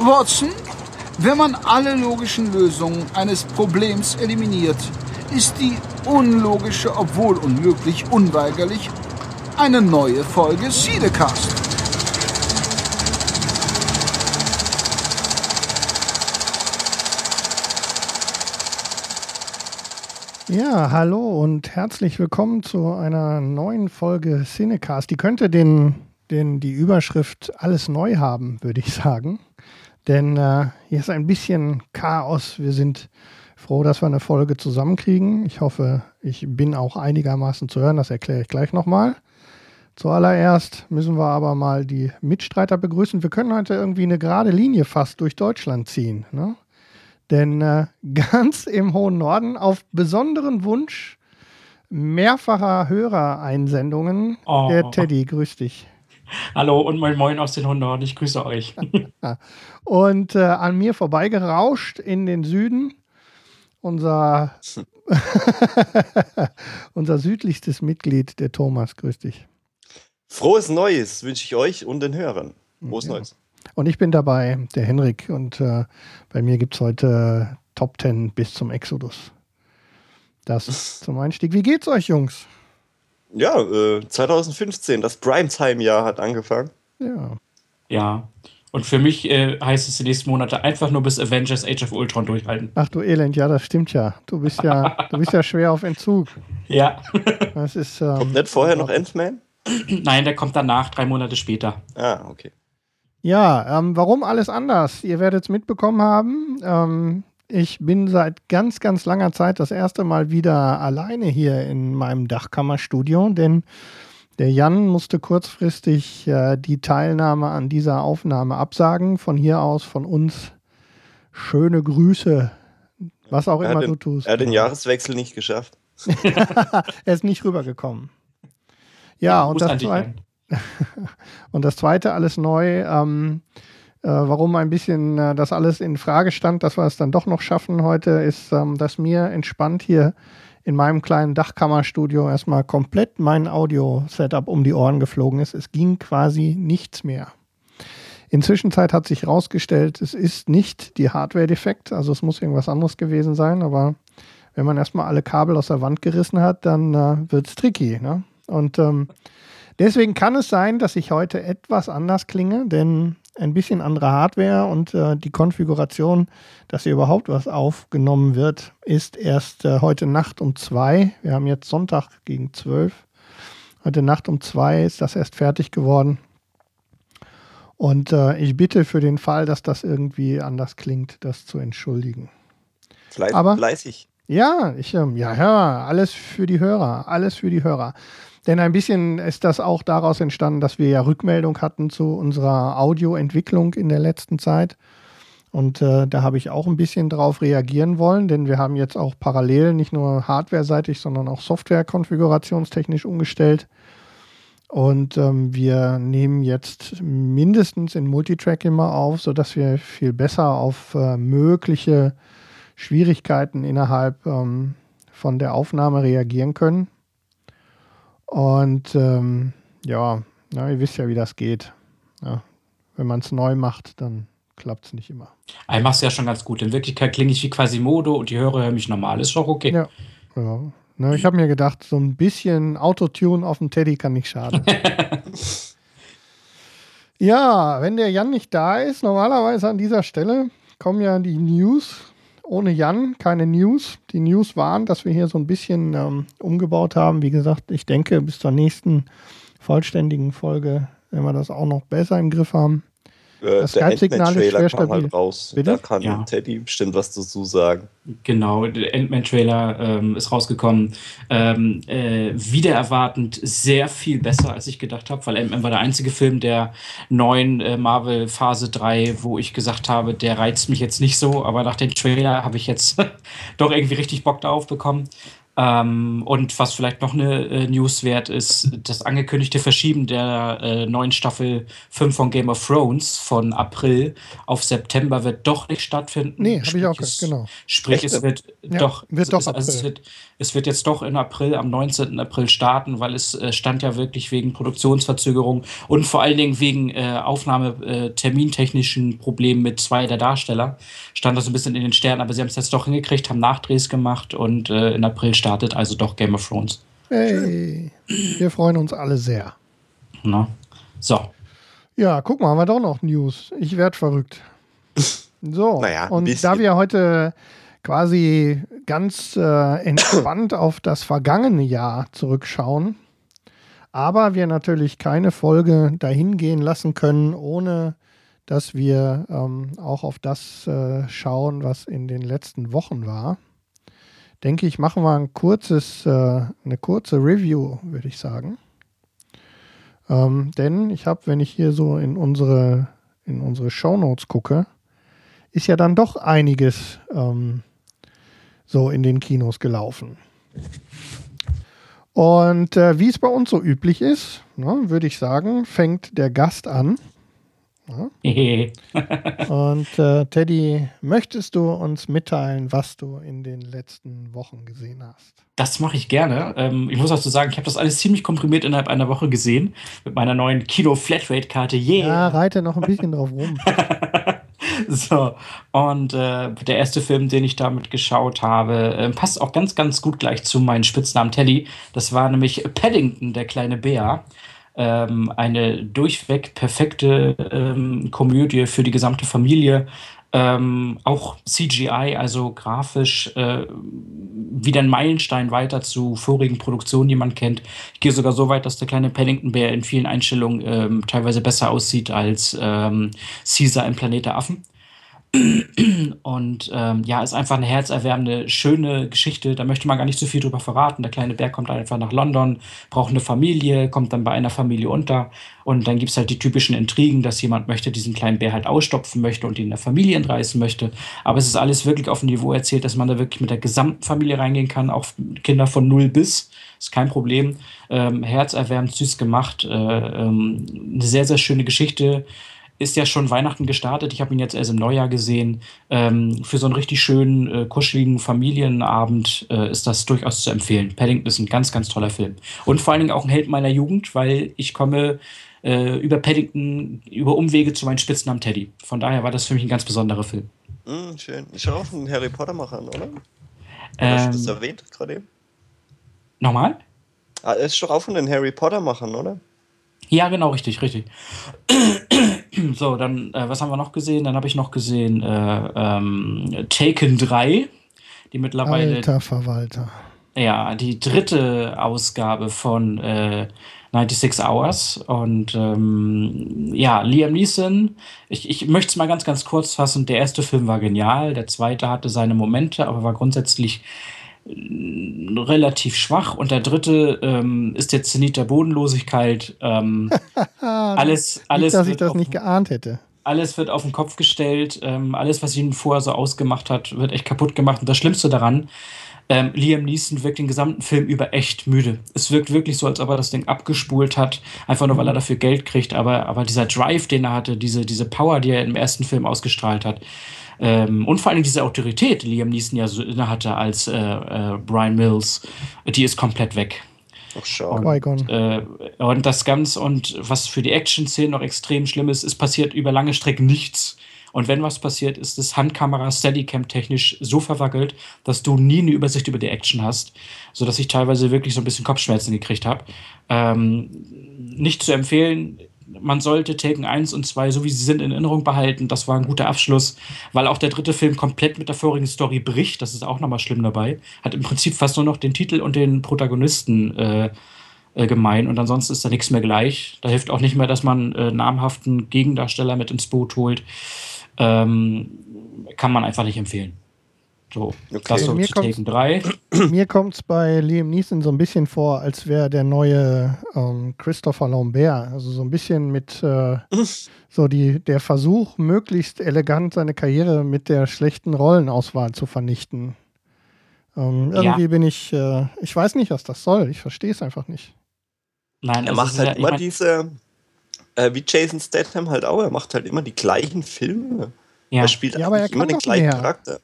Watson, wenn man alle logischen Lösungen eines Problems eliminiert, ist die unlogische, obwohl unmöglich, unweigerlich eine neue Folge Siedecast. Ja, hallo und herzlich willkommen zu einer neuen Folge Cinecast. Die könnte den, den, die Überschrift Alles neu haben, würde ich sagen. Denn äh, hier ist ein bisschen Chaos. Wir sind froh, dass wir eine Folge zusammenkriegen. Ich hoffe, ich bin auch einigermaßen zu hören. Das erkläre ich gleich nochmal. Zuallererst müssen wir aber mal die Mitstreiter begrüßen. Wir können heute irgendwie eine gerade Linie fast durch Deutschland ziehen. Ne? Denn äh, ganz im hohen Norden, auf besonderen Wunsch mehrfacher Hörereinsendungen, oh. der Teddy, grüß dich. Hallo und moin moin aus den hohen Norden, ich grüße euch. und äh, an mir vorbeigerauscht in den Süden, unser, unser südlichstes Mitglied, der Thomas, grüß dich. Frohes Neues wünsche ich euch und den Hörern. Frohes ja. Neues. Und ich bin dabei, der Henrik. Und äh, bei mir gibt es heute Top 10 bis zum Exodus. Das zum Einstieg. Wie geht's euch, Jungs? Ja, äh, 2015, das Primetime-Jahr hat angefangen. Ja. Ja. Und für mich äh, heißt es die nächsten Monate einfach nur bis Avengers Age of Ultron durchhalten. Ach du Elend, ja, das stimmt ja. Du bist ja, du bist ja schwer auf Entzug. Ja. Das ist, ähm, Kommt nicht vorher noch Ant-Man? Nein, der kommt danach, drei Monate später. Ah, okay. Ja, ähm, warum alles anders? Ihr werdet es mitbekommen haben. Ähm, ich bin seit ganz, ganz langer Zeit das erste Mal wieder alleine hier in meinem Dachkammerstudio, denn der Jan musste kurzfristig äh, die Teilnahme an dieser Aufnahme absagen. Von hier aus, von uns, schöne Grüße, was auch immer den, du tust. Er hat den Jahreswechsel nicht geschafft. er ist nicht rübergekommen. Ja, ja und das zweite. und das zweite, alles neu. Ähm, äh, warum ein bisschen äh, das alles in Frage stand, dass wir es dann doch noch schaffen heute, ist, ähm, dass mir entspannt hier in meinem kleinen Dachkammerstudio erstmal komplett mein Audio-Setup um die Ohren geflogen ist. Es ging quasi nichts mehr. Inzwischen hat sich herausgestellt, es ist nicht die Hardware-Defekt, also es muss irgendwas anderes gewesen sein, aber wenn man erstmal alle Kabel aus der Wand gerissen hat, dann äh, wird es tricky. Ne? Und ähm, deswegen kann es sein, dass ich heute etwas anders klinge, denn ein bisschen andere Hardware und äh, die Konfiguration, dass hier überhaupt was aufgenommen wird, ist erst äh, heute Nacht um zwei. Wir haben jetzt Sonntag gegen zwölf. Heute Nacht um zwei ist das erst fertig geworden. Und äh, ich bitte für den Fall, dass das irgendwie anders klingt, das zu entschuldigen. Fleiß, Aber, fleißig. Ja, ich, ähm, ja, ja, alles für die Hörer, alles für die Hörer. Denn ein bisschen ist das auch daraus entstanden, dass wir ja Rückmeldung hatten zu unserer Audioentwicklung in der letzten Zeit. Und äh, da habe ich auch ein bisschen drauf reagieren wollen, denn wir haben jetzt auch parallel nicht nur hardware-seitig, sondern auch Software-konfigurationstechnisch umgestellt. Und ähm, wir nehmen jetzt mindestens in Multitrack immer auf, sodass wir viel besser auf äh, mögliche Schwierigkeiten innerhalb ähm, von der Aufnahme reagieren können. Und ähm, ja, na, ihr wisst ja, wie das geht. Ja, wenn man es neu macht, dann klappt es nicht immer. Ich mach's ja schon ganz gut. In Wirklichkeit klinge ich wie Quasimodo und die Hörer hören mich normal. Ist doch okay. Ja, ja. Ne, ich habe mir gedacht, so ein bisschen Autotune auf dem Teddy kann nicht schaden. ja, wenn der Jan nicht da ist, normalerweise an dieser Stelle kommen ja die News ohne Jan keine News. Die News waren, dass wir hier so ein bisschen ähm, umgebaut haben. Wie gesagt, ich denke, bis zur nächsten vollständigen Folge werden wir das auch noch besser im Griff haben. Äh, das Skype-Signal ist schwer stabil. Halt raus. Bitte? Da kann ja. Teddy bestimmt was dazu sagen. Genau, der Ant-Man-Trailer ähm, ist rausgekommen. Ähm, äh, wieder erwartend sehr viel besser, als ich gedacht habe, weil Ant-Man war der einzige Film der neuen äh, Marvel Phase 3, wo ich gesagt habe, der reizt mich jetzt nicht so, aber nach dem Trailer habe ich jetzt doch irgendwie richtig Bock darauf bekommen. Ähm, und was vielleicht noch eine äh, News wert ist, das angekündigte Verschieben der äh, neuen Staffel 5 von Game of Thrones von April auf September wird doch nicht stattfinden. Nee, habe ich auch gehört, genau. Sprich, es wird ja, doch, wird doch es, also es, wird, es wird jetzt doch in April, am 19. April starten, weil es äh, stand ja wirklich wegen Produktionsverzögerung und vor allen Dingen wegen äh, Aufnahmetermintechnischen äh, Problemen mit zwei der Darsteller. Stand das ein bisschen in den Sternen, aber sie haben es jetzt doch hingekriegt, haben Nachdrehs gemacht und äh, in April startet also doch Game of Thrones. Hey, wir freuen uns alle sehr. Na, so. Ja, guck mal, haben wir doch noch News. Ich werde verrückt. So, naja, und da wir heute quasi ganz äh, entspannt auf das vergangene Jahr zurückschauen, aber wir natürlich keine Folge dahin gehen lassen können, ohne dass wir ähm, auch auf das äh, schauen, was in den letzten Wochen war. Denke ich, machen wir ein kurzes, äh, eine kurze Review, würde ich sagen. Ähm, denn ich habe, wenn ich hier so in unsere, in unsere Shownotes gucke, ist ja dann doch einiges ähm, so in den Kinos gelaufen. Und äh, wie es bei uns so üblich ist, ne, würde ich sagen, fängt der Gast an. Ja. Und äh, Teddy, möchtest du uns mitteilen, was du in den letzten Wochen gesehen hast? Das mache ich gerne. Ähm, ich muss auch so sagen, ich habe das alles ziemlich komprimiert innerhalb einer Woche gesehen mit meiner neuen Kino-Flatrate-Karte. Yeah. Ja, reite noch ein bisschen drauf rum. So, und äh, der erste Film, den ich damit geschaut habe, äh, passt auch ganz, ganz gut gleich zu meinem Spitznamen Teddy. Das war nämlich Paddington, der kleine Bär. Ähm, eine durchweg perfekte ähm, Komödie für die gesamte Familie. Ähm, auch CGI, also grafisch, äh, wieder ein Meilenstein weiter zu vorigen Produktionen, die man kennt. Ich gehe sogar so weit, dass der kleine Paddington-Bär in vielen Einstellungen ähm, teilweise besser aussieht als ähm, Caesar im Planet der Affen. Und ähm, ja, ist einfach eine herzerwärmende, schöne Geschichte. Da möchte man gar nicht so viel drüber verraten. Der kleine Bär kommt einfach nach London, braucht eine Familie, kommt dann bei einer Familie unter. Und dann gibt es halt die typischen Intrigen, dass jemand möchte, diesen kleinen Bär halt ausstopfen möchte und ihn in der Familie entreißen möchte. Aber es ist alles wirklich auf dem Niveau erzählt, dass man da wirklich mit der gesamten Familie reingehen kann, auch Kinder von 0 bis. Ist kein Problem. Ähm, herzerwärmend, süß gemacht. Äh, ähm, eine sehr, sehr schöne Geschichte ist ja schon Weihnachten gestartet. Ich habe ihn jetzt erst im Neujahr gesehen. Ähm, für so einen richtig schönen, äh, kuscheligen Familienabend äh, ist das durchaus zu empfehlen. Paddington ist ein ganz, ganz toller Film. Und vor allen Dingen auch ein Held meiner Jugend, weil ich komme äh, über Paddington, über Umwege zu meinem Spitznamen Teddy. Von daher war das für mich ein ganz besonderer Film. Mm, schön. Ich schaue auch einen Harry Potter-Macher oder? Ähm, Hast du das erwähnt gerade eben? Nochmal? Ah, er ist doch auch von den Harry Potter-Machern, oder? Ja, genau, richtig, richtig. so, dann, äh, was haben wir noch gesehen? Dann habe ich noch gesehen äh, ähm, Taken 3, die mittlerweile. Alter Verwalter. Ja, die dritte Ausgabe von äh, 96 Hours. Und ähm, ja, Liam Neeson, ich, ich möchte es mal ganz, ganz kurz fassen. Der erste Film war genial, der zweite hatte seine Momente, aber war grundsätzlich relativ schwach und der dritte ähm, ist der Zenit der Bodenlosigkeit. Ähm, alles, alles. Nicht, dass ich das nicht geahnt hätte. Alles wird auf den Kopf gestellt. Ähm, alles, was ihn vorher so ausgemacht hat, wird echt kaputt gemacht. Und das Schlimmste daran, ähm, Liam Neeson wirkt den gesamten Film über echt müde. Es wirkt wirklich so, als ob er das Ding abgespult hat, einfach nur, weil er dafür Geld kriegt. Aber, aber dieser Drive, den er hatte, diese, diese Power, die er im ersten Film ausgestrahlt hat, ähm, und vor allem diese Autorität, die Liam Neeson ja so inne hatte als äh, äh, Brian Mills, die ist komplett weg. Ach, schau. Und, äh, und das Ganze, und was für die Action-Szenen noch extrem schlimm ist, es passiert über lange Strecken nichts. Und wenn was passiert, ist das Handkamera Steadicam technisch so verwackelt, dass du nie eine Übersicht über die Action hast, sodass ich teilweise wirklich so ein bisschen Kopfschmerzen gekriegt habe. Ähm, nicht zu empfehlen, man sollte Taken 1 und 2, so wie sie sind, in Erinnerung behalten. Das war ein guter Abschluss, weil auch der dritte Film komplett mit der vorigen Story bricht. Das ist auch nochmal schlimm dabei. Hat im Prinzip fast nur noch den Titel und den Protagonisten äh, äh, gemein und ansonsten ist da nichts mehr gleich. Da hilft auch nicht mehr, dass man äh, namhaften Gegendarsteller mit ins Boot holt. Ähm, kann man einfach nicht empfehlen. So, okay. das so mir zu Taken 3. Mir kommt es bei Liam Neeson so ein bisschen vor, als wäre der neue ähm, Christopher Lambert. Also so ein bisschen mit äh, so die, der Versuch, möglichst elegant seine Karriere mit der schlechten Rollenauswahl zu vernichten. Ähm, irgendwie ja. bin ich, äh, ich weiß nicht, was das soll. Ich verstehe es einfach nicht. Nein, er macht halt ja, immer diese, äh, wie Jason Statham halt auch, er macht halt immer die gleichen Filme. Ja. Er spielt ja, aber er immer den gleichen mehr. Charakter.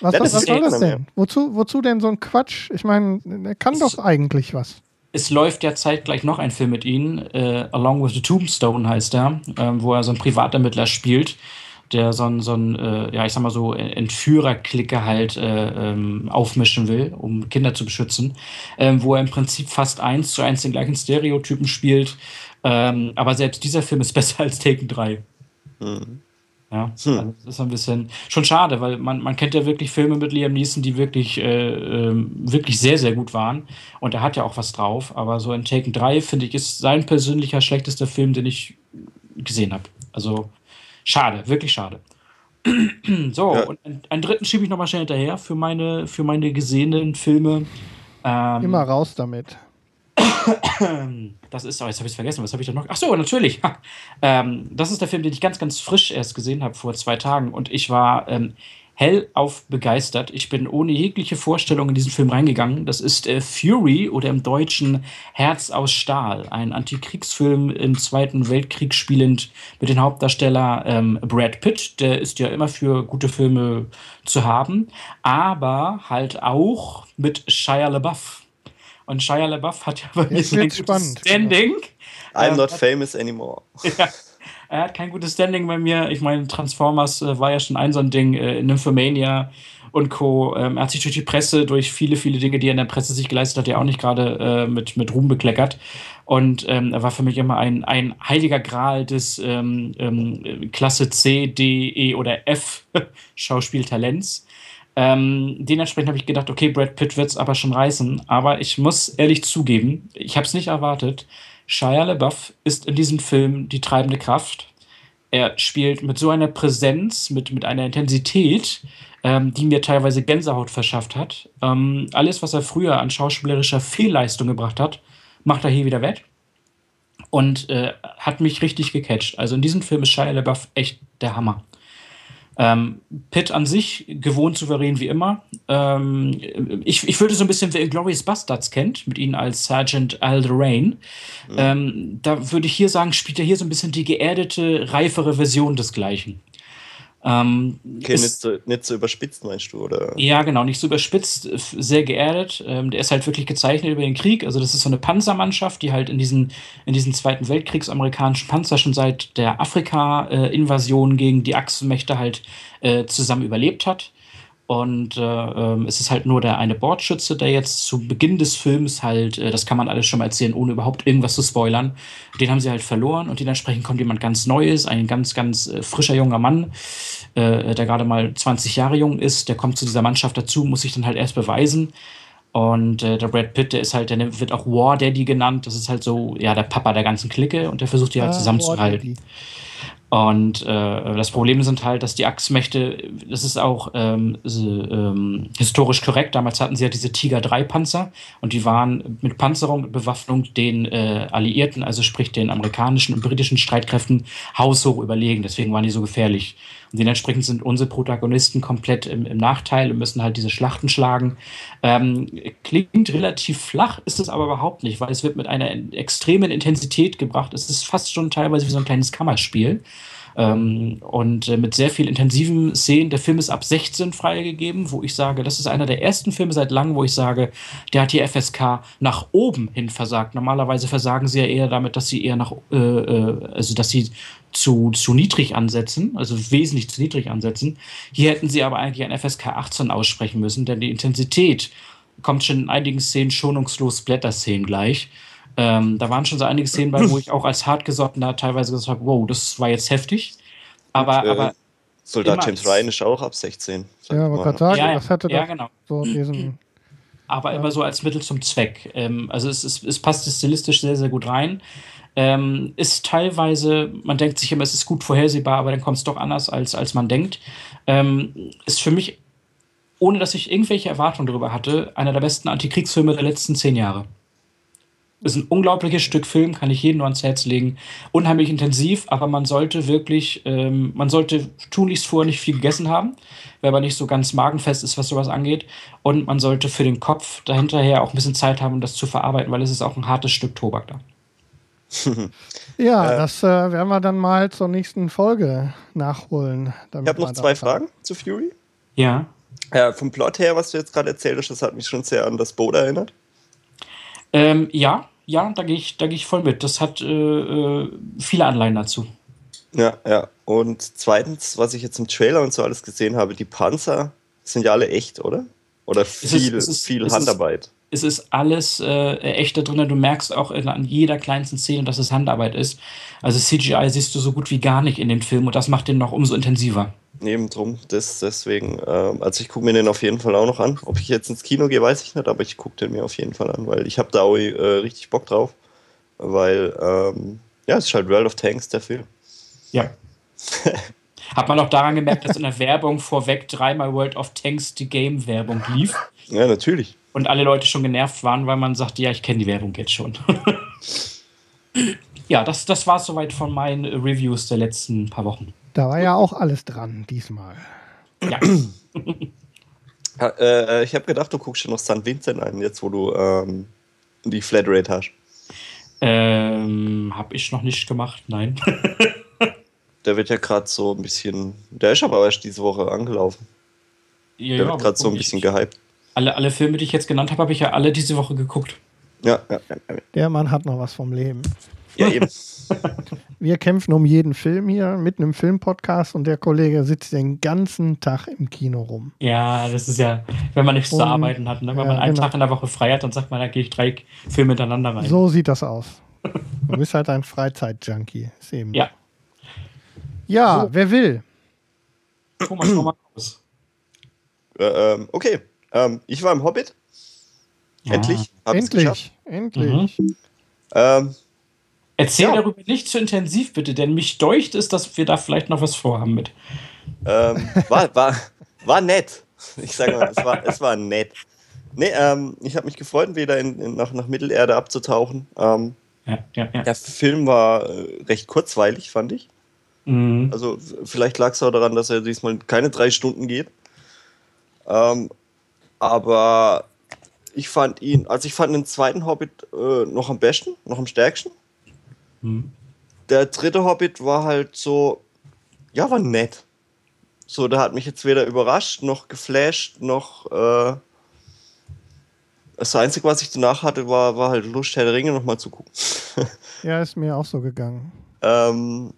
Was, was, was soll das denn? Wozu, wozu denn so ein Quatsch? Ich meine, er kann es, doch eigentlich was. Es läuft ja zeitgleich noch ein Film mit ihm, äh, Along with the Tombstone heißt er, äh, wo er so einen Privatermittler spielt der so ein, so ein äh, ja, ich sag mal so, Entführerklicke halt äh, ähm, aufmischen will, um Kinder zu beschützen, ähm, wo er im Prinzip fast eins zu eins den gleichen Stereotypen spielt. Ähm, aber selbst dieser Film ist besser als Taken 3. Mhm. Ja, hm. also das ist ein bisschen schon schade, weil man, man kennt ja wirklich Filme mit Liam Neeson, die wirklich, äh, äh, wirklich sehr, sehr gut waren. Und er hat ja auch was drauf. Aber so in Taken 3, finde ich, ist sein persönlicher schlechtester Film, den ich gesehen habe. Also Schade, wirklich schade. so, ja. und einen, dritten schiebe ich nochmal schnell hinterher für meine, für meine gesehenen Filme. Ähm, Immer raus damit. Das ist, oh, jetzt habe ich es vergessen, was habe ich da noch? Ach so, natürlich. ähm, das ist der Film, den ich ganz, ganz frisch erst gesehen habe vor zwei Tagen und ich war ähm, hellauf begeistert. Ich bin ohne jegliche Vorstellung in diesen Film reingegangen. Das ist äh, Fury oder im Deutschen Herz aus Stahl, ein Antikriegsfilm im Zweiten Weltkrieg spielend mit dem Hauptdarsteller ähm, Brad Pitt. Der ist ja immer für gute Filme zu haben, aber halt auch mit Shia LaBeouf. Und Shia LaBeouf hat ja bei mir so ein spannend. Standing. I'm not famous anymore. Ja er hat kein gutes Standing bei mir. Ich meine, Transformers äh, war ja schon ein so ein Ding, äh, Nymphomania und Co. Ähm, er hat sich durch die Presse, durch viele, viele Dinge, die er in der Presse sich geleistet hat, ja auch nicht gerade äh, mit, mit Ruhm bekleckert. Und ähm, er war für mich immer ein, ein heiliger Gral des ähm, ähm, Klasse C, D, E oder F Schauspieltalents. Ähm, dementsprechend habe ich gedacht, okay, Brad Pitt wird es aber schon reißen. Aber ich muss ehrlich zugeben, ich habe es nicht erwartet. Shia LaBeouf ist in diesem Film die treibende Kraft. Er spielt mit so einer Präsenz, mit, mit einer Intensität, ähm, die mir teilweise Gänsehaut verschafft hat. Ähm, alles, was er früher an schauspielerischer Fehlleistung gebracht hat, macht er hier wieder wett. Und äh, hat mich richtig gecatcht. Also in diesem Film ist Shia LaBeouf echt der Hammer. Ähm, Pitt an sich gewohnt souverän wie immer. Ähm, ich, ich würde so ein bisschen, wer Glorious Bastards kennt, mit ihnen als Sergeant Alderain, mhm. ähm, da würde ich hier sagen, spielt er hier so ein bisschen die geerdete, reifere Version des Gleichen. Ähm, okay, ist, nicht, so, nicht so überspitzt, meinst du, oder? Ja, genau, nicht so überspitzt, sehr geerdet. Ähm, der ist halt wirklich gezeichnet über den Krieg. Also, das ist so eine Panzermannschaft, die halt in diesen, in diesen Zweiten Weltkriegs amerikanischen Panzer schon seit der Afrika-Invasion gegen die Achsenmächte halt äh, zusammen überlebt hat. Und äh, ähm, es ist halt nur der eine Bordschütze, der jetzt zu Beginn des Films halt, äh, das kann man alles schon mal erzählen, ohne überhaupt irgendwas zu spoilern. Den haben sie halt verloren und dementsprechend kommt jemand ganz Neues, ein ganz, ganz äh, frischer junger Mann, äh, der gerade mal 20 Jahre jung ist, der kommt zu dieser Mannschaft dazu, muss sich dann halt erst beweisen. Und äh, der Brad Pitt, der ist halt, der wird auch War Daddy genannt. Das ist halt so, ja, der Papa der ganzen Clique und der versucht die halt ah, zusammenzuhalten. Und äh, das Problem sind halt, dass die Achsmächte, das ist auch ähm, so, ähm, historisch korrekt, damals hatten sie ja diese Tiger 3 Panzer und die waren mit Panzerung und Bewaffnung den äh, Alliierten, also sprich den amerikanischen und britischen Streitkräften haushoch überlegen. Deswegen waren die so gefährlich. Dementsprechend sind unsere Protagonisten komplett im, im Nachteil und müssen halt diese Schlachten schlagen. Ähm, klingt relativ flach, ist es aber überhaupt nicht, weil es wird mit einer extremen Intensität gebracht. Es ist fast schon teilweise wie so ein kleines Kammerspiel. Ähm, und äh, mit sehr viel intensiven Szenen. Der Film ist ab 16 freigegeben, wo ich sage, das ist einer der ersten Filme seit langem, wo ich sage, der hat die FSK nach oben hin versagt. Normalerweise versagen sie ja eher damit, dass sie eher nach, äh, äh also dass sie zu, zu niedrig ansetzen, also wesentlich zu niedrig ansetzen. Hier hätten sie aber eigentlich ein FSK 18 aussprechen müssen, denn die Intensität kommt schon in einigen Szenen schonungslos Blätter-Szenen gleich. Ähm, da waren schon so einige Szenen bei, wo ich auch als hartgesottener teilweise gesagt habe, wow, das war jetzt heftig. Aber, Und, äh, aber Soldat James Ryan ist auch ab 16. Ja, aber gerade sagen, ja, das hatte ja, genau. so diesen. Aber ja. immer so als Mittel zum Zweck. Ähm, also es, es, es passt stilistisch sehr, sehr gut rein. Ähm, ist teilweise, man denkt sich immer, es ist gut vorhersehbar, aber dann kommt es doch anders, als, als man denkt. Ähm, ist für mich, ohne dass ich irgendwelche Erwartungen darüber hatte, einer der besten Antikriegsfilme der letzten zehn Jahre. Ist ein unglaubliches Stück Film, kann ich jedem nur ans Herz legen. Unheimlich intensiv, aber man sollte wirklich, ähm, man sollte tunlichst vorher nicht viel gegessen haben, weil man nicht so ganz magenfest ist, was sowas angeht. Und man sollte für den Kopf dahinterher auch ein bisschen Zeit haben, um das zu verarbeiten, weil es ist auch ein hartes Stück Tobak da. Ja, äh, das äh, werden wir dann mal zur nächsten Folge nachholen. Ich habe noch zwei Fragen zu Fury. Ja. Ja, vom Plot her, was du jetzt gerade erzählt hast, das hat mich schon sehr an das Boot erinnert. Ähm, ja, ja, da gehe ich, geh ich voll mit. Das hat äh, äh, viele Anleihen dazu. Ja, ja. Und zweitens, was ich jetzt im Trailer und so alles gesehen habe, die Panzer sind ja alle echt, oder? Oder viel, es ist, viel Handarbeit. Es ist alles äh, echt da drin. Du merkst auch in, an jeder kleinsten Szene, dass es Handarbeit ist. Also CGI siehst du so gut wie gar nicht in den Film und das macht den noch umso intensiver. Neben drum, das, deswegen, äh, also ich gucke mir den auf jeden Fall auch noch an. Ob ich jetzt ins Kino gehe, weiß ich nicht, aber ich gucke den mir auf jeden Fall an, weil ich habe da auch äh, richtig Bock drauf. Weil, ähm, ja, es ist halt World of Tanks, der Film. Ja. Hat man auch daran gemerkt, dass in der Werbung vorweg dreimal World of Tanks die Game-Werbung lief? Ja, natürlich. Und alle Leute schon genervt waren, weil man sagte, ja, ich kenne die Werbung jetzt schon. ja, das, das war soweit von meinen Reviews der letzten paar Wochen. Da war ja auch alles dran diesmal. Ja. ja äh, ich habe gedacht, du guckst schon noch St. Vincent ein, jetzt wo du ähm, die Flatrate hast. Ähm, habe ich noch nicht gemacht, nein. der wird ja gerade so ein bisschen. Der ist aber erst diese Woche angelaufen. Ja, der wird gerade so ein bisschen gehypt. Alle, alle Filme, die ich jetzt genannt habe, habe ich ja alle diese Woche geguckt. Ja, ja, ja, Der Mann hat noch was vom Leben. Ja, eben. Wir kämpfen um jeden Film hier mit einem Filmpodcast und der Kollege sitzt den ganzen Tag im Kino rum. Ja, das ist ja, wenn man nichts und, zu arbeiten hat. Ne? Wenn ja, man einen genau. Tag in der Woche frei hat, dann sagt man, da gehe ich drei Filme miteinander rein. So sieht das aus. Du bist halt ein Freizeit-Junkie. Ja. Ja, so. wer will? Thomas, komm mal raus. Äh, ähm, okay, ähm, ich war im Hobbit. Ja. Endlich. Endlich. Endlich. Mhm. Ähm, Erzähl ja. darüber nicht zu intensiv, bitte, denn mich deucht es, dass wir da vielleicht noch was vorhaben mit. Ähm, war, war, war nett. Ich sage mal, es war, es war nett. Nee, ähm, ich habe mich gefreut, wieder in, in, nach, nach Mittelerde abzutauchen. Ähm, ja, ja, ja. Der Film war äh, recht kurzweilig, fand ich. Mhm. Also vielleicht lag es auch daran, dass er diesmal keine drei Stunden geht. Ähm, aber ich fand ihn, also ich fand den zweiten Hobbit äh, noch am besten, noch am stärksten. Mhm. Der dritte Hobbit war halt so, ja, war nett. So, der hat mich jetzt weder überrascht, noch geflasht, noch. Äh, das Einzige, was ich danach hatte, war, war halt Lust, Herr der Ringe nochmal zu gucken. ja, ist mir auch so gegangen. Ähm,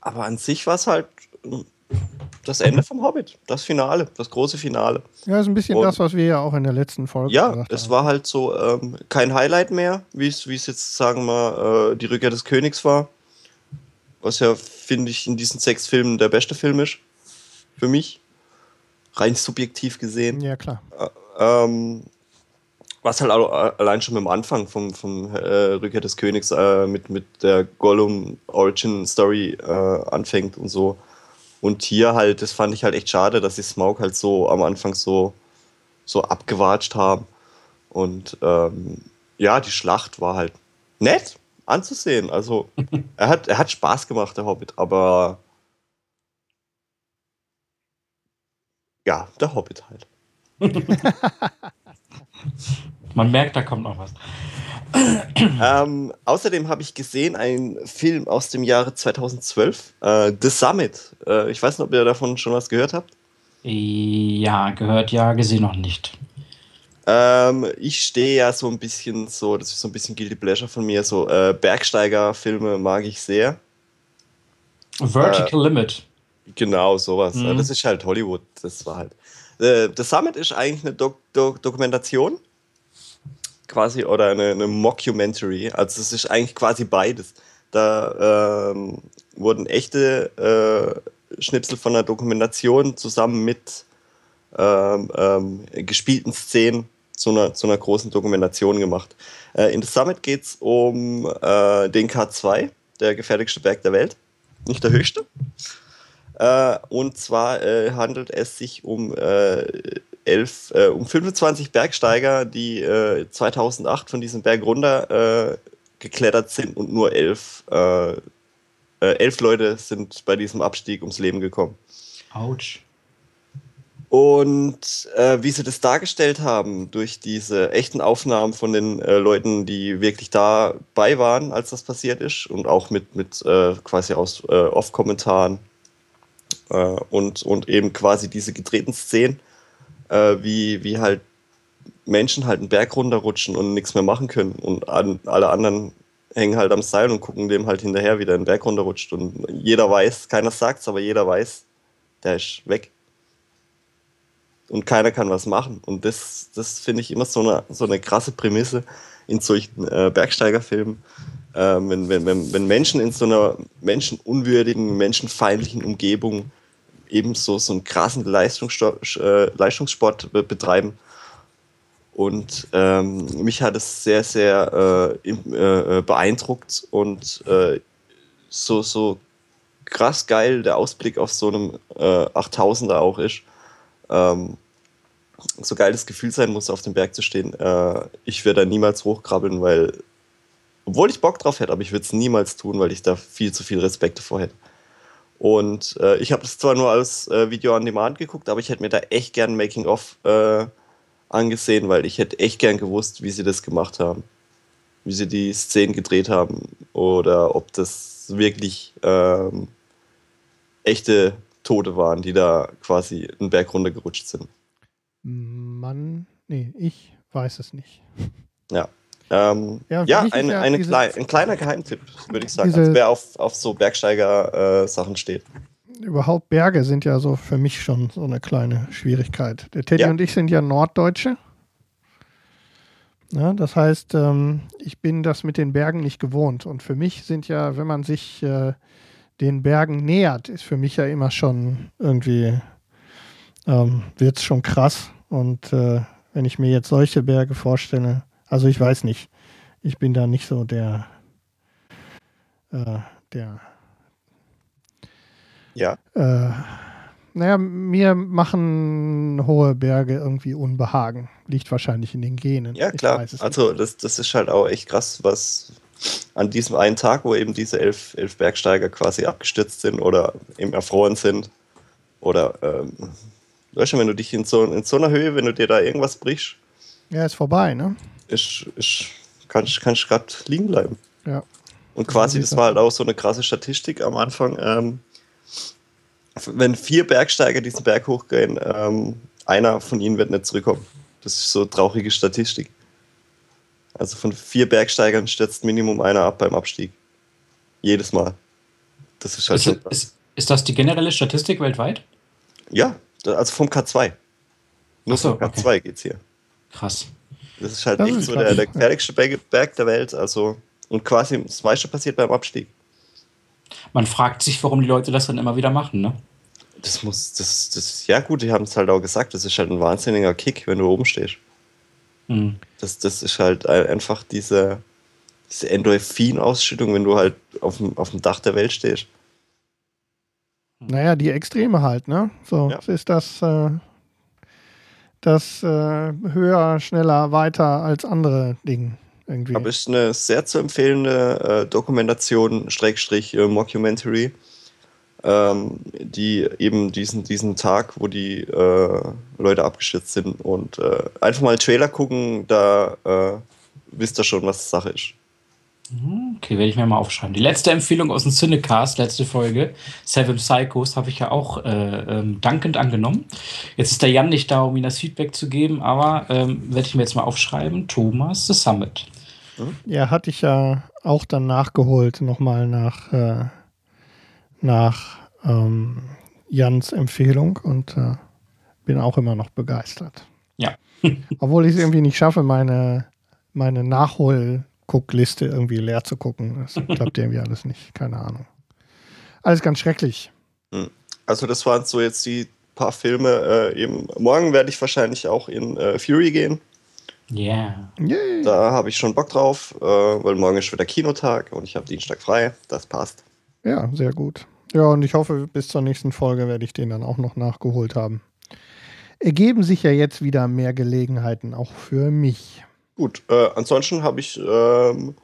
aber an sich war es halt das Ende vom Hobbit, das Finale, das große Finale. Ja, ist ein bisschen und, das, was wir ja auch in der letzten Folge ja, gesagt haben. Ja, es war halt so ähm, kein Highlight mehr, wie es jetzt, sagen wir, äh, die Rückkehr des Königs war. Was ja, finde ich, in diesen sechs Filmen der beste Film ist. Für mich. Rein subjektiv gesehen. Ja, klar. Äh, ähm, was halt allein schon mit dem Anfang vom, vom äh, Rückkehr des Königs äh, mit, mit der Gollum Origin Story äh, anfängt und so. Und hier halt, das fand ich halt echt schade, dass die Smaug halt so am Anfang so, so abgewatscht haben. Und ähm, ja, die Schlacht war halt nett anzusehen. Also er hat, er hat Spaß gemacht, der Hobbit, aber ja, der Hobbit halt. Man merkt, da kommt noch was. Ähm, außerdem habe ich gesehen einen Film aus dem Jahre 2012, äh, The Summit. Äh, ich weiß nicht, ob ihr davon schon was gehört habt. Ja, gehört ja, gesehen noch nicht. Ähm, ich stehe ja so ein bisschen so, das ist so ein bisschen Guilty Pleasure von mir, so äh, Bergsteiger-Filme mag ich sehr. Vertical äh, Limit. Genau, sowas. Mhm. Das ist halt Hollywood, das war halt. Äh, The Summit ist eigentlich eine Dok Dok Dokumentation quasi oder eine, eine Mockumentary. Also es ist eigentlich quasi beides. Da ähm, wurden echte äh, Schnipsel von einer Dokumentation zusammen mit ähm, ähm, gespielten Szenen zu einer, zu einer großen Dokumentation gemacht. Äh, in The Summit geht es um äh, den K2, der gefährlichste Berg der Welt. Nicht der höchste. Äh, und zwar äh, handelt es sich um äh, elf, äh, um 25 Bergsteiger, die äh, 2008 von diesem Berg runter äh, geklettert sind und nur elf, äh, äh, elf Leute sind bei diesem Abstieg ums Leben gekommen. Autsch. Und äh, wie sie das dargestellt haben, durch diese echten Aufnahmen von den Leuten, die wirklich dabei waren, als das passiert ist, und auch mit, mit quasi aus Off-Kommentaren und, und eben quasi diese gedrehten Szenen, äh, wie, wie halt Menschen halt einen Berg runterrutschen und nichts mehr machen können und an, alle anderen hängen halt am Seil und gucken dem halt hinterher, wie der den Berg runterrutscht. Und jeder weiß, keiner sagt es, aber jeder weiß, der ist weg und keiner kann was machen. Und das, das finde ich immer so eine, so eine krasse Prämisse in solchen äh, Bergsteigerfilmen. Wenn, wenn, wenn, wenn Menschen in so einer menschenunwürdigen, menschenfeindlichen Umgebung eben so, so einen krassen Leistungssport, äh, Leistungssport betreiben. Und ähm, mich hat es sehr, sehr äh, äh, beeindruckt und äh, so, so krass geil der Ausblick auf so einem äh, 8000er auch ist ähm, so geiles Gefühl sein muss, auf dem Berg zu stehen. Äh, ich werde da niemals hochkrabbeln, weil, obwohl ich Bock drauf hätte, aber ich würde es niemals tun, weil ich da viel zu viel Respekt davor hätte. Und äh, ich habe das zwar nur als äh, Video on Demand geguckt, aber ich hätte mir da echt gern Making-of äh, angesehen, weil ich hätte echt gern gewusst, wie sie das gemacht haben. Wie sie die Szenen gedreht haben oder ob das wirklich ähm, echte Tote waren, die da quasi einen Berg runtergerutscht sind. Mann, nee, ich weiß es nicht. Ja. Ähm, ja, ja, ein, ja eine klei ein kleiner Geheimtipp, würde ich sagen. Also wer auf, auf so Bergsteiger-Sachen äh, steht. Überhaupt Berge sind ja so für mich schon so eine kleine Schwierigkeit. Der Teddy ja. und ich sind ja Norddeutsche. Ja, das heißt, ähm, ich bin das mit den Bergen nicht gewohnt. Und für mich sind ja, wenn man sich äh, den Bergen nähert, ist für mich ja immer schon irgendwie, ähm, wird es schon krass. Und äh, wenn ich mir jetzt solche Berge vorstelle, also ich weiß nicht, ich bin da nicht so der, äh, der, ja. Äh, naja, mir machen hohe Berge irgendwie Unbehagen. Liegt wahrscheinlich in den Genen. Ja, klar. Also, das, das ist halt auch echt krass, was, an diesem einen Tag, wo eben diese elf, elf Bergsteiger quasi abgestürzt sind oder eben erfroren sind. Oder, ähm, weißt du, wenn du dich in so, in so einer Höhe, wenn du dir da irgendwas brichst. Ja, ist vorbei, ne? Ist, ist, kannst du gerade liegen bleiben. Ja. Und quasi, das war halt auch so eine krasse Statistik am Anfang. Ähm, wenn vier Bergsteiger diesen Berg hochgehen, ähm, einer von ihnen wird nicht zurückkommen. Das ist so eine traurige Statistik. Also von vier Bergsteigern stürzt Minimum einer ab beim Abstieg. Jedes Mal. Das ist halt ist, ist, ist, das die generelle Statistik weltweit? Ja, also vom K2. Nur so, vom K2 okay. geht's hier. Krass. Das ist halt das echt ist so der, der gefährlichste Berg der Welt. Also, und quasi das meiste passiert beim Abstieg. Man fragt sich, warum die Leute das dann immer wieder machen, ne? Das muss, das, das, ja gut, die haben es halt auch gesagt, das ist halt ein wahnsinniger Kick, wenn du oben stehst. Mhm. Das, das ist halt einfach diese, diese Endorphin-Ausschüttung, wenn du halt auf dem, auf dem Dach der Welt stehst. Naja, die Extreme halt, ne? So, ja. ist das, äh, das äh, höher, schneller, weiter als andere Dinge irgendwie. Aber ist eine sehr zu empfehlende äh, Dokumentation, Schrägstrich, äh, Mockumentary ähm, die eben diesen, diesen Tag, wo die äh, Leute abgeschützt sind und äh, einfach mal Trailer gucken, da wisst ihr schon, was Sache ist. Mhm, okay, werde ich mir mal aufschreiben. Die letzte Empfehlung aus dem Cinecast, letzte Folge, Seven Psychos, habe ich ja auch äh, ähm, dankend angenommen. Jetzt ist der Jan nicht da, um ihm das Feedback zu geben, aber ähm, werde ich mir jetzt mal aufschreiben. Thomas The Summit. Hm? Ja, hatte ich ja auch dann nachgeholt, nochmal nach äh, nach ähm, Jans Empfehlung und äh, bin auch immer noch begeistert. Ja. Obwohl ich es irgendwie nicht schaffe, meine, meine Nachholguckliste irgendwie leer zu gucken. Das klappt irgendwie alles nicht. Keine Ahnung. Alles ganz schrecklich. Hm. Also, das waren so jetzt die paar Filme. Äh, eben morgen werde ich wahrscheinlich auch in äh, Fury gehen. Ja. Yeah. Da habe ich schon Bock drauf, äh, weil morgen ist wieder Kinotag und ich habe Dienstag frei. Das passt. Ja, sehr gut. Ja, und ich hoffe, bis zur nächsten Folge werde ich den dann auch noch nachgeholt haben. ergeben sich ja jetzt wieder mehr Gelegenheiten, auch für mich. Gut, äh, ansonsten habe ich ähm,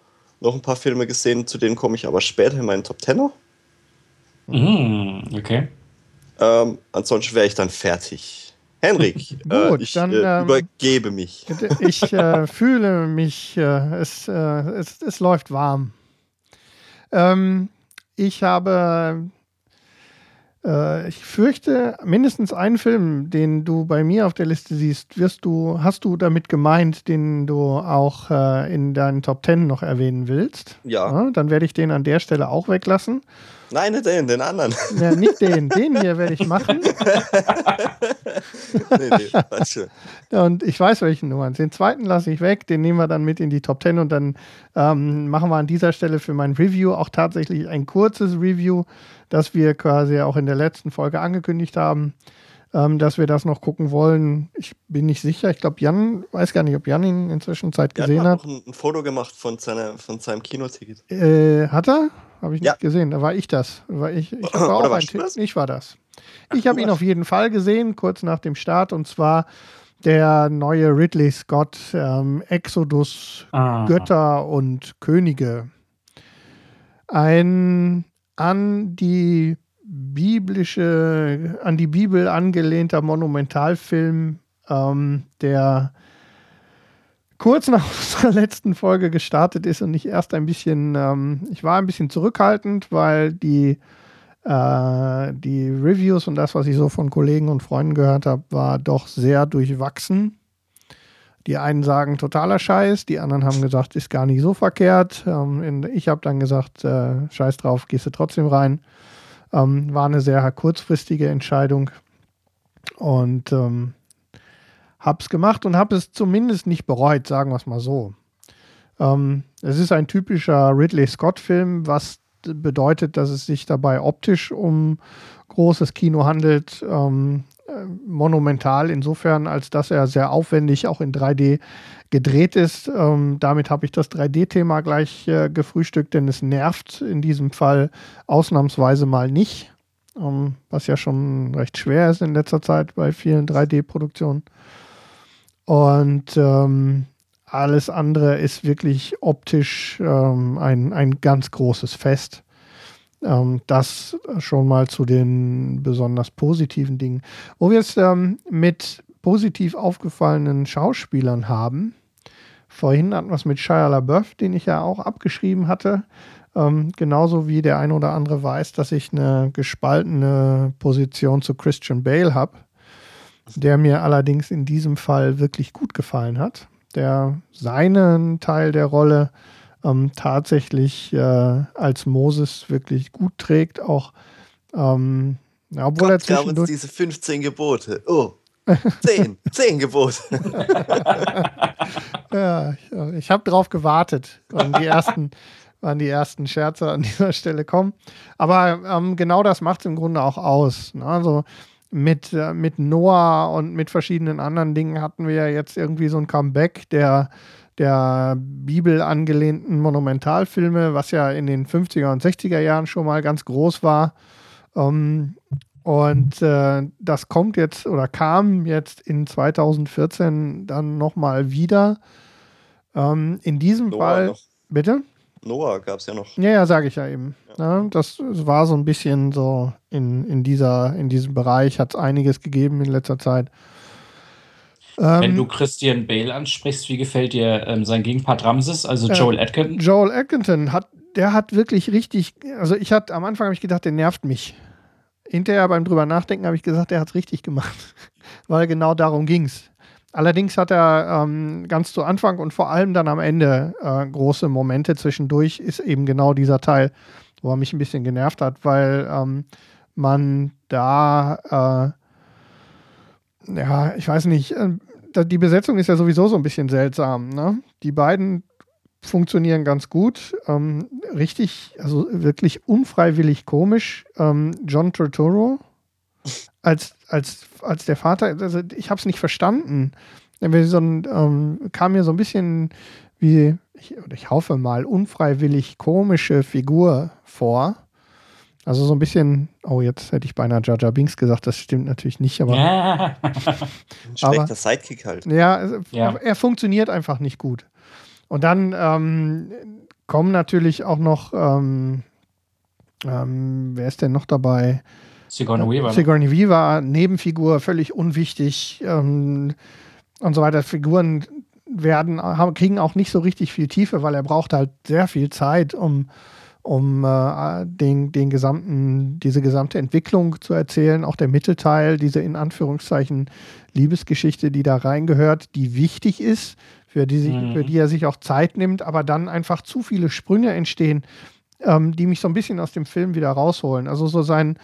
noch ein paar Filme gesehen, zu denen komme ich aber später in meinen Top Tenner. Mm, okay. Ähm, ansonsten wäre ich dann fertig. Henrik, äh, Gut, äh, ich dann, äh, ähm, übergebe mich. Ich äh, fühle mich, äh, es, äh, es, es läuft warm. Ähm, ich habe äh, ich fürchte, mindestens einen Film, den du bei mir auf der Liste siehst, wirst du, hast du damit gemeint, den du auch äh, in deinen Top Ten noch erwähnen willst. Ja. ja. Dann werde ich den an der Stelle auch weglassen. Nein, nicht den, den anderen. Ja, nicht den, den hier werde ich machen. nee, nee, schön. Und ich weiß, welchen du meinst. Den zweiten lasse ich weg, den nehmen wir dann mit in die Top Ten und dann ähm, machen wir an dieser Stelle für mein Review auch tatsächlich ein kurzes Review das wir quasi auch in der letzten Folge angekündigt haben, ähm, dass wir das noch gucken wollen. Ich bin nicht sicher. Ich glaube, Jan, weiß gar nicht, ob Jan ihn inzwischen Zeit gesehen hat. hat noch ein, Foto gemacht von, seiner, von seinem Kinoticket. Äh, hat er? Habe ich nicht ja. gesehen. Da war ich das. War ich, ich war auch ein das? Ich war das. Ich habe ihn auf jeden Fall gesehen, kurz nach dem Start, und zwar der neue Ridley Scott ähm, Exodus ah. Götter und Könige. Ein an die biblische, an die Bibel angelehnter Monumentalfilm, ähm, der kurz nach unserer letzten Folge gestartet ist und ich erst ein bisschen, ähm, ich war ein bisschen zurückhaltend, weil die, äh, die Reviews und das, was ich so von Kollegen und Freunden gehört habe, war doch sehr durchwachsen. Die einen sagen totaler Scheiß, die anderen haben gesagt, ist gar nicht so verkehrt. Ähm, ich habe dann gesagt, äh, Scheiß drauf, gehst du trotzdem rein. Ähm, war eine sehr kurzfristige Entscheidung und ähm, habe es gemacht und habe es zumindest nicht bereut, sagen wir es mal so. Ähm, es ist ein typischer Ridley Scott-Film, was bedeutet, dass es sich dabei optisch um großes Kino handelt. Ähm, monumental insofern, als dass er sehr aufwendig auch in 3D gedreht ist. Ähm, damit habe ich das 3D-Thema gleich äh, gefrühstückt, denn es nervt in diesem Fall ausnahmsweise mal nicht, ähm, was ja schon recht schwer ist in letzter Zeit bei vielen 3D-Produktionen. Und ähm, alles andere ist wirklich optisch ähm, ein, ein ganz großes Fest. Ähm, das schon mal zu den besonders positiven Dingen. Wo wir es ähm, mit positiv aufgefallenen Schauspielern haben, vorhin hatten wir es mit Shia LaBeouf, den ich ja auch abgeschrieben hatte. Ähm, genauso wie der ein oder andere weiß, dass ich eine gespaltene Position zu Christian Bale habe, der mir allerdings in diesem Fall wirklich gut gefallen hat, der seinen Teil der Rolle ähm, tatsächlich äh, als Moses wirklich gut trägt, auch ähm, obwohl Gott er gab uns diese 15 Gebote. Oh, 10, 10 Gebote. ja, ich, ich habe drauf gewartet, wann die ersten, wann die ersten Scherze an dieser Stelle kommen. Aber ähm, genau das macht es im Grunde auch aus. Ne? Also mit, äh, mit Noah und mit verschiedenen anderen Dingen hatten wir ja jetzt irgendwie so ein Comeback, der der Bibel angelehnten Monumentalfilme, was ja in den 50er und 60er Jahren schon mal ganz groß war. Ähm, und äh, das kommt jetzt oder kam jetzt in 2014 dann nochmal wieder. Ähm, in diesem Noah Fall. Noch. Bitte? Noah gab es ja noch. Ja, ja, sage ich ja eben. Ja. Ja, das war so ein bisschen so in, in, dieser, in diesem Bereich, hat es einiges gegeben in letzter Zeit. Ähm, Wenn du Christian Bale ansprichst, wie gefällt dir ähm, sein Gegenpart Ramses, also äh, Joel Atkinson? Joel Atkinson hat, der hat wirklich richtig, also ich hatte am Anfang habe ich gedacht, der nervt mich. Hinterher beim drüber nachdenken habe ich gesagt, der hat es richtig gemacht, weil genau darum ging es. Allerdings hat er ähm, ganz zu Anfang und vor allem dann am Ende äh, große Momente zwischendurch, ist eben genau dieser Teil, wo er mich ein bisschen genervt hat, weil ähm, man da äh, ja, ich weiß nicht, äh, die Besetzung ist ja sowieso so ein bisschen seltsam. Ne? Die beiden funktionieren ganz gut. Ähm, richtig, also wirklich unfreiwillig komisch. Ähm, John Turturro als, als, als der Vater, also ich habe es nicht verstanden. So ein, ähm, kam mir so ein bisschen wie, ich, ich hoffe mal, unfreiwillig komische Figur vor. Also so ein bisschen, oh, jetzt hätte ich beinahe Jaja Binks gesagt, das stimmt natürlich nicht, aber. Ja. ein schlechter Sidekick halt. Ja, ja, er funktioniert einfach nicht gut. Und dann ähm, kommen natürlich auch noch, ähm, ähm, wer ist denn noch dabei? Sigourney Weaver. Sigourney Weaver, Nebenfigur, völlig unwichtig ähm, und so weiter. Figuren werden, haben, kriegen auch nicht so richtig viel Tiefe, weil er braucht halt sehr viel Zeit, um, um äh, den, den gesamten, diese gesamte Entwicklung zu erzählen. Auch der Mittelteil, diese in Anführungszeichen Liebesgeschichte, die da reingehört, die wichtig ist, für die, sich, mhm. für die er sich auch Zeit nimmt, aber dann einfach zu viele Sprünge entstehen, ähm, die mich so ein bisschen aus dem Film wieder rausholen. Also so sein,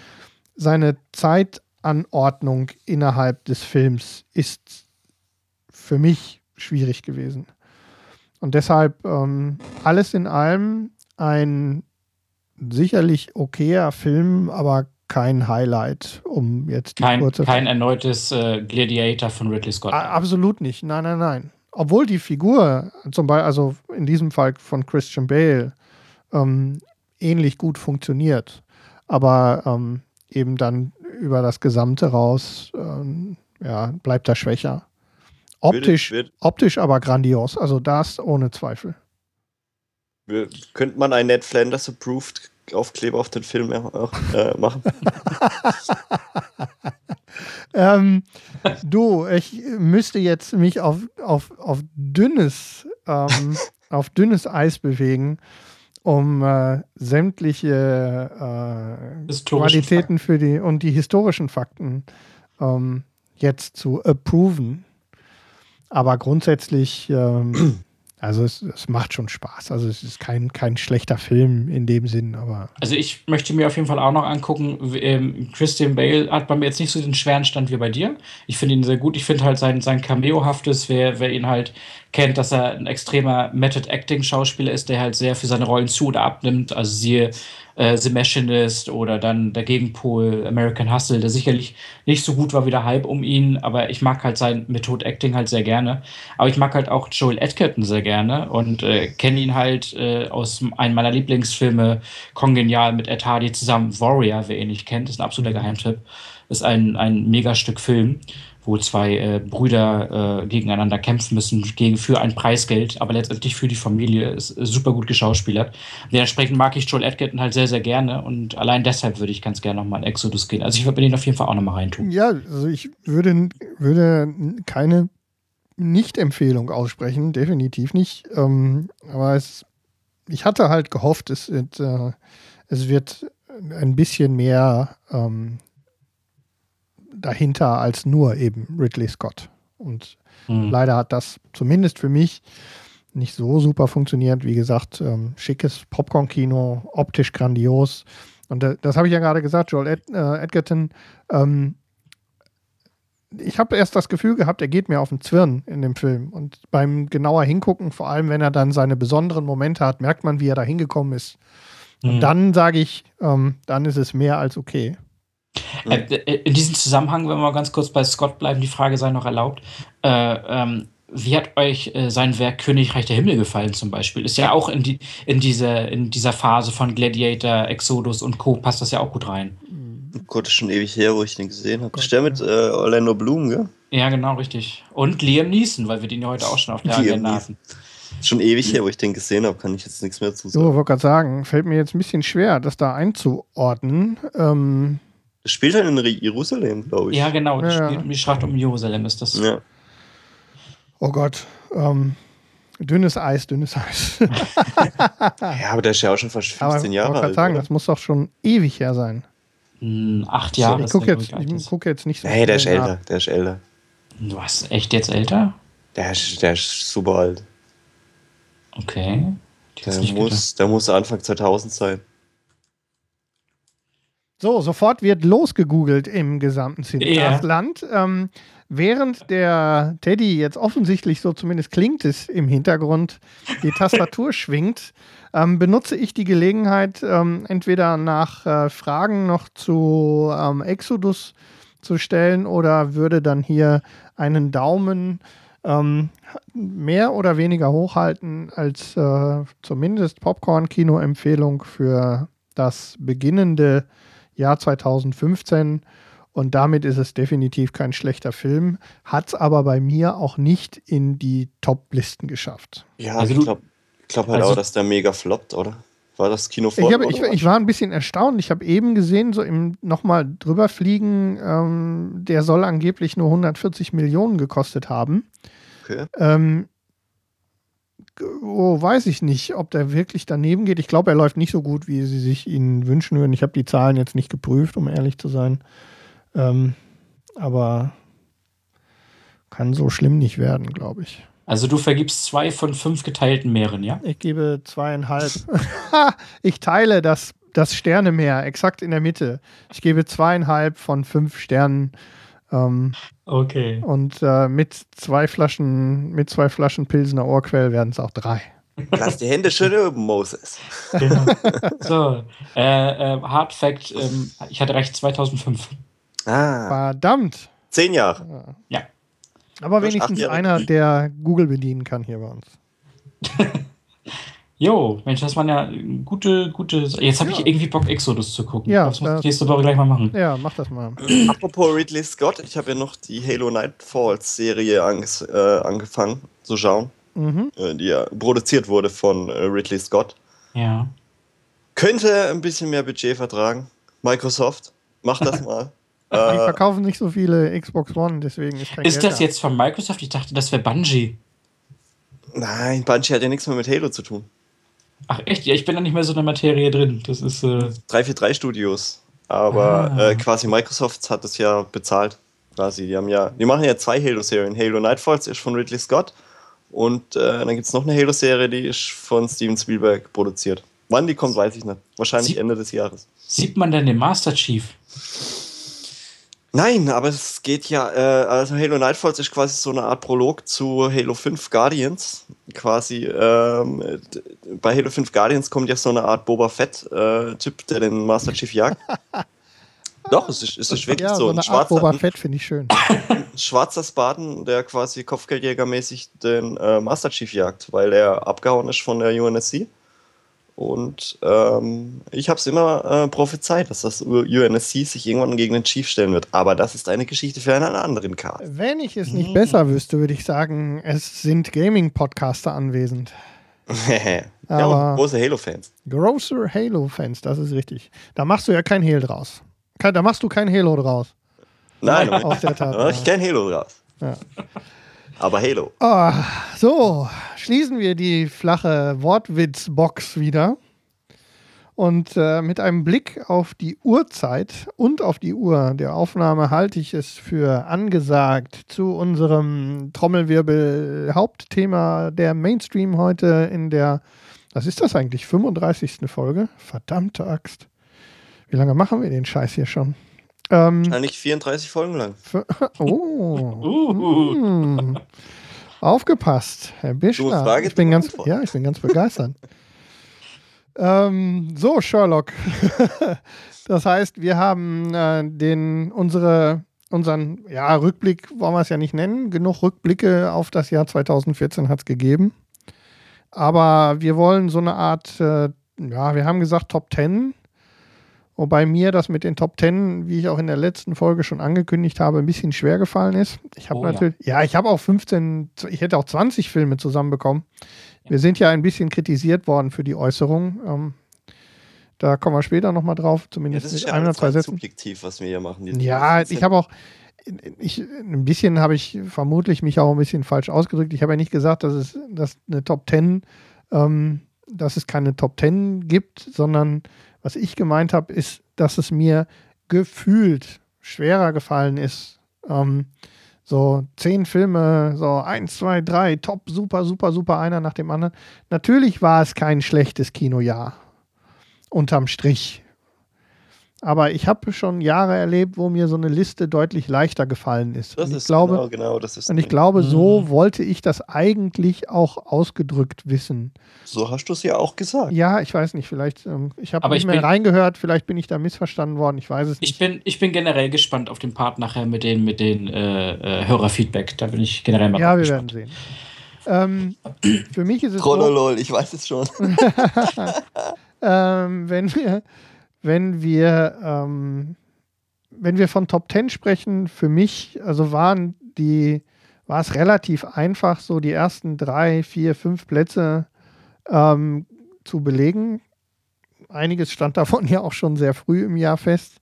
seine Zeitanordnung innerhalb des Films ist für mich schwierig gewesen. Und deshalb ähm, alles in allem ein sicherlich okayer Film, aber kein Highlight, um jetzt die kein, kurze kein erneutes äh, Gladiator von Ridley Scott. absolut nicht. Nein, nein, nein. Obwohl die Figur, zum Beispiel, also in diesem Fall von Christian Bale, ähm, ähnlich gut funktioniert, aber ähm, eben dann über das Gesamte raus, ähm, ja, bleibt er schwächer. Optisch, wird, wird, optisch aber grandios, also das ohne Zweifel. Könnte man ein Ned Flanders approved Aufkleber auf den Film äh, machen? ähm, du, ich müsste jetzt mich auf, auf, auf dünnes, ähm, auf dünnes Eis bewegen um äh, sämtliche äh, Qualitäten für die und die historischen Fakten ähm, jetzt zu approven. Aber grundsätzlich ähm, also es, es, macht schon Spaß. Also es ist kein, kein schlechter Film in dem Sinn, aber. Also ich möchte mir auf jeden Fall auch noch angucken, ähm, Christian Bale hat bei mir jetzt nicht so den schweren Stand wie bei dir. Ich finde ihn sehr gut. Ich finde halt sein, sein Cameo-haftes, wer, wer ihn halt kennt, dass er ein extremer Method-Acting-Schauspieler ist, der halt sehr für seine Rollen zu oder abnimmt. Also siehe äh, The Machinist oder dann der Gegenpol American Hustle, der sicherlich nicht so gut war wie der Hype um ihn, aber ich mag halt sein Method Acting halt sehr gerne. Aber ich mag halt auch Joel Edgerton sehr gerne und äh, kenne ihn halt äh, aus einem meiner Lieblingsfilme, Kongenial mit Ed Hardy zusammen, Warrior, wer ihn nicht kennt, ist ein absoluter Geheimtipp. Ist ein, ein Megastück Film wo zwei äh, Brüder äh, gegeneinander kämpfen müssen gegen für ein Preisgeld, aber letztendlich für die Familie ist, ist super gut geschauspielert. Dementsprechend mag ich Joel Edgerton halt sehr, sehr gerne und allein deshalb würde ich ganz gerne nochmal in Exodus gehen. Also ich würde den auf jeden Fall auch nochmal reintun. Ja, also ich würde, würde keine Nicht-Empfehlung aussprechen, definitiv nicht. Ähm, aber es, ich hatte halt gehofft, es wird, äh, es wird ein bisschen mehr ähm, dahinter als nur eben Ridley Scott. Und mhm. leider hat das zumindest für mich nicht so super funktioniert. Wie gesagt, ähm, schickes Popcorn-Kino, optisch grandios. Und äh, das habe ich ja gerade gesagt, Joel Ed, äh, Edgerton. Ähm, ich habe erst das Gefühl gehabt, er geht mir auf den Zwirn in dem Film. Und beim genauer Hingucken, vor allem wenn er dann seine besonderen Momente hat, merkt man, wie er da hingekommen ist. Und mhm. dann sage ich, ähm, dann ist es mehr als okay. Äh, äh, in diesem Zusammenhang, wenn wir mal ganz kurz bei Scott bleiben, die Frage sei noch erlaubt. Äh, ähm, wie hat euch äh, sein Werk Königreich der Himmel gefallen zum Beispiel? Ist ja auch in, die, in, diese, in dieser Phase von Gladiator, Exodus und Co. passt das ja auch gut rein. Gott, ist schon ewig her, wo ich den gesehen habe. Ist der mit äh, Orlando Bloom, gell? Ja, genau, richtig. Und Liam Neeson, weil wir den ja heute auch schon auf der Agenda hatten. Schon ewig her, wo ich den gesehen habe, kann ich jetzt nichts mehr zu sagen. So, wollte gerade sagen, fällt mir jetzt ein bisschen schwer, das da einzuordnen. Ähm, das spielt halt in Jerusalem, glaube ich. Ja, genau. Das ja. spielt die Schlacht um Jerusalem ist das. Ja. Oh Gott. Ähm, dünnes Eis, dünnes Eis. ja, aber der ist ja auch schon fast 15 aber, Jahre alt. Ich sagen, oder? das muss doch schon ewig her sein. Hm, acht Jahre. Ich gucke jetzt, guck jetzt nicht so. Nee, der ist älter. Nach. Der ist älter. Du hast echt jetzt älter? Der ist, der ist super alt. Okay. Der muss, der muss Anfang 2000 sein. So, sofort wird losgegoogelt im gesamten Cineastland. Ja. Ähm, während der Teddy jetzt offensichtlich, so zumindest klingt es im Hintergrund, die Tastatur schwingt, ähm, benutze ich die Gelegenheit, ähm, entweder nach äh, Fragen noch zu ähm, Exodus zu stellen oder würde dann hier einen Daumen ähm, mehr oder weniger hochhalten als äh, zumindest Popcorn-Kino-Empfehlung für das beginnende Jahr 2015 und damit ist es definitiv kein schlechter Film, hat es aber bei mir auch nicht in die Top-Listen geschafft. Ja, also ich glaube glaub halt also, auch, dass der mega floppt, oder? War das Kino vor? Ich, hab, ich, ich, war ein bisschen erstaunt. Ich habe eben gesehen, so im nochmal drüber fliegen, ähm, der soll angeblich nur 140 Millionen gekostet haben. Okay. Ähm, oh, weiß ich nicht, ob der wirklich daneben geht. Ich glaube, er läuft nicht so gut, wie sie sich ihn wünschen würden. Ich habe die Zahlen jetzt nicht geprüft, um ehrlich zu sein. Ähm, aber kann so schlimm nicht werden, glaube ich. Also du vergibst zwei von fünf geteilten Meeren, ja? Ich gebe zweieinhalb. ich teile das, das Sternemeer exakt in der Mitte. Ich gebe zweieinhalb von fünf Sternen. Ähm, okay. Und äh, mit zwei Flaschen, mit zwei Flaschen Pilsener Ohrquell werden es auch drei. Lass die Hände schön üben, Moses. Genau. So, äh, äh, Hard Fact, ähm, ich hatte recht, 2005. Ah. Verdammt. Zehn Jahre. Ja. Aber wenigstens einer, der Google bedienen kann hier bei uns. Jo, Mensch, das waren ja gute, gute. Jetzt habe ja. ich irgendwie Bock, Exodus zu gucken. Ja, das muss ich nächste Woche gleich mal machen. Ja, mach das mal. Apropos Ridley Scott, ich habe ja noch die Halo Nightfalls Serie anges äh, angefangen zu schauen, mhm. äh, die ja produziert wurde von äh, Ridley Scott. Ja. Könnte ein bisschen mehr Budget vertragen. Microsoft, mach das mal. Die äh, verkaufen nicht so viele Xbox One, deswegen ist kein Ist Geld das da. jetzt von Microsoft? Ich dachte, das wäre Bungie. Nein, Bungie hat ja nichts mehr mit Halo zu tun. Ach echt? Ja, ich bin da nicht mehr so in der Materie drin. Das ist. Äh 343 Studios. Aber ah. äh, quasi Microsoft hat es ja bezahlt. Quasi. Die haben ja. Die machen ja zwei Halo-Serien. Halo Nightfalls ist von Ridley Scott. Und äh, dann gibt es noch eine Halo-Serie, die ist von Steven Spielberg produziert. Wann die kommt, weiß ich nicht. Wahrscheinlich Sie Ende des Jahres. Sieht man denn den Master Chief? Nein, aber es geht ja, äh, also Halo Nightfalls ist quasi so eine Art Prolog zu Halo 5 Guardians. Quasi, ähm, bei Halo 5 Guardians kommt ja so eine Art Boba Fett-Typ, äh, der den Master Chief jagt. Doch, es ist, es ist wirklich ja, so. so eine ein schwarzer, Art Boba Fett finde ich schön. Ein schwarzer Spartan, der quasi Kopfgeldjägermäßig den äh, Master Chief jagt, weil er abgehauen ist von der UNSC. Und ähm, ich habe es immer äh, prophezeit, dass das UNSC sich irgendwann gegen den Chief stellen wird. Aber das ist eine Geschichte für einen anderen Cast. Wenn ich es nicht mhm. besser wüsste, würde ich sagen, es sind Gaming-Podcaster anwesend. ja, und große Halo-Fans. Große Halo-Fans, das ist richtig. Da machst du ja kein Hehl draus. Da machst du kein Halo draus. Nein, aus der Tat. Da mach ich kein Halo draus. Ja. Aber Halo. Oh, so, schließen wir die flache Wortwitzbox wieder. Und äh, mit einem Blick auf die Uhrzeit und auf die Uhr der Aufnahme halte ich es für angesagt zu unserem Trommelwirbel Hauptthema der Mainstream heute in der, was ist das eigentlich, 35. Folge? Verdammte Axt. Wie lange machen wir den Scheiß hier schon? Ähm, Wahrscheinlich 34 Folgen lang. Oh. uh. Aufgepasst, Herr Bischler. Ich bin ganz, ja, ich bin ganz begeistert. ähm, so, Sherlock. das heißt, wir haben äh, den, unsere, unseren ja, Rückblick, wollen wir es ja nicht nennen. Genug Rückblicke auf das Jahr 2014 hat es gegeben. Aber wir wollen so eine Art, äh, ja, wir haben gesagt Top 10 Wobei mir das mit den Top Ten, wie ich auch in der letzten Folge schon angekündigt habe, ein bisschen schwer gefallen ist. Ich habe oh, natürlich, ja, ja ich habe auch 15, ich hätte auch 20 Filme zusammenbekommen. Ja. Wir sind ja ein bisschen kritisiert worden für die Äußerung. Ähm, da kommen wir später nochmal drauf, zumindest ja, das ist mit ja einer, zwei Sätzen. subjektiv, was wir hier machen. Ja, ich habe auch, ich, ein bisschen habe ich vermutlich mich auch ein bisschen falsch ausgedrückt. Ich habe ja nicht gesagt, dass es dass eine Top Ten, ähm, dass es keine Top Ten gibt, sondern was ich gemeint habe, ist, dass es mir gefühlt schwerer gefallen ist. Ähm, so zehn Filme, so eins, zwei, drei, top, super, super, super, einer nach dem anderen. Natürlich war es kein schlechtes Kinojahr. Unterm Strich. Aber ich habe schon Jahre erlebt, wo mir so eine Liste deutlich leichter gefallen ist. Das und ist glaube, genau, genau, das ist und ich glaube, so mhm. wollte ich das eigentlich auch ausgedrückt wissen. So hast du es ja auch gesagt. Ja, ich weiß nicht, vielleicht, ähm, ich habe nicht ich mehr bin, reingehört, vielleicht bin ich da missverstanden worden, ich weiß es nicht. Ich bin, ich bin generell gespannt auf den Part nachher mit den, mit den äh, äh, Hörerfeedback. Da bin ich generell mal Ja, wir gespannt. werden sehen. Ähm, für mich ist es. Trollolol, so, ich weiß es schon. ähm, wenn wir, wenn wir, ähm, wenn wir von Top 10 sprechen, für mich, also waren die, war es relativ einfach, so die ersten drei, vier, fünf Plätze ähm, zu belegen. Einiges stand davon ja auch schon sehr früh im Jahr fest.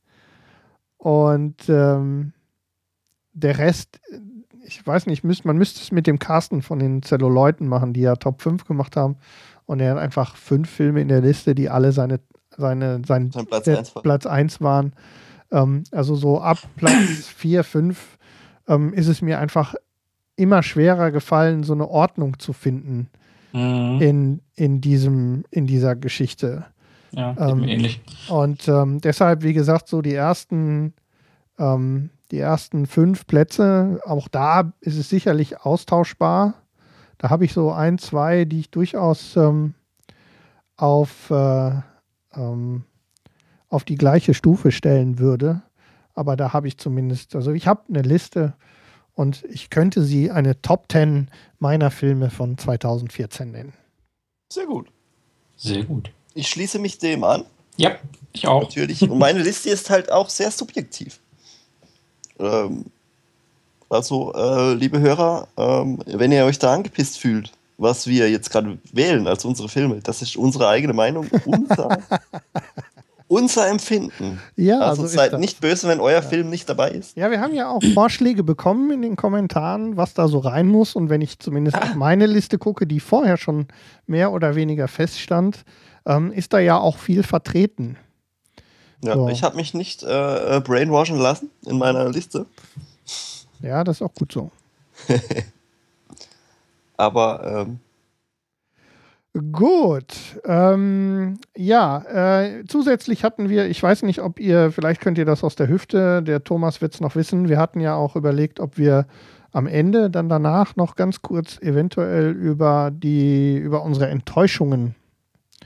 Und ähm, der Rest, ich weiß nicht, müsst, man müsste es mit dem Carsten von den Zelluleuten machen, die ja Top 5 gemacht haben. Und er hat einfach fünf Filme in der Liste, die alle seine, seine, sein, sein Platz, 1 Platz 1 waren. Ähm, also so ab Platz 4, 5 ähm, ist es mir einfach immer schwerer gefallen, so eine Ordnung zu finden mhm. in, in, diesem, in dieser Geschichte. Ja, ähm, ähnlich. Und ähm, deshalb, wie gesagt, so die ersten, ähm, die ersten fünf Plätze, auch da ist es sicherlich austauschbar. Da habe ich so ein, zwei, die ich durchaus ähm, auf, äh, ähm, auf die gleiche Stufe stellen würde. Aber da habe ich zumindest, also ich habe eine Liste und ich könnte sie eine Top 10 meiner Filme von 2014 nennen. Sehr gut. Sehr gut. Ich schließe mich dem an. Ja, ich auch. Natürlich. Und meine Liste ist halt auch sehr subjektiv. Ähm, also, äh, liebe Hörer, ähm, wenn ihr euch da angepisst fühlt, was wir jetzt gerade wählen als unsere Filme, das ist unsere eigene Meinung, unser, unser Empfinden. Ja, also, also seid nicht böse, wenn euer ja. Film nicht dabei ist. Ja, wir haben ja auch Vorschläge bekommen in den Kommentaren, was da so rein muss. Und wenn ich zumindest ah. auf meine Liste gucke, die vorher schon mehr oder weniger feststand, ähm, ist da ja auch viel vertreten. Ja, so. ich habe mich nicht äh, äh, brainwashen lassen in meiner Liste. Ja, das ist auch gut so. Aber ähm, Gut. Ähm, ja, äh, zusätzlich hatten wir, ich weiß nicht, ob ihr, vielleicht könnt ihr das aus der Hüfte, der Thomas wird es noch wissen, wir hatten ja auch überlegt, ob wir am Ende dann danach noch ganz kurz eventuell über die, über unsere Enttäuschungen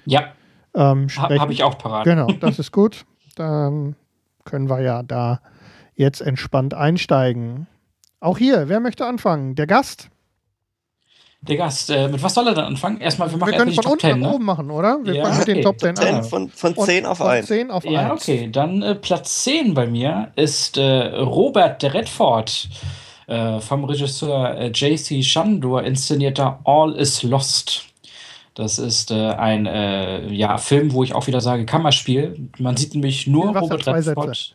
ja. Ähm, Habe hab ich auch parat. Genau, das ist gut. Dann können wir ja da jetzt entspannt einsteigen. Auch hier, wer möchte anfangen? Der Gast? Der Gast, äh, mit was soll er dann anfangen? Erstmal, wir machen wir können von unten 10, nach ne? oben machen, oder? Wir ja, fangen mit okay. den Top 10 an. Von, von 10 auf 1. 10 auf ja, 1. okay. Dann äh, Platz 10 bei mir ist äh, Robert Redford äh, vom Regisseur äh, J.C. Shandor inszenierter All is Lost. Das ist äh, ein äh, ja, Film, wo ich auch wieder sage, Kammerspiel. Man sieht nämlich nur Robert Redford.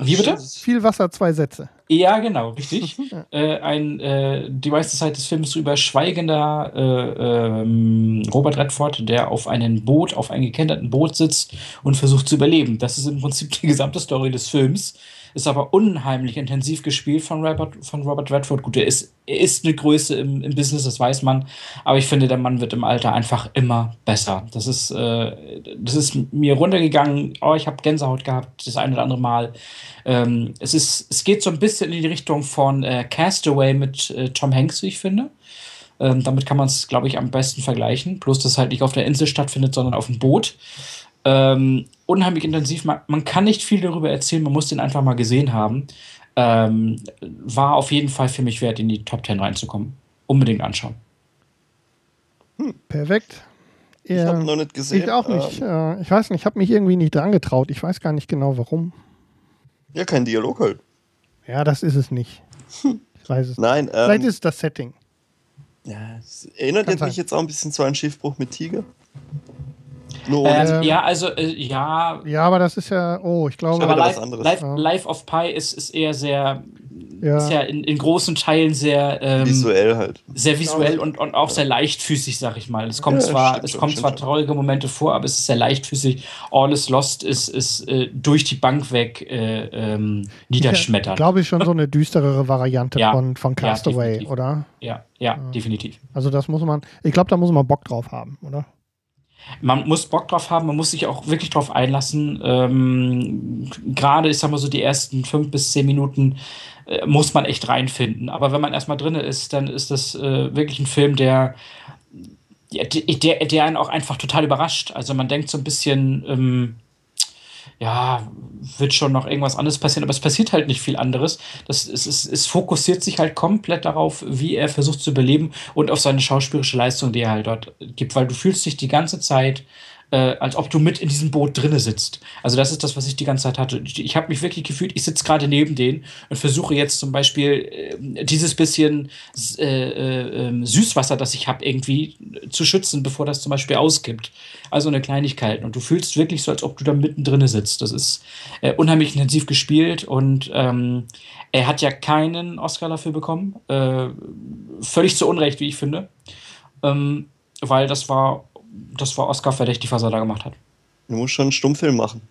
Wie bitte? Viel Wasser, zwei Sätze. Ja, genau, richtig. äh, ein, äh, die meiste Zeit des Films über schweigender äh, ähm, Robert Redford, der auf einem Boot, auf einem gekenterten Boot sitzt und versucht zu überleben. Das ist im Prinzip die gesamte Story des Films ist aber unheimlich intensiv gespielt von Robert, von Robert Redford. Gut, er ist, er ist eine Größe im, im Business, das weiß man, aber ich finde, der Mann wird im Alter einfach immer besser. Das ist, äh, das ist mir runtergegangen. Oh, ich habe Gänsehaut gehabt, das ein oder andere Mal. Ähm, es, ist, es geht so ein bisschen in die Richtung von äh, Castaway mit äh, Tom Hanks, wie ich finde. Ähm, damit kann man es, glaube ich, am besten vergleichen. Bloß, dass es halt nicht auf der Insel stattfindet, sondern auf dem Boot. Ähm, unheimlich intensiv. Man, man, kann nicht viel darüber erzählen, man muss den einfach mal gesehen haben. Ähm, war auf jeden Fall für mich wert, in die Top 10 reinzukommen. Unbedingt anschauen. Hm, perfekt. Ich habe noch nicht gesehen. Ich auch nicht. Ähm, ich weiß nicht, ich habe mich irgendwie nicht dran getraut. Ich weiß gar nicht genau warum. Ja, kein Dialog halt. Ja, das ist es nicht. Ich weiß es. Nein, ähm, Vielleicht ist es das Setting. Ja, es erinnert mich jetzt auch ein bisschen zu einem Schiffbruch mit Tiger. Ähm, ja, also äh, ja. Ja, aber das ist ja, oh, ich glaube. Aber Life, Life, Life, of Pi ist, ist eher sehr, ja. ist ja in, in großen Teilen sehr ähm, visuell halt. Sehr visuell und, und auch sehr leichtfüßig, sag ich mal. Es kommt ja, zwar, stimmt, es kommt zwar traurige Momente vor, aber es ist sehr leichtfüßig. All is Lost ist, ist äh, durch die Bank weg äh, ähm, niederschmettert. Glaube ich schon so eine düsterere Variante ja, von, von Castaway, oder? Ja, ja, definitiv. Also das muss man, ich glaube, da muss man Bock drauf haben, oder? Man muss Bock drauf haben, man muss sich auch wirklich drauf einlassen. Ähm, Gerade, ich sag mal so, die ersten fünf bis zehn Minuten äh, muss man echt reinfinden. Aber wenn man erstmal drin ist, dann ist das äh, wirklich ein Film, der, der, der einen auch einfach total überrascht. Also man denkt so ein bisschen, ähm, ja, wird schon noch irgendwas anderes passieren, aber es passiert halt nicht viel anderes. Das, es, es, es fokussiert sich halt komplett darauf, wie er versucht zu überleben und auf seine schauspielerische Leistung, die er halt dort gibt, weil du fühlst dich die ganze Zeit äh, als ob du mit in diesem Boot drinne sitzt. Also das ist das, was ich die ganze Zeit hatte. Ich, ich habe mich wirklich gefühlt, ich sitze gerade neben denen und versuche jetzt zum Beispiel äh, dieses bisschen äh, äh, ähm, Süßwasser, das ich habe, irgendwie zu schützen, bevor das zum Beispiel auskippt. Also eine Kleinigkeit. Und du fühlst wirklich so, als ob du da mittendrin sitzt. Das ist äh, unheimlich intensiv gespielt und ähm, er hat ja keinen Oscar dafür bekommen. Äh, völlig zu Unrecht, wie ich finde. Ähm, weil das war das war Oscar verdächtig, was er da gemacht hat. Du musst schon einen Stummfilm machen.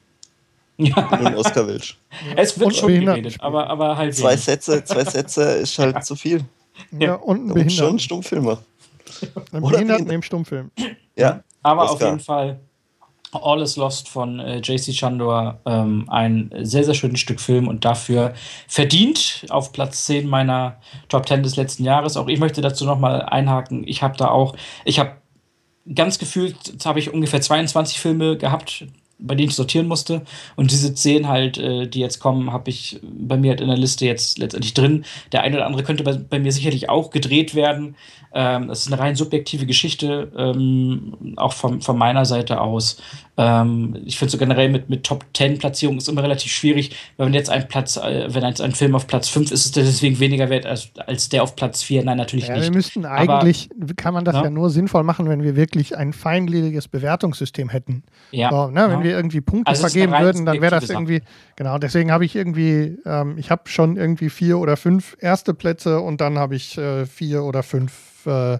Ja. Wenn du einen Oscar willst. Es wird und schon geredet, aber, aber halt. Zwei Sätze, zwei Sätze ist halt zu viel. Ja, und ein Behinderten. schon einen Stummfilm machen. Ein Behinderten im Stummfilm. Ja. Aber auf jeden Fall All is Lost von äh, JC Chandor, ähm, ein sehr, sehr schönes Stück Film und dafür verdient auf Platz 10 meiner Top 10 des letzten Jahres. Auch ich möchte dazu nochmal einhaken. Ich habe da auch, ich habe ganz gefühlt habe ich ungefähr 22 Filme gehabt, bei denen ich sortieren musste. Und diese 10 halt, äh, die jetzt kommen, habe ich bei mir halt in der Liste jetzt letztendlich drin. Der eine oder andere könnte bei, bei mir sicherlich auch gedreht werden. Ähm, das ist eine rein subjektive Geschichte, ähm, auch von, von meiner Seite aus. Ähm, ich finde so generell mit, mit Top 10 Platzierung ist immer relativ schwierig, wenn jetzt ein Platz, äh, wenn jetzt ein Film auf Platz 5 ist, ist der deswegen weniger wert als, als der auf Platz 4. Nein, natürlich ja, nicht. Wir müssten eigentlich, Aber, kann man das ja. ja. nur sinnvoll machen, wenn wir wirklich ein feingliedriges Bewertungssystem hätten. Ja. So, ne, wenn wir irgendwie Punkte also vergeben würden, dann wäre das irgendwie, genau, deswegen habe ich irgendwie, ähm, ich habe schon irgendwie vier oder fünf erste Plätze und dann habe ich äh, vier oder fünf äh,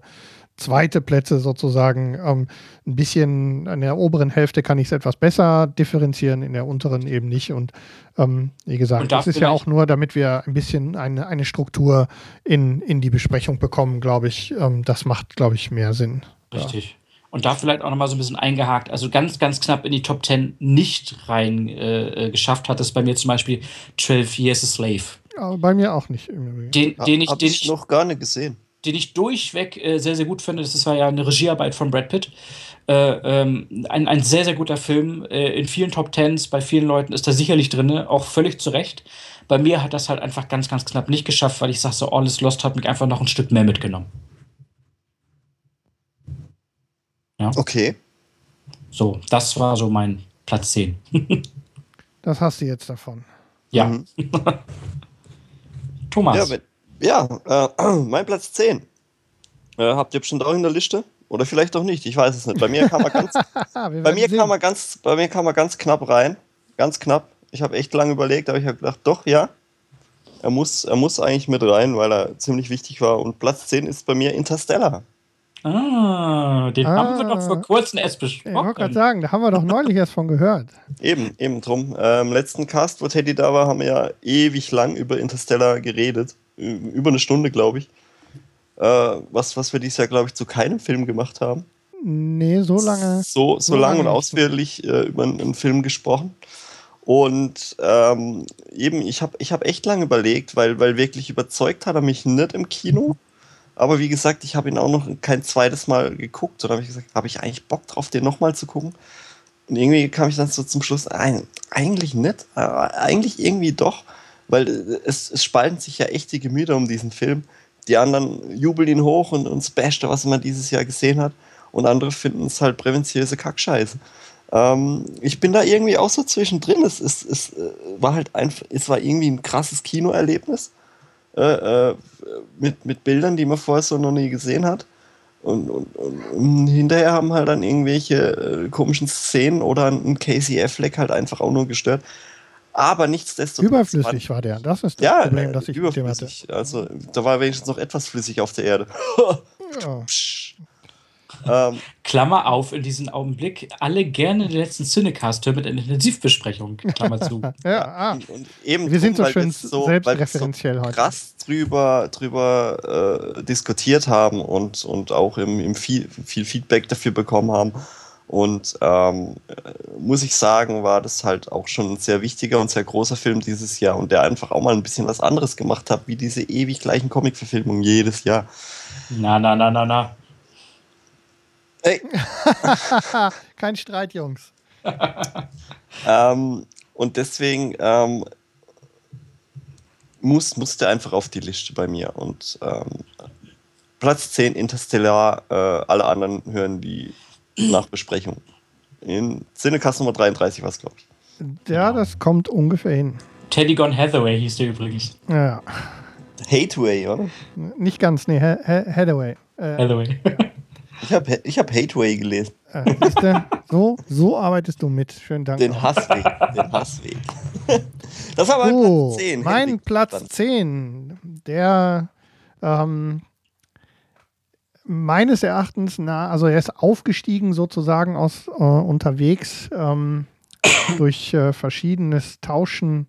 zweite Plätze sozusagen. Ähm, ein bisschen an der oberen Hälfte kann ich es etwas besser differenzieren, in der unteren eben nicht. Und ähm, wie gesagt, das ist ja auch nur, damit wir ein bisschen eine, eine Struktur in, in die Besprechung bekommen, glaube ich. Ähm, das macht, glaube ich, mehr Sinn. Richtig. Ja. Und da vielleicht auch nochmal so ein bisschen eingehakt, also ganz, ganz knapp in die Top 10 nicht rein äh, äh, geschafft hat es bei mir zum Beispiel 12 Years a Slave. Aber bei mir auch nicht. Den, den ich, den ich noch gar nicht gesehen den ich durchweg äh, sehr, sehr gut finde. Das war ja eine Regiearbeit von Brad Pitt. Äh, ähm, ein, ein sehr, sehr guter Film. Äh, in vielen Top Tens, bei vielen Leuten ist er sicherlich drin, auch völlig zu Recht. Bei mir hat das halt einfach ganz, ganz knapp nicht geschafft, weil ich sage, so All is Lost hat mich einfach noch ein Stück mehr mitgenommen. Ja. Okay. So, das war so mein Platz 10. das hast du jetzt davon. Ja. Mhm. Thomas. Ja, ja, äh, mein Platz 10. Äh, habt ihr bestimmt auch in der Liste? Oder vielleicht auch nicht, ich weiß es nicht. Bei mir kam er ganz, bei mir kam er ganz, bei mir kam er ganz knapp rein. Ganz knapp. Ich habe echt lange überlegt, aber ich habe gedacht, doch, ja. Er muss, er muss eigentlich mit rein, weil er ziemlich wichtig war. Und Platz 10 ist bei mir Interstellar. Ah, den ah, haben wir doch vor kurzem erst besprochen. Ich wollte gerade sagen, da haben wir doch neulich erst von gehört. Eben, eben drum. Im ähm, letzten Cast, wo Teddy da war, haben wir ja ewig lang über Interstellar geredet über eine Stunde, glaube ich. Äh, was, was wir dieses Jahr, glaube ich, zu keinem Film gemacht haben. Nee, so lange. So, so, so lang und ausführlich äh, über einen, einen, Film gesprochen. Und ähm, eben, ich habe ich hab echt lange überlegt, weil, weil wirklich überzeugt hat er mich nicht im Kino. Aber wie gesagt, ich habe ihn auch noch kein zweites Mal geguckt. Und habe ich gesagt, habe ich eigentlich Bock drauf, den nochmal zu gucken? Und irgendwie kam ich dann so zum Schluss, ein, eigentlich nicht, äh, eigentlich irgendwie doch weil es, es spalten sich ja echt die Gemüter um diesen Film. Die anderen jubeln ihn hoch und, und Beste, was man dieses Jahr gesehen hat. Und andere finden es halt präventiöse Kackscheiße. Ähm, ich bin da irgendwie auch so zwischendrin. Es, es, es äh, war halt einfach, es war irgendwie ein krasses Kinoerlebnis. Äh, äh, mit, mit Bildern, die man vorher so noch nie gesehen hat. Und, und, und, und hinterher haben halt dann irgendwelche äh, komischen Szenen oder ein Casey Affleck halt einfach auch nur gestört. Aber nichtsdestotrotz. Überflüssig war der. Das ist das ja, Problem, das ich überflüssig. mit dem hatte. Also, da war wenigstens noch etwas flüssig auf der Erde. ähm, Klammer auf in diesem Augenblick. Alle gerne den letzten Cinecast hören mit einer Intensivbesprechung. Klammer zu. ja, ah. Wir drum, sind so schön so, selbstreferenziell so heute. krass drüber, drüber äh, diskutiert haben und, und auch im, im viel, viel Feedback dafür bekommen haben. Und ähm, muss ich sagen, war das halt auch schon ein sehr wichtiger und sehr großer Film dieses Jahr und der einfach auch mal ein bisschen was anderes gemacht hat, wie diese ewig gleichen Comic-Verfilmungen jedes Jahr. Na, na, na, na, na. Ey. Kein Streit, Jungs. ähm, und deswegen ähm, muss, musste einfach auf die Liste bei mir. Und ähm, Platz 10 Interstellar, äh, alle anderen hören die Nachbesprechung. In Cinecast Nummer 33 war es, glaube ich. Ja, das kommt ungefähr hin. Teddy Gone Hathaway hieß der übrigens. Ja. Hateway, oder? Nicht ganz, nee, ha ha Hathaway. Äh, Hathaway. Ich habe ich hab Hateway gelesen. Äh, so, so arbeitest du mit. Schönen Dank. Den Hassweg. Den Hassweg. Das war mein oh, Platz 10. Mein Henrik Platz 10, der ähm, meines Erachtens, na, also er ist aufgestiegen sozusagen aus äh, unterwegs ähm, durch äh, verschiedenes Tauschen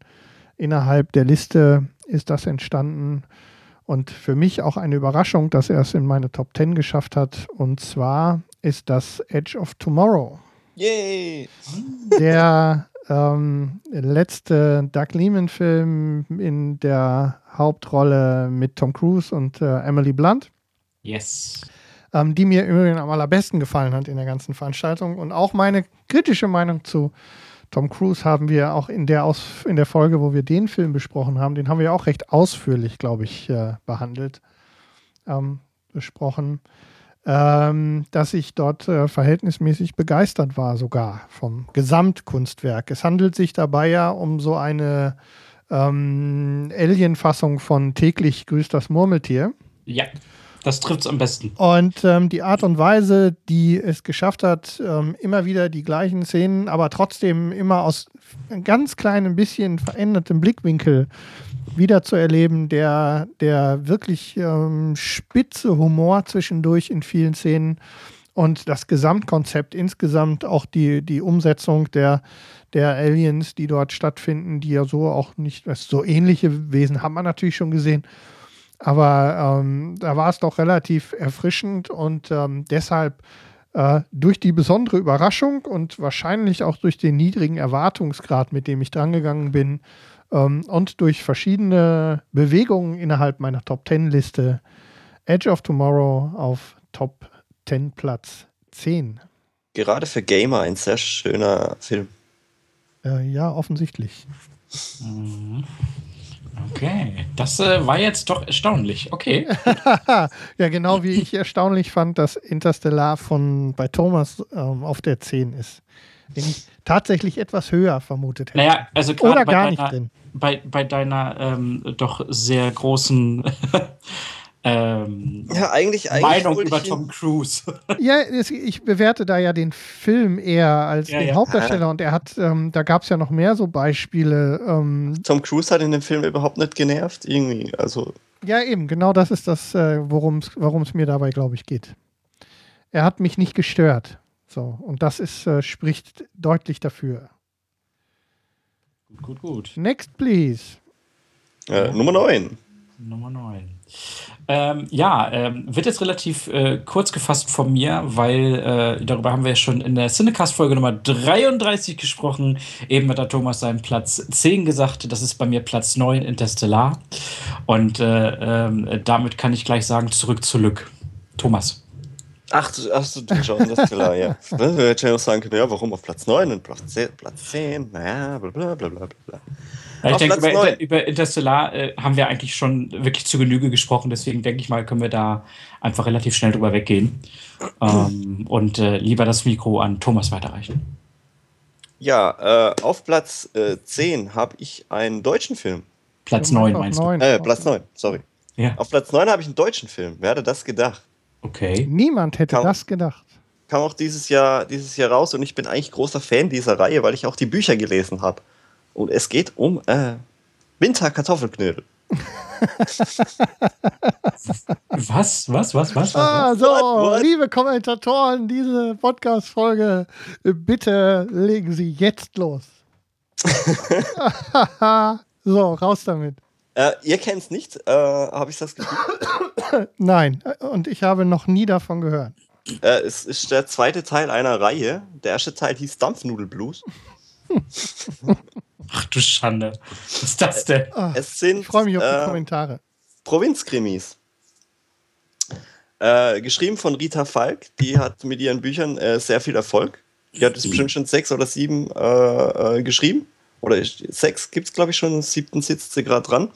innerhalb der Liste ist das entstanden. Und für mich auch eine Überraschung, dass er es in meine Top 10 geschafft hat. Und zwar ist das Edge of Tomorrow. Yay! Der ähm, letzte Doug Lehman-Film in der Hauptrolle mit Tom Cruise und äh, Emily Blunt. Yes. Ähm, die mir übrigens am allerbesten gefallen hat in der ganzen Veranstaltung. Und auch meine kritische Meinung zu Tom Cruise haben wir auch in der, Aus in der Folge, wo wir den Film besprochen haben, den haben wir auch recht ausführlich, glaube ich, äh, behandelt, ähm, besprochen ähm, dass ich dort äh, verhältnismäßig begeistert war, sogar vom Gesamtkunstwerk. Es handelt sich dabei ja um so eine ähm, Alien-Fassung von täglich grüßt das Murmeltier. Ja. Das trifft es am besten. Und ähm, die Art und Weise, die es geschafft hat, ähm, immer wieder die gleichen Szenen, aber trotzdem immer aus einem ganz kleinen bisschen verändertem Blickwinkel wiederzuerleben, der, der wirklich ähm, spitze Humor zwischendurch in vielen Szenen und das Gesamtkonzept insgesamt, auch die, die Umsetzung der, der Aliens, die dort stattfinden, die ja so auch nicht, so ähnliche Wesen haben wir natürlich schon gesehen. Aber ähm, da war es doch relativ erfrischend und ähm, deshalb äh, durch die besondere Überraschung und wahrscheinlich auch durch den niedrigen Erwartungsgrad, mit dem ich drangegangen bin, ähm, und durch verschiedene Bewegungen innerhalb meiner Top 10 Liste Edge of Tomorrow auf Top 10 Platz 10. Gerade für Gamer ein sehr schöner Film. Äh, ja, offensichtlich. Mhm. Okay, das äh, war jetzt doch erstaunlich. Okay. ja, genau wie ich erstaunlich fand, dass Interstellar von bei Thomas ähm, auf der 10 ist. Den ich tatsächlich etwas höher vermutet hätte. Naja, also Oder gar deiner, nicht drin. Bei, bei deiner ähm, doch sehr großen ähm, ja, eigentlich, eigentlich Meinung über Tom Cruise. ja, ich bewerte da ja den Film eher als ja, den ja. Hauptdarsteller und er hat, ähm, da gab es ja noch mehr so Beispiele. Ähm, Tom Cruise hat in dem Film überhaupt nicht genervt, irgendwie. Also. Ja, eben, genau das ist das, äh, worum es mir dabei, glaube ich, geht. Er hat mich nicht gestört. So, und das ist, äh, spricht deutlich dafür. Gut, gut, gut. Next, please. Äh, Nummer 9. Nummer 9. Ähm, ja, ähm, wird jetzt relativ äh, kurz gefasst von mir, weil äh, darüber haben wir ja schon in der Cinecast-Folge Nummer 33 gesprochen. Eben hat der Thomas seinen Platz 10 gesagt. Das ist bei mir Platz 9 Interstellar. Und äh, ähm, damit kann ich gleich sagen, zurück zu Lück. Thomas. Ach, ach du schon, Interstellar, ja. Wir hätten ja auch sagen können, ja, warum auf Platz 9 und Platz 10? Platz 10? Naja, bla bla bla bla bla. Ja, ich denke, über, über, Interstellar äh, haben wir eigentlich schon wirklich zu Genüge gesprochen, deswegen denke ich mal, können wir da einfach relativ schnell drüber weggehen ähm, und äh, lieber das Mikro an Thomas weiterreichen. Ja, äh, auf Platz äh, 10 habe ich einen deutschen Film. Platz 9 meinst 9. du? Äh, Platz 9, sorry. Ja. Auf Platz 9 habe ich einen deutschen Film. Wer hätte das gedacht? Okay. Niemand hätte kam, das gedacht. Kam auch dieses Jahr, dieses Jahr raus und ich bin eigentlich großer Fan dieser Reihe, weil ich auch die Bücher gelesen habe. Und es geht um äh, Winterkartoffelknödel. was? Was? Was? Was? Ah, so, what, what? liebe Kommentatoren, diese Podcast-Folge, bitte legen Sie jetzt los. so, raus damit. Äh, ihr kennt es nicht, äh, habe ich das gespielt? Nein, und ich habe noch nie davon gehört. Äh, es ist der zweite Teil einer Reihe. Der erste Teil hieß Dampfnudelblues. Ach du Schande. Was ist das denn? Ach, es sind, ich freue mich auf die äh, Kommentare. Provinzkrimis. Äh, geschrieben von Rita Falk. Die hat mit ihren Büchern äh, sehr viel Erfolg. Die hat es bestimmt schon sechs oder sieben äh, äh, geschrieben. Oder sechs gibt es, glaube ich, schon. Siebten sitzt sie gerade dran.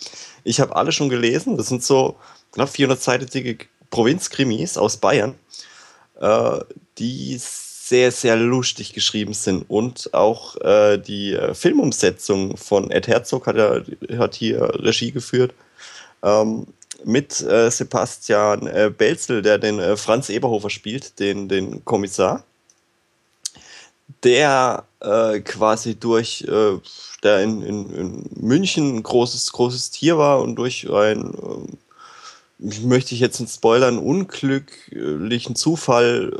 Ich habe alle schon gelesen. Das sind so knapp 400-seitige Provinzkrimis aus Bayern, äh, die sehr, sehr lustig geschrieben sind. Und auch äh, die äh, Filmumsetzung von Ed Herzog hat, er, hat hier Regie geführt. Ähm, mit äh, Sebastian äh, Belzel, der den Franz Eberhofer spielt, den, den Kommissar. Der äh, quasi durch, der in, in, in, München ein großes, großes Tier war und durch ein ähm, möchte ich jetzt nicht spoilern, unglücklichen Zufall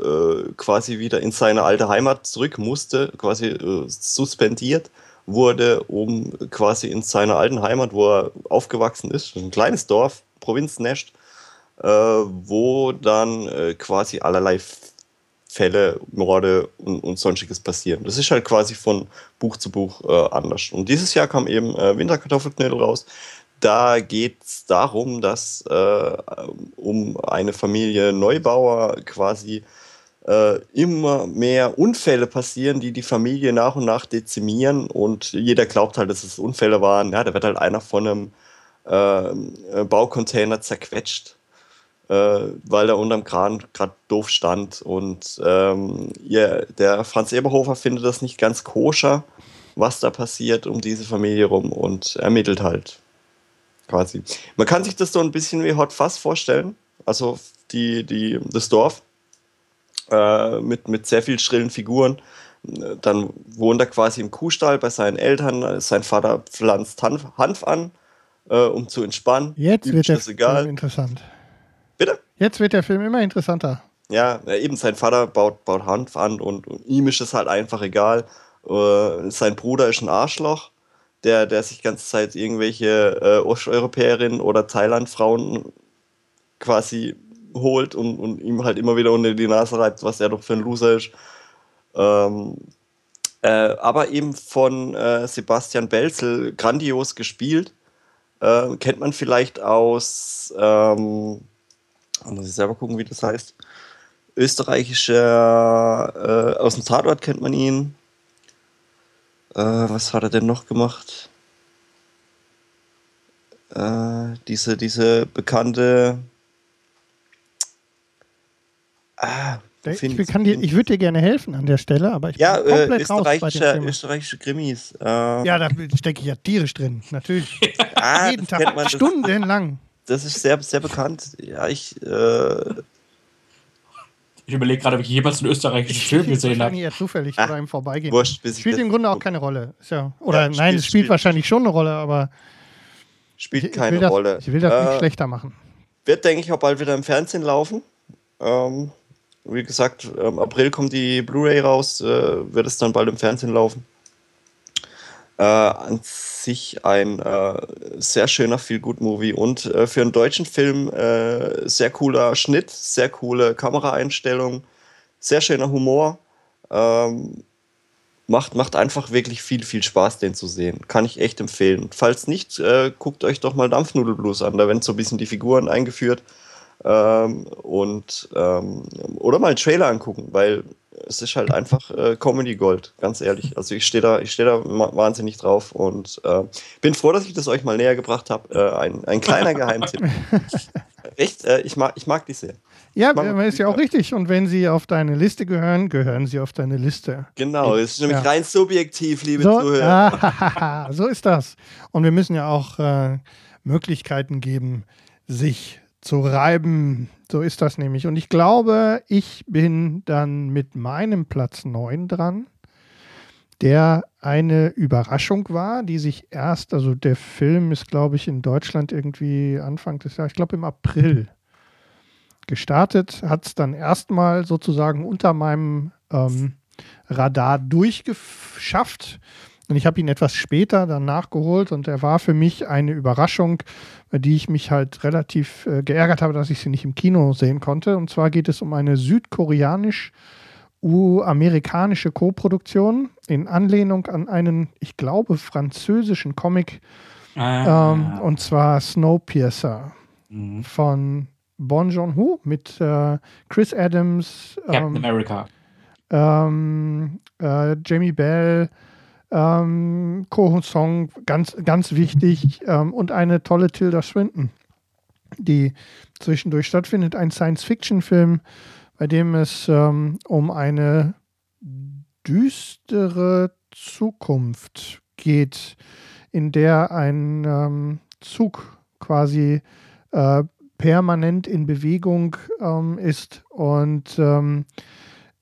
äh, quasi wieder in seine alte Heimat zurück musste, quasi äh, suspendiert wurde, um quasi in seiner alten Heimat, wo er aufgewachsen ist, ein kleines Dorf, Provinznest, äh, wo dann äh, quasi allerlei Fälle, Morde und, und sonstiges passieren. Das ist halt quasi von Buch zu Buch äh, anders. Und dieses Jahr kam eben äh, Winterkartoffelknödel raus, da geht es darum, dass äh, um eine Familie Neubauer quasi äh, immer mehr Unfälle passieren, die die Familie nach und nach dezimieren und jeder glaubt halt, dass es Unfälle waren. Ja, da wird halt einer von einem äh, Baucontainer zerquetscht, weil er unterm Kran gerade doof stand und ähm, ja, der Franz Eberhofer findet das nicht ganz koscher, was da passiert um diese Familie rum und ermittelt halt quasi. Man kann sich das so ein bisschen wie Hot Fuzz vorstellen. Also die, die, das Dorf äh, mit, mit sehr viel schrillen Figuren. Dann wohnt er quasi im Kuhstall bei seinen Eltern. Sein Vater pflanzt Hanf, Hanf an, äh, um zu entspannen. Jetzt wird der egal. Interessant. Jetzt wird der Film immer interessanter. Ja, eben sein Vater baut, baut Hanf an und, und ihm ist es halt einfach egal. Äh, sein Bruder ist ein Arschloch der, der sich ganze Zeit irgendwelche äh, Osteuropäerinnen oder Thailand-Frauen quasi holt und, und ihm halt immer wieder unter die Nase reibt, was er doch für ein Loser ist. Ähm, äh, aber eben von äh, Sebastian Belzel grandios gespielt. Äh, kennt man vielleicht aus, ähm, muss ich selber gucken, wie das heißt. Österreichischer, äh, aus dem Tatort kennt man ihn. Äh, was hat er denn noch gemacht? Äh, diese, diese bekannte. Ah, ich, ich, ich würde dir gerne helfen an der Stelle, aber ich ja, bin äh, komplett äh, österreichische, raus österreichische Krimis. Äh, ja, da stecke ich ja tierisch drin, natürlich. ah, Jeden Tag, stundenlang. Das, ist sehr, sehr bekannt. Ja, ich äh, ich überlege gerade, ob ich jemals einen österreichischen Film gesehen habe. eher zufällig ah, im Vorbeigehen. Wurscht, spielt im Grunde auch keine Rolle. Ja, oder ja, nein, spielt, es spielt, spielt, wahrscheinlich schon eine Rolle, aber. Spielt ich, keine ich das, Rolle. Ich will das äh, nicht schlechter machen. Wird, denke ich, auch bald wieder im Fernsehen laufen. Ähm, wie gesagt, im April kommt die Blu-ray raus, äh, wird es dann bald im Fernsehen laufen. Äh, an sich ein äh, sehr schöner Feel-Good-Movie und äh, für einen deutschen Film äh, sehr cooler Schnitt, sehr coole Kameraeinstellung, sehr schöner Humor. Ähm, macht, macht einfach wirklich viel, viel Spaß, den zu sehen. Kann ich echt empfehlen. Falls nicht, äh, guckt euch doch mal Dampfnudelblues an. Da werden so ein bisschen die Figuren eingeführt. Ähm, und ähm, oder mal einen Trailer angucken, weil es ist halt einfach äh, Comedy Gold, ganz ehrlich. Also ich stehe da, ich stehe da wahnsinnig drauf und äh, bin froh, dass ich das euch mal näher gebracht habe. Äh, ein, ein kleiner Geheimtipp. Echt, äh, ich, mag, ich mag die sehr. Ja, ist ja auch richtig. Und wenn sie auf deine Liste gehören, gehören sie auf deine Liste. Genau, es ist nämlich ja. rein subjektiv, liebe so, Zuhörer. Ah, so ist das. Und wir müssen ja auch äh, Möglichkeiten geben, sich zu reiben. So ist das nämlich. Und ich glaube, ich bin dann mit meinem Platz 9 dran, der eine Überraschung war, die sich erst, also der Film ist, glaube ich, in Deutschland irgendwie Anfang des Jahres, ich glaube im April gestartet, hat es dann erstmal sozusagen unter meinem ähm, Radar durchgeschafft. Und ich habe ihn etwas später dann nachgeholt und er war für mich eine Überraschung, bei die ich mich halt relativ äh, geärgert habe, dass ich sie nicht im Kino sehen konnte. Und zwar geht es um eine südkoreanisch-amerikanische Co-Produktion in Anlehnung an einen, ich glaube, französischen Comic. Ah. Ähm, und zwar Snowpiercer mhm. von Bon Joon-ho mit äh, Chris Adams, Captain ähm, America. Ähm, äh, Jamie Bell, ähm, Ko Song, ganz, ganz wichtig. Ähm, und eine tolle Tilda Swinton, die zwischendurch stattfindet. Ein Science-Fiction-Film, bei dem es ähm, um eine düstere Zukunft geht, in der ein ähm, Zug quasi äh, permanent in Bewegung ähm, ist und ähm,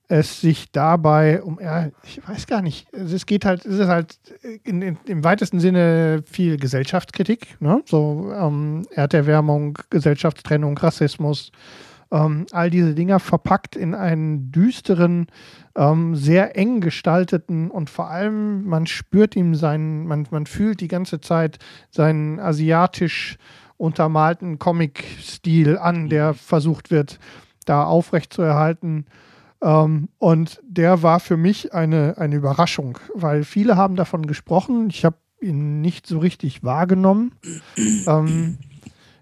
es sich dabei um, ja, ich weiß gar nicht, es geht halt, es ist halt in, in, im weitesten Sinne viel Gesellschaftskritik, ne? so ähm, Erderwärmung, Gesellschaftstrennung, Rassismus, ähm, all diese Dinger verpackt in einen düsteren, ähm, sehr eng gestalteten und vor allem man spürt ihm seinen, man, man fühlt die ganze Zeit seinen asiatisch untermalten Comic-Stil an, der versucht wird, da aufrechtzuerhalten. Ähm, und der war für mich eine, eine Überraschung, weil viele haben davon gesprochen. Ich habe ihn nicht so richtig wahrgenommen. Ähm,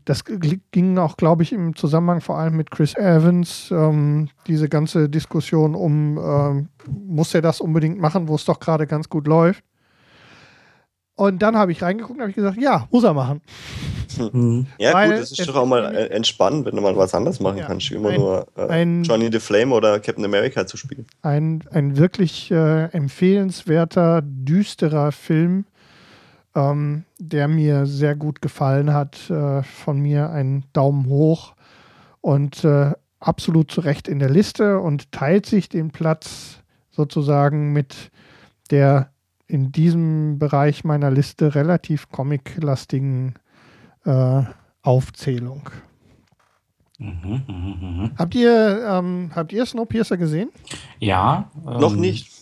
das ging auch, glaube ich, im Zusammenhang vor allem mit Chris Evans, ähm, diese ganze Diskussion um, ähm, muss er das unbedingt machen, wo es doch gerade ganz gut läuft. Und dann habe ich reingeguckt und habe ich gesagt, ja, muss er machen. Mhm. Ja, Weil gut, das ist doch auch mal entspannend, wenn du mal was anderes machen ja, kannst, wie immer ein, nur äh, ein, Johnny the Flame oder Captain America zu spielen. Ein, ein wirklich äh, empfehlenswerter, düsterer Film, ähm, der mir sehr gut gefallen hat. Äh, von mir ein Daumen hoch und äh, absolut zu Recht in der Liste und teilt sich den Platz sozusagen mit der in diesem Bereich meiner Liste relativ comic-lastigen äh, Aufzählung. Mhm, mh, mh. Habt ihr, ähm, habt ihr Snowpiercer gesehen? Ja. Ähm, Noch nicht.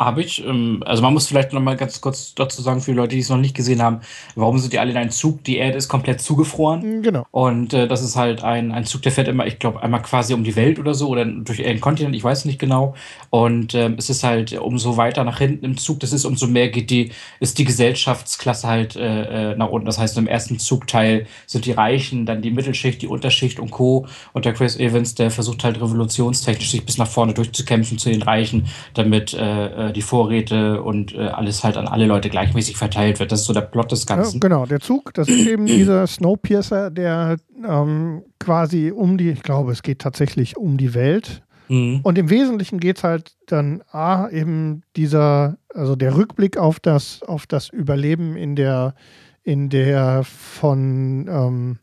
Habe ich. Ähm, also man muss vielleicht noch mal ganz kurz dazu sagen, für die Leute, die es noch nicht gesehen haben, warum sind die alle in einem Zug? Die Erde ist komplett zugefroren. Mm, genau. Und äh, das ist halt ein, ein Zug, der fährt immer, ich glaube, einmal quasi um die Welt oder so oder durch einen Kontinent, ich weiß nicht genau. Und ähm, es ist halt umso weiter nach hinten im Zug, das ist, umso mehr geht die, ist die Gesellschaftsklasse halt äh, äh, nach unten. Das heißt, im ersten Zugteil sind die Reichen, dann die Mittelschicht, die Unterschicht und Co. Und der Chris Evans, der versucht halt revolutionstechnisch sich bis nach vorne durchzukämpfen zu den Reichen, damit äh, äh, die Vorräte und äh, alles halt an alle Leute gleichmäßig verteilt wird. Das ist so der Plot des Ganzen. Ja, genau, der Zug, das ist eben dieser Snowpiercer, der ähm, quasi um die, ich glaube, es geht tatsächlich um die Welt. Mhm. Und im Wesentlichen geht es halt dann A, eben dieser, also der Rückblick auf das, auf das Überleben in der, in der von, ähm,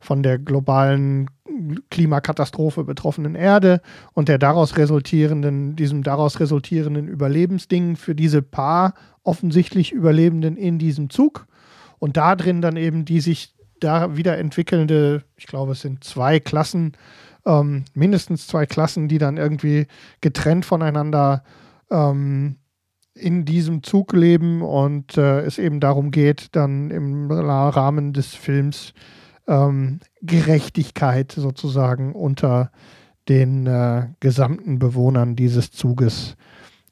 von der globalen Klimakatastrophe betroffenen Erde und der daraus resultierenden, diesem daraus resultierenden Überlebensding für diese paar offensichtlich Überlebenden in diesem Zug. Und da drin dann eben die sich da wieder entwickelnde, ich glaube, es sind zwei Klassen, ähm, mindestens zwei Klassen, die dann irgendwie getrennt voneinander ähm, in diesem Zug leben und äh, es eben darum geht, dann im Rahmen des Films ähm, Gerechtigkeit sozusagen unter den äh, gesamten Bewohnern dieses Zuges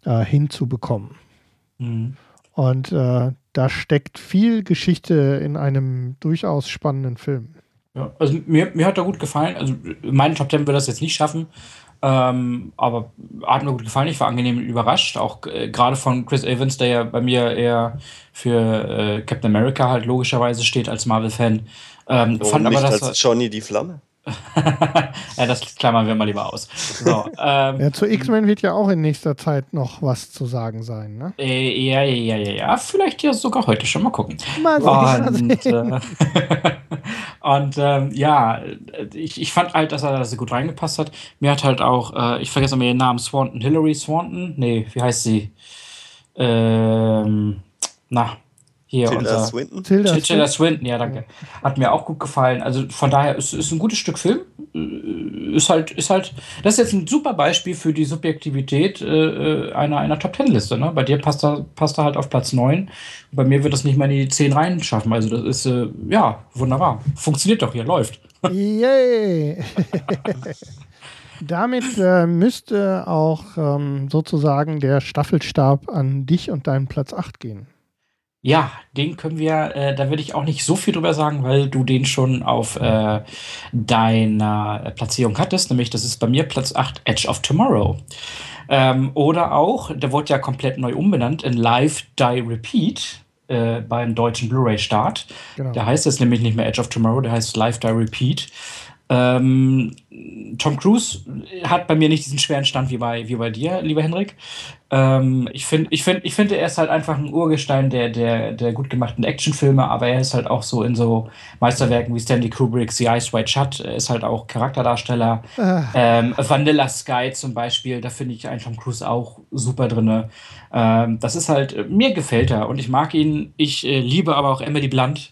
äh, hinzubekommen. Mhm. Und äh, da steckt viel Geschichte in einem durchaus spannenden Film. Ja, also mir, mir hat er gut gefallen. Also meine Top Ten würde das jetzt nicht schaffen, ähm, aber hat mir gut gefallen. Ich war angenehm überrascht, auch äh, gerade von Chris Evans, der ja bei mir eher für äh, Captain America halt logischerweise steht als Marvel-Fan. Ähm, Warum fand aber, dass als Johnny die Flamme? ja, das klammern wir mal lieber aus. So, ähm, ja, zu X-Men wird ja auch in nächster Zeit noch was zu sagen sein, ne? Äh, ja, ja, ja, ja. Vielleicht ja sogar heute schon mal gucken. Mal sehen. Und, äh, und ähm, ja, ich, ich fand halt, dass er da sehr gut reingepasst hat. Mir hat halt auch, äh, ich vergesse mal ihren Namen, Swanton, Hillary Swanton? Nee, wie heißt sie? Ähm, na, hier Tilda unser Swinton. Tilda, Tilda Swinton, ja, danke. Hat mir auch gut gefallen. Also von daher ist es ein gutes Stück Film. Äh, ist halt, ist halt, das ist jetzt ein super Beispiel für die Subjektivität äh, einer, einer Top Ten Liste. Ne? Bei dir passt er, passt er halt auf Platz 9. Bei mir wird das nicht mal in die 10 rein schaffen. Also das ist, äh, ja, wunderbar. Funktioniert doch hier, läuft. Yay! Damit äh, müsste auch ähm, sozusagen der Staffelstab an dich und deinen Platz 8 gehen. Ja, den können wir, äh, da würde ich auch nicht so viel drüber sagen, weil du den schon auf äh, deiner Platzierung hattest, nämlich das ist bei mir Platz 8, Edge of Tomorrow. Ähm, oder auch, der wurde ja komplett neu umbenannt in Live, Die, Repeat äh, beim deutschen Blu-ray-Start. Genau. Der heißt jetzt nämlich nicht mehr Edge of Tomorrow, der heißt Live, Die, Repeat. Ähm, Tom Cruise hat bei mir nicht diesen schweren Stand wie bei, wie bei dir, lieber Henrik. Ähm, ich finde, ich find, ich find, er ist halt einfach ein Urgestein der, der, der gut gemachten Actionfilme, aber er ist halt auch so in so Meisterwerken wie Stanley Kubricks The Ice White Shut, er ist halt auch Charakterdarsteller. Ah. Ähm, Vanilla Sky zum Beispiel, da finde ich einen Tom Cruise auch super drin. Ähm, das ist halt, mir gefällt er und ich mag ihn. Ich äh, liebe aber auch Emily Blunt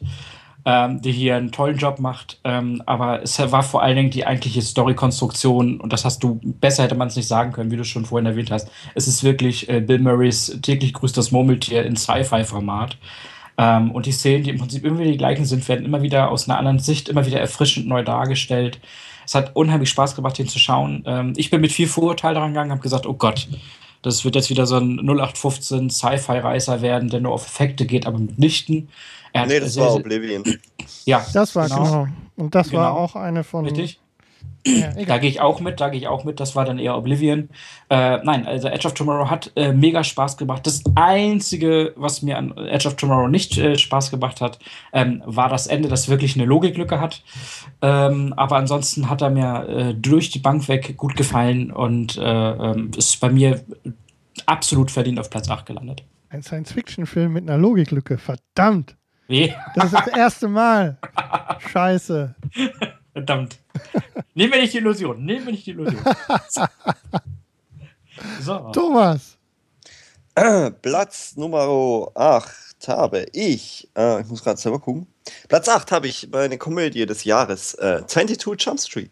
ähm, die hier einen tollen Job macht. Ähm, aber es war vor allen Dingen die eigentliche Story-Konstruktion und das hast du, besser hätte man es nicht sagen können, wie du schon vorhin erwähnt hast. Es ist wirklich äh, Bill Murrays täglich grüßt das Murmeltier in Sci-Fi-Format. Ähm, und die Szenen, die im Prinzip immer wieder die gleichen sind, werden immer wieder aus einer anderen Sicht, immer wieder erfrischend neu dargestellt. Es hat unheimlich Spaß gemacht, den zu schauen. Ähm, ich bin mit viel Vorurteil daran gegangen, habe gesagt, oh Gott, das wird jetzt wieder so ein 0815 Sci-Fi-Reißer werden, der nur auf Effekte geht, aber mitnichten. Er nee, das sehr, war Oblivion. Ja, das war genau. genau. Und das genau. war auch eine von. Richtig. Ja, da gehe ich auch mit, da gehe ich auch mit. Das war dann eher Oblivion. Äh, nein, also Edge of Tomorrow hat äh, mega Spaß gemacht. Das Einzige, was mir an Edge of Tomorrow nicht äh, Spaß gemacht hat, ähm, war das Ende, das wirklich eine Logiklücke hat. Ähm, aber ansonsten hat er mir äh, durch die Bank weg gut gefallen und äh, ähm, ist bei mir absolut verdient auf Platz 8 gelandet. Ein Science-Fiction-Film mit einer Logiklücke, verdammt. Wie? Das ist das erste Mal. Scheiße. Verdammt. Nehmen wir nicht die Illusion. Nehmen wir nicht die Illusion. So. Thomas. Platz Nummer 8 habe ich, äh, ich muss gerade selber gucken. Platz 8 habe ich meine Komödie des Jahres, äh, 22 Jump Street.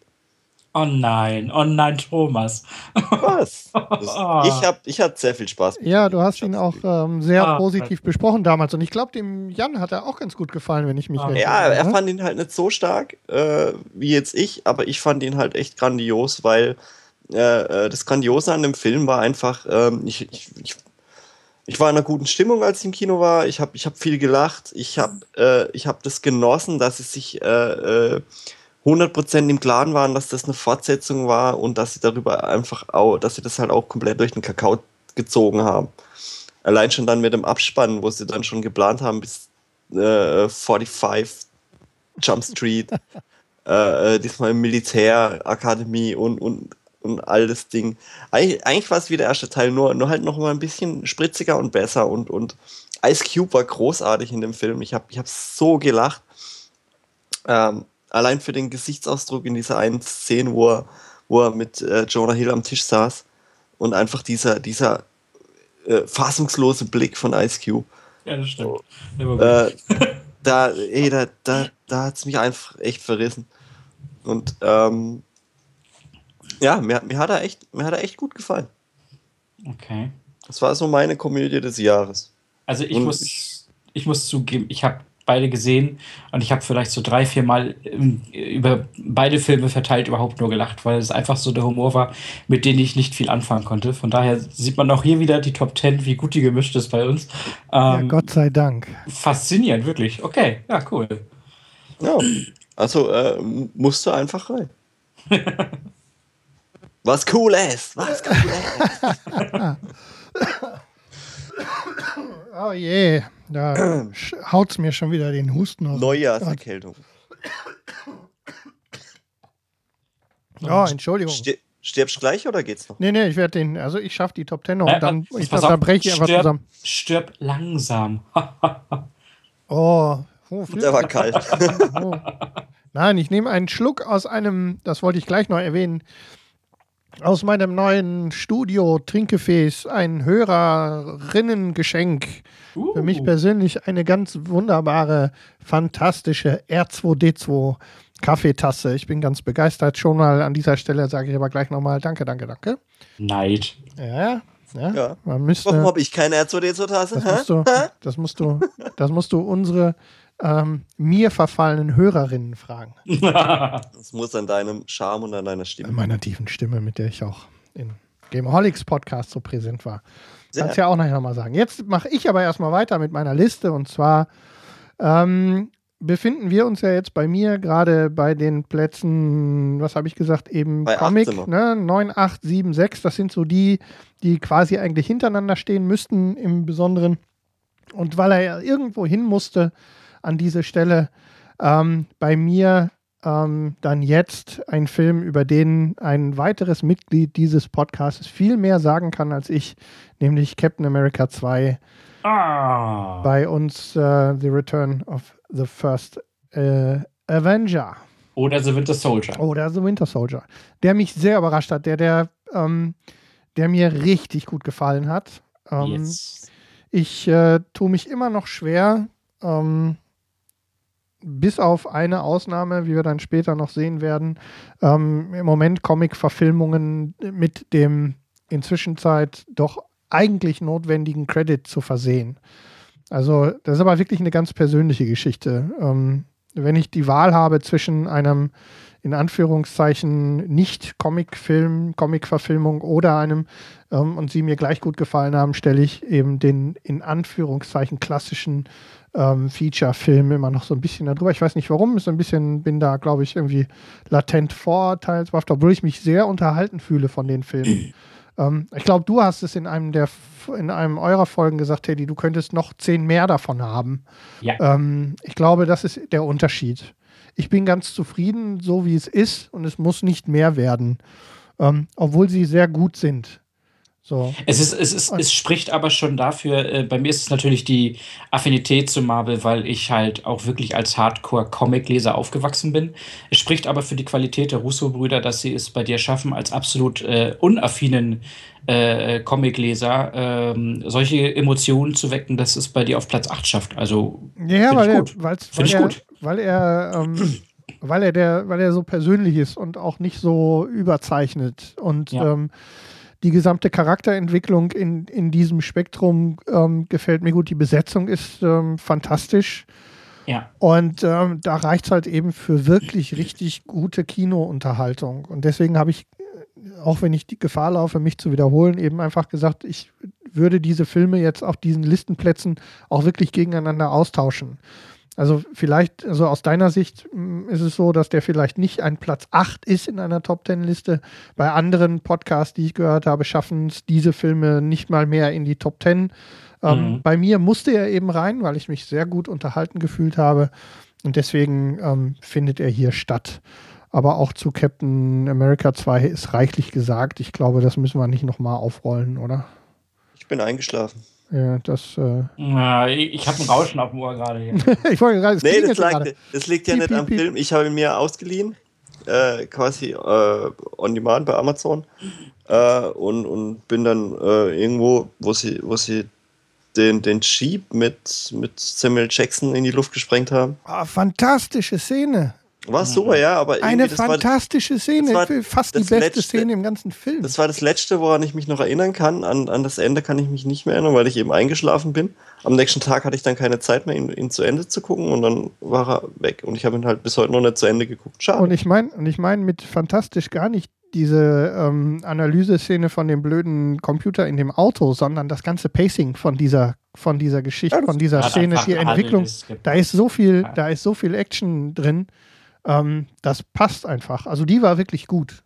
Oh nein, oh nein, Thomas. Was? ich habe ich hatte sehr viel Spaß. Ja, du hast ihn auch ähm, sehr ah, positiv besprochen damals. Und ich glaube, dem Jan hat er auch ganz gut gefallen, wenn ich mich ah. Ja, er ne? fand ihn halt nicht so stark äh, wie jetzt ich, aber ich fand ihn halt echt grandios, weil äh, äh das Grandiose an dem Film war einfach, ähm, ich, ich, ich, ich, war in einer guten Stimmung, als ich im Kino war. Ich habe ich hab viel gelacht. Ich habe äh, hab das genossen, dass es sich äh, äh 100% im Klaren waren, dass das eine Fortsetzung war und dass sie darüber einfach auch, dass sie das halt auch komplett durch den Kakao gezogen haben. Allein schon dann mit dem Abspann, wo sie dann schon geplant haben, bis äh, 45 Jump Street, äh, äh, diesmal Militärakademie und, und, und all das Ding. Eig eigentlich war es wie der erste Teil, nur, nur halt noch mal ein bisschen spritziger und besser und, und Ice Cube war großartig in dem Film. Ich habe ich hab so gelacht. Ähm, allein für den Gesichtsausdruck in dieser einen Szene, wo er, wo er mit äh, Jonah Hill am Tisch saß und einfach dieser, dieser äh, fassungslose Blick von Ice Cube. Ja, das stimmt. Äh, da, ey, da, da, da hat es mich einfach echt verrissen. Und ähm, ja, mir, mir, hat er echt, mir hat er echt gut gefallen. Okay. Das war so meine Komödie des Jahres. Also ich muss, ich muss zugeben, ich habe beide gesehen und ich habe vielleicht so drei, vier Mal ähm, über beide Filme verteilt überhaupt nur gelacht, weil es einfach so der Humor war, mit dem ich nicht viel anfangen konnte. Von daher sieht man auch hier wieder die Top Ten, wie gut die gemischt ist bei uns. Ähm, ja, Gott sei Dank. Faszinierend, wirklich. Okay, ja, cool. Ja, also äh, musst du einfach rein. was cool ist, was cool ist. oh je. Da haut es mir schon wieder den Husten aus. Neujahrserkältung. Oh, Entschuldigung. Stir stirbst du gleich oder geht's noch? Nee, nee, ich werde den, also ich schaffe die Top Ten noch äh, und dann, ich, dann, dann breche ich einfach stirb, zusammen. Stirb langsam. oh, oh der war kalt. oh. Nein, ich nehme einen Schluck aus einem, das wollte ich gleich noch erwähnen, aus meinem neuen Studio-Trinkgefäß ein Hörerinnengeschenk. Uh. Für mich persönlich eine ganz wunderbare, fantastische R2D2 Kaffeetasse. Ich bin ganz begeistert. Schon mal an dieser Stelle sage ich aber gleich nochmal Danke, danke, danke. Neid. Ja, ja. ja. Man müsste, Warum habe ich keine R2D2-Tasse? Das, musst du, das, musst du, das musst du unsere ähm, mir verfallenen Hörerinnen fragen. das muss an deinem Charme und an deiner Stimme. An meiner tiefen Stimme, mit der ich auch in Gameholics Podcast so präsent war. Sehr. Kannst ja auch nachher nochmal sagen. Jetzt mache ich aber erstmal weiter mit meiner Liste und zwar ähm, befinden wir uns ja jetzt bei mir gerade bei den Plätzen, was habe ich gesagt, eben bei Comic, ne? 9, 8, 7, 6. Das sind so die, die quasi eigentlich hintereinander stehen müssten im Besonderen. Und weil er ja irgendwo hin musste, an diese Stelle. Ähm, bei mir ähm, dann jetzt ein Film, über den ein weiteres Mitglied dieses Podcasts viel mehr sagen kann als ich, nämlich Captain America 2. Ah. Bei uns uh, The Return of the First uh, Avenger. Oder The Winter Soldier. Oder The Winter Soldier. Der mich sehr überrascht hat, der, der, ähm, der mir richtig gut gefallen hat. Ähm, yes. Ich äh, tue mich immer noch schwer, ähm, bis auf eine Ausnahme, wie wir dann später noch sehen werden, ähm, im Moment Comic-Verfilmungen mit dem inzwischen Zeit doch eigentlich notwendigen Credit zu versehen. Also, das ist aber wirklich eine ganz persönliche Geschichte. Ähm, wenn ich die Wahl habe zwischen einem in Anführungszeichen nicht Comic-Film, Comic-Verfilmung oder einem ähm, und sie mir gleich gut gefallen haben, stelle ich eben den in Anführungszeichen klassischen ähm, Feature-Film immer noch so ein bisschen darüber. Ich weiß nicht warum, ist so ein bisschen, bin da, glaube ich, irgendwie latent vorteilshaft, obwohl ich mich sehr unterhalten fühle von den Filmen. ähm, ich glaube, du hast es in einem der in einem eurer Folgen gesagt, Teddy, du könntest noch zehn mehr davon haben. Ja. Ähm, ich glaube, das ist der Unterschied. Ich bin ganz zufrieden, so wie es ist, und es muss nicht mehr werden, ähm, obwohl sie sehr gut sind. So. Es, ist, es, ist, es spricht aber schon dafür, äh, bei mir ist es natürlich die Affinität zu Marvel, weil ich halt auch wirklich als Hardcore-Comic-Leser aufgewachsen bin. Es spricht aber für die Qualität der Russo-Brüder, dass sie es bei dir schaffen, als absolut äh, unaffinen äh, Comic-Leser ähm, solche Emotionen zu wecken, dass es bei dir auf Platz 8 schafft. Also, ja, weil, er, weil, ich er, gut. weil er, ähm, weil er der, weil er so persönlich ist und auch nicht so überzeichnet und ja. ähm, die gesamte Charakterentwicklung in, in diesem Spektrum ähm, gefällt mir gut. Die Besetzung ist ähm, fantastisch. Ja. Und ähm, da reicht es halt eben für wirklich richtig gute Kinounterhaltung. Und deswegen habe ich, äh, auch wenn ich die Gefahr laufe, mich zu wiederholen, eben einfach gesagt, ich würde diese Filme jetzt auf diesen Listenplätzen auch wirklich gegeneinander austauschen. Also vielleicht, also aus deiner Sicht mm, ist es so, dass der vielleicht nicht ein Platz 8 ist in einer Top 10 Liste. Bei anderen Podcasts, die ich gehört habe, schaffen es diese Filme nicht mal mehr in die Top 10. Ähm, mhm. Bei mir musste er eben rein, weil ich mich sehr gut unterhalten gefühlt habe. Und deswegen ähm, findet er hier statt. Aber auch zu Captain America 2 ist reichlich gesagt. Ich glaube, das müssen wir nicht nochmal aufrollen, oder? Ich bin eingeschlafen. Ja, das. Äh Na, ich, ich habe ein Rauschen auf dem Ohr gerade hier. ich wollte gerade. Nee, das, lag, das liegt ja piep, nicht piep, am piep. Film. Ich habe ihn mir ausgeliehen, äh, quasi äh, on demand bei Amazon. Äh, und, und bin dann äh, irgendwo, wo sie, wo sie den, den Jeep mit, mit Samuel Jackson in die Luft gesprengt haben. Oh, fantastische Szene. War super, ja, aber eine fantastische war, Szene, war fast die beste letzte, Szene im ganzen Film. Das war das letzte, woran ich mich noch erinnern kann. An, an das Ende kann ich mich nicht mehr erinnern, weil ich eben eingeschlafen bin. Am nächsten Tag hatte ich dann keine Zeit mehr, ihn, ihn zu Ende zu gucken und dann war er weg. Und ich habe ihn halt bis heute noch nicht zu Ende geguckt. Schade. Und ich meine, und ich meine mit fantastisch gar nicht diese ähm, Analyseszene von dem blöden Computer in dem Auto, sondern das ganze Pacing von dieser von dieser Geschichte, ja, von dieser Szene, die Entwicklung. Da ist so viel, da ist so viel Action drin. Ähm, das passt einfach. Also die war wirklich gut.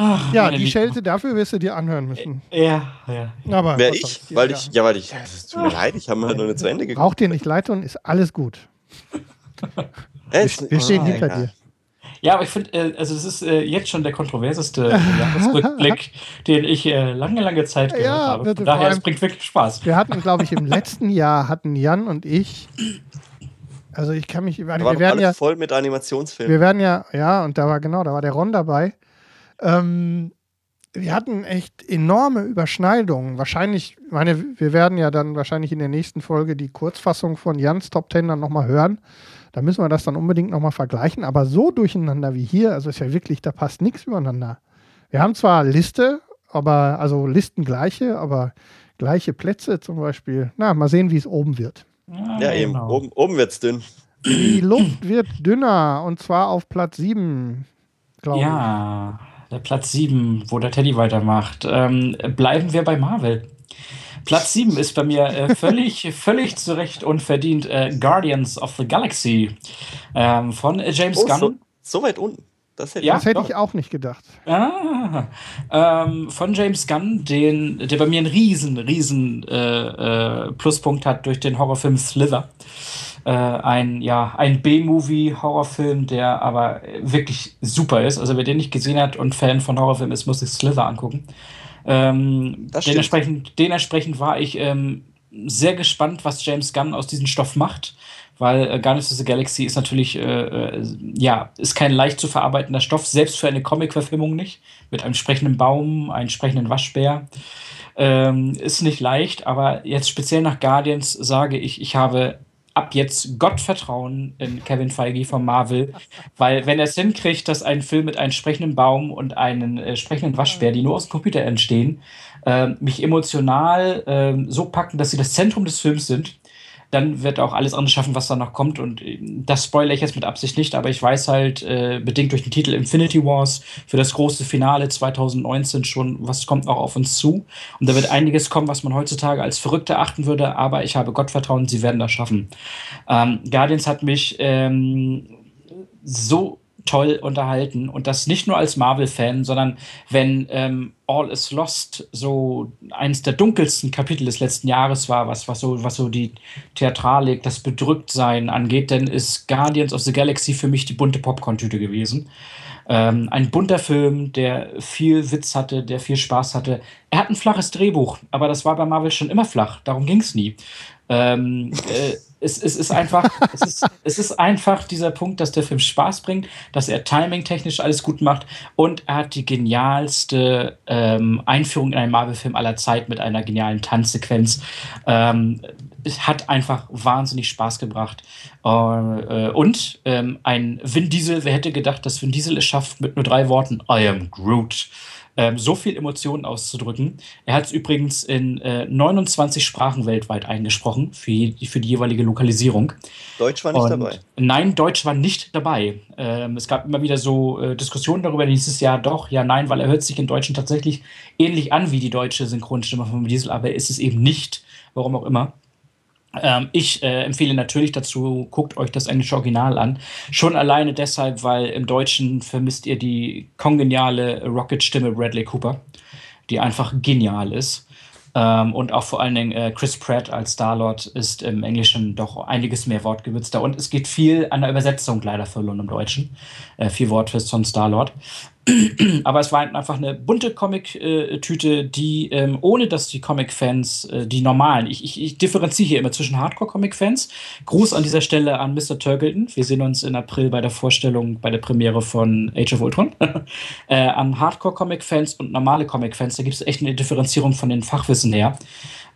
Ach, ja, die Schelte, dafür wirst du dir anhören müssen. Ja, ja. Aber Wer ich? Weil ich, ja, weil ich, es tut mir leid, ich habe mir halt nur eine zu Ende geguckt. Brauch dir nicht leid tun, ist alles gut. wir, wir stehen oh, hinter ja. dir. Ja, aber ich finde, äh, also es ist äh, jetzt schon der kontroverseste Jahresrückblick, den ich äh, lange, lange Zeit gehört ja, habe. Von daher, es bringt wirklich Spaß. Wir hatten, glaube ich, im letzten Jahr hatten Jan und ich also ich kann mich, wir waren werden ja voll mit Animationsfilmen. Wir werden ja, ja, und da war genau, da war der Ron dabei. Ähm, wir hatten echt enorme Überschneidungen. Wahrscheinlich, meine, wir werden ja dann wahrscheinlich in der nächsten Folge die Kurzfassung von Jans Top Ten dann nochmal hören. Da müssen wir das dann unbedingt nochmal vergleichen. Aber so durcheinander wie hier, also ist ja wirklich, da passt nichts übereinander. Wir haben zwar Liste, aber, also Listen gleiche, aber gleiche Plätze zum Beispiel. Na, mal sehen, wie es oben wird. Ja, ja eben. Genau. Oben, oben wird es dünn. Die Luft wird dünner und zwar auf Platz 7, glaube ja, ich. Ja, der Platz 7, wo der Teddy weitermacht. Ähm, bleiben wir bei Marvel. Platz 7 ist bei mir äh, völlig, völlig zu Recht und verdient äh, Guardians of the Galaxy ähm, von äh, James oh, Gunn. So, so, weit unten. Das hätte, ja, das hätte ich auch nicht gedacht. Ah, ähm, von James Gunn, den, der bei mir einen riesen, riesen äh, äh, Pluspunkt hat durch den Horrorfilm Slither. Äh, ein ja, ein B-Movie-Horrorfilm, der aber wirklich super ist. Also wer den nicht gesehen hat und Fan von Horrorfilmen ist, muss sich Slither angucken. Ähm, dementsprechend, dementsprechend war ich ähm, sehr gespannt, was James Gunn aus diesem Stoff macht, weil äh, Guardians of the Galaxy ist natürlich, äh, äh, ja, ist kein leicht zu verarbeitender Stoff, selbst für eine Comic-Verfilmung nicht, mit einem sprechenden Baum, einem sprechenden Waschbär. Ähm, ist nicht leicht, aber jetzt speziell nach Guardians sage ich, ich habe ab jetzt Gottvertrauen in Kevin Feige von Marvel, weil wenn er es hinkriegt, dass ein Film mit einem sprechenden Baum und einem äh, sprechenden Waschbär, die nur aus dem Computer entstehen, äh, mich emotional äh, so packen, dass sie das Zentrum des Films sind, dann wird auch alles andere schaffen, was da noch kommt. Und äh, das spoilere ich jetzt mit Absicht nicht, aber ich weiß halt, äh, bedingt durch den Titel Infinity Wars, für das große Finale 2019 schon, was kommt auch auf uns zu. Und da wird einiges kommen, was man heutzutage als verrückt erachten würde, aber ich habe Gottvertrauen, sie werden das schaffen. Ähm, Guardians hat mich ähm, so toll unterhalten und das nicht nur als Marvel-Fan, sondern wenn ähm, All is Lost so eines der dunkelsten Kapitel des letzten Jahres war, was, was, so, was so die Theatralik, das Bedrücktsein angeht, dann ist Guardians of the Galaxy für mich die bunte Popcorn-Tüte gewesen. Ähm, ein bunter Film, der viel Witz hatte, der viel Spaß hatte. Er hat ein flaches Drehbuch, aber das war bei Marvel schon immer flach, darum ging es nie. Ähm, äh, es, es, ist einfach, es, ist, es ist einfach dieser Punkt, dass der Film Spaß bringt, dass er timing-technisch alles gut macht und er hat die genialste ähm, Einführung in einen Marvel-Film aller Zeit mit einer genialen Tanzsequenz. Ähm, es hat einfach wahnsinnig Spaß gebracht. Äh, äh, und ähm, ein Vin Diesel, wer hätte gedacht, dass Vin Diesel es schafft, mit nur drei Worten I am Groot ähm, so viel Emotionen auszudrücken. Er hat es übrigens in äh, 29 Sprachen weltweit eingesprochen für, die, für die jeweilige Lokalisierung. Deutsch war nicht Und, dabei. Nein, Deutsch war nicht dabei. Ähm, es gab immer wieder so äh, Diskussionen darüber, dieses Jahr doch, ja, nein, weil er hört sich in Deutschen tatsächlich ähnlich an wie die deutsche Synchronstimme von Diesel, aber er ist es eben nicht, warum auch immer. Ähm, ich äh, empfehle natürlich dazu, guckt euch das englische Original an. Schon alleine deshalb, weil im Deutschen vermisst ihr die kongeniale Rocket-Stimme Bradley Cooper, die einfach genial ist. Ähm, und auch vor allen Dingen äh, Chris Pratt als Star-Lord ist im Englischen doch einiges mehr wortgewitzter. Und es geht viel an der Übersetzung leider verloren im Deutschen. Äh, viel Wortwitz von Star-Lord. Aber es war einfach eine bunte Comic-Tüte, die, ähm, ohne dass die Comic-Fans, äh, die normalen, ich, ich, ich differenziere hier immer zwischen Hardcore-Comic-Fans. Gruß an dieser Stelle an Mr. Turkleton. Wir sehen uns in April bei der Vorstellung, bei der Premiere von Age of Ultron. äh, an Hardcore-Comic-Fans und normale Comic-Fans, da gibt es echt eine Differenzierung von den Fachwissen her.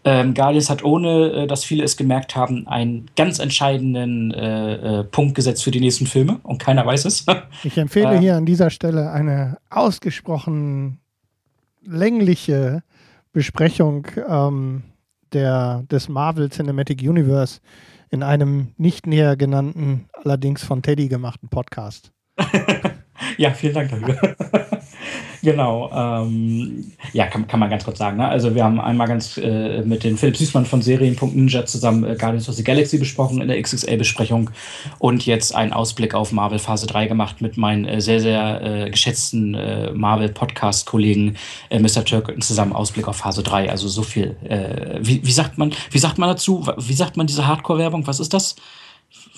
Ähm, Galius hat, ohne äh, dass viele es gemerkt haben, einen ganz entscheidenden äh, äh, Punkt gesetzt für die nächsten Filme und keiner weiß es. ich empfehle hier an dieser Stelle eine ausgesprochen längliche Besprechung ähm, der, des Marvel Cinematic Universe in einem nicht näher genannten, allerdings von Teddy gemachten Podcast. ja, vielen Dank dafür. Genau. Ähm, ja, kann, kann man ganz kurz sagen. Ne? Also wir haben einmal ganz äh, mit den Philipp Süßmann von Serien.ninja zusammen äh, Guardians of the Galaxy besprochen in der XXL-Besprechung und jetzt einen Ausblick auf Marvel Phase 3 gemacht mit meinen äh, sehr, sehr äh, geschätzten äh, Marvel-Podcast-Kollegen äh, Mr. Turk zusammen Ausblick auf Phase 3. Also so viel. wie, wie sagt man, wie sagt man dazu? Wie sagt man diese Hardcore-Werbung? Was ist das?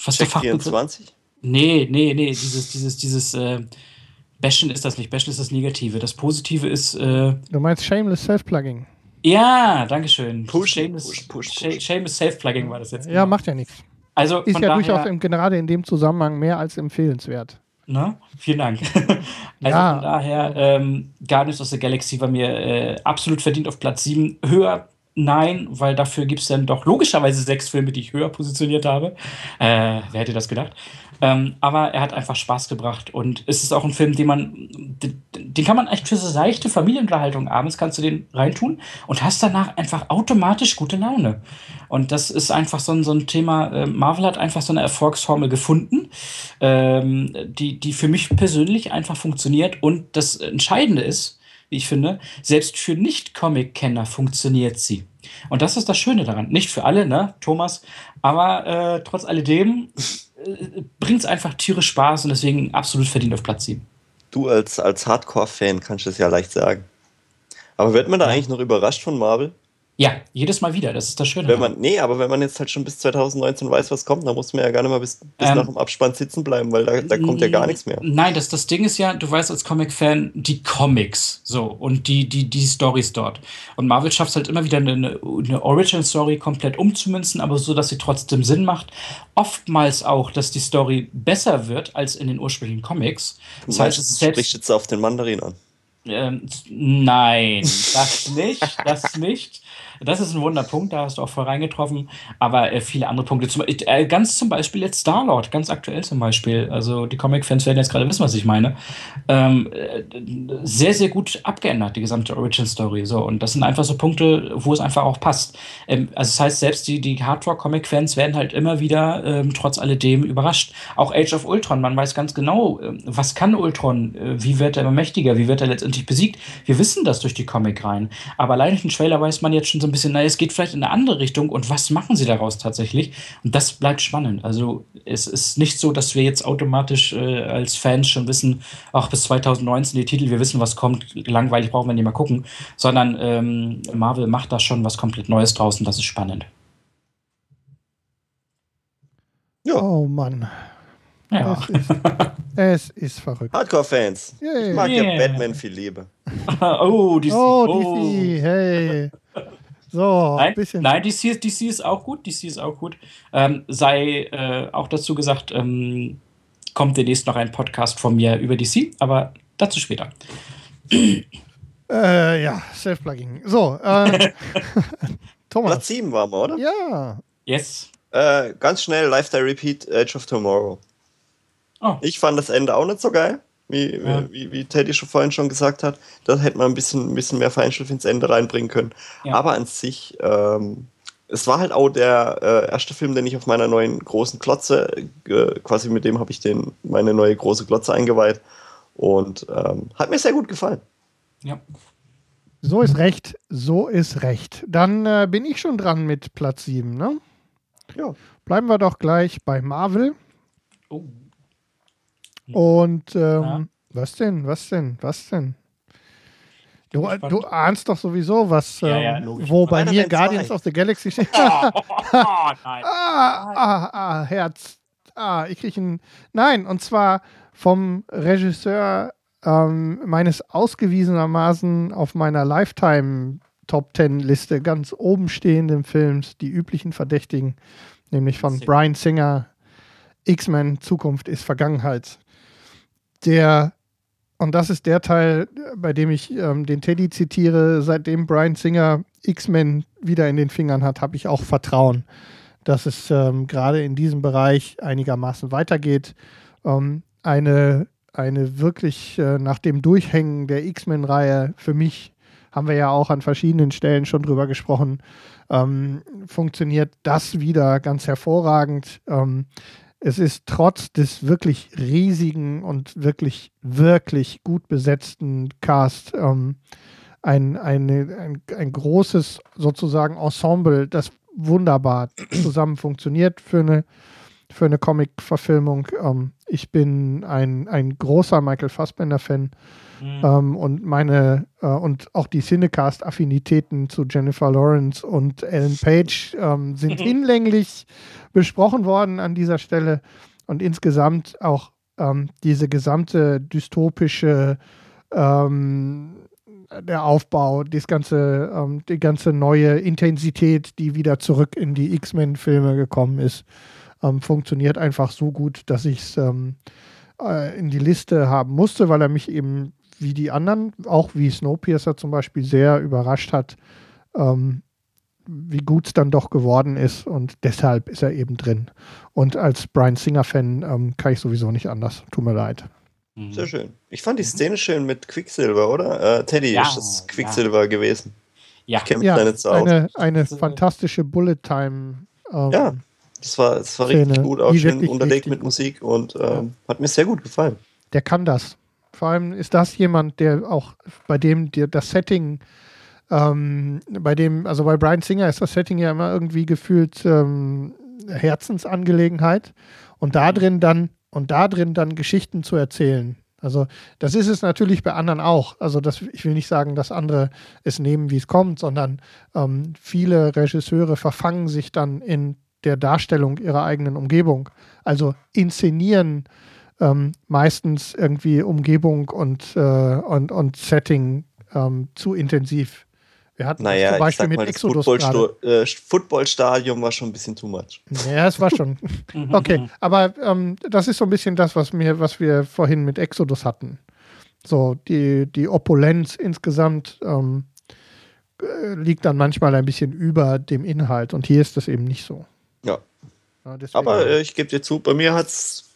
Was Check der 24? Nee, nee, nee, dieses, dieses, dieses, Bashen ist das nicht. Bashen ist das Negative. Das Positive ist. Äh, du meinst Shameless Self-Plugging? Ja, danke schön. Push, Shameless, push, push, push. Shameless Self-Plugging war das jetzt. Ja, genau. macht ja nichts. Also ist ja durchaus im, gerade in dem Zusammenhang mehr als empfehlenswert. Na, vielen Dank. also ja. von daher, ähm, Guardians of the Galaxy war mir äh, absolut verdient auf Platz 7. Höher Nein, weil dafür gibt es dann doch logischerweise sechs Filme, die ich höher positioniert habe. Äh, wer hätte das gedacht? Ähm, aber er hat einfach Spaß gebracht und es ist auch ein Film, den man, den, kann man echt für so seichte Familienunterhaltung abends kannst du den reintun und hast danach einfach automatisch gute Laune. Und das ist einfach so ein, so ein Thema. Äh, Marvel hat einfach so eine Erfolgsformel gefunden, ähm, die, die für mich persönlich einfach funktioniert. Und das Entscheidende ist, wie ich finde, selbst für Nicht-Comic-Kenner funktioniert sie. Und das ist das Schöne daran. Nicht für alle, ne, Thomas, aber äh, trotz alledem äh, bringt es einfach tierisch Spaß und deswegen absolut verdient auf Platz 7. Du als, als Hardcore-Fan kannst du es ja leicht sagen. Aber wird man da eigentlich noch überrascht von Marvel? Ja, jedes Mal wieder, das ist das Schöne. Wenn man, nee, aber wenn man jetzt halt schon bis 2019 weiß, was kommt, dann muss man ja gar nicht mal bis, bis ähm, nach dem Abspann sitzen bleiben, weil da, da kommt ja gar nichts mehr. Nein, das, das Ding ist ja, du weißt als Comic-Fan die Comics so und die, die, die Stories dort. Und Marvel schafft es halt immer wieder eine, eine Original-Story komplett umzumünzen, aber so, dass sie trotzdem Sinn macht. Oftmals auch, dass die Story besser wird als in den ursprünglichen Comics. Das heißt, es spricht jetzt auf den Mandarin an. Ähm, nein, das nicht, das nicht. Das ist ein Wunderpunkt, da hast du auch voll reingetroffen. Aber äh, viele andere Punkte, zum, äh, ganz zum Beispiel jetzt Star-Lord, ganz aktuell zum Beispiel. Also die Comic-Fans werden jetzt gerade wissen, was ich meine. Ähm, äh, sehr, sehr gut abgeändert, die gesamte Origin-Story. So. Und das sind einfach so Punkte, wo es einfach auch passt. Ähm, also das heißt, selbst die, die Hardcore-Comic-Fans werden halt immer wieder ähm, trotz alledem überrascht. Auch Age of Ultron, man weiß ganz genau, äh, was kann Ultron, äh, wie wird er immer mächtiger, wie wird er letztendlich besiegt. Wir wissen das durch die Comic rein. Aber allein durch den Trailer weiß man jetzt schon so ein bisschen, naja, es geht vielleicht in eine andere Richtung und was machen sie daraus tatsächlich? Und das bleibt spannend. Also es ist nicht so, dass wir jetzt automatisch äh, als Fans schon wissen, ach, bis 2019 die Titel, wir wissen, was kommt, langweilig brauchen wir nicht mal gucken, sondern ähm, Marvel macht da schon was komplett Neues draußen, das ist spannend. Ja. Oh Mann. Ja. Es ist, es ist verrückt. Hardcore-Fans. Yeah. Ich mag yeah. ja Batman viel Liebe. oh, DC. Oh, DC. Oh. Hey. So, nein, bisschen. nein DC, DC ist auch gut. DC ist auch gut. Ähm, sei äh, auch dazu gesagt, ähm, kommt demnächst noch ein Podcast von mir über DC, aber dazu später. Äh, ja, Self-Plugging. So, äh, Thomas. Platz 7 waren wir, oder? Ja. Yes. Äh, ganz schnell, Lifestyle Repeat, Edge of Tomorrow. Oh. Ich fand das Ende auch nicht so geil wie, ja. wie, wie Teddy schon vorhin schon gesagt hat. Da hätte man ein bisschen, ein bisschen mehr Feinschliff ins Ende reinbringen können. Ja. Aber an sich, ähm, es war halt auch der äh, erste Film, den ich auf meiner neuen großen Klotze, äh, quasi mit dem habe ich den, meine neue große Klotze eingeweiht. Und ähm, hat mir sehr gut gefallen. Ja. So ist recht, so ist recht. Dann äh, bin ich schon dran mit Platz 7, ne? Ja. Bleiben wir doch gleich bei Marvel. Oh. Und ähm, ja. was denn, was denn, was denn? Du, du, ahnst doch sowieso, was, ja, ja, ähm, wo bei mir Guardians zwei. of the Galaxy steht. oh, oh, nein. ah, ah, ah, Herz. Ah, ich kriege ein. Nein, und zwar vom Regisseur ähm, meines ausgewiesenermaßen auf meiner Lifetime Top Ten Liste ganz oben stehenden Films, die üblichen Verdächtigen, nämlich von Brian Singer, X-Men Zukunft ist Vergangenheit der, und das ist der Teil, bei dem ich ähm, den Teddy zitiere, seitdem Brian Singer X-Men wieder in den Fingern hat, habe ich auch Vertrauen, dass es ähm, gerade in diesem Bereich einigermaßen weitergeht. Ähm, eine, eine wirklich äh, nach dem Durchhängen der X-Men-Reihe für mich haben wir ja auch an verschiedenen Stellen schon drüber gesprochen, ähm, funktioniert das wieder ganz hervorragend. Ähm, es ist trotz des wirklich riesigen und wirklich, wirklich gut besetzten Cast ähm, ein, eine, ein, ein großes sozusagen Ensemble, das wunderbar zusammen funktioniert für eine, für eine Comic-Verfilmung. Ähm, ich bin ein, ein großer Michael Fassbender-Fan mhm. ähm, und meine äh, und auch die Cinecast-Affinitäten zu Jennifer Lawrence und Ellen Page ähm, sind hinlänglich besprochen worden an dieser Stelle. Und insgesamt auch ähm, diese gesamte dystopische ähm, der Aufbau, das ganze, ähm, die ganze neue Intensität, die wieder zurück in die X-Men-Filme gekommen ist, ähm, funktioniert einfach so gut, dass ich es ähm, äh, in die Liste haben musste, weil er mich eben wie die anderen, auch wie Snowpiercer zum Beispiel, sehr überrascht hat, ähm, wie gut es dann doch geworden ist und deshalb ist er eben drin. Und als Brian Singer-Fan ähm, kann ich sowieso nicht anders. Tut mir leid. Mhm. Sehr schön. Ich fand die Szene schön mit Quicksilver, oder? Äh, Teddy ja, ist das Quicksilver ja. gewesen. Ja, ich ja eine, eine fantastische Bullet-Time. Ähm, ja, das war, das war richtig gut, auch schön unterlegt mit Musik und ähm, hat mir sehr gut gefallen. Der kann das. Vor allem ist das jemand, der auch bei dem dir das Setting, ähm, bei dem, also bei Brian Singer ist das Setting ja immer irgendwie gefühlt ähm, Herzensangelegenheit und da drin dann und da drin dann Geschichten zu erzählen. Also das ist es natürlich bei anderen auch. Also das, ich will nicht sagen, dass andere es nehmen, wie es kommt, sondern ähm, viele Regisseure verfangen sich dann in der Darstellung ihrer eigenen Umgebung. Also inszenieren ähm, meistens irgendwie Umgebung und, äh, und, und Setting ähm, zu intensiv. Wir hatten naja, zum Beispiel mit mal, Exodus Football äh, Footballstadion war schon ein bisschen too much. Ja, es war schon. okay, aber ähm, das ist so ein bisschen das, was, mir, was wir vorhin mit Exodus hatten. So, die, die Opulenz insgesamt ähm, äh, liegt dann manchmal ein bisschen über dem Inhalt und hier ist das eben nicht so. Ja. ja aber äh, ich gebe dir zu, bei mir hat es,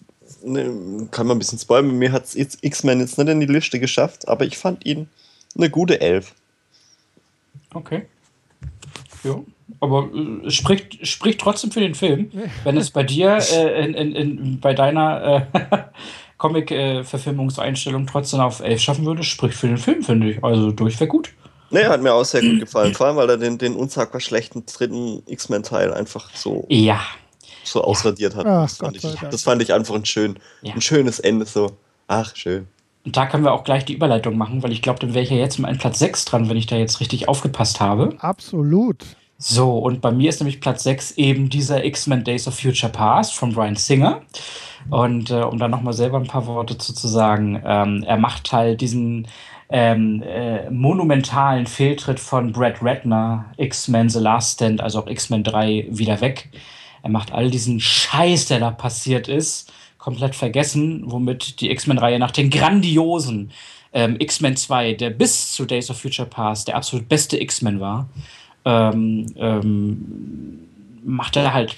ne, kann man ein bisschen spoilern, bei mir hat es X-Men jetzt nicht in die Liste geschafft, aber ich fand ihn eine gute Elf. Okay. Ja, aber äh, spricht, spricht trotzdem für den Film. Wenn es bei dir äh, in, in, in, bei deiner äh, Comic-Verfilmungseinstellung trotzdem auf 11 schaffen würde, spricht für den Film, finde ich. Also durchweg gut. Nee, hat mir auch sehr gut gefallen. Vor allem, weil er den, den unsagbar schlechten dritten X-Men-Teil einfach so, ja. so ausradiert hat. Ach, das, fand ich, das, fand ich, einfach ein, schön, ja. ein schönes Ende. So, ach, schön. Und da können wir auch gleich die Überleitung machen, weil ich glaube, dann wäre ich ja jetzt mal in Platz 6 dran, wenn ich da jetzt richtig aufgepasst habe. Absolut. So, und bei mir ist nämlich Platz 6 eben dieser X-Men Days of Future Past von Brian Singer. Und äh, um da nochmal selber ein paar Worte zu, zu sagen, ähm, er macht halt diesen ähm, äh, monumentalen Fehltritt von Brad Ratner, X-Men The Last Stand, also auch X-Men 3, wieder weg. Er macht all diesen Scheiß, der da passiert ist, komplett vergessen, womit die X-Men-Reihe nach den grandiosen ähm, X-Men 2, der bis zu Days of Future Past der absolut beste X-Men war, ähm, ähm, macht er halt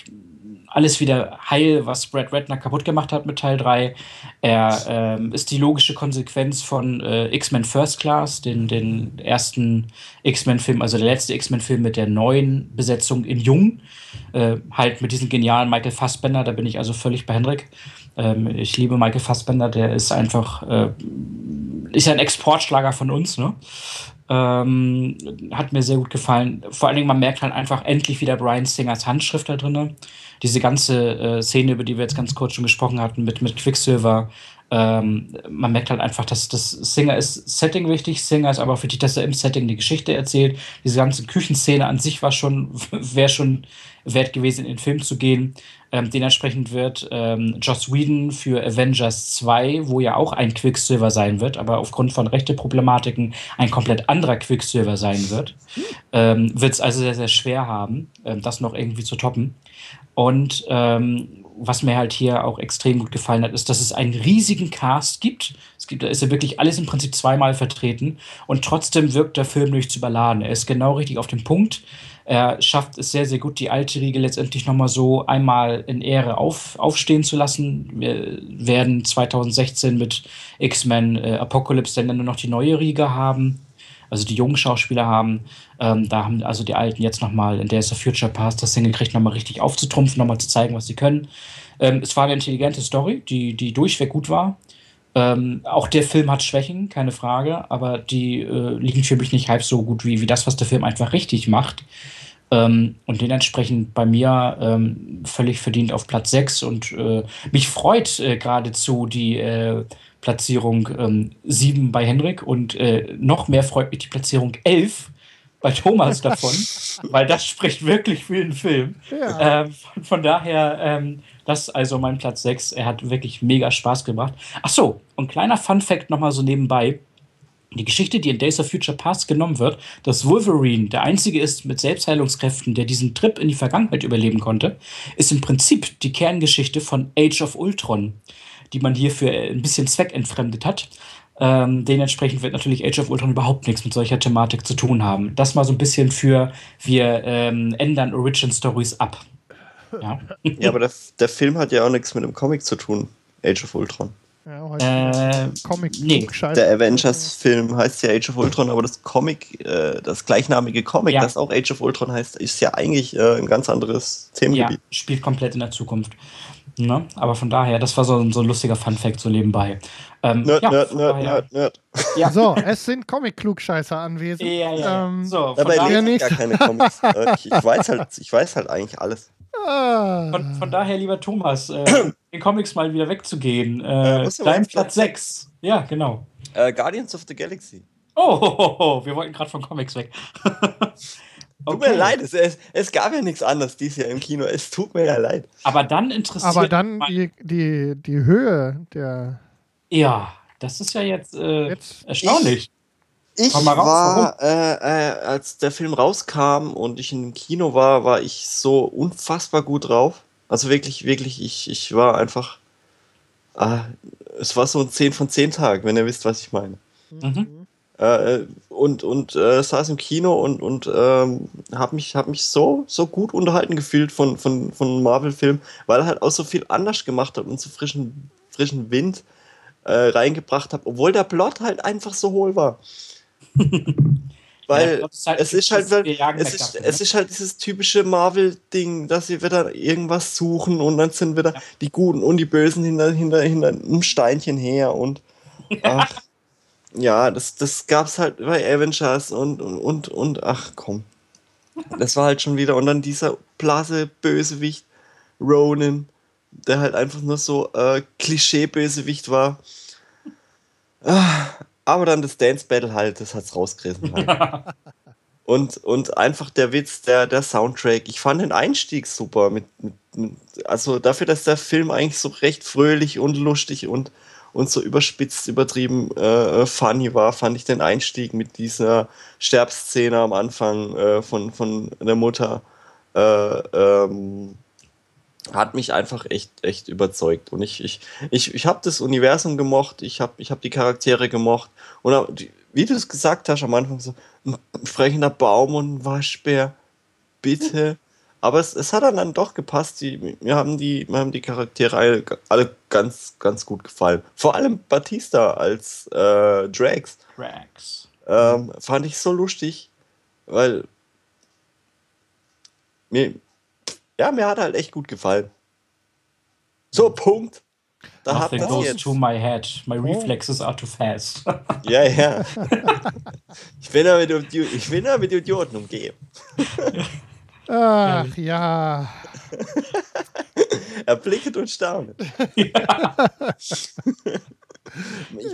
alles wieder heil, was Brad Ratner kaputt gemacht hat mit Teil 3. Er ähm, ist die logische Konsequenz von äh, X-Men First Class, den, den ersten X-Men-Film, also der letzte X-Men-Film mit der neuen Besetzung in Jung. Äh, halt mit diesem genialen Michael Fassbender, da bin ich also völlig bei Hendrik. Ähm, ich liebe Michael Fassbender, der ist einfach, äh, ist ein Exportschlager von uns, ne? Ähm, hat mir sehr gut gefallen. Vor allen Dingen, man merkt halt einfach endlich wieder Brian Singers Handschrift da drin. Diese ganze äh, Szene, über die wir jetzt ganz kurz schon gesprochen hatten, mit, mit Quicksilver. Ähm, man merkt halt einfach, dass das Singer ist Setting wichtig, Singer ist aber auch wichtig, dass er im Setting die Geschichte erzählt. Diese ganze Küchenszene an sich war schon, wäre schon wert gewesen, in den Film zu gehen. Ähm, dementsprechend wird ähm, Joss Whedon für Avengers 2, wo ja auch ein Quicksilver sein wird, aber aufgrund von rechte Problematiken ein komplett anderer Quicksilver sein wird, ähm, wird es also sehr, sehr schwer haben, ähm, das noch irgendwie zu toppen. Und ähm, was mir halt hier auch extrem gut gefallen hat, ist, dass es einen riesigen Cast gibt. Es gibt, da ist ja wirklich alles im Prinzip zweimal vertreten und trotzdem wirkt der Film nicht zu überladen. Er ist genau richtig auf dem Punkt. Er schafft es sehr, sehr gut, die alte Riege letztendlich nochmal so einmal in Ehre auf, aufstehen zu lassen. Wir werden 2016 mit X-Men äh, Apocalypse dann nur noch die neue Riege haben, also die jungen Schauspieler haben. Ähm, da haben also die Alten jetzt nochmal in der ist Future Past das hingekriegt, nochmal richtig aufzutrumpfen, nochmal zu zeigen, was sie können. Ähm, es war eine intelligente Story, die, die durchweg gut war. Ähm, auch der Film hat Schwächen, keine Frage, aber die äh, liegen für mich nicht halb so gut wie, wie das, was der Film einfach richtig macht. Ähm, und dementsprechend bei mir ähm, völlig verdient auf Platz 6 und äh, mich freut äh, geradezu die äh, Platzierung ähm, 7 bei Henrik und äh, noch mehr freut mich die Platzierung 11 bei Thomas davon, weil das spricht wirklich für den Film. Ja. Ähm, von, von, daher, ähm, das ist also mein Platz 6. Er hat wirklich mega Spaß gebracht. Ach so, und kleiner Fun-Fact nochmal so nebenbei die Geschichte, die in Days of Future Past genommen wird, dass Wolverine der einzige ist mit Selbstheilungskräften, der diesen Trip in die Vergangenheit überleben konnte, ist im Prinzip die Kerngeschichte von Age of Ultron, die man hier für ein bisschen zweckentfremdet hat. Ähm, dementsprechend wird natürlich Age of Ultron überhaupt nichts mit solcher Thematik zu tun haben. Das mal so ein bisschen für, wir ähm, ändern Origin Stories ab. Ja, ja aber der, der Film hat ja auch nichts mit dem Comic zu tun, Age of Ultron. Ja, äh, Comic nee. Der Avengers-Film heißt ja Age of Ultron, aber das Comic, äh, das gleichnamige Comic, ja. das auch Age of Ultron heißt, ist ja eigentlich äh, ein ganz anderes Themengebiet. Ja, spielt komplett in der Zukunft. Ne? Aber von daher, das war so, so ein lustiger Fun-Fact so nebenbei. Ähm, nerd, ja, nerd, nerd, nerd, nerd. Ja. So, es sind Comic-Klugscheißer anwesend. Ja, ja. Ähm, so, Dabei lese ich gar keine Comics. Äh, ich, ich, weiß halt, ich weiß halt eigentlich alles. Ah. Von, von, daher, lieber Thomas, äh, den Comics mal wieder wegzugehen. Äh, äh dein Platz 6. Ja, genau. Äh, Guardians of the Galaxy. Oh, oh, oh, oh. wir wollten gerade von Comics weg. Okay. Tut mir leid, es, es, es, gab ja nichts anderes dieses Jahr im Kino. Es tut mir ja leid. Aber dann interessiert Aber dann die, die, die Höhe der. Ja, das ist ja jetzt, äh, jetzt erstaunlich. Ich, ich war, äh, äh, als der Film rauskam und ich im Kino war, war ich so unfassbar gut drauf. Also wirklich, wirklich, ich, ich war einfach. Ah, es war so ein 10 von 10 Tag, wenn ihr wisst, was ich meine. Mhm. Äh, und und äh, saß im Kino und, und ähm, habe mich, hab mich so, so gut unterhalten gefühlt von, von, von Marvel-Filmen, weil er halt auch so viel anders gemacht hat und so frischen, frischen Wind äh, reingebracht hat, obwohl der Plot halt einfach so hohl war. weil ja, halt es ist halt, es ist, ne? es ist halt dieses typische Marvel-Ding, dass sie wieder irgendwas suchen und dann sind wieder ja. die Guten und die Bösen hinter, hinter, hinter einem Steinchen her und ach, ja, das, das es halt bei Avengers und, und, und, und, ach komm. Das war halt schon wieder. Und dann dieser Blase-Bösewicht, Ronan, der halt einfach nur so äh, Klischee-Bösewicht war. Ah, aber dann das Dance Battle halt, das hat's rausgerissen. Halt. und, und einfach der Witz, der, der Soundtrack. Ich fand den Einstieg super. Mit, mit, mit, also dafür, dass der Film eigentlich so recht fröhlich und lustig und und so überspitzt, übertrieben äh, funny war, fand ich den Einstieg mit dieser Sterbszene am Anfang äh, von, von der Mutter äh, ähm, hat mich einfach echt, echt überzeugt. Und ich, ich, ich, ich habe das Universum gemocht, ich habe ich hab die Charaktere gemocht. Und wie du es gesagt hast am Anfang, so ein sprechender Baum und ein Waschbär, bitte. Aber es, es hat dann doch gepasst. Die, mir, haben die, mir haben die Charaktere alle ganz, ganz gut gefallen. Vor allem Batista als äh, Drax. Drax. Ähm, fand ich so lustig, weil mir, ja, mir hat halt echt gut gefallen. So, hm. Punkt. Da Nothing goes jetzt. to my head. My reflexes are too fast. ja, ja. ich will damit, ich will damit Idioten umgehen. Ach ja. Erblickt und staunet.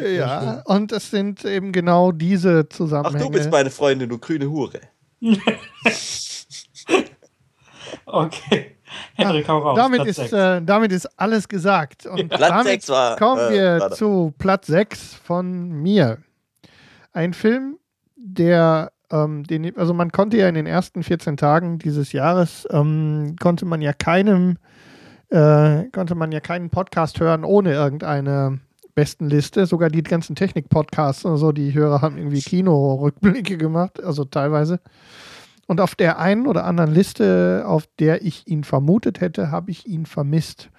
Ja. ja, und es sind eben genau diese Zusammenhänge. Ach, du bist meine Freundin, du grüne Hure. okay. Henrik, hau raus. Damit ist, äh, damit ist alles gesagt. Und Platz damit war, kommen wir äh, zu Platz 6 von mir. Ein Film, der ähm, den, also man konnte ja in den ersten 14 Tagen dieses Jahres, ähm, konnte man ja keinem, äh, konnte man ja keinen Podcast hören ohne irgendeine Bestenliste. Sogar die ganzen Technik-Podcasts und so, die Hörer haben irgendwie Kino-Rückblicke gemacht, also teilweise. Und auf der einen oder anderen Liste, auf der ich ihn vermutet hätte, habe ich ihn vermisst.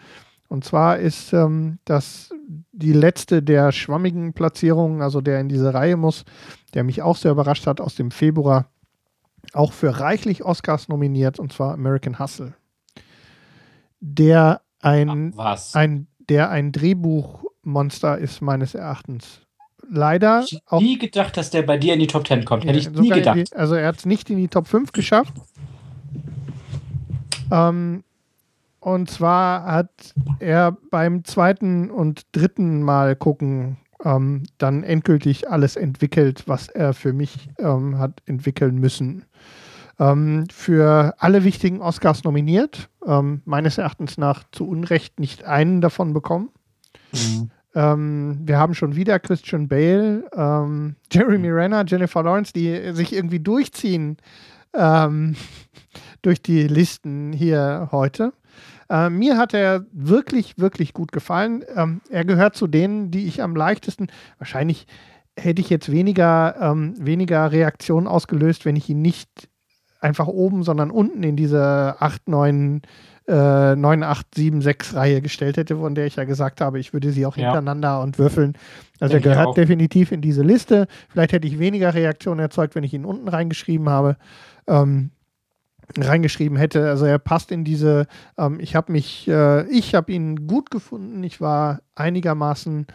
Und zwar ist ähm, das die letzte der schwammigen Platzierungen, also der in diese Reihe muss, der mich auch sehr überrascht hat aus dem Februar, auch für reichlich Oscars nominiert, und zwar American Hustle. Der ein, Ach, ein, der ein Drehbuchmonster ist, meines Erachtens. Leider. Ich hätte nie gedacht, dass der bei dir in die Top 10 kommt. Hätte ich nie gedacht. Die, also er hat es nicht in die Top 5 geschafft. Ähm, und zwar hat er beim zweiten und dritten Mal gucken ähm, dann endgültig alles entwickelt, was er für mich ähm, hat entwickeln müssen. Ähm, für alle wichtigen Oscars nominiert, ähm, meines Erachtens nach zu Unrecht nicht einen davon bekommen. Mhm. Ähm, wir haben schon wieder Christian Bale, ähm, Jeremy Renner, Jennifer Lawrence, die sich irgendwie durchziehen durch die Listen hier heute. Äh, mir hat er wirklich, wirklich gut gefallen. Ähm, er gehört zu denen, die ich am leichtesten, wahrscheinlich hätte ich jetzt weniger, ähm, weniger Reaktionen ausgelöst, wenn ich ihn nicht einfach oben, sondern unten in diese 8, 9, äh, 9, 8, 7, 6 Reihe gestellt hätte, von der ich ja gesagt habe, ich würde sie auch ja. hintereinander und würfeln. Also Denke er gehört definitiv in diese Liste. Vielleicht hätte ich weniger Reaktionen erzeugt, wenn ich ihn unten reingeschrieben habe. Ähm, reingeschrieben hätte. Also er passt in diese, ähm, ich habe mich, äh, ich habe ihn gut gefunden. Ich war einigermaßen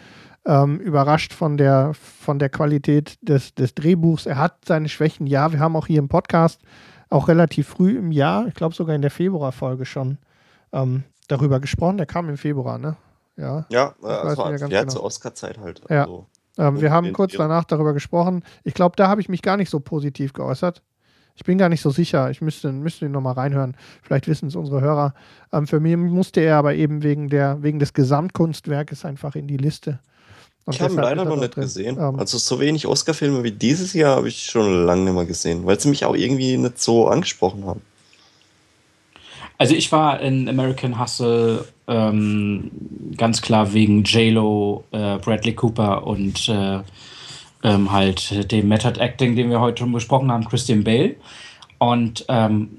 ähm, überrascht von der, von der Qualität des, des Drehbuchs. Er hat seine Schwächen, ja. Wir haben auch hier im Podcast auch relativ früh im Jahr, ich glaube sogar in der Februarfolge schon, ähm, darüber gesprochen. Der kam im Februar, ne? Ja. Ja, äh, das war ja genau. zur Oscar-Zeit halt. Ja. Also, ähm, wir haben kurz danach darüber gesprochen. Ich glaube, da habe ich mich gar nicht so positiv geäußert. Ich bin gar nicht so sicher. Ich müsste, müsste ihn nochmal reinhören. Vielleicht wissen es unsere Hörer. Ähm, für mich musste er aber eben wegen, der, wegen des Gesamtkunstwerkes einfach in die Liste. Und ich habe ihn leider noch nicht drin. gesehen. Ähm, also so wenig Oscar-Filme wie dieses Jahr habe ich schon lange nicht mehr gesehen, weil sie mich auch irgendwie nicht so angesprochen haben. Also ich war in American Hustle ähm, ganz klar wegen J-Lo, äh, Bradley Cooper und äh, ähm, halt dem Method Acting, den wir heute schon besprochen haben, Christian Bale. Und ähm,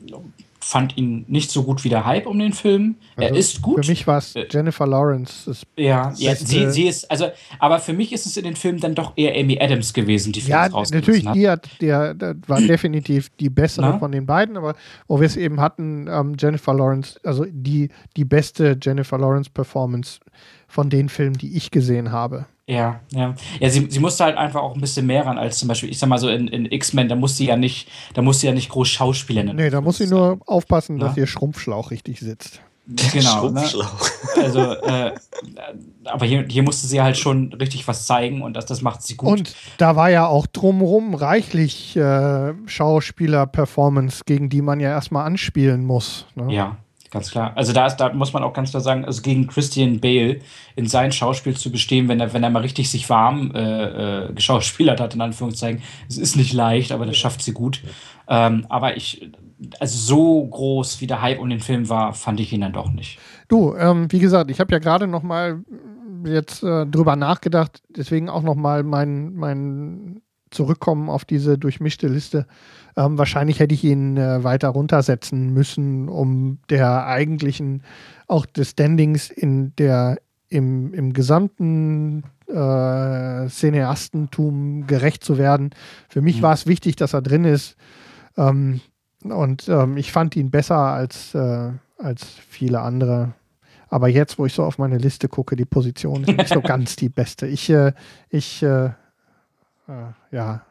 fand ihn nicht so gut wie der Hype um den Film. Also er ist gut. Für mich war es äh, Jennifer Lawrence. ja, ja sie, sie, ist, also, aber für mich ist es in den Filmen dann doch eher Amy Adams gewesen, die Ja, natürlich, hat. die hat, der, der war definitiv die bessere Na? von den beiden, aber wo wir es eben hatten, ähm, Jennifer Lawrence, also die, die beste Jennifer Lawrence Performance von den Filmen, die ich gesehen habe. Ja, ja. Ja, sie, sie musste halt einfach auch ein bisschen mehr ran als zum Beispiel, ich sag mal so in, in X-Men, da muss sie ja nicht, da muss sie ja nicht groß Schauspielerin. Nee, da muss sie nur aufpassen, dass ihr Schrumpfschlauch richtig sitzt. Genau. Ne? Also, äh, aber hier, hier musste sie halt schon richtig was zeigen und das, das macht sie gut. Und da war ja auch drumherum reichlich äh, Schauspieler-Performance, gegen die man ja erstmal anspielen muss. Ne? Ja, Ganz klar. Also da, ist, da muss man auch ganz klar sagen, also gegen Christian Bale in sein Schauspiel zu bestehen, wenn er, wenn er mal richtig sich warm äh, äh, geschauspielert hat, in Anführungszeichen, es ist nicht leicht, aber das schafft sie gut. Ähm, aber ich, also so groß wie der Hype um den Film war, fand ich ihn dann doch nicht. Du, ähm, wie gesagt, ich habe ja gerade noch mal jetzt äh, drüber nachgedacht, deswegen auch noch mal mein, mein Zurückkommen auf diese durchmischte Liste. Ähm, wahrscheinlich hätte ich ihn äh, weiter runtersetzen müssen, um der eigentlichen, auch des Standings in der, im, im gesamten äh, Cineastentum gerecht zu werden. Für mich mhm. war es wichtig, dass er drin ist. Ähm, und ähm, ich fand ihn besser als, äh, als viele andere. Aber jetzt, wo ich so auf meine Liste gucke, die Position ist nicht so ganz die beste. Ich, äh, ich, äh, äh ja,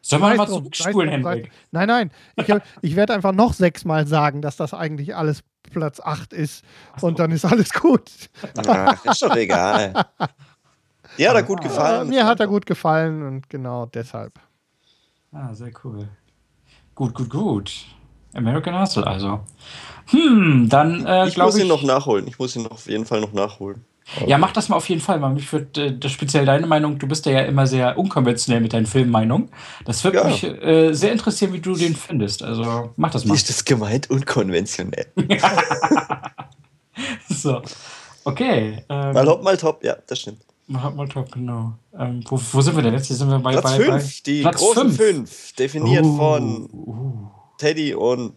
Sollen wir mal zurückspulen, Hendrik? Nein, nein. Ich, ich werde einfach noch sechsmal sagen, dass das eigentlich alles Platz 8 ist. So. Und dann ist alles gut. Ach, ist doch egal. Ja, hat er gut gefallen. mir hat er gut gefallen und genau deshalb. Ah, sehr cool. Gut, gut, gut. American Hustle also. Hm, dann äh, ich muss ihn noch nachholen. Ich muss ihn auf jeden Fall noch nachholen. Ja, mach das mal auf jeden Fall. Mich würde äh, das speziell deine Meinung, du bist ja immer sehr unkonventionell mit deinen Filmmeinungen. Das würde ja. mich äh, sehr interessieren, wie du den findest. Also mach das mal. Wie ist das gemeint, unkonventionell? so. Okay. Ähm, mal hopp, mal top, ja, das stimmt. Mal hopp, mal top, genau. Ähm, wo, wo, sind wir denn jetzt? Hier sind wir bei Platz 5, die Platz großen 5, definiert uh, von. Uh. Teddy und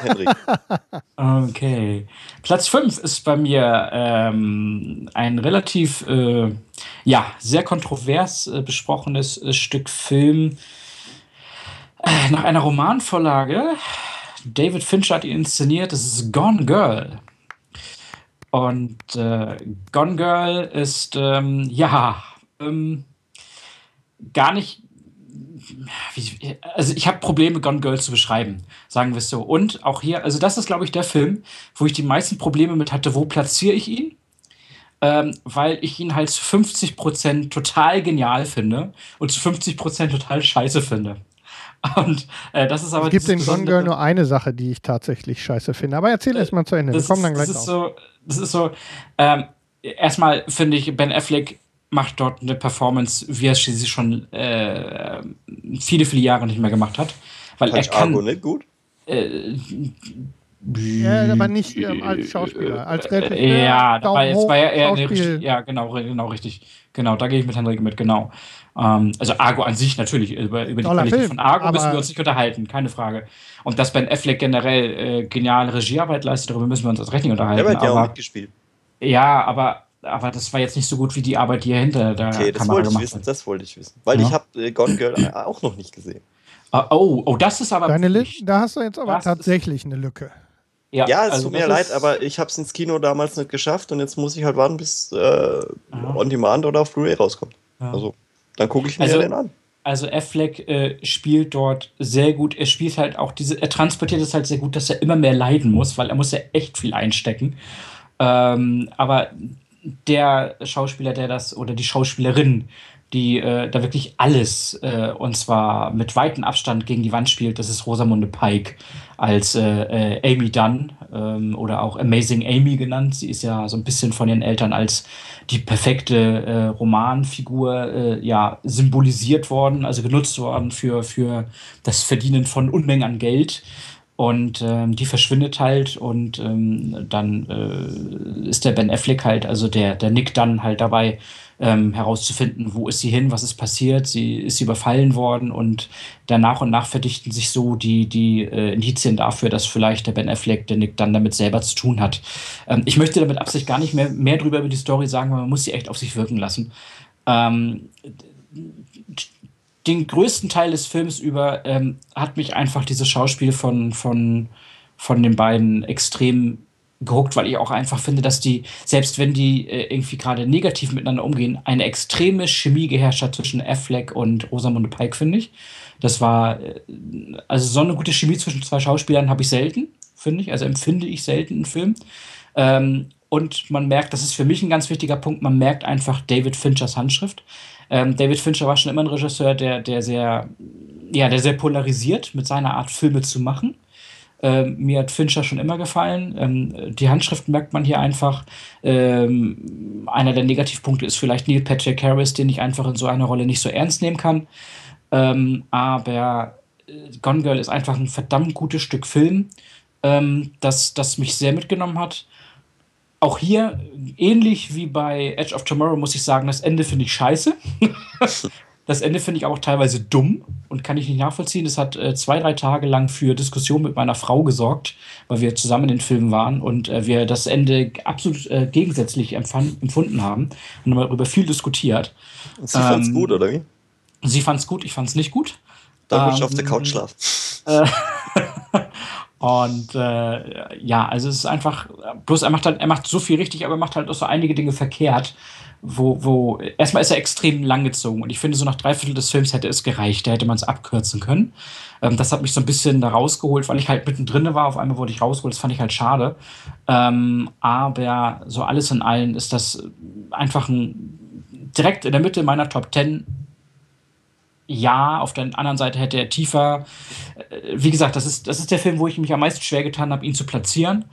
Henrik. okay. Platz 5 ist bei mir ähm, ein relativ, äh, ja, sehr kontrovers äh, besprochenes äh, Stück Film äh, nach einer Romanvorlage. David Fincher hat ihn inszeniert. Das ist Gone Girl. Und äh, Gone Girl ist, ähm, ja, ähm, gar nicht wie, also ich habe Probleme, Gone Girl zu beschreiben, sagen wir es so. Und auch hier, also das ist, glaube ich, der Film, wo ich die meisten Probleme mit hatte, wo platziere ich ihn? Ähm, weil ich ihn halt zu 50% total genial finde und zu 50% total scheiße finde. Und äh, das ist aber. Es gibt in Gone Girl nur eine Sache, die ich tatsächlich scheiße finde. Aber erzähl erst mal zu Ende. Wir kommen dann gleich das ist so, das ist so. Ähm, erstmal finde ich Ben Affleck macht dort eine Performance, wie er sie schon äh, viele, viele Jahre nicht mehr gemacht hat. Weil Fand er kann. Argo nicht gut? Äh, ja, aber nicht ähm, als Schauspieler, als Regisseur. Ja, dabei, jetzt war ja eher eine, ja, genau, genau, richtig. Genau, da gehe ich mit Henrik mit, genau. Ähm, also Argo an sich natürlich, über, über die Qualität Film, von Argo müssen wir uns nicht unterhalten, keine Frage. Und dass Ben Affleck generell äh, geniale Regiearbeit leistet, darüber müssen wir uns als Rechnung unterhalten. Er hat ja auch mitgespielt. Ja, aber aber das war jetzt nicht so gut wie die Arbeit, die er hinter der okay, das wollte ich wissen, hat. Das wollte ich wissen. Weil ja. ich habe äh, Gone Girl auch noch nicht gesehen. Uh, oh, oh, das ist aber. Deine da hast du jetzt aber tatsächlich eine Lücke. Ja, ja es also tut mir leid, aber ich habe es ins Kino damals nicht geschafft und jetzt muss ich halt warten, bis äh, On Demand oder auf Blu-ray rauskommt. Ja. Also, dann gucke ich mir also, den an. Also Affleck äh, spielt dort sehr gut. Er spielt halt auch diese, er transportiert es halt sehr gut, dass er immer mehr leiden muss, weil er muss ja echt viel einstecken. Ähm, aber der Schauspieler, der das, oder die Schauspielerin, die äh, da wirklich alles äh, und zwar mit weitem Abstand gegen die Wand spielt, das ist Rosamunde Pike als äh, äh, Amy Dunn ähm, oder auch Amazing Amy genannt. Sie ist ja so ein bisschen von ihren Eltern als die perfekte äh, Romanfigur äh, ja symbolisiert worden, also genutzt worden für, für das Verdienen von Unmengen an Geld. Und ähm, die verschwindet halt und ähm, dann äh, ist der Ben Affleck halt, also der, der Nick dann halt dabei, ähm, herauszufinden, wo ist sie hin, was ist passiert, sie ist überfallen worden und dann nach und nach verdichten sich so die, die äh, Indizien dafür, dass vielleicht der Ben Affleck, der Nick dann damit selber zu tun hat. Ähm, ich möchte damit Absicht gar nicht mehr, mehr drüber über die Story sagen, weil man muss sie echt auf sich wirken lassen. Ähm, den größten Teil des Films über ähm, hat mich einfach dieses Schauspiel von, von, von den beiden extrem gehuckt, weil ich auch einfach finde, dass die, selbst wenn die äh, irgendwie gerade negativ miteinander umgehen, eine extreme Chemie geherrscht hat zwischen Affleck und Rosamunde Pike, finde ich. Das war, äh, also so eine gute Chemie zwischen zwei Schauspielern habe ich selten, finde ich, also empfinde ich selten in Filmen. Ähm, und man merkt, das ist für mich ein ganz wichtiger Punkt, man merkt einfach David Finchers Handschrift. Ähm, David Fincher war schon immer ein Regisseur, der, der sehr, ja, der sehr polarisiert mit seiner Art, Filme zu machen. Ähm, mir hat Fincher schon immer gefallen. Ähm, die Handschrift merkt man hier einfach. Ähm, einer der Negativpunkte ist vielleicht Neil Patrick Harris, den ich einfach in so einer Rolle nicht so ernst nehmen kann. Ähm, aber äh, Gone Girl ist einfach ein verdammt gutes Stück Film, ähm, das, das mich sehr mitgenommen hat. Auch hier, ähnlich wie bei Edge of Tomorrow, muss ich sagen, das Ende finde ich scheiße. Das Ende finde ich auch teilweise dumm und kann ich nicht nachvollziehen. Das hat äh, zwei, drei Tage lang für Diskussionen mit meiner Frau gesorgt, weil wir zusammen in den Film waren und äh, wir das Ende absolut äh, gegensätzlich empfunden haben und haben darüber viel diskutiert. Und sie ähm, fand es gut, oder wie? Sie fand es gut, ich fand es nicht gut. Da muss ähm, ich auf der ähm, Couch schlafen. Und äh, ja, also es ist einfach, bloß er macht halt, er macht so viel richtig, aber er macht halt auch so einige Dinge verkehrt wo, wo, erstmal ist er extrem langgezogen und ich finde, so nach drei Viertel des Films hätte es gereicht, da hätte man es abkürzen können. Ähm, das hat mich so ein bisschen da rausgeholt, weil ich halt mittendrin war, auf einmal wurde ich rausgeholt, das fand ich halt schade. Ähm, aber so alles in allem ist das einfach ein, direkt in der Mitte meiner Top 10 ja, auf der anderen Seite hätte er tiefer. Äh, wie gesagt, das ist, das ist der Film, wo ich mich am meisten schwer getan habe, ihn zu platzieren.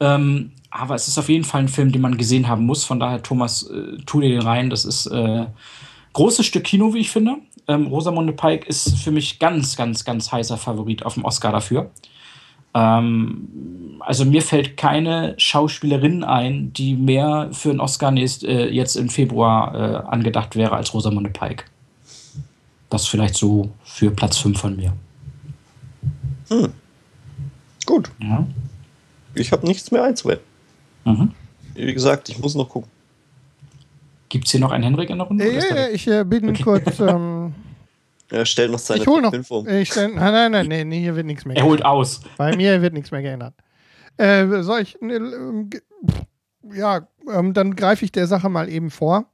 Ähm, aber es ist auf jeden Fall ein Film, den man gesehen haben muss. Von daher, Thomas, äh, tu dir den rein. Das ist äh, großes Stück Kino, wie ich finde. Ähm, Rosamunde Pike ist für mich ganz, ganz, ganz heißer Favorit auf dem Oscar dafür. Ähm, also mir fällt keine Schauspielerin ein, die mehr für einen Oscar nächst, äh, jetzt im Februar äh, angedacht wäre als Rosamunde Pike. Das vielleicht so für Platz 5 von mir. Hm. Gut. Ja. Ich habe nichts mehr einzuwenden. Mhm. Wie gesagt, ich muss noch gucken. Gibt es hier noch einen Henrik in der Runde? Ja, ja, ich äh, bin okay. kurz. Ähm, er stellt noch seine ich hol noch, um. Ich stell, nein, nein, nein, nee, nee, hier wird nichts mehr Er holt aus. Bei mir wird nichts mehr geändert. Äh, soll ich. Ne, ja, ähm, dann greife ich der Sache mal eben vor.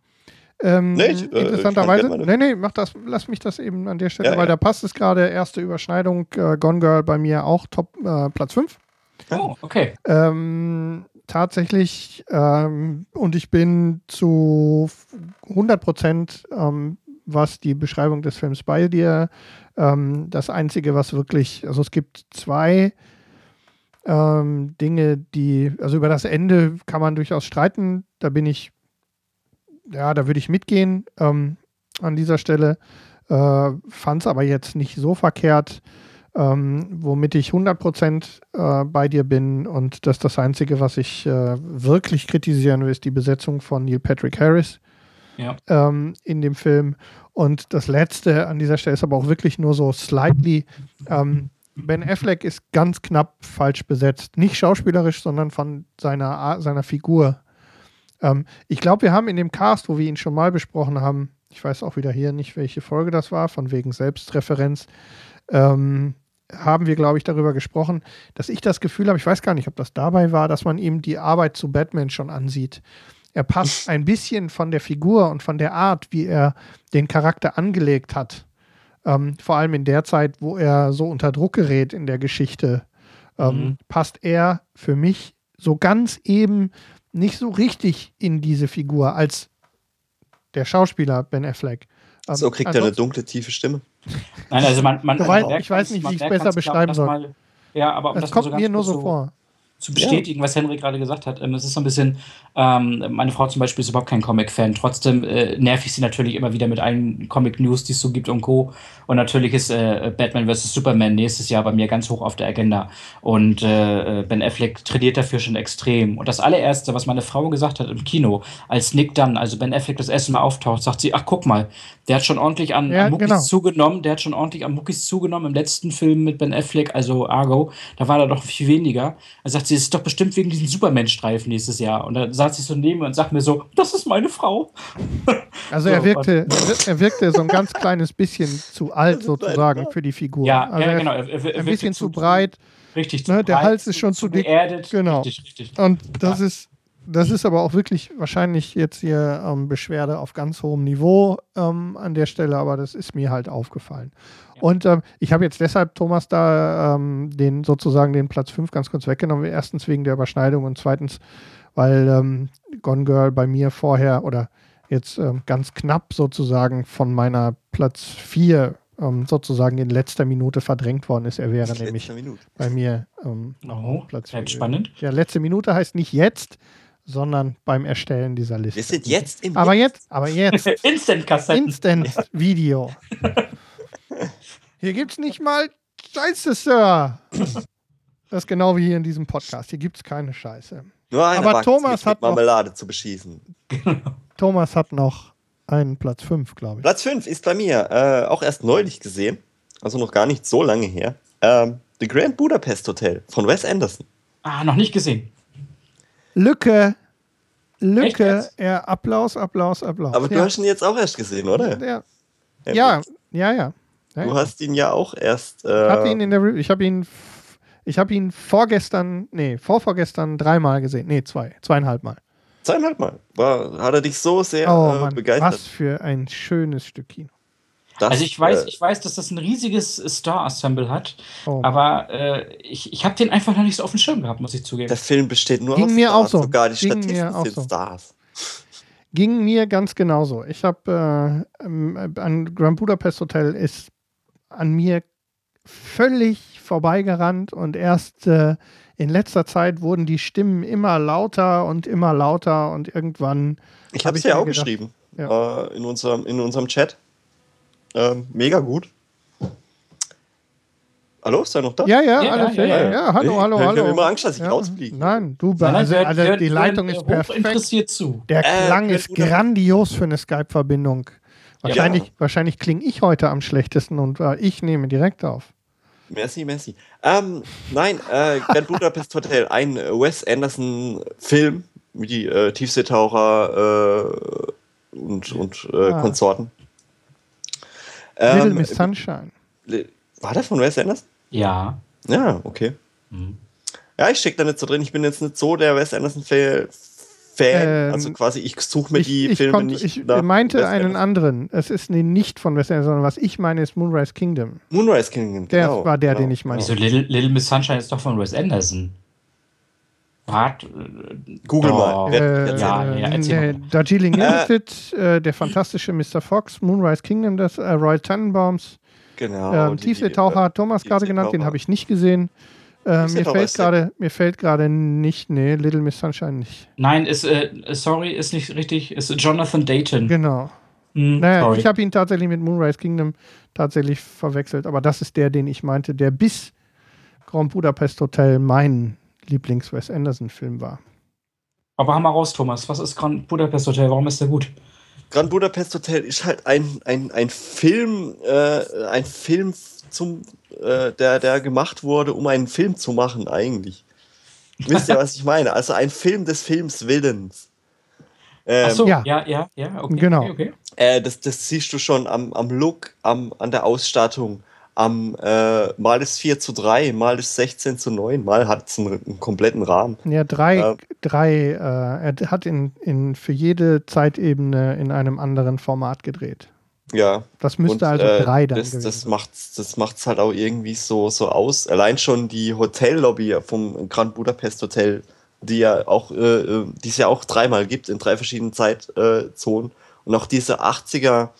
Ähm, nee, ich, äh, interessanterweise. nee, nee, mach das, lass mich das eben an der Stelle, ja, weil ja. da passt es gerade. Erste Überschneidung, äh, Gone Girl bei mir auch Top äh, Platz 5. Oh, okay. Ähm, tatsächlich, ähm, und ich bin zu 100 Prozent, ähm, was die Beschreibung des Films bei dir. Ähm, das Einzige, was wirklich, also es gibt zwei ähm, Dinge, die, also über das Ende kann man durchaus streiten. Da bin ich, ja, da würde ich mitgehen ähm, an dieser Stelle. Äh, Fand es aber jetzt nicht so verkehrt. Ähm, womit ich 100% äh, bei dir bin. Und das das Einzige, was ich äh, wirklich kritisieren will, ist die Besetzung von Neil Patrick Harris ja. ähm, in dem Film. Und das Letzte an dieser Stelle ist aber auch wirklich nur so slightly. Ähm, ben Affleck ist ganz knapp falsch besetzt. Nicht schauspielerisch, sondern von seiner, seiner Figur. Ähm, ich glaube, wir haben in dem Cast, wo wir ihn schon mal besprochen haben, ich weiß auch wieder hier nicht, welche Folge das war, von wegen Selbstreferenz, ähm, haben wir, glaube ich, darüber gesprochen, dass ich das Gefühl habe, ich weiß gar nicht, ob das dabei war, dass man ihm die Arbeit zu Batman schon ansieht. Er passt ein bisschen von der Figur und von der Art, wie er den Charakter angelegt hat. Ähm, vor allem in der Zeit, wo er so unter Druck gerät in der Geschichte, ähm, mhm. passt er für mich so ganz eben nicht so richtig in diese Figur als der Schauspieler Ben Affleck. Ähm, so kriegt er eine dunkle, tiefe Stimme. Nein, also man, man, man ich weiß nicht, wie ich es besser beschreiben soll. Mal, ja, aber um das, das kommt so mir nur so vor zu bestätigen, ja. was Henry gerade gesagt hat. Ähm, es ist so ein bisschen, ähm, meine Frau zum Beispiel ist überhaupt kein Comic-Fan. Trotzdem äh, nerv ich sie natürlich immer wieder mit allen Comic-News, die es so gibt und Co. Und natürlich ist äh, Batman vs. Superman nächstes Jahr bei mir ganz hoch auf der Agenda. Und äh, äh, Ben Affleck trainiert dafür schon extrem. Und das allererste, was meine Frau gesagt hat im Kino, als Nick dann, also Ben Affleck das erste Mal auftaucht, sagt sie, ach guck mal, der hat schon ordentlich an, ja, an Muckis genau. zugenommen, der hat schon ordentlich an Muckis zugenommen im letzten Film mit Ben Affleck, also Argo, da war er doch viel weniger. Er sagt sie, es ist doch bestimmt wegen diesen Superman-Streifen nächstes Jahr. Und da saß ich so neben mir und sagt mir so, das ist meine Frau. Also er wirkte, er wirkte so ein ganz kleines bisschen zu alt sozusagen für die Figur. Ja, also ja genau. Er, er, ein bisschen zu breit. Richtig, ne, Der Hals ist schon zu, dick. Geerdet. Genau. Richtig, richtig. Und das ja. ist das ist aber auch wirklich wahrscheinlich jetzt hier ähm, Beschwerde auf ganz hohem Niveau ähm, an der Stelle, aber das ist mir halt aufgefallen. Ja. Und ähm, ich habe jetzt deshalb Thomas da ähm, den sozusagen den Platz 5 ganz kurz weggenommen. Erstens wegen der Überschneidung und zweitens, weil ähm, Gone Girl bei mir vorher oder jetzt ähm, ganz knapp sozusagen von meiner Platz 4 sozusagen in letzter Minute verdrängt worden ist. Er wäre nämlich Minute. bei mir ähm, oh, Platz 4. Spannend. Ja, letzte Minute heißt nicht jetzt, sondern beim Erstellen dieser Liste. Wir sind jetzt im Aber jetzt, aber jetzt. Instant-Kassetten. Instant-Video. Hier gibt es nicht mal Scheiße, Sir. Das ist genau wie hier in diesem Podcast. Hier gibt es keine Scheiße. Nur eine Aber Thomas hat Marmelade noch, zu beschießen. Thomas hat noch einen Platz 5, glaube ich. Platz 5 ist bei mir äh, auch erst neulich gesehen. Also noch gar nicht so lange her. Ähm, The Grand Budapest Hotel von Wes Anderson. Ah, noch nicht gesehen. Lücke. Lücke. Ja, Applaus, Applaus, Applaus. Aber du ja. hast ihn jetzt auch erst gesehen, oder? Ja. Ja, ja, ja. ja. Du hast ihn ja auch erst. Äh, ich habe ihn in der. Ich habe ihn. Ich habe ihn vorgestern, nee, vorvorgestern dreimal gesehen. Nee, zwei, zweieinhalb Mal. Zweieinhalb Mal. War, hat er dich so sehr oh, äh, Mann, begeistert? Was für ein schönes Stück Kino. Das, also ich weiß, äh, ich weiß, dass das ein riesiges Star-Ensemble hat, oh. aber äh, ich, ich habe den einfach noch nicht so auf dem Schirm gehabt, muss ich zugeben. Der Film besteht nur Ging aus mir Stars, auch so. sogar die Ging Statisten sind so. Stars. Ging mir ganz genauso. Ich habe äh, an Grand Budapest Hotel ist an mir völlig vorbeigerannt und erst äh, in letzter Zeit wurden die Stimmen immer lauter und immer lauter und irgendwann. Ich habe es ja auch gedacht, geschrieben ja. Äh, in, unserem, in unserem Chat. Ähm, mega gut. Hallo, ist er noch da? Ja, ja, ja, alles ja, ja, ja, hallo, hallo, ich, hallo. Ich habe immer Angst, dass ich rausfliege. Nein, du, Nein, also, also die Leitung ist perfekt. interessiert zu. Der äh, Klang äh, ist grandios für eine Skype-Verbindung. Wahrscheinlich, wahrscheinlich klinge ich heute am schlechtesten und äh, ich nehme direkt auf. Merci, merci. Ähm, nein, äh, Grand Budapest Hotel, ein Wes Anderson-Film wie die äh, Tiefseetaucher äh, und, und äh, ah. Konsorten. Little ähm, Miss Sunshine. War das von Wes Anderson? Ja. Ja, okay. Mhm. Ja, ich stecke da nicht so drin. Ich bin jetzt nicht so der Wes Anderson-Fan. Ähm, also quasi, ich suche mir ich, die ich Filme konnt, nicht. Ich meinte einen anderen. Es ist nee, nicht von Wes Anderson, sondern was ich meine ist Moonrise Kingdom. Moonrise Kingdom, genau. Der war der, genau. den ich meine. Wieso Little, Little Miss Sunshine ist doch von Wes Anderson. Wart, Google oh, mal. Äh, ja, ja, äh, Darjeeling Limited, äh, der fantastische Mr. Fox, Moonrise Kingdom, das äh, Royal Tannenbaums. Genau. Ähm, Tiefseetaucher hat Thomas gerade genannt, den habe ich nicht gesehen. Äh, mir, fällt grade, mir fällt gerade nicht, nee, Little Miss Sunshine nicht. Nein, ist, äh, sorry, ist nicht richtig, ist Jonathan Dayton. Genau. Mm, naja, ich habe ihn tatsächlich mit Moonrise Kingdom tatsächlich verwechselt, aber das ist der, den ich meinte, der bis Grand Budapest Hotel mein Lieblings-Wes Anderson-Film war. Aber hau mal raus, Thomas. Was ist Grand Budapest Hotel? Warum ist der gut? Grand Budapest Hotel ist halt ein, ein, ein Film, äh, ein Film zum, äh, der, der gemacht wurde, um einen Film zu machen, eigentlich. Wisst ihr, was ich meine? Also ein Film des Films Willens. Ähm, Ach so, ja, ja, ja, ja okay, genau. Okay, okay. Äh, das, das siehst du schon am, am Look, am, an der Ausstattung, am äh, mal ist 4 zu 3, mal ist 16 zu 9, mal hat es einen, einen, kompletten Rahmen. Ja, drei, äh, drei äh, er hat in, in, für jede Zeitebene in einem anderen Format gedreht. Ja. Das müsste und, also äh, drei dann das, gewesen das macht's, das macht's halt auch irgendwie so, so aus. Allein schon die Hotellobby vom Grand Budapest Hotel die ja auch, äh, äh die es ja auch dreimal gibt in drei verschiedenen Zeitzonen. Und auch diese 80er,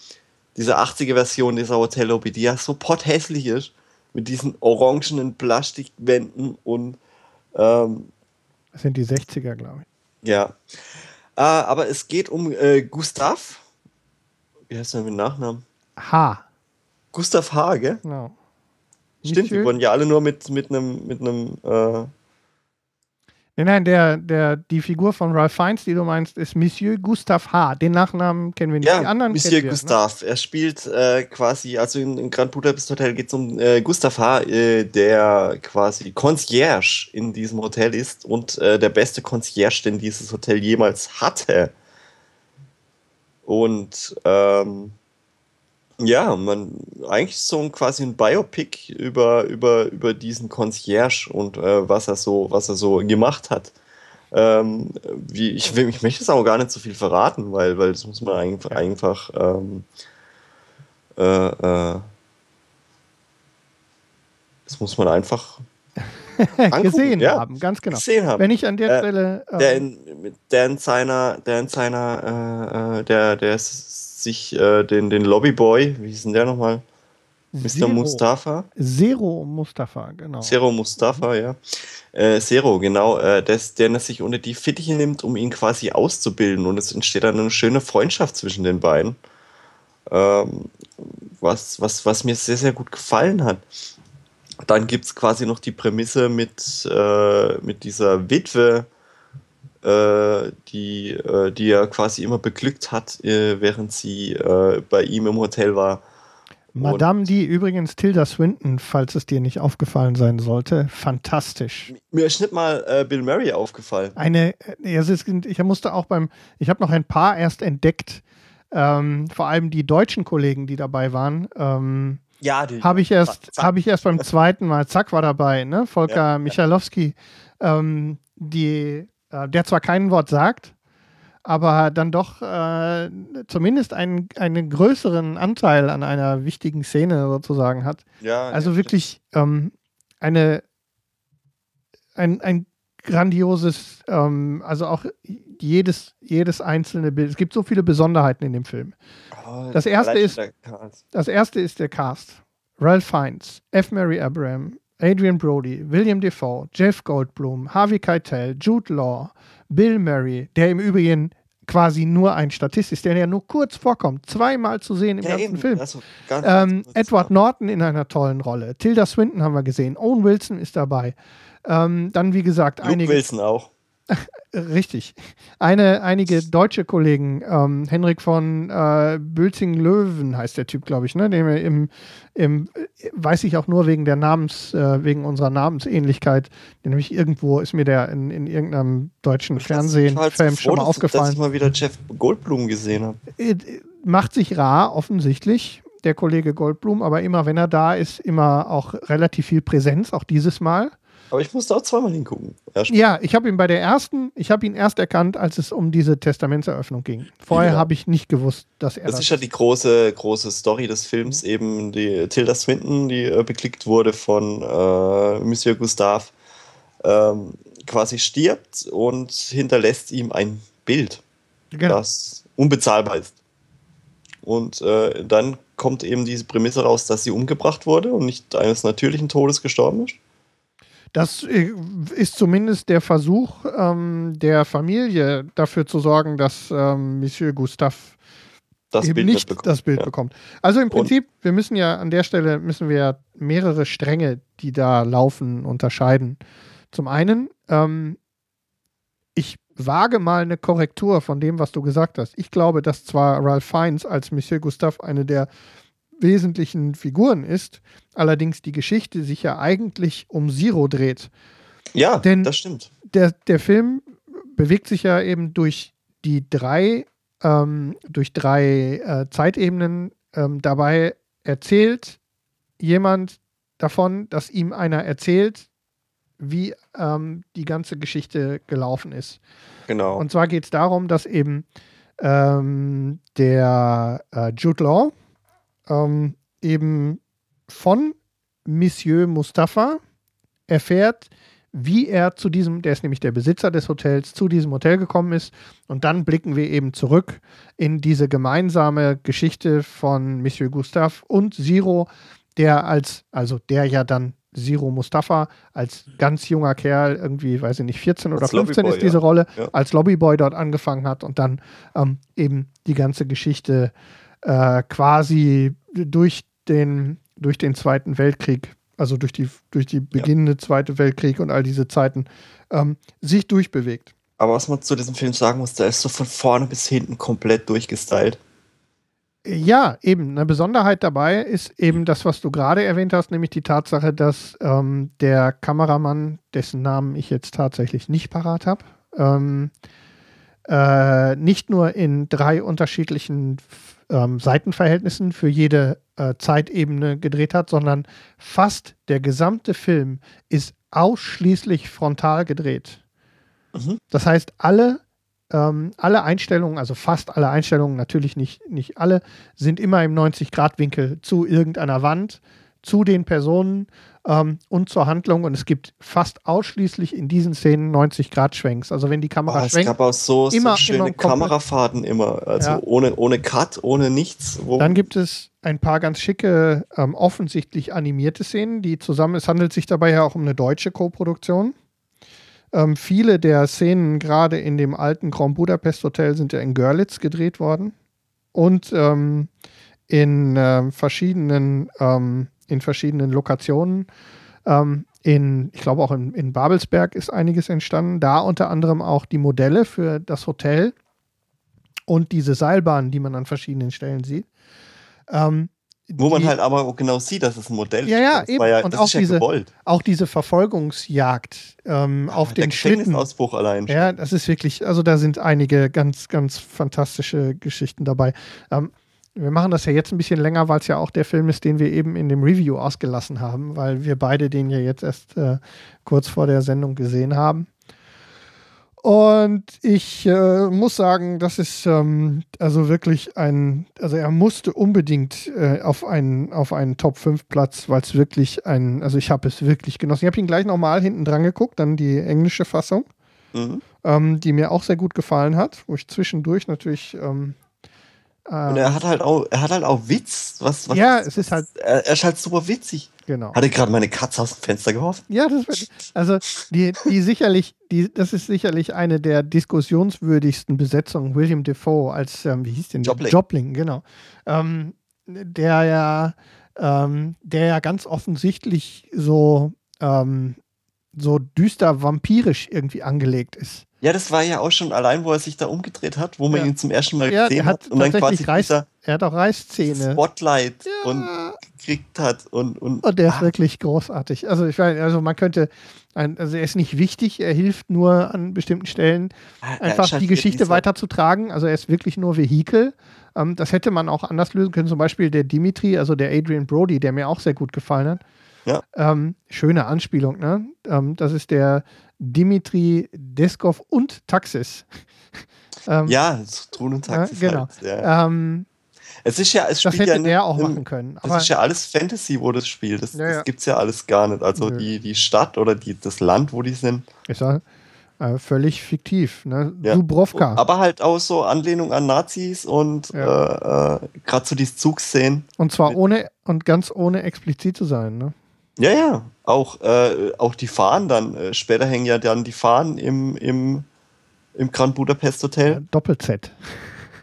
diese 80er Version dieser Hotellobby, die ja so potthässlich ist, mit diesen orangenen Plastikwänden und ähm, das sind die 60er, glaube ich. Ja. Äh, aber es geht um äh, Gustav. Wie heißt er mit Nachnamen? H. Gustav H., gell? Genau. Stimmt, die wurden ja alle nur mit, mit einem mit einem äh, Nein, nein, der, der, die Figur von Ralph Fiennes, die du meinst, ist Monsieur Gustave H. Den Nachnamen kennen wir nicht. Ja, die anderen Monsieur wir, ne? Gustave. Ne? Er spielt äh, quasi, also in, in Grand Budapest Hotel geht es um äh, Gustave H., äh, der quasi Concierge in diesem Hotel ist und äh, der beste Concierge, den dieses Hotel jemals hatte. Und ähm, ja, man eigentlich so ein, quasi ein Biopic über, über, über diesen Concierge und äh, was er so, was er so gemacht hat. Ähm, wie, ich, ich möchte es auch gar nicht so viel verraten, weil, weil das muss man einfach, einfach ähm, äh, äh, das muss man einfach gesehen ja, haben, ganz genau. Gesehen haben. Wenn ich an der äh, Stelle. der, in, der in seiner, der in seiner, äh, äh der, der sich äh, den, den Lobbyboy, wie hieß denn der nochmal? Mr. Zero. Mustafa? Zero Mustafa, genau. Zero Mustafa, ja. Äh, Zero, genau, äh, des, der sich unter die Fittiche nimmt, um ihn quasi auszubilden. Und es entsteht dann eine schöne Freundschaft zwischen den beiden. Ähm, was, was, was mir sehr, sehr gut gefallen hat. Dann gibt es quasi noch die Prämisse mit, äh, mit dieser Witwe, die, äh, die er quasi immer beglückt hat, äh, während sie äh, bei ihm im Hotel war. Madame, die übrigens Tilda Swinton, falls es dir nicht aufgefallen sein sollte, fantastisch. Mir ist nicht mal äh, Bill Murray aufgefallen. Eine, ich musste auch beim, ich habe noch ein paar erst entdeckt, ähm, vor allem die deutschen Kollegen, die dabei waren. Ähm, ja, habe ich erst, habe ich erst beim zweiten Mal. Zack war dabei, ne? Volker ja, Michalowski, ähm, die äh, der zwar kein Wort sagt, aber dann doch äh, zumindest einen, einen größeren Anteil an einer wichtigen Szene sozusagen hat. Ja, also ja, wirklich ähm, eine, ein, ein grandioses, ähm, also auch jedes, jedes einzelne Bild. Es gibt so viele Besonderheiten in dem Film. Oh, das, erste ist, das erste ist der Cast. Ralph Fiennes, F. Mary Abraham, Adrian Brody, William Defoe, Jeff Goldblum, Harvey Keitel, Jude Law, Bill Murray, der im Übrigen quasi nur ein Statist ist, der ja nur kurz vorkommt, zweimal zu sehen im ja, ganzen eben. Film. Also, ähm, Edward Norton in einer tollen Rolle. Tilda Swinton haben wir gesehen. Owen Wilson ist dabei. Ähm, dann, wie gesagt, Luke einige. Wilson auch. Richtig. Eine, einige deutsche Kollegen, ähm, Henrik von äh, Bülzing-Löwen heißt der Typ, glaube ich, ne? Den wir im, im, weiß ich auch nur wegen der Namens, äh, wegen unserer Namensähnlichkeit. Den nämlich irgendwo ist mir der in, in irgendeinem deutschen Fernsehen halt so schon mal aufgefallen. Dass ich mal wieder Jeff Goldblum gesehen habe. Äh, macht sich rar, offensichtlich, der Kollege Goldblum, aber immer wenn er da ist, immer auch relativ viel Präsenz, auch dieses Mal. Aber ich musste auch zweimal hingucken. Ja, ich habe ihn bei der ersten, ich habe ihn erst erkannt, als es um diese Testamentseröffnung ging. Vorher ja. habe ich nicht gewusst, dass er das, das ist ja die große, große Story des Films, mhm. eben die Tilda Swinton, die äh, beklickt wurde von äh, Monsieur Gustave, ähm, quasi stirbt und hinterlässt ihm ein Bild, genau. das unbezahlbar ist. Und äh, dann kommt eben diese Prämisse raus, dass sie umgebracht wurde und nicht eines natürlichen Todes gestorben ist. Das äh, ist zumindest der Versuch ähm, der Familie dafür zu sorgen, dass ähm, Monsieur Gustave das eben Bild nicht bekommt. das Bild ja. bekommt. Also im Prinzip, Und? wir müssen ja an der Stelle müssen wir mehrere Stränge, die da laufen, unterscheiden. Zum einen, ähm, ich wage mal eine Korrektur von dem, was du gesagt hast. Ich glaube, dass zwar Ralph Fiennes als Monsieur Gustave eine der wesentlichen Figuren ist, allerdings die Geschichte sich ja eigentlich um Zero dreht. Ja, Denn das stimmt. Der, der Film bewegt sich ja eben durch die drei, ähm, durch drei äh, Zeitebenen. Ähm, dabei erzählt jemand davon, dass ihm einer erzählt, wie ähm, die ganze Geschichte gelaufen ist. Genau. Und zwar geht es darum, dass eben ähm, der äh, Jude Law, ähm, eben von Monsieur Mustafa erfährt, wie er zu diesem, der ist nämlich der Besitzer des Hotels, zu diesem Hotel gekommen ist. Und dann blicken wir eben zurück in diese gemeinsame Geschichte von Monsieur Gustave und Zero, der als, also der ja dann Zero Mustafa als ganz junger Kerl, irgendwie, weiß ich nicht, 14 oder als 15 ist diese ja. Rolle, ja. als Lobbyboy dort angefangen hat und dann ähm, eben die ganze Geschichte äh, quasi durch den, durch den Zweiten Weltkrieg, also durch die, durch die beginnende ja. Zweite Weltkrieg und all diese Zeiten, ähm, sich durchbewegt. Aber was man zu diesem Film sagen muss, der ist so von vorne bis hinten komplett durchgestylt. Ja, eben. Eine Besonderheit dabei ist eben das, was du gerade erwähnt hast, nämlich die Tatsache, dass ähm, der Kameramann, dessen Namen ich jetzt tatsächlich nicht parat habe, ähm, äh, nicht nur in drei unterschiedlichen ähm, Seitenverhältnissen für jede äh, Zeitebene gedreht hat, sondern fast der gesamte Film ist ausschließlich frontal gedreht. Mhm. Das heißt, alle ähm, alle Einstellungen, also fast alle Einstellungen, natürlich nicht, nicht alle, sind immer im 90-Grad-Winkel zu irgendeiner Wand, zu den Personen ähm, und zur Handlung. Und es gibt fast ausschließlich in diesen Szenen 90-Grad-Schwenks. Also wenn die Kamera oh, schwenkt. Es gab auch so, immer, so schöne immer Kamerafahrten immer, also ja. ohne, ohne Cut, ohne nichts. Dann gibt es ein paar ganz schicke, ähm, offensichtlich animierte Szenen, die zusammen, es handelt sich dabei ja auch um eine deutsche Co-Produktion. Ähm, viele der Szenen, gerade in dem alten Grand Budapest Hotel, sind ja in Görlitz gedreht worden. Und ähm, in, äh, verschiedenen, ähm, in verschiedenen Lokationen. Ähm, in, ich glaube auch in, in Babelsberg ist einiges entstanden. Da unter anderem auch die Modelle für das Hotel und diese Seilbahnen, die man an verschiedenen Stellen sieht. Ähm, wo man halt aber genau sieht, dass es ein Modell ja, ja, ist. Eben. Ja, und auch, diese, ja auch diese Verfolgungsjagd ähm, ja, auf den Schlitten. Ausbruch allein. Schon. Ja, das ist wirklich, also da sind einige ganz, ganz fantastische Geschichten dabei. Ähm, wir machen das ja jetzt ein bisschen länger, weil es ja auch der Film ist, den wir eben in dem Review ausgelassen haben, weil wir beide den ja jetzt erst äh, kurz vor der Sendung gesehen haben. Und ich äh, muss sagen, das ist ähm, also wirklich ein, also er musste unbedingt äh, auf einen, auf einen Top 5 Platz, weil es wirklich ein, also ich habe es wirklich genossen. Ich habe ihn gleich nochmal hinten dran geguckt, dann die englische Fassung, mhm. ähm, die mir auch sehr gut gefallen hat, wo ich zwischendurch natürlich ähm, und er hat halt auch, er hat halt auch Witz. Was, was ja, es ist halt. Er, er ist halt super witzig. Genau. Hatte gerade meine Katze aus dem Fenster geworfen? Ja, das also die, die sicherlich, die, das ist sicherlich eine der diskussionswürdigsten Besetzungen. William Defoe als, ähm, wie hieß denn? Jobling. Jobling, genau. Ähm, der ja, ähm, der ja ganz offensichtlich so, ähm, so düster vampirisch irgendwie angelegt ist. Ja, das war ja auch schon allein, wo er sich da umgedreht hat, wo man ja. ihn zum ersten Mal ja, gesehen hat, und dann quasi Reis, er hat auch Reißzähne. Spotlight ja. und gekriegt hat und und, und der ah. ist wirklich großartig. Also ich meine, also man könnte ein, also er ist nicht wichtig, er hilft nur an bestimmten Stellen ah, einfach die Geschichte weiterzutragen. Also er ist wirklich nur Vehikel. Ähm, das hätte man auch anders lösen können. Zum Beispiel der Dimitri, also der Adrian Brody, der mir auch sehr gut gefallen hat. Ja. Ähm, schöne Anspielung, ne? Ähm, das ist der Dimitri Deskov und Taxis. ähm, ja, Thron und Taxis. Ja, genau. Halt, ja. Ähm, es ist ja, es das hätte ja der auch machen können. Das ist ja alles Fantasy, wo das spielt. Das, ja, ja. das gibt es ja alles gar nicht. Also die, die Stadt oder die, das Land, wo die sind. Ist ja äh, völlig fiktiv. Ne? Ja. Dubrovka. Aber halt auch so Anlehnung an Nazis und ja. äh, äh, gerade so die Zugszenen. Und zwar ohne und ganz ohne explizit zu sein. Ne? Ja, ja. Auch, äh, auch die Fahnen dann. Äh, später hängen ja dann die Fahnen im, im, im Grand Budapest Hotel. Ja, Doppel-Z.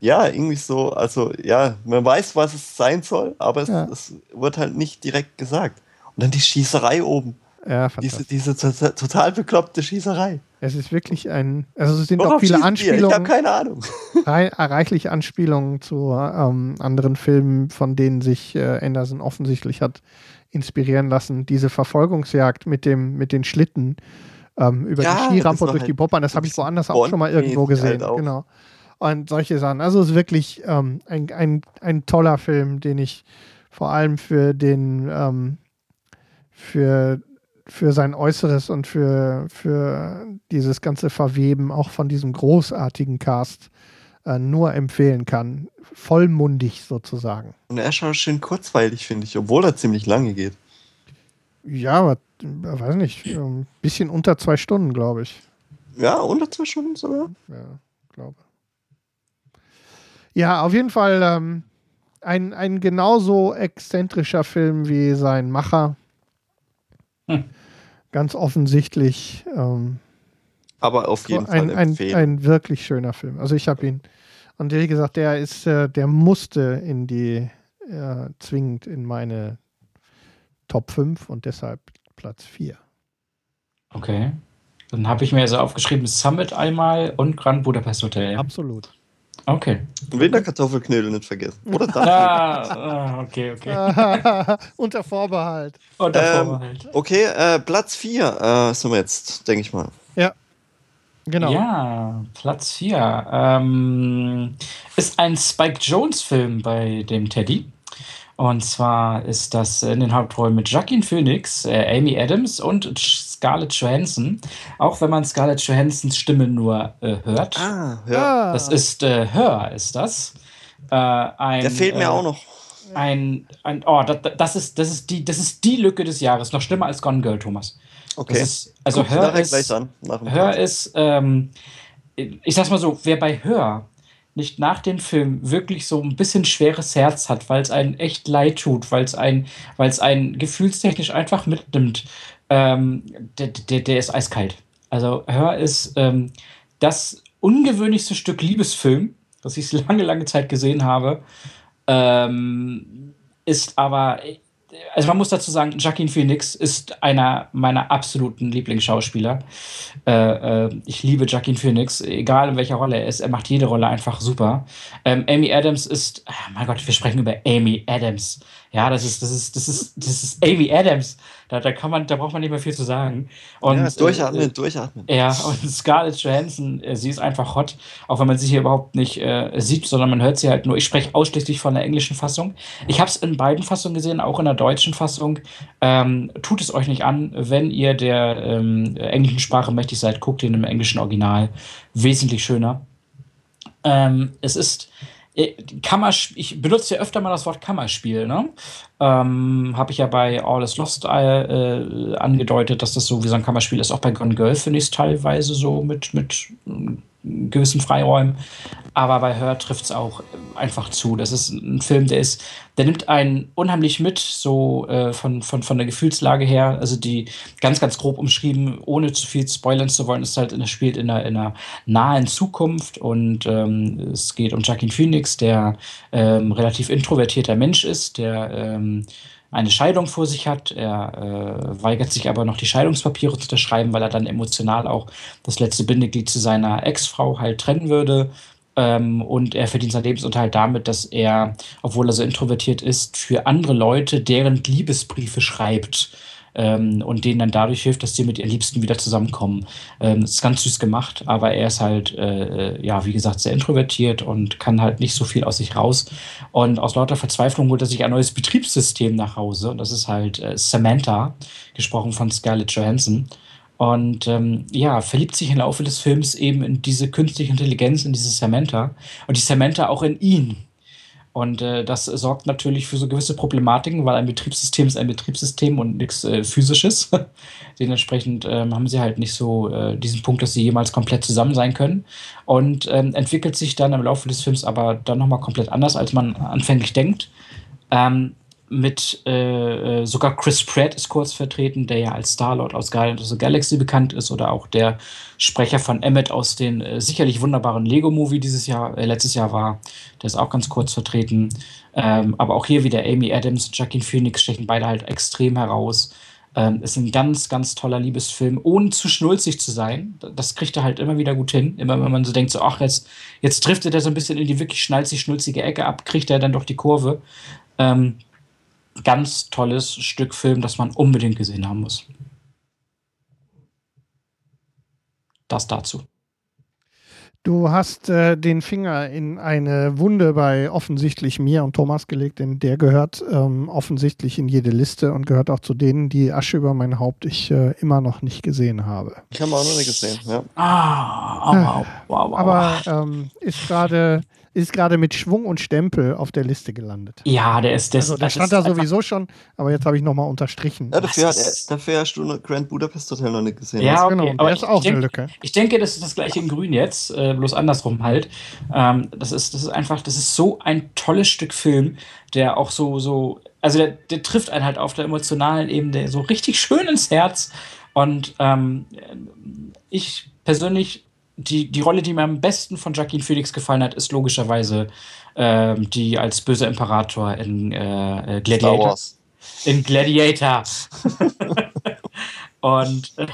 Ja, irgendwie so. Also, ja, man weiß, was es sein soll, aber es, ja. es wird halt nicht direkt gesagt. Und dann die Schießerei oben. Ja, diese, diese total bekloppte Schießerei. Es ist wirklich ein. Also, es sind Worauf auch viele Anspielungen. Ich habe keine Ahnung. reichlich Anspielungen zu ähm, anderen Filmen, von denen sich äh, Anderson offensichtlich hat inspirieren lassen. Diese Verfolgungsjagd mit, dem, mit den Schlitten ähm, über ja, die Skirampe durch halt die Bobbahn, das habe ich woanders auch schon mal irgendwo gesehen. Halt genau. Und solche Sachen. Also es ist wirklich ähm, ein, ein, ein toller Film, den ich vor allem für den ähm, für, für sein Äußeres und für, für dieses ganze Verweben auch von diesem großartigen Cast äh, nur empfehlen kann vollmundig sozusagen. Und er ist auch schön kurzweilig, finde ich, obwohl er ziemlich lange geht. Ja, aber, weiß nicht, ein bisschen unter zwei Stunden, glaube ich. Ja, unter zwei Stunden sogar. Ja, glaube. Ja, auf jeden Fall ähm, ein, ein genauso exzentrischer Film wie sein Macher. Hm. Ganz offensichtlich. Ähm, Aber auf jeden ein, Fall ein, ein, wirklich schöner Film. Also ich habe ihn, und wie gesagt, der ist, äh, der musste in die, äh, zwingend in meine Top 5 und deshalb Platz 4. Okay. Dann habe ich mir also aufgeschrieben Summit einmal und Grand Budapest Hotel. Absolut. Okay. Und Winterkartoffelknödel nicht vergessen. Oder das? Ah, okay, okay. Unter Vorbehalt. Unter ähm, Vorbehalt. Okay, äh, Platz 4 äh, sind wir jetzt, denke ich mal. Ja. Genau. Ja, Platz 4 ähm, ist ein Spike Jones-Film bei dem Teddy. Und zwar ist das in den Hauptrollen mit Joaquin Phoenix, äh, Amy Adams und Scarlett Johansson. Auch wenn man Scarlett Johansons Stimme nur äh, hört. Ah, ja. Das ist äh, Hör, ist das. Äh, ein, Der fehlt mir äh, auch noch. Ein, ein oh, das, das, ist, das, ist die, das ist die Lücke des Jahres. Noch schlimmer als Gone Girl, Thomas. Okay. Ist, also Guck Hör ist, Hör ist, ähm, ich sag's mal so, wer bei Hör nicht nach dem Film wirklich so ein bisschen schweres Herz hat, weil es einen echt leid tut, weil es einen, weil es einen gefühlstechnisch einfach mitnimmt, ähm, der, der, der ist eiskalt. Also Hör ist ähm, das ungewöhnlichste Stück Liebesfilm, das ich lange, lange Zeit gesehen habe. Ähm, ist aber also man muss dazu sagen, Joaquin Phoenix ist einer meiner absoluten Lieblingsschauspieler. Äh, äh, ich liebe Joaquin Phoenix, egal in welcher Rolle er ist. Er macht jede Rolle einfach super. Ähm, Amy Adams ist, oh mein Gott, wir sprechen über Amy Adams. Ja, das ist, das ist, das ist, das ist Amy Adams. Da, da kann man, da braucht man nicht mehr viel zu sagen. Und, ja, durchatmen, äh, durchatmen. Ja, und Scarlett Johansson, äh, sie ist einfach hot, auch wenn man sie hier überhaupt nicht äh, sieht, sondern man hört sie halt nur. Ich spreche ausschließlich von der englischen Fassung. Ich habe es in beiden Fassungen gesehen, auch in der deutschen Fassung. Ähm, tut es euch nicht an, wenn ihr der ähm, englischen Sprache mächtig seid, guckt ihn im englischen Original. Wesentlich schöner. Ähm, es ist äh, Kammerspiel, ich benutze ja öfter mal das Wort Kammerspiel, ne? Ähm, Habe ich ja bei All is Lost äh, äh, angedeutet, dass das so wie so ein Kammerspiel ist. Auch bei Gone Girl finde ich es teilweise so mit, mit gewissen Freiräumen. Aber bei Her trifft es auch einfach zu. Das ist ein Film, der ist, der nimmt einen unheimlich mit, so äh, von, von, von der Gefühlslage her. Also die ganz, ganz grob umschrieben, ohne zu viel spoilern zu wollen, ist halt, es spielt in einer, in einer nahen Zukunft und ähm, es geht um Joaquin Phoenix, der ähm, relativ introvertierter Mensch ist, der ähm, eine Scheidung vor sich hat. Er äh, weigert sich aber noch die Scheidungspapiere zu unterschreiben, weil er dann emotional auch das letzte Bindeglied zu seiner Ex-Frau halt trennen würde. Ähm, und er verdient seinen Lebensunterhalt damit, dass er, obwohl er so introvertiert ist, für andere Leute deren Liebesbriefe schreibt ähm, und denen dann dadurch hilft, dass sie mit ihren Liebsten wieder zusammenkommen. Ähm, ist ganz süß gemacht, aber er ist halt, äh, äh, ja, wie gesagt, sehr introvertiert und kann halt nicht so viel aus sich raus. Und aus lauter Verzweiflung holt er sich ein neues Betriebssystem nach Hause und das ist halt äh, Samantha, gesprochen von Scarlett Johansson. Und ähm, ja, verliebt sich im Laufe des Films eben in diese künstliche Intelligenz, in diese Samantha. Und die Samantha auch in ihn. Und äh, das sorgt natürlich für so gewisse Problematiken, weil ein Betriebssystem ist ein Betriebssystem und nichts äh, Physisches. Dementsprechend ähm, haben sie halt nicht so äh, diesen Punkt, dass sie jemals komplett zusammen sein können. Und ähm, entwickelt sich dann im Laufe des Films aber dann nochmal komplett anders, als man anfänglich denkt. Ähm, mit äh, äh, sogar Chris Pratt ist kurz vertreten, der ja als Star-Lord aus Guardians of the Galaxy bekannt ist oder auch der Sprecher von Emmett aus den äh, sicherlich wunderbaren Lego-Movie dieses Jahr, äh, letztes Jahr war. Der ist auch ganz kurz vertreten. Ähm, aber auch hier wieder Amy Adams und Joaquin Phoenix stechen beide halt extrem heraus. Ähm, ist ein ganz, ganz toller Liebesfilm, ohne zu schnulzig zu sein. Das kriegt er halt immer wieder gut hin. Immer wenn man so denkt, so, ach, jetzt, jetzt trifft er so ein bisschen in die wirklich schnalzig, schnulzige Ecke ab, kriegt er dann doch die Kurve. Ähm, ganz tolles Stück Film, das man unbedingt gesehen haben muss. Das dazu. Du hast äh, den Finger in eine Wunde bei offensichtlich mir und Thomas gelegt, denn der gehört ähm, offensichtlich in jede Liste und gehört auch zu denen, die Asche über mein Haupt ich äh, immer noch nicht gesehen habe. Ich habe auch noch nicht gesehen, ja. Ah, wow, wow, wow. Aber ähm, ist gerade ist gerade mit Schwung und Stempel auf der Liste gelandet. Ja, der ist das. Also, der stand da sowieso schon, aber jetzt habe ich nochmal unterstrichen. Ja, dafür, hat dafür hast du Grand Budapest Hotel noch nicht gesehen. Ja, okay, genau. Aber ist auch denk, eine Lücke. Ich denke, das ist das gleiche in Grün jetzt, äh, bloß andersrum halt. Ähm, das, ist, das ist einfach, das ist so ein tolles Stück Film, der auch so, so, also der, der trifft einen halt auf der emotionalen Ebene so richtig schön ins Herz. Und ähm, ich persönlich die, die Rolle, die mir am besten von Joaquin Phoenix gefallen hat, ist logischerweise ähm, die als böser Imperator in äh, äh Gladiator. In Gladiator. und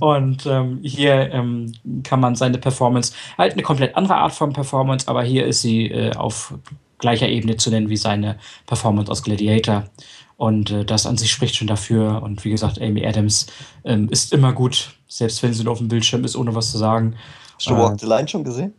und ähm, hier ähm, kann man seine Performance, halt eine komplett andere Art von Performance, aber hier ist sie äh, auf gleicher Ebene zu nennen wie seine Performance aus Gladiator. Und äh, das an sich spricht schon dafür. Und wie gesagt, Amy Adams ähm, ist immer gut, selbst wenn sie nur auf dem Bildschirm ist, ohne was zu sagen. Hast du äh, Walk the Line schon gesehen?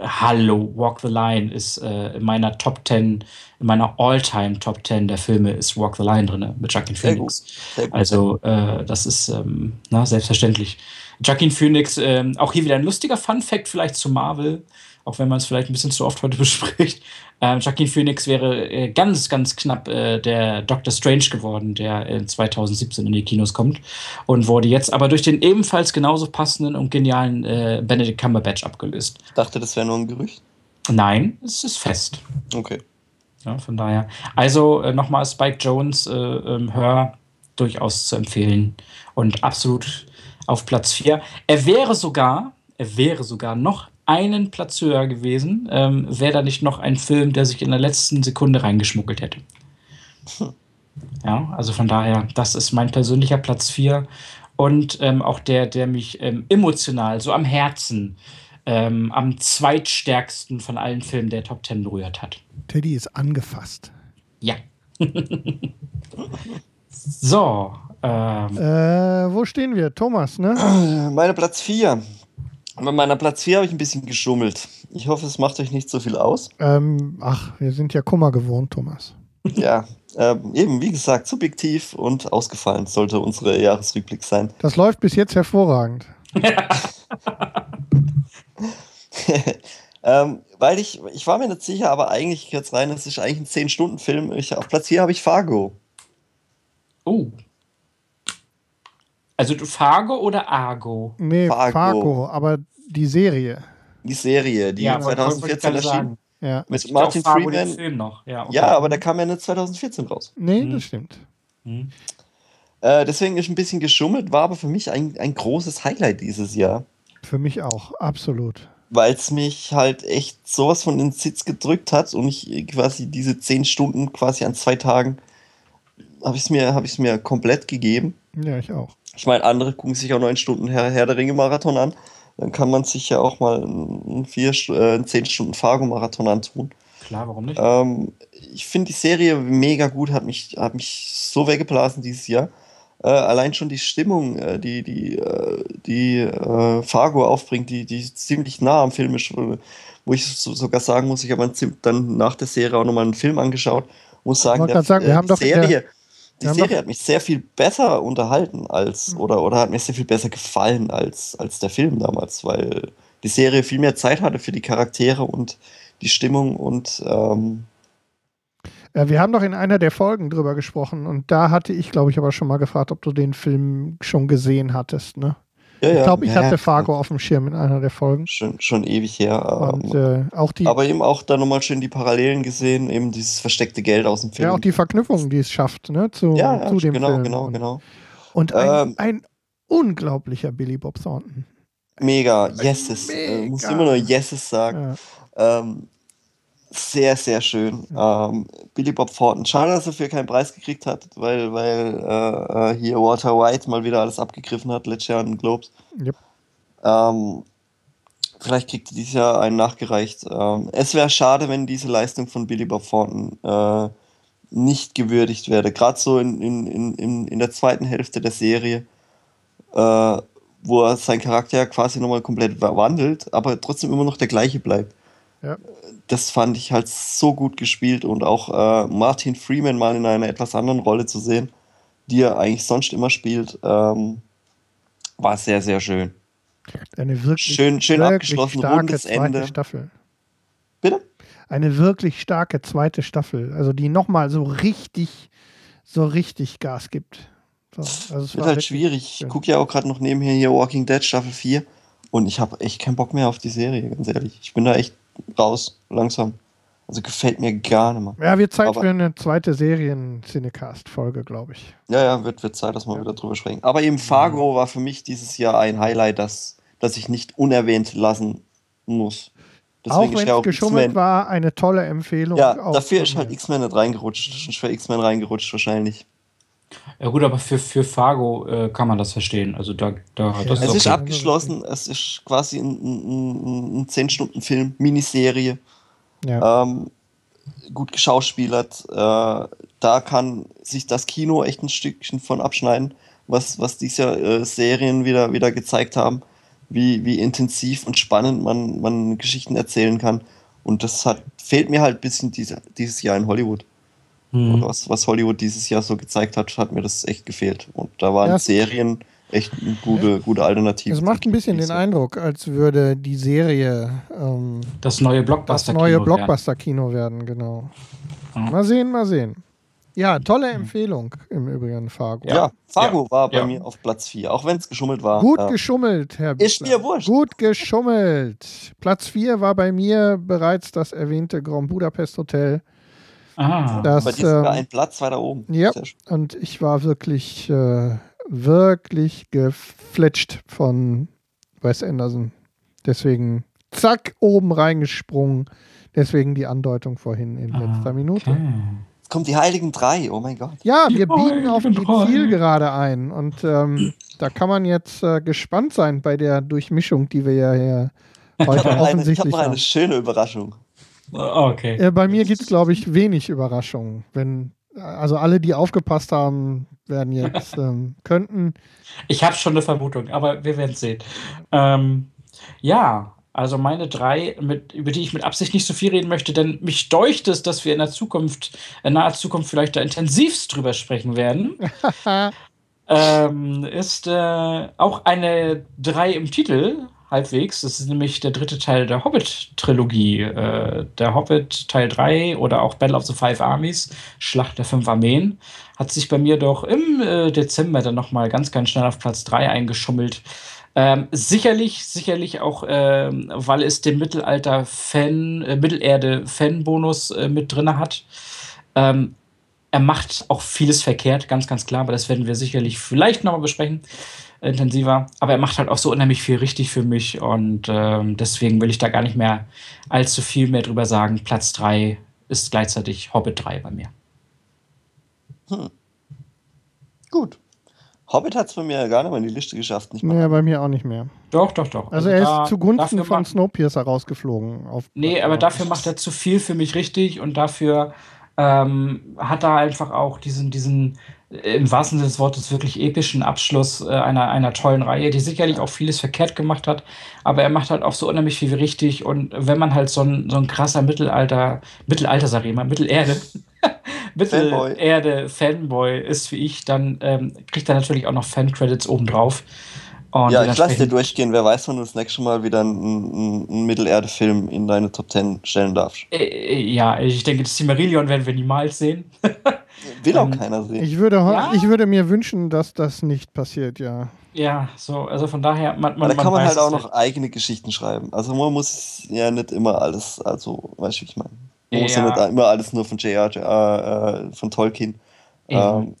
Hallo, Walk the Line ist äh, in meiner Top 10, in meiner All-Time Top 10 der Filme ist Walk the Line drin mit Joaquin Phoenix. Sehr gut. Sehr gut. Also, äh, das ist ähm, na, selbstverständlich. Joaquin Phoenix, ähm, auch hier wieder ein lustiger Fun-Fact vielleicht zu Marvel auch wenn man es vielleicht ein bisschen zu oft heute bespricht. Ähm, Joaquin Phoenix wäre äh, ganz, ganz knapp äh, der Doctor Strange geworden, der in 2017 in die Kinos kommt und wurde jetzt aber durch den ebenfalls genauso passenden und genialen äh, Benedict Cumberbatch abgelöst. Ich dachte, das wäre nur ein Gerücht. Nein, es ist fest. Okay. Ja, von daher. Also äh, nochmal Spike Jones, äh, ähm, Hör durchaus zu empfehlen und absolut auf Platz 4. Er wäre sogar, er wäre sogar noch einen Platz höher gewesen, ähm, wäre da nicht noch ein Film, der sich in der letzten Sekunde reingeschmuggelt hätte. Ja, also von daher, das ist mein persönlicher Platz 4 und ähm, auch der, der mich ähm, emotional so am Herzen ähm, am zweitstärksten von allen Filmen der Top 10 berührt hat. Teddy ist angefasst. Ja. so. Ähm, äh, wo stehen wir? Thomas, ne? Meine Platz 4. Bei meiner Platz 4 habe ich ein bisschen geschummelt. Ich hoffe, es macht euch nicht so viel aus. Ähm, ach, wir sind ja Kummer gewohnt, Thomas. Ja, ähm, eben, wie gesagt, subjektiv und ausgefallen sollte unsere Jahresrückblick sein. Das läuft bis jetzt hervorragend. ähm, weil ich, ich war mir nicht sicher, aber eigentlich jetzt rein, es ist eigentlich ein 10-Stunden-Film. Auf Platz 4 habe ich Fargo. Oh. Also Fargo oder Argo? Nee, Fargo, Fargo aber die Serie. Die Serie, die ja, 2014 erschien. Ja. Mit Martin Freeman. Noch. Ja, okay. ja, aber der kam ja nicht 2014 raus. Nee, hm. das stimmt. Hm. Äh, deswegen ist ein bisschen geschummelt, war aber für mich ein, ein großes Highlight dieses Jahr. Für mich auch, absolut. Weil es mich halt echt sowas von den Sitz gedrückt hat und ich quasi diese zehn Stunden quasi an zwei Tagen habe ich es mir, hab mir komplett gegeben. Ja, ich auch. Ich meine, andere gucken sich auch neun Stunden Herr, Herr der Ringe-Marathon an. Dann kann man sich ja auch mal einen, vier, äh, einen zehn Stunden Fargo-Marathon antun. Klar, warum nicht? Ähm, ich finde die Serie mega gut, hat mich, hat mich so weggeblasen dieses Jahr. Äh, allein schon die Stimmung, äh, die, die, äh, die äh, Fargo aufbringt, die, die ziemlich nah am Film ist, wo ich so, sogar sagen muss, ich habe dann nach der Serie auch nochmal einen Film angeschaut, muss sagen, der, sagen wir haben doch Serie, die Serie hat mich sehr viel besser unterhalten als, mhm. oder, oder hat mir sehr viel besser gefallen als, als der Film damals, weil die Serie viel mehr Zeit hatte für die Charaktere und die Stimmung und ähm ja, wir haben doch in einer der Folgen drüber gesprochen und da hatte ich, glaube ich, aber schon mal gefragt, ob du den Film schon gesehen hattest, ne? Ja, ich glaube, ich ja, hatte Fargo auf dem Schirm in einer der Folgen. Schon, schon ewig her. Und, äh, auch die, aber eben auch da nochmal schön die Parallelen gesehen, eben dieses versteckte Geld aus dem Film. Ja, auch die Verknüpfung, die es schafft, ne, zu, ja, zu dem genau, Film. Genau, genau, Und ein, ähm, ein unglaublicher Billy Bob Thornton. Mega, yeses. Mega. Äh, muss immer nur yeses sagen. Ja. Ähm, sehr, sehr schön. Ähm, Billy Bob Thornton. Schade, dass er dafür keinen Preis gekriegt hat, weil, weil äh, äh, hier Walter White mal wieder alles abgegriffen hat, letztes Jahr in den Globes. Yep. Ähm, vielleicht kriegt er dieses Jahr einen nachgereicht. Ähm, es wäre schade, wenn diese Leistung von Billy Bob Thornton äh, nicht gewürdigt werde. Gerade so in, in, in, in der zweiten Hälfte der Serie, äh, wo er seinen Charakter quasi nochmal komplett wandelt, aber trotzdem immer noch der gleiche bleibt. Ja. Das fand ich halt so gut gespielt und auch äh, Martin Freeman mal in einer etwas anderen Rolle zu sehen, die er eigentlich sonst immer spielt, ähm, war sehr, sehr schön. Eine wirklich, schön, schön wirklich abgeschlossen, rundes Ende. Staffel. Bitte? Eine wirklich starke zweite Staffel, also die nochmal so richtig, so richtig Gas gibt. So, also es wird halt schwierig. Ich gucke ja auch gerade noch nebenher hier Walking Dead Staffel 4 und ich habe echt keinen Bock mehr auf die Serie, ganz ehrlich. Ich bin da echt raus, langsam. Also gefällt mir gar nicht mehr. Ja, wird Zeit Aber, für eine zweite Serien-Cinecast-Folge, glaube ich. Ja, ja, wird, wird Zeit, dass wir ja. wieder drüber sprechen. Aber eben Fargo war für mich dieses Jahr ein Highlight, das, das ich nicht unerwähnt lassen muss. Deswegen auch wenn es geschummelt war, eine tolle Empfehlung. Ja, dafür ist halt X-Men nicht reingerutscht. Ist für X-Men reingerutscht wahrscheinlich. Ja gut, aber für, für Fargo äh, kann man das verstehen. Also da, da das es ist, ist abgeschlossen. Es ist quasi ein, ein, ein 10-Stunden-Film, Miniserie. Ja. Ähm, gut geschauspielert. Äh, da kann sich das Kino echt ein Stückchen von abschneiden, was, was diese äh, Serien wieder, wieder gezeigt haben, wie, wie intensiv und spannend man, man Geschichten erzählen kann. Und das hat, fehlt mir halt ein bisschen diese, dieses Jahr in Hollywood. Mhm. Was, was Hollywood dieses Jahr so gezeigt hat, hat mir das echt gefehlt. Und da waren ja, Serien echt eine gute, gute Alternative. Es macht ein bisschen den Eindruck, als würde die Serie ähm, das neue Blockbuster-Kino neue Blockbuster-Kino werden. genau. Mhm. Mal sehen, mal sehen. Ja, tolle Empfehlung im Übrigen, Fargo. Ja, Fargo ja. war bei ja. mir auf Platz 4, auch wenn es geschummelt war. Gut ja. geschummelt, Herr Ist mir wurscht. Gut geschummelt. Platz 4 war bei mir bereits das erwähnte Grand Budapest Hotel. Ah, das, bei dir ist ähm, ein Platz weiter oben. Ja, und ich war wirklich, äh, wirklich gefletscht von Wes Anderson. Deswegen zack, oben reingesprungen. Deswegen die Andeutung vorhin in ah, letzter Minute. Okay. Jetzt kommt die Heiligen Drei, oh mein Gott. Ja, wir biegen auf die Zielgerade ein. Und ähm, da kann man jetzt äh, gespannt sein bei der Durchmischung, die wir ja hier heute ich offensichtlich Ich habe noch eine schöne Überraschung. Ah, okay. Äh, bei mir gibt es, glaube ich, wenig Überraschungen. Wenn, also alle, die aufgepasst haben, werden jetzt ähm, könnten. Ich habe schon eine Vermutung, aber wir werden sehen. Ähm, ja, also meine drei, mit, über die ich mit Absicht nicht so viel reden möchte, denn mich deucht es, dass wir in der Zukunft, in naher Zukunft vielleicht da intensivst drüber sprechen werden. ähm, ist äh, auch eine drei im Titel, halbwegs. Das ist nämlich der dritte Teil der Hobbit-Trilogie. Äh, der Hobbit Teil 3 oder auch Battle of the Five Armies, Schlacht der fünf Armeen, hat sich bei mir doch im äh, Dezember dann nochmal ganz, ganz schnell auf Platz 3 eingeschummelt. Ähm, sicherlich, sicherlich auch, ähm, weil es den Mittelalter-Fan, äh, Mittelerde-Fan-Bonus äh, mit drin hat. Ähm, er macht auch vieles verkehrt, ganz, ganz klar, aber das werden wir sicherlich vielleicht nochmal besprechen intensiver. Aber er macht halt auch so unheimlich viel richtig für mich und ähm, deswegen will ich da gar nicht mehr allzu viel mehr drüber sagen. Platz 3 ist gleichzeitig Hobbit 3 bei mir. Hm. Gut. Hobbit hat es bei mir gar nicht mehr in die Liste geschafft. Nicht mehr. Nee, bei mir auch nicht mehr. Doch, doch, doch. Also, also er da, ist zugunsten von Snowpiercer rausgeflogen. Auf nee, aber dafür macht er zu viel für mich richtig und dafür ähm, hat er einfach auch diesen, diesen im wahrsten Sinne des Wortes wirklich epischen Abschluss äh, einer, einer tollen Reihe, die sicherlich auch vieles verkehrt gemacht hat, aber er macht halt auch so unheimlich viel richtig. Und wenn man halt so ein, so ein krasser Mittelalter, Mittelalter sag ich mal, Mittelerde, Mittelerde Fanboy ist wie ich, dann ähm, kriegt er natürlich auch noch Fan-Credits obendrauf. Und ja, ich lasse dir durchgehen. Wer weiß, wann du das nächste Mal wieder einen, einen Mittelerde-Film in deine Top 10 stellen darfst. Äh, äh, ja, ich denke, das Silmarillion werden wir niemals sehen. Will auch ähm, keiner sehen. Ich würde, ja? ich würde mir wünschen, dass das nicht passiert, ja. Ja, so, also von daher, man, man, da kann man, man halt auch noch eigene Geschichten schreiben. Also man muss ja nicht immer alles, also, weißt du, wie ich meine? Man ja. muss ja nicht immer alles nur von J.R. Äh, von Tolkien ähm,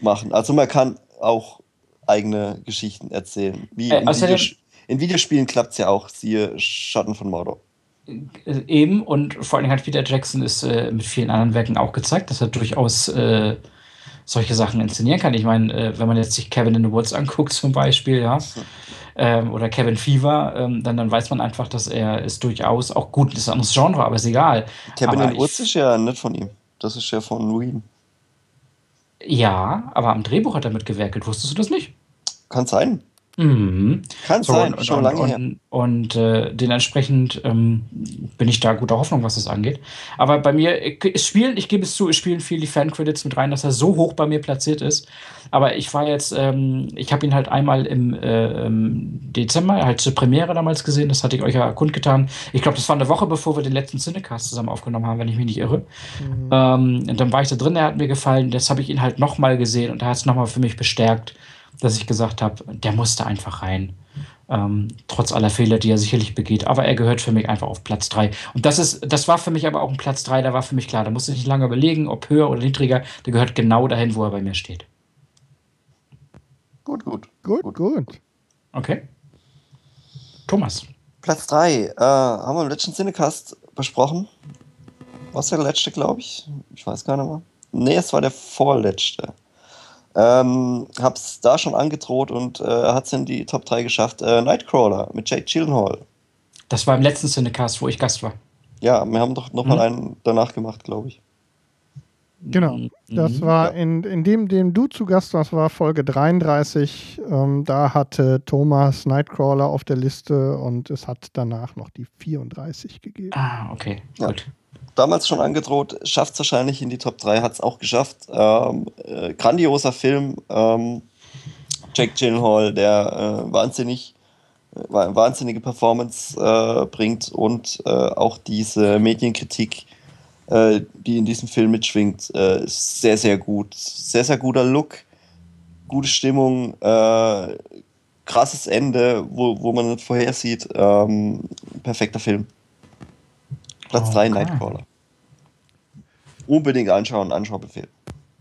machen. Also man kann auch eigene Geschichten erzählen. Wie äh, in, Videos in Videospielen klappt es ja auch, siehe Schatten von Mordor. Äh, eben, und vor allem hat Peter Jackson es äh, mit vielen anderen Werken auch gezeigt, dass er durchaus äh, solche Sachen inszenieren kann. Ich meine, äh, wenn man jetzt sich Kevin in the Woods anguckt, zum Beispiel, ja, ähm, oder Kevin Fever, ähm, dann, dann weiß man einfach, dass er es durchaus auch gut ist, ein anderes Genre, aber ist egal. Kevin in the Woods ist ja nicht von ihm. Das ist ja von Ween. Ja, aber am Drehbuch hat er mitgewerkelt. Wusstest du das nicht? Kann sein. Mhm. Kann so, sein, und, schon und, lange und, her. Und, äh, dementsprechend ähm, bin ich da guter Hoffnung, was das angeht. Aber bei mir, es spielen, ich gebe es zu, es spielen viel die Fan-Credits mit rein, dass er so hoch bei mir platziert ist. Aber ich war jetzt, ähm, ich habe ihn halt einmal im, äh, im Dezember, halt zur Premiere damals gesehen, das hatte ich euch ja kundgetan. Ich glaube, das war eine Woche, bevor wir den letzten Cinecast zusammen aufgenommen haben, wenn ich mich nicht irre. Mhm. Ähm, und dann war ich da drin, der hat mir gefallen, das habe ich ihn halt nochmal gesehen und da hat es nochmal für mich bestärkt dass ich gesagt habe, der musste einfach rein. Ähm, trotz aller Fehler, die er sicherlich begeht. Aber er gehört für mich einfach auf Platz 3. Und das ist, das war für mich aber auch ein Platz 3, da war für mich klar, da musste ich nicht lange überlegen, ob höher oder niedriger, der gehört genau dahin, wo er bei mir steht. Gut, gut. Gut, gut. gut. Okay. Thomas. Platz 3, äh, haben wir im letzten Cinecast besprochen. Was der letzte, glaube ich? Ich weiß gar nicht mehr. Nee, es war der vorletzte. Ähm, hab's da schon angedroht und äh, hat es in die Top 3 geschafft. Äh, Nightcrawler mit Jake Gyllenhaal. Das war im letzten Cinecast, wo ich Gast war. Ja, wir haben doch nochmal mhm. einen danach gemacht, glaube ich. Genau. Das mhm. war ja. in, in dem, dem du zu Gast warst, war Folge 33. Ähm, da hatte Thomas Nightcrawler auf der Liste und es hat danach noch die 34 gegeben. Ah, okay, ja. gut damals schon angedroht, schafft es wahrscheinlich in die Top 3, hat es auch geschafft. Ähm, äh, grandioser Film. Ähm, Jack Gyllenhaal, der äh, wahnsinnig, äh, wahnsinnige Performance äh, bringt und äh, auch diese Medienkritik, äh, die in diesem Film mitschwingt, sehr, sehr gut. Sehr, sehr guter Look, gute Stimmung, krasses Ende, wo, wo man nicht vorher sieht. Ähm, perfekter Film. Platz 3 okay. Nightcrawler unbedingt anschauen, Anschaubefehl.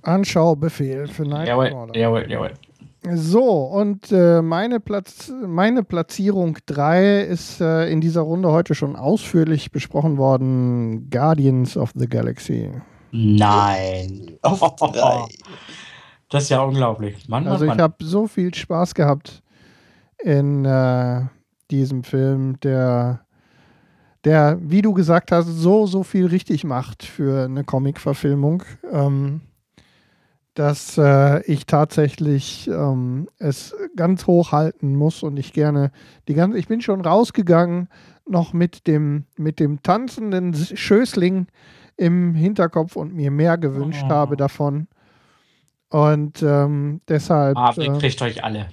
Anschaubefehl für Nightcrawler. Jawohl, jawohl, jawohl. So, und äh, meine, Platz, meine Platzierung 3 ist äh, in dieser Runde heute schon ausführlich besprochen worden: Guardians of the Galaxy. Nein. Auf drei. Das ist ja unglaublich. Mann, also, Mann, ich habe so viel Spaß gehabt in äh, diesem Film, der der, wie du gesagt hast, so, so viel richtig macht für eine Comic-Verfilmung, ähm, dass äh, ich tatsächlich ähm, es ganz hoch halten muss und ich gerne die ganze, ich bin schon rausgegangen, noch mit dem, mit dem tanzenden Schößling im Hinterkopf und mir mehr gewünscht oh. habe davon. Und ähm, deshalb. Ah, ihr äh, kriegt euch alle.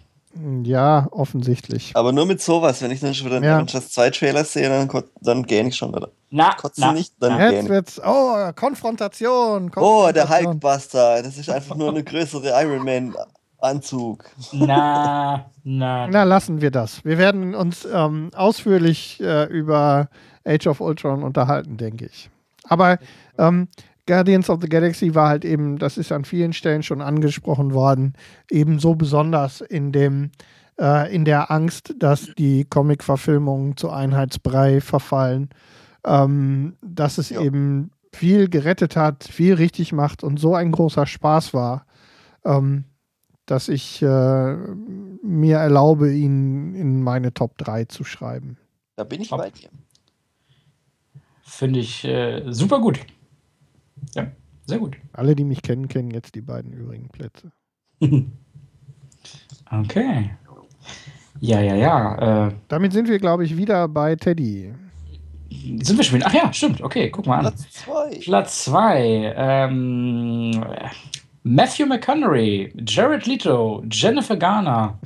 Ja, offensichtlich. Aber nur mit sowas, wenn ich dann schon wieder ja. Avengers 2 Trailer sehe, dann, dann gähne ich schon wieder. Na, Kotze na, nicht, dann na. Jetzt wird's, oh, Konfrontation, Konfrontation. Oh, der Hulkbuster, das ist einfach nur eine größere Iron Man Anzug. Na, na. Na, lassen wir das. Wir werden uns ähm, ausführlich äh, über Age of Ultron unterhalten, denke ich. Aber ähm, Guardians of the Galaxy war halt eben, das ist an vielen Stellen schon angesprochen worden, eben so besonders in dem äh, in der Angst, dass die Comic-Verfilmungen zu Einheitsbrei verfallen, ähm, dass es ja. eben viel gerettet hat, viel richtig macht und so ein großer Spaß war, ähm, dass ich äh, mir erlaube, ihn in meine Top 3 zu schreiben. Da bin ich bei dir. Finde ich äh, super gut. Ja, sehr gut. Alle, die mich kennen, kennen jetzt die beiden übrigen Plätze. okay. Ja, ja, ja. Äh, Damit sind wir, glaube ich, wieder bei Teddy. Sind wir schon wieder? Ach ja, stimmt. Okay, guck mal an. Platz 2. Platz 2. Ähm, Matthew McConaughey, Jared Leto, Jennifer Garner.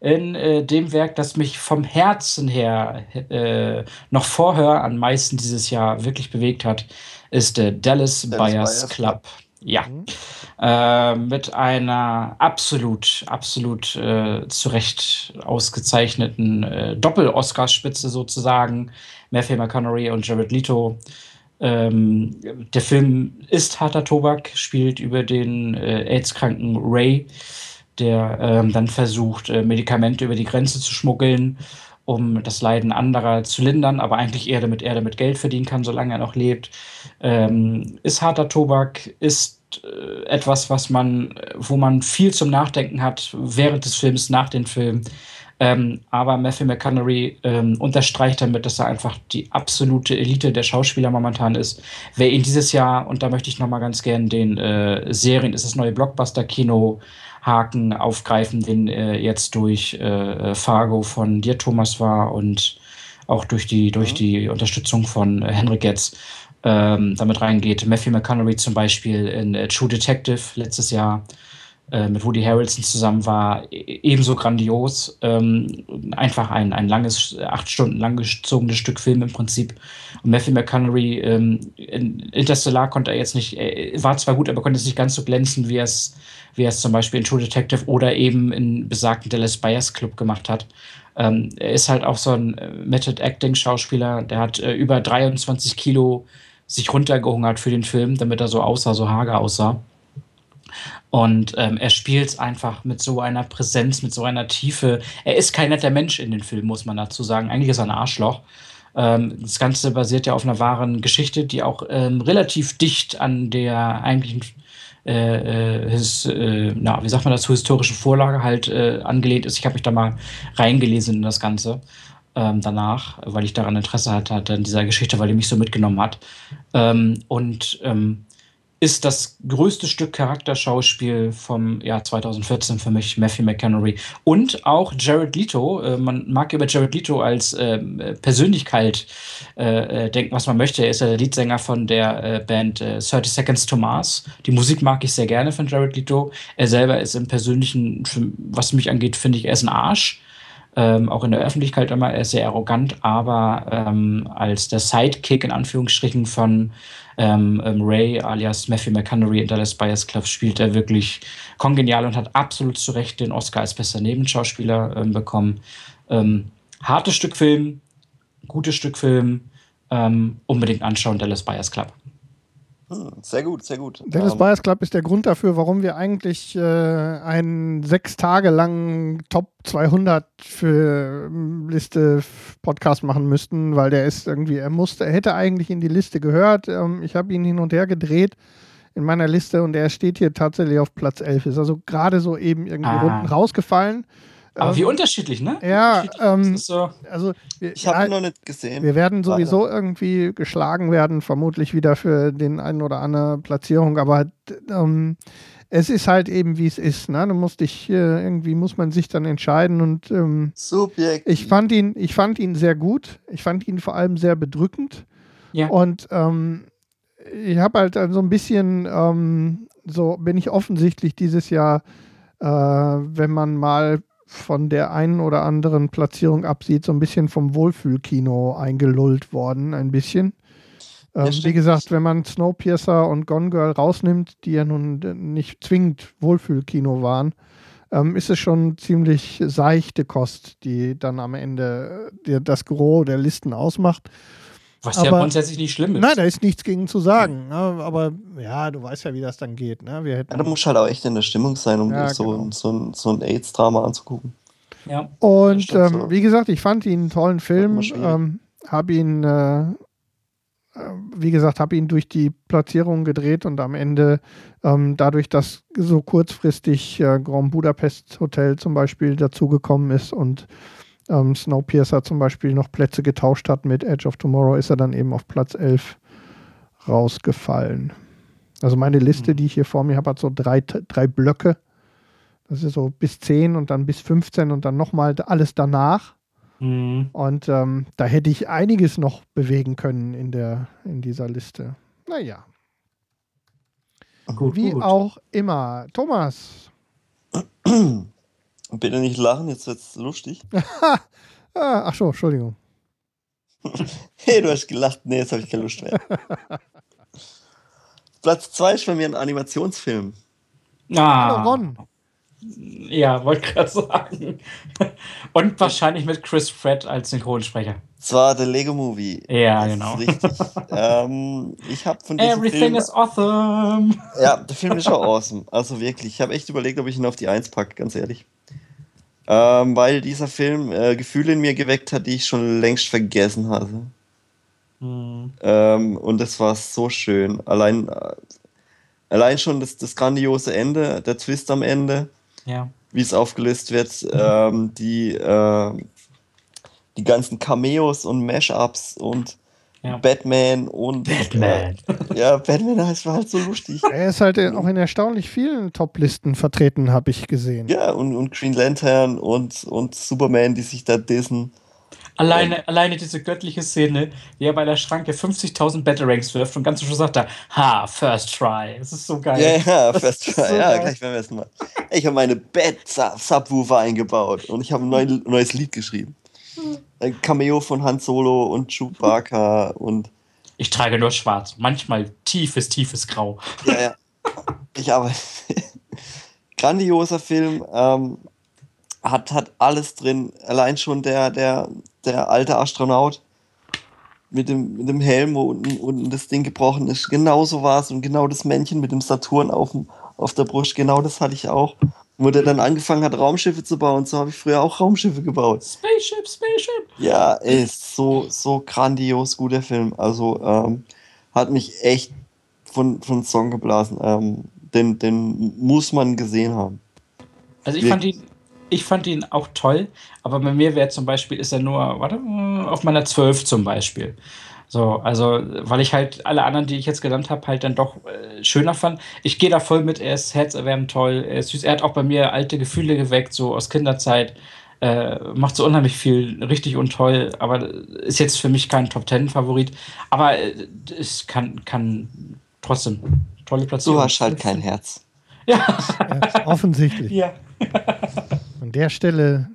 In äh, dem Werk, das mich vom Herzen her äh, noch vorher am meisten dieses Jahr wirklich bewegt hat ist der Dallas, Dallas Buyers, Club. Ja. Mhm. Äh, mit einer absolut, absolut äh, zu Recht ausgezeichneten äh, Doppel-Oscarspitze sozusagen. Matthew McConaughey und Jared Leto. Ähm, der Film ist harter Tobak, spielt über den äh, AIDS-kranken Ray, der ähm, dann versucht, äh, Medikamente über die Grenze zu schmuggeln um das Leiden anderer zu lindern, aber eigentlich eher damit er damit Geld verdienen kann, solange er noch lebt. Ähm, ist harter Tobak, ist äh, etwas, was man, wo man viel zum Nachdenken hat während des Films, nach dem Film. Ähm, aber Matthew McConaughey ähm, unterstreicht damit, dass er einfach die absolute Elite der Schauspieler momentan ist. Wer ihn dieses Jahr, und da möchte ich nochmal ganz gern den äh, Serien, ist das neue Blockbuster-Kino Haken aufgreifen, den äh, jetzt durch äh, Fargo von dir, Thomas, war und auch durch die, durch mhm. die Unterstützung von äh, Henry Getz ähm, damit reingeht. Matthew McConaughey zum Beispiel in äh, True Detective letztes Jahr äh, mit Woody Harrelson zusammen war, e-, ebenso grandios. Ähm, einfach ein, ein langes, acht Stunden lang gezogenes Stück Film im Prinzip. Und Matthew McConaughey ähm, in Interstellar konnte er jetzt nicht, er war zwar gut, aber konnte es nicht ganz so glänzen, wie er es, wie es zum Beispiel in True Detective oder eben in besagten Dallas Buyers Club gemacht hat. Ähm, er ist halt auch so ein äh, Method Acting Schauspieler, der hat äh, über 23 Kilo sich runtergehungert für den Film, damit er so aussah, so hager aussah. Und ähm, er spielt es einfach mit so einer Präsenz, mit so einer Tiefe. Er ist kein netter Mensch in den Film, muss man dazu sagen. Eigentlich ist er ein Arschloch. Ähm, das Ganze basiert ja auf einer wahren Geschichte, die auch ähm, relativ dicht an der eigentlichen, äh, äh, his, äh, na, wie sagt man dazu, historischen Vorlage halt äh, angelehnt ist. Ich habe mich da mal reingelesen in das Ganze ähm, danach, weil ich daran Interesse hatte, hatte an dieser Geschichte, weil die mich so mitgenommen hat. Ähm, und ähm, ist das größte Stück Charakterschauspiel vom Jahr 2014 für mich, Matthew McConaughey. Und auch Jared Leto. Äh, man mag über Jared Leto als äh, Persönlichkeit äh, äh, denken, was man möchte. Er ist ja der Leadsänger von der Band 30 äh, Seconds to Mars. Die Musik mag ich sehr gerne von Jared Leto. Er selber ist im Persönlichen, was mich angeht, finde ich, er ist ein Arsch. Ähm, auch in der Öffentlichkeit immer, er ist sehr arrogant, aber ähm, als der Sidekick in Anführungsstrichen von ähm, ähm, Ray alias Matthew McConaughey in Dallas Buyers Club spielt er wirklich kongenial und hat absolut zu Recht den Oscar als bester Nebenschauspieler ähm, bekommen. Ähm, hartes Stück Film, gutes Stück Film, ähm, unbedingt anschauen, Dallas Buyers Club. Hm, sehr gut, sehr gut. Dallas um, Buyers Club ist der Grund dafür, warum wir eigentlich äh, einen sechs Tage langen Top 200 für ähm, Liste Podcast machen müssten, weil der ist irgendwie, er musste, er hätte eigentlich in die Liste gehört. Ähm, ich habe ihn hin und her gedreht in meiner Liste und er steht hier tatsächlich auf Platz 11. Ist also gerade so eben irgendwie ah. unten rausgefallen. Aber ähm, wie unterschiedlich, ne? Ja, ähm, so. also wir, ich habe ihn noch nicht gesehen. Wir werden sowieso Leider. irgendwie geschlagen werden, vermutlich wieder für den einen oder anderen Platzierung, aber ähm, es ist halt eben, wie es ist. Ne? Du musst dich, äh, irgendwie muss man sich dann entscheiden und ähm, Subjekt. Ich fand ihn, ich fand ihn sehr gut. Ich fand ihn vor allem sehr bedrückend. Ja. Und ähm, ich habe halt so ein bisschen, ähm, so bin ich offensichtlich dieses Jahr, äh, wenn man mal von der einen oder anderen Platzierung absieht, so ein bisschen vom Wohlfühlkino eingelullt worden, ein bisschen. Ähm, wie gesagt, wenn man Snowpiercer und Gone Girl rausnimmt, die ja nun nicht zwingend Wohlfühlkino waren, ähm, ist es schon ziemlich seichte Kost, die dann am Ende äh, das Gros der Listen ausmacht. Was aber, ja grundsätzlich nicht schlimm ist. Nein, da ist nichts gegen zu sagen. Ne? Aber ja, du weißt ja, wie das dann geht. Ne? Wir hätten ja, du musst halt auch echt in der Stimmung sein, um ja, so, genau. so, ein, so ein AIDS-Drama anzugucken. Ja. Und ähm, so. wie gesagt, ich fand ihn einen tollen Film. Ähm, habe ihn, äh, äh, wie gesagt, habe ihn durch die Platzierung gedreht und am Ende, ähm, dadurch, dass so kurzfristig äh, Grand Budapest Hotel zum Beispiel dazugekommen ist und ähm, Snowpiercer zum Beispiel noch Plätze getauscht hat mit Edge of Tomorrow, ist er dann eben auf Platz 11 rausgefallen. Also meine Liste, mhm. die ich hier vor mir habe, hat so drei, drei Blöcke. Das ist so bis 10 und dann bis 15 und dann nochmal alles danach. Mhm. Und ähm, da hätte ich einiges noch bewegen können in, der, in dieser Liste. Naja. Gut, Wie gut. auch immer. Thomas. Bitte nicht lachen, jetzt wird's lustig. Ah, ach so, Entschuldigung. hey, du hast gelacht. Nee, jetzt habe ich keine Lust mehr. Platz 2 ist bei mir ein Animationsfilm. Ah. Ron. Ja, wollte gerade sagen. Und wahrscheinlich mit Chris Pratt als Synchronsprecher. Zwar der Lego Movie. Ja, das genau. richtig. ähm, ich habe von diesem Everything Film, is awesome. Ja, der Film ist auch awesome. Also wirklich. Ich habe echt überlegt, ob ich ihn auf die Eins packe, ganz ehrlich. Ähm, weil dieser Film äh, Gefühle in mir geweckt hat, die ich schon längst vergessen hatte. Mhm. Ähm, und das war so schön. Allein, äh, allein schon das, das grandiose Ende, der Twist am Ende ja. wie es aufgelöst wird, ähm, die, äh, die ganzen Cameos und Mashups und ja. Batman und. Batman. Äh, ja, Batman das war halt so lustig. Er ist halt auch in erstaunlich vielen Top-Listen vertreten, habe ich gesehen. Ja, und, und Green Lantern und, und Superman, die sich da dissen. Alleine, ähm, alleine diese göttliche Szene, wie er bei der Schranke 50.000 Batarangs wirft und ganz schon sagt er, ha, first try. Das ist so geil. Ja, ja, first try. So ja, geil. gleich beim ersten Mal. Ich habe meine Bed-Subwoofer eingebaut und ich habe ein neues, neues Lied geschrieben. Ein Cameo von Han Solo und Chewbacca und. Ich trage nur schwarz, manchmal tiefes, tiefes Grau. Ja, ja. Ich arbeite. Grandioser Film. Ähm, hat, hat alles drin. Allein schon der, der, der alte Astronaut mit dem, mit dem Helm, wo unten, unten das Ding gebrochen ist. Genauso war es. Und genau das Männchen mit dem Saturn auf, dem, auf der Brust, genau das hatte ich auch. Wo der dann angefangen hat, Raumschiffe zu bauen. So habe ich früher auch Raumschiffe gebaut. Spaceship, Spaceship. Ja, ist so, so grandios guter Film. Also ähm, hat mich echt von, von Song geblasen. Ähm, den, den muss man gesehen haben. Also ich fand ihn, ich fand ihn auch toll, aber bei mir wäre zum Beispiel, ist er nur, warte, auf meiner 12 zum Beispiel. So, also, weil ich halt alle anderen, die ich jetzt genannt habe, halt dann doch äh, schöner fand. Ich gehe da voll mit, er ist herzerwärmend toll, er ist süß. Er hat auch bei mir alte Gefühle geweckt, so aus Kinderzeit. Äh, macht so unheimlich viel richtig und toll, aber ist jetzt für mich kein Top Ten Favorit. Aber äh, es kann, kann trotzdem tolle Platzierung. Du hast halt kein Herz. Ja. ja offensichtlich. Ja. An der Stelle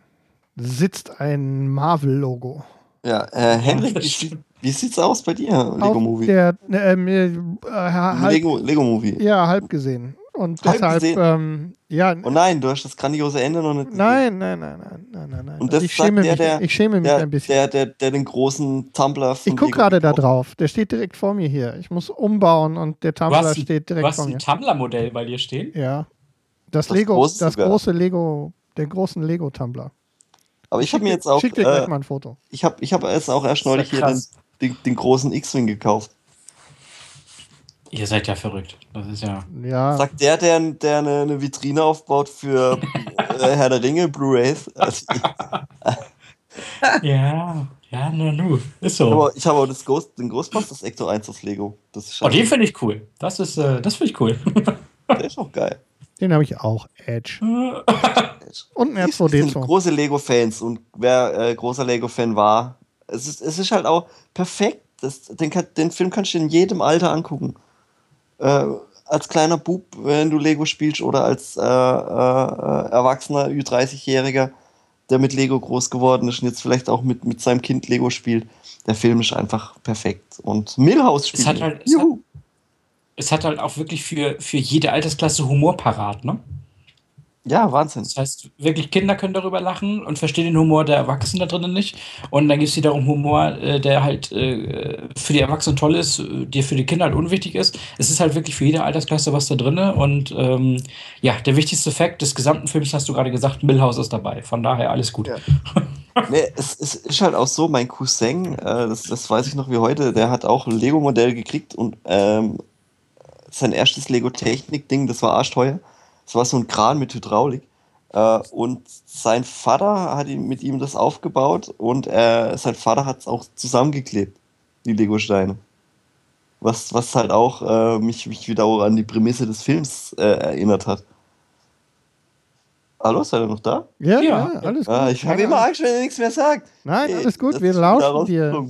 sitzt ein Marvel-Logo. Ja, äh, Henrik, wie, wie sieht's aus bei dir, Lego Movie? Der, ähm, äh, halb, Lego, Lego Movie. Ja, halb gesehen. Und halb deshalb, gesehen? Ähm, ja. Oh nein, du hast das grandiose Ende noch nicht gesehen. Nein, nein, nein, nein, nein, nein, nein. Und das ich schäme der, mich, der, ich schäme mich der, ein bisschen. Der, der, der den großen Tumblr Ich gucke gerade da drauf. Der steht direkt vor mir hier. Ich muss umbauen und der Tumblr steht direkt vor mir. Du hast ein Tumblr-Modell bei dir stehen? Ja. Das, das Lego, das große Lego den großen Lego-Tumblr. Aber ich, ich habe mir jetzt auch. Schick dir gleich äh, mal ein Foto. Ich habe ich hab jetzt auch erst neulich hier den, den, den, großen X-Wing gekauft. Ihr seid ja verrückt. Das ist ja. ja. Sagt der, der, der eine, eine Vitrine aufbaut für äh, Herr der Ringe Blu-rays. Also, ja, ja, nur nu. Ist so. Aber ich habe auch das Ghost, den Ghostbusters Ecto 1 aus Lego. Das ist oh, den finde ich cool. Das ist, äh, das finde ich cool. der ist auch geil. Den habe ich auch. Edge. und ein R2D2. sind große Lego-Fans und wer äh, großer Lego-Fan war, es ist, es ist halt auch perfekt. Das, den, den Film kannst du in jedem Alter angucken. Äh, als kleiner Bub, wenn du Lego spielst, oder als äh, äh erwachsener Ü30-Jähriger, der mit Lego groß geworden ist und jetzt vielleicht auch mit, mit seinem Kind Lego spielt. Der Film ist einfach perfekt. Und Millhouse spielt. Es hat halt, es hat, es hat halt auch wirklich für, für jede Altersklasse Humor parat, ne? Ja, Wahnsinn. Das heißt, wirklich Kinder können darüber lachen und verstehen den Humor der Erwachsenen da drinnen nicht. Und dann gibt es wiederum Humor, äh, der halt äh, für die Erwachsenen toll ist, äh, der für die Kinder halt unwichtig ist. Es ist halt wirklich für jede Altersklasse was da drin. Und ähm, ja, der wichtigste Fakt des gesamten Films hast du gerade gesagt, Millhouse ist dabei. Von daher alles gut. Ja. nee, es, es, ist halt auch so, mein Cousin, äh, das, das weiß ich noch wie heute, der hat auch ein Lego-Modell gekriegt und ähm, sein erstes Lego-Technik-Ding, das war arschteuer. Das war so ein Kran mit Hydraulik. Äh, und sein Vater hat ihm, mit ihm das aufgebaut und äh, sein Vater hat es auch zusammengeklebt, die Lego-Steine. Was, was halt auch äh, mich, mich wieder auch an die Prämisse des Films äh, erinnert hat. Hallo, seid ihr noch da? Ja, ja, ja alles ah, gut. ich habe immer Angst, wenn er nichts mehr sagt. Nein, alles gut, wir lauschen dir.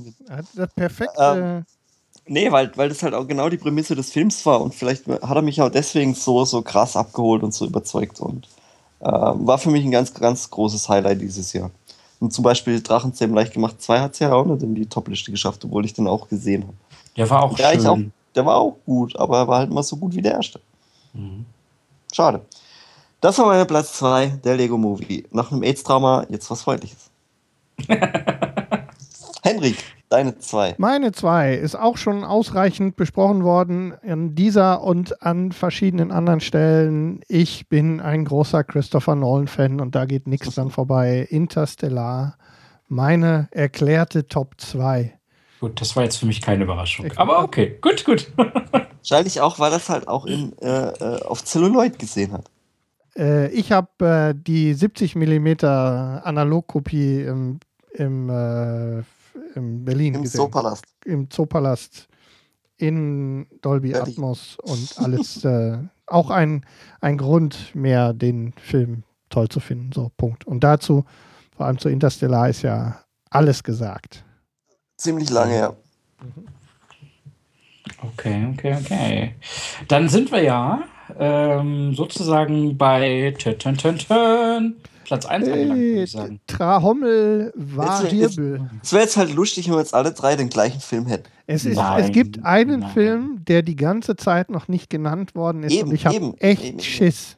Das perfekte. Ähm, Nee, weil, weil das halt auch genau die Prämisse des Films war und vielleicht hat er mich auch deswegen so, so krass abgeholt und so überzeugt und äh, war für mich ein ganz, ganz großes Highlight dieses Jahr. Und zum Beispiel Drachenzähmen leicht gemacht 2 hat es ja auch nicht in die Topliste geschafft, obwohl ich den auch gesehen habe. Der war auch der schön. Auch, der war auch gut, aber er war halt immer so gut wie der erste. Mhm. Schade. Das war mein Platz 2, der Lego Movie. Nach einem AIDS-Drama jetzt was Freundliches. Henrik, deine zwei. Meine zwei ist auch schon ausreichend besprochen worden an dieser und an verschiedenen anderen Stellen. Ich bin ein großer Christopher Nolan-Fan und da geht nichts dran vorbei. Interstellar, meine erklärte Top 2. Gut, das war jetzt für mich keine Überraschung. Aber okay, gut, gut. Wahrscheinlich auch, weil das halt auch in, äh, äh auf Celluloid gesehen hat. Äh, ich habe äh, die 70 mm Analogkopie im, im äh, in Berlin Im gesehen. Zoopalast. Im Zoopalast in Dolby Berlin. Atmos und alles. äh, auch ein, ein Grund mehr, den Film toll zu finden. So, Punkt. Und dazu, vor allem zu Interstellar, ist ja alles gesagt. Ziemlich lange, ja. Okay, okay, okay. Dann sind wir ja ähm, sozusagen bei tön, tön, tön, tön, Platz 1 angelangt, würde ich sagen. Trahommel Variable. Es wäre jetzt halt lustig, wenn wir jetzt alle drei den gleichen Film hätten. Es, ist, Nein, es gibt einen nein. Film, der die ganze Zeit noch nicht genannt worden ist. Eben, und ich habe echt eben. Schiss.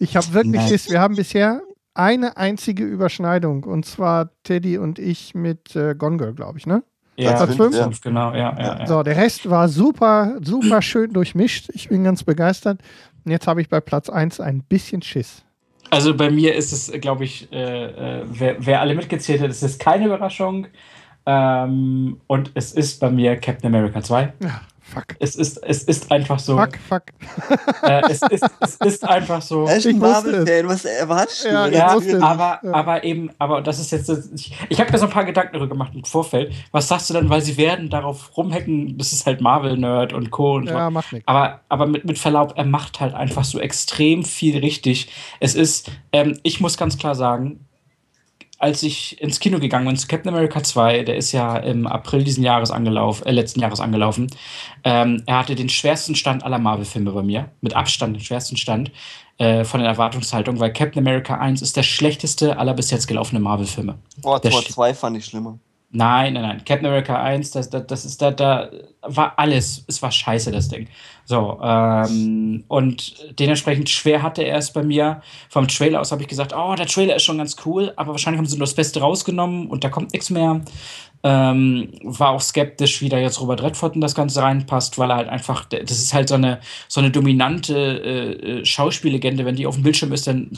Ich habe wirklich Nein. Schiss. Wir haben bisher eine einzige Überschneidung. Und zwar Teddy und ich mit äh, Gone Girl, glaube ich, ne? Ja, Platz fünf, fünf? fünf, genau, ja, ja, ja. So, der Rest war super, super schön durchmischt. Ich bin ganz begeistert. Und jetzt habe ich bei Platz 1 ein bisschen Schiss. Also bei mir ist es, glaube ich, äh, äh, wer, wer alle mitgezählt hat, ist es keine Überraschung. Ähm, und es ist bei mir Captain America 2. Ja, fuck. Es ist, es ist einfach so. Fuck, fuck. Äh, es, ist, es ist einfach so. Er ist ein Marvel-Fan, was erwartest du? Ja, er- Ja, aber, Ja. aber eben, aber das ist jetzt, ich, ich habe mir so ein paar Gedanken darüber gemacht im Vorfeld. Was sagst du dann, weil sie werden darauf rumhacken, das ist halt Marvel-Nerd und Co. Und so. Ja, macht nichts. Aber, aber mit, mit Verlaub, er macht halt einfach so extrem viel richtig. Es ist, ähm, ich muss ganz klar sagen, als ich ins Kino gegangen bin zu Captain America 2, der ist ja im April diesen Jahres angelaufen, äh, letzten Jahres angelaufen. Ähm, er hatte den schwersten Stand aller Marvel-Filme bei mir. Mit Abstand den schwersten Stand äh, von der Erwartungshaltung, weil Captain America 1 ist der schlechteste aller bis jetzt gelaufenen Marvel-Filme. Boah, Tor Sch- 2 fand ich schlimmer. Nein, nein, nein. Captain America 1, das, das, das ist da, da war alles. Es war scheiße, das Ding. So, ähm, und dementsprechend schwer hatte er es bei mir. Vom Trailer aus habe ich gesagt, oh, der Trailer ist schon ganz cool, aber wahrscheinlich haben sie nur das Beste rausgenommen und da kommt nichts mehr. Ähm, war auch skeptisch, wie da jetzt Robert Redford in das Ganze reinpasst, weil er halt einfach, das ist halt so eine, so eine dominante äh, äh, Schauspiellegende. Wenn die auf dem Bildschirm ist, dann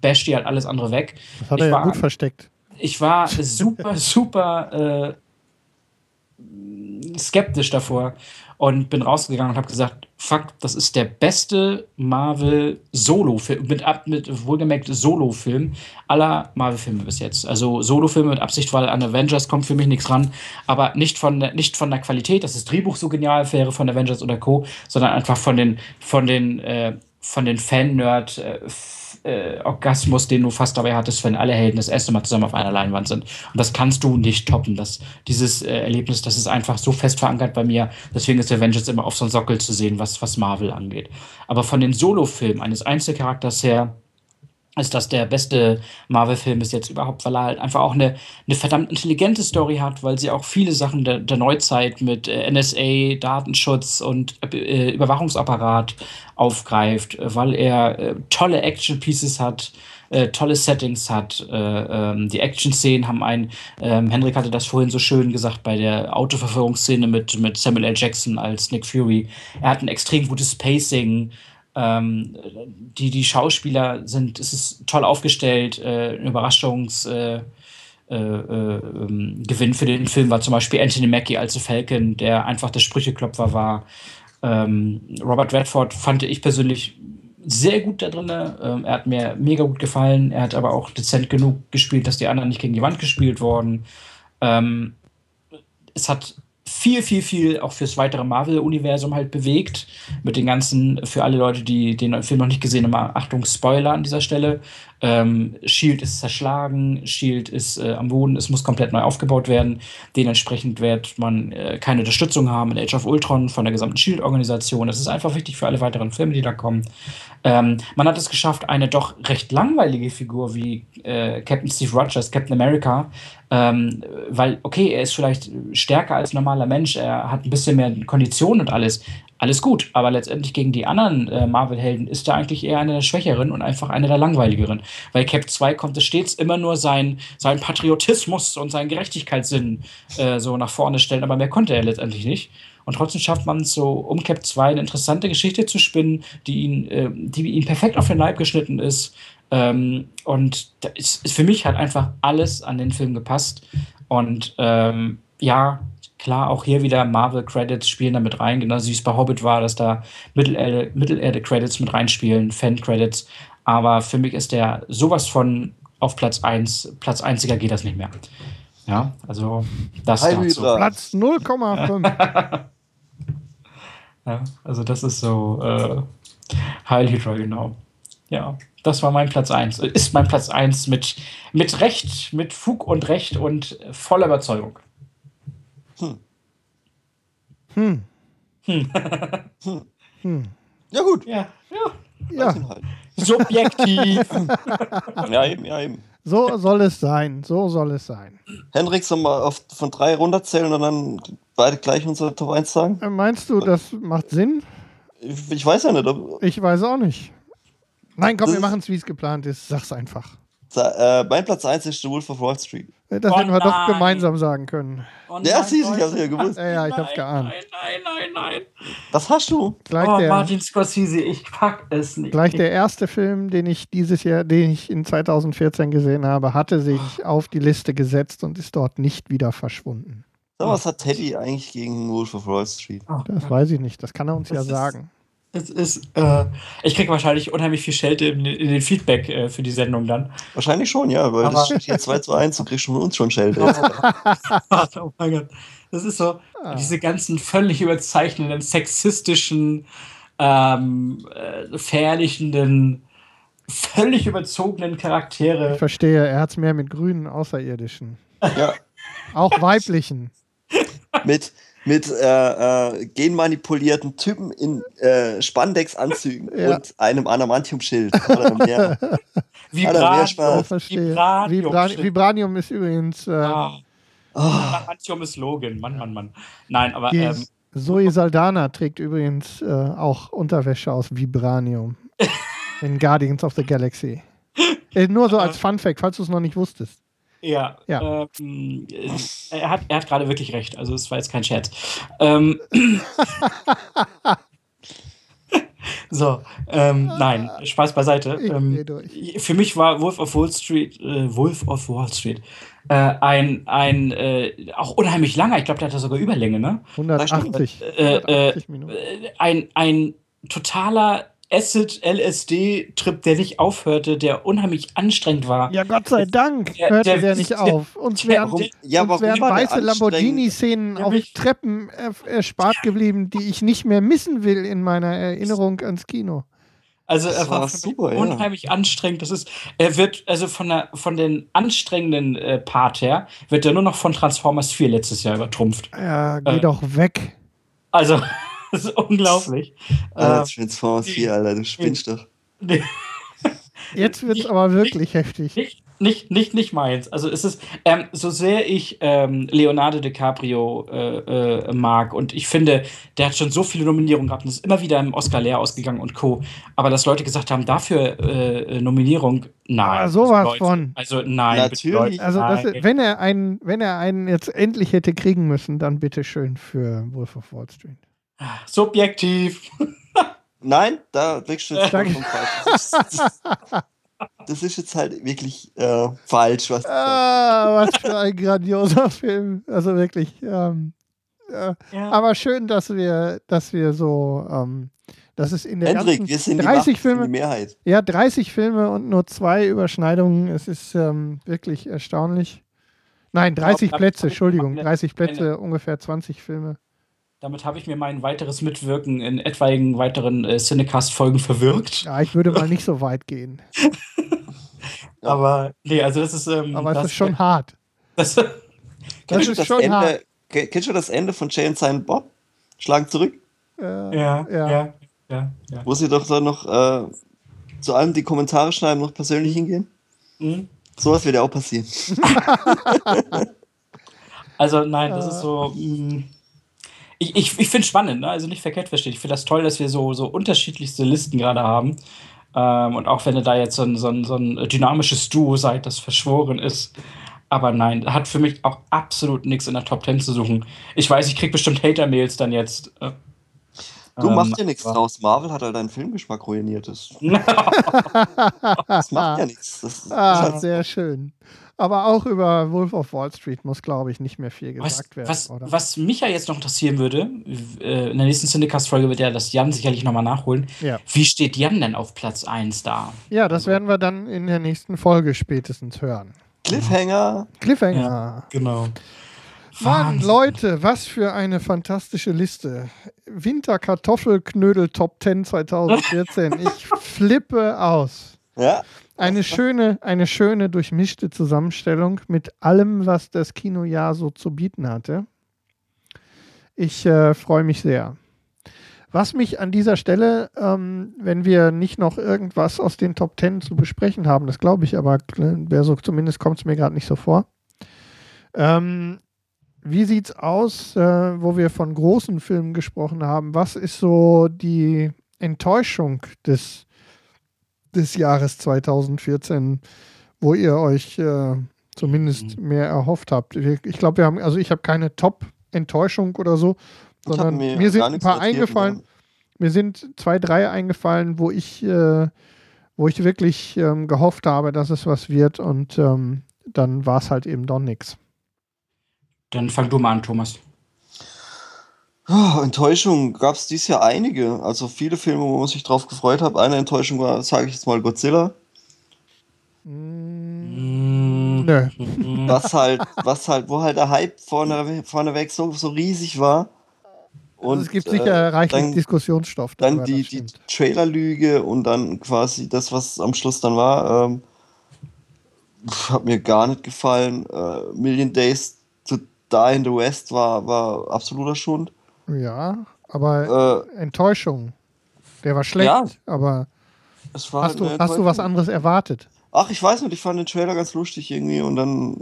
basht die halt alles andere weg. Das hat ich er ja gut versteckt. Ich war super, super äh, skeptisch davor und bin rausgegangen und habe gesagt, fuck, das ist der beste Marvel-Solo-Film, mit, ab- mit wohlgemerkt Solo-Film aller Marvel-Filme bis jetzt. Also Solo-Filme mit Absicht, weil an Avengers kommt für mich nichts ran, aber nicht von, der- nicht von der Qualität, dass das Drehbuch so genial wäre von Avengers oder Co., sondern einfach von den, von den, äh, von den Fan-Nerd- äh, äh, Orgasmus, den du fast dabei hattest, wenn alle Helden das erste Mal zusammen auf einer Leinwand sind. Und das kannst du nicht toppen. Das, dieses äh, Erlebnis, das ist einfach so fest verankert bei mir. Deswegen ist Avengers immer auf so einem Sockel zu sehen, was, was Marvel angeht. Aber von den Solo-Filmen eines Einzelcharakters her ist das der beste Marvel-Film bis jetzt überhaupt, weil er halt einfach auch eine, eine verdammt intelligente Story hat, weil sie auch viele Sachen der, der Neuzeit mit äh, NSA, Datenschutz und äh, Überwachungsapparat aufgreift, weil er äh, tolle Action-Pieces hat, äh, tolle Settings hat. Äh, ähm, die Action-Szenen haben ein, ähm, Henrik hatte das vorhin so schön gesagt, bei der Autoverfolgungsszene mit, mit Samuel L. Jackson als Nick Fury. Er hat ein extrem gutes Pacing. Ähm, die, die Schauspieler sind, es ist toll aufgestellt, äh, ein Überraschungs, äh, äh, äh, ähm, für den Film war zum Beispiel Anthony Mackie als The Falcon, der einfach der Sprücheklopfer war. Ähm, Robert Redford fand ich persönlich sehr gut da drin. Ähm, er hat mir mega gut gefallen. Er hat aber auch dezent genug gespielt, dass die anderen nicht gegen die Wand gespielt wurden. Ähm, es hat viel, viel, viel auch fürs weitere Marvel-Universum halt bewegt. Mit den ganzen, für alle Leute, die den Film noch nicht gesehen haben, Achtung, Spoiler an dieser Stelle. Ähm, Shield ist zerschlagen, Shield ist äh, am Boden, es muss komplett neu aufgebaut werden. Dementsprechend wird man äh, keine Unterstützung haben in Age of Ultron von der gesamten Shield-Organisation. Das ist einfach wichtig für alle weiteren Filme, die da kommen. Ähm, man hat es geschafft, eine doch recht langweilige Figur wie äh, Captain Steve Rogers, Captain America, ähm, weil, okay, er ist vielleicht stärker als normaler Mensch, er hat ein bisschen mehr Kondition und alles. Alles gut, aber letztendlich gegen die anderen äh, Marvel-Helden ist er eigentlich eher einer der Schwächeren und einfach einer der langweiligeren. Weil Cap 2 konnte stets immer nur sein, sein Patriotismus und seinen Gerechtigkeitssinn äh, so nach vorne stellen, aber mehr konnte er letztendlich nicht. Und trotzdem schafft man es so, um Cap 2 eine interessante Geschichte zu spinnen, die ihn, äh, die ihm perfekt auf den Leib geschnitten ist. Ähm, und ist, für mich halt einfach alles an den Film gepasst. Und ähm, ja, klar, auch hier wieder Marvel-Credits spielen da mit rein, genauso wie es bei Hobbit war, dass da Mittelerde- Mittelerde-Credits mit reinspielen, Fan-Credits. Aber für mich ist der sowas von auf Platz 1, Platz 1 geht das nicht mehr. Ja, also das Heil dazu. Platz 0,5. Ja, also das ist so äh, Heil Hydra, genau. Ja, das war mein Platz 1. Ist mein Platz 1 mit, mit Recht, mit Fug und Recht und voller Überzeugung. Hm. Ja, gut. Ja, ja. Ja, Halt. Subjektiv. Ja, eben, ja, eben. so soll es sein. So soll es sein. Hendrik, soll mal auf, von drei runterzählen und dann beide gleich unsere Top 1 sagen? Äh, Meinst du, das macht Sinn? Ich, ich weiß ja nicht. Ob, Ich weiß auch nicht. Nein, komm, Das wir machen es, wie es geplant ist. Sag's einfach. Äh, mein Platz 1 ist The Wolf of Wall Street. Äh, Das Oh hätten wir doch nein. gemeinsam sagen können. Oh Ja, siehst du, ich hab's ja gewusst. Ja, ja, ich hab's Nein, geahnt. Nein, nein, nein, nein. Was hast du? Gleich, Oh, der, Martin Scorsese, ich pack es nicht. gleich der erste Film, den ich dieses Jahr, den ich in 2014 gesehen habe, hatte sich auf die Liste gesetzt und ist dort nicht wieder verschwunden. Mal, was hat Teddy eigentlich gegen Wolf of Wall Street? Oh, Das weiß ich nicht. Das kann er uns ja Das ist- sagen. Es ist, äh, ich krieg wahrscheinlich unheimlich viel Schelte in, in den Feedback äh, für die Sendung dann. Wahrscheinlich schon, ja, weil Aber- das steht hier 2 zu 1 und kriegst von uns schon Schelte. oh mein Gott. Das ist so, Ah. diese ganzen völlig überzeichnenden, sexistischen, ähm, äh, verherrlichenden, völlig überzogenen Ich Charaktere. verstehe, er hat es mehr mit grünen Außerirdischen. ja, Auch weiblichen. mit, mit äh, äh, genmanipulierten Typen in äh, Spandex-Anzügen Ja. und einem Adamantium-Schild. Verstehe. Vibranium. Vibra Vibranium ist übrigens äh, Ah, Oh, ist Logan. Mann, Mann, Mann. Nein, aber ähm, Zoe Saldana trägt übrigens äh, auch Unterwäsche aus Vibranium in Guardians of the Galaxy. Äh, nur so als Fun Fact, falls du es noch nicht wusstest. Ja, Ja. Ähm, äh, er hat, er hat gerade wirklich recht. Also es war jetzt kein Scherz. Ähm, so, ähm, nein, Spaß beiseite. Ähm, für mich war Wolf of Wall Street, äh, Wolf of Wall Street, äh, ein, ein äh, auch unheimlich langer, ich glaube, der hatte sogar Überlänge, ne? 180. Äh, 180 Minuten. Äh, ein, ein totaler Acid-LSD-Trip, der nicht aufhörte, der unheimlich anstrengend war. Ja, Gott sei Dank Der- hörte der- der, nicht der- auf. Uns wären, Ja, uns wären weiße? Lamborghini-Szenen auf Treppen erspart geblieben, die ich nicht mehr missen will in meiner Erinnerung ans Kino. Also Das er war war super, ja. unheimlich anstrengend. Das ist, er wird, also von der, von den anstrengenden äh, Part her, wird er nur noch von Transformers 4 letztes Jahr übertrumpft. Ja, geh Äh. doch weg. Also, das ist unglaublich. Alter, Ähm, Transformers 4, Alter, du spinnst doch. nee, Jetzt wird's aber wirklich heftig. nicht, nicht, nicht, nicht meins. Also es ist, ähm, so sehr ich ähm, Leonardo DiCaprio äh, äh, mag und ich finde, der hat schon so viele Nominierungen gehabt und ist immer wieder im Oscar leer ausgegangen und Co. Aber dass Leute gesagt haben, dafür äh, Nominierung, nein. Aber sowas Leute, von. Also nein, Natürlich. bitte, Leute, Also, das, nein. wenn er einen, wenn er einen jetzt endlich hätte kriegen müssen, dann bitte schön für Wolf of Wall Street. Subjektiv. Nein, da liegst du jetzt vollkommen falsch. Das ist, das, das ist jetzt halt wirklich äh, falsch, was du sagst. Ah, was für ein grandioser Film. Also wirklich. Ähm, äh, Ja. aber schön, dass wir, dass wir so, ähm, dass es in der Hendrik, ganzen wir sind die, 30 Macht, wir sind Filme, die Mehrheit. ja 30 Filme und nur zwei Überschneidungen. Es ist ähm, wirklich erstaunlich. Nein, 30 Ja, Plätze, Entschuldigung, eine- 30 Plätze, ungefähr 20 Filme. Damit habe ich mir mein weiteres Mitwirken in etwaigen weiteren äh, Cinecast-Folgen verwirkt. Ja, ich würde mal nicht so weit gehen. Aber nee, also das ist. Ähm, Aber das, es ist schon hart. Das, Das Kennst du ist das schon Ende, hart. ke- Kennst du das Ende von Jay und Silent Bob? Schlagen zurück? Äh, ja, ja, Ja. ja, ja. Wo sie doch dann noch äh, zu allem die Kommentare schreiben, noch persönlich hingehen? Mhm. Sowas wird ja auch passieren. Also nein, das Äh. ist so. mh, ich ich, ich finde es spannend, ne? also nicht verkehrt verstehen. Ich finde das toll, dass wir so, so unterschiedlichste Listen gerade haben. Ähm, und auch wenn ihr da jetzt so ein, so, ein, so ein dynamisches Duo seid, das verschworen ist. Aber nein, hat für mich auch absolut nichts in der Top 10 zu suchen. Ich weiß, ich krieg bestimmt Hater-Mails dann jetzt. äh, Du ähm, machst ja nichts draus. Marvel hat halt deinen Filmgeschmack ruiniert. Das, macht ja nichts. Das, das Ah, ist halt, sehr schön. Aber auch über Wolf of Wall Street muss, glaube ich, nicht mehr viel Was, gesagt werden. was, oder? was mich ja jetzt noch interessieren würde, äh, in der nächsten Cinecast-Folge wird ja das Jan sicherlich nochmal nachholen. Ja. Wie steht Jan denn auf Platz 1 da? ja, das werden wir dann in der nächsten Folge spätestens hören. Cliffhanger. Cliffhanger. Ja, genau. Mann, Leute, was für eine fantastische Liste. Winterkartoffelknödel Top 10 2014. Ich flippe aus. Ja. Eine schöne, eine schöne durchmischte Zusammenstellung mit allem, was das Kinojahr so zu bieten hatte. Ich äh, freue mich sehr. Was mich an dieser Stelle, ähm, wenn wir nicht noch irgendwas aus den Top 10 zu besprechen haben, das glaube ich, aber so, zumindest kommt es mir gerade nicht so vor. Ähm, wie sieht's aus, äh, wo wir von großen Filmen gesprochen haben? Was ist so die Enttäuschung des, des Jahres 2014, wo ihr euch äh, zumindest mhm. mehr erhofft habt? Ich glaube, wir haben, also ich habe keine Top-Enttäuschung oder so, sondern mir, mir sind ein paar eingefallen. Mehr. Mir sind zwei, drei eingefallen, wo ich, äh, wo ich wirklich ähm, gehofft habe, dass es was wird und ähm, dann war es halt eben doch nichts. Dann fang du mal an, Thomas. Oh, Enttäuschung gab es dieses Jahr einige. Also viele Filme, wo man sich drauf gefreut hat. Eine Enttäuschung war, sage ich jetzt mal, Godzilla. Mm, nö. Was halt, was halt, wo halt der Hype vorne, vorneweg so, so riesig war. Und also es gibt sicher äh, reichlich dann, Diskussionsstoff. Dann die, die Trailerlüge und dann quasi das, was am Schluss dann war, ähm, hat mir gar nicht gefallen. Äh, Million Days da in the West war, war absoluter Schund. Ja, aber äh, Enttäuschung. Der war schlecht, ja, aber hast, du, hast du was anderes erwartet? Ach, ich weiß nicht, ich fand den Trailer ganz lustig irgendwie und dann,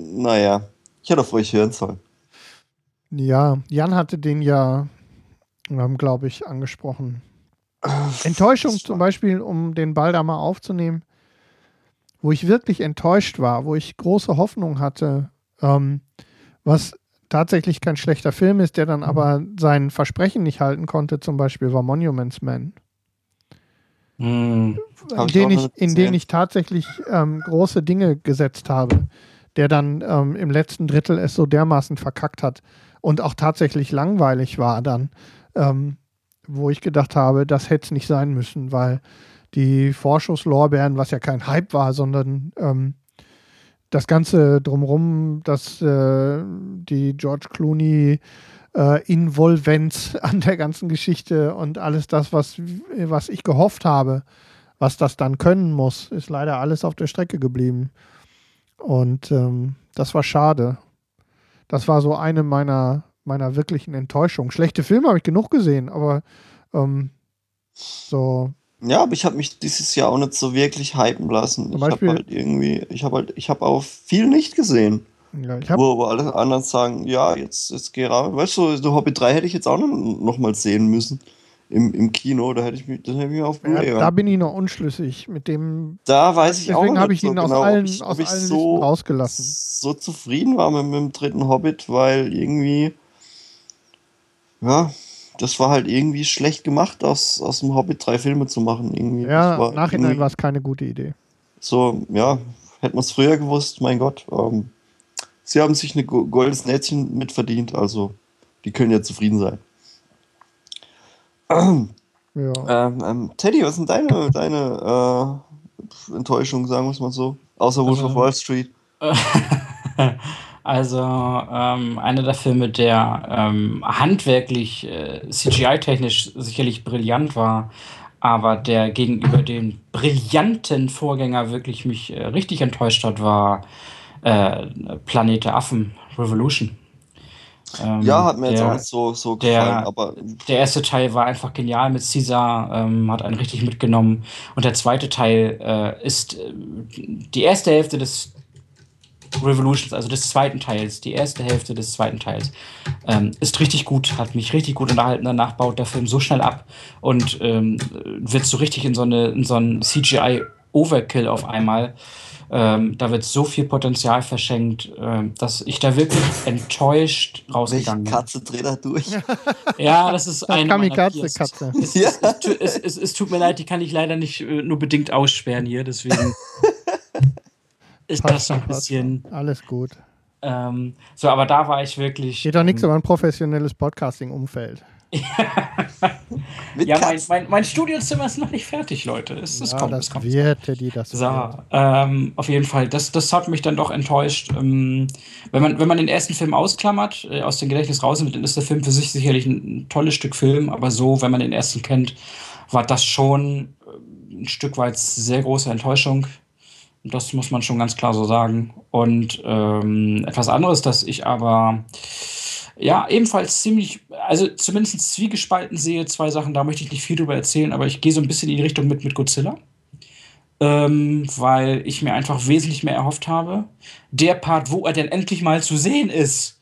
naja, ich hätte auf euch hören sollen. Ja, Jan hatte den ja, glaube ich, angesprochen. Äh, Enttäuschung zum Beispiel, um den Ball da mal aufzunehmen, wo ich wirklich enttäuscht war, wo ich große Hoffnung hatte, ähm, was tatsächlich kein schlechter Film ist, der dann aber sein Versprechen nicht halten konnte, zum Beispiel war Monuments Man. Mm, in, den ich, in den ich tatsächlich ähm, große Dinge gesetzt habe, der dann ähm, im letzten Drittel es so dermaßen verkackt hat und auch tatsächlich langweilig war dann, ähm, wo ich gedacht habe, das hätte es nicht sein müssen, weil die Vorschusslorbeeren, was ja kein Hype war, sondern ähm, das Ganze drumherum, dass äh, die George Clooney äh, Involvenz an der ganzen Geschichte und alles das, was, was ich gehofft habe, was das dann können muss, ist leider alles auf der Strecke geblieben. Und ähm, das war schade. Das war so eine meiner, meiner wirklichen Enttäuschungen. Schlechte Filme habe ich genug gesehen, aber ähm, so ja, aber ich habe mich dieses Jahr auch nicht so wirklich hypen lassen. Zum ich habe halt irgendwie, ich habe halt, ich habe auch viel nicht gesehen. Ja, ich wo, wo alle anderen sagen, ja, jetzt, jetzt geh raus. Weißt du, so Hobby 3 hätte ich jetzt auch noch, noch mal sehen müssen. Im, im Kino, da hätte ich mich, das hätte ich mich auf ja, Da bin ich noch unschlüssig mit dem. Da weiß ich auch nicht. Deswegen habe ich ihn so aus genau, allen, ich, aus allen so, rausgelassen. So zufrieden war mit, mit dem dritten Hobbit, weil irgendwie. Ja, das war halt irgendwie schlecht gemacht, aus, aus dem Hobbit drei Filme zu machen. Irgendwie. Ja, war nachhinein war es keine gute Idee. So, ja, hätte man es früher gewusst, mein Gott. Ähm, sie haben sich ein goldenes Nätzchen mitverdient, also die können ja zufrieden sein. Ähm, ja. ähm, ähm, Teddy, was sind deine, deine äh, Enttäuschungen, sagen wir es mal so? Außer Wolf also, of Wall Street. Also ähm, einer der Filme, der ähm, handwerklich, äh, CGI-technisch sicherlich brillant war, aber der gegenüber dem brillanten Vorgänger wirklich mich äh, richtig enttäuscht hat, war äh, Planet der Affen Revolution. Ähm, ja, hat mir der, jetzt auch nicht so, so gefallen, der, aber. Der erste Teil war einfach genial mit Caesar, ähm, hat einen richtig mitgenommen. Und der zweite Teil äh, ist äh, die erste Hälfte des Revolutions, also des zweiten Teils, die erste Hälfte des zweiten Teils, ähm, ist richtig gut, hat mich richtig gut unterhalten. Danach baut der Film so schnell ab und ähm, wird so richtig in so, eine, in so einen CGI-Overkill auf einmal. Ähm, da wird so viel Potenzial verschenkt, ähm, dass ich da wirklich enttäuscht rausgegangen bin. Katze dreht da durch. ja, das ist eine Kamikaze-Katze. Es, ja. es, es, es, tut mir leid, die kann ich leider nicht äh, nur bedingt aussperren hier, deswegen. ist passt das so ein bisschen. Alles gut. Ähm, so, aber da war ich wirklich. Geht doch nichts um ein professionelles Podcasting-Umfeld. ja, mein, mein, mein, Studiozimmer ist noch nicht fertig, Leute. Es, es ja, kommt, das es kommt. wird, Teddy, das so, ähm, auf jeden Fall, das, das hat mich dann doch enttäuscht. Ähm, wenn, man, wenn man den ersten Film ausklammert, äh, aus dem Gedächtnis rausnimmt, dann ist der Film für sich sicherlich ein, ein tolles Stück Film, aber so, wenn man den ersten kennt, war das schon äh, ein Stück weit sehr große Enttäuschung. Das muss man schon ganz klar so sagen. Und ähm, etwas anderes, das ich aber ja ebenfalls ziemlich, also zumindest zwiegespalten sehe, zwei Sachen, da möchte ich nicht viel drüber erzählen, aber ich gehe so ein bisschen in die Richtung mit, mit Godzilla. Ähm, weil ich mir einfach wesentlich mehr erhofft habe. Der Part, wo er denn endlich mal zu sehen ist,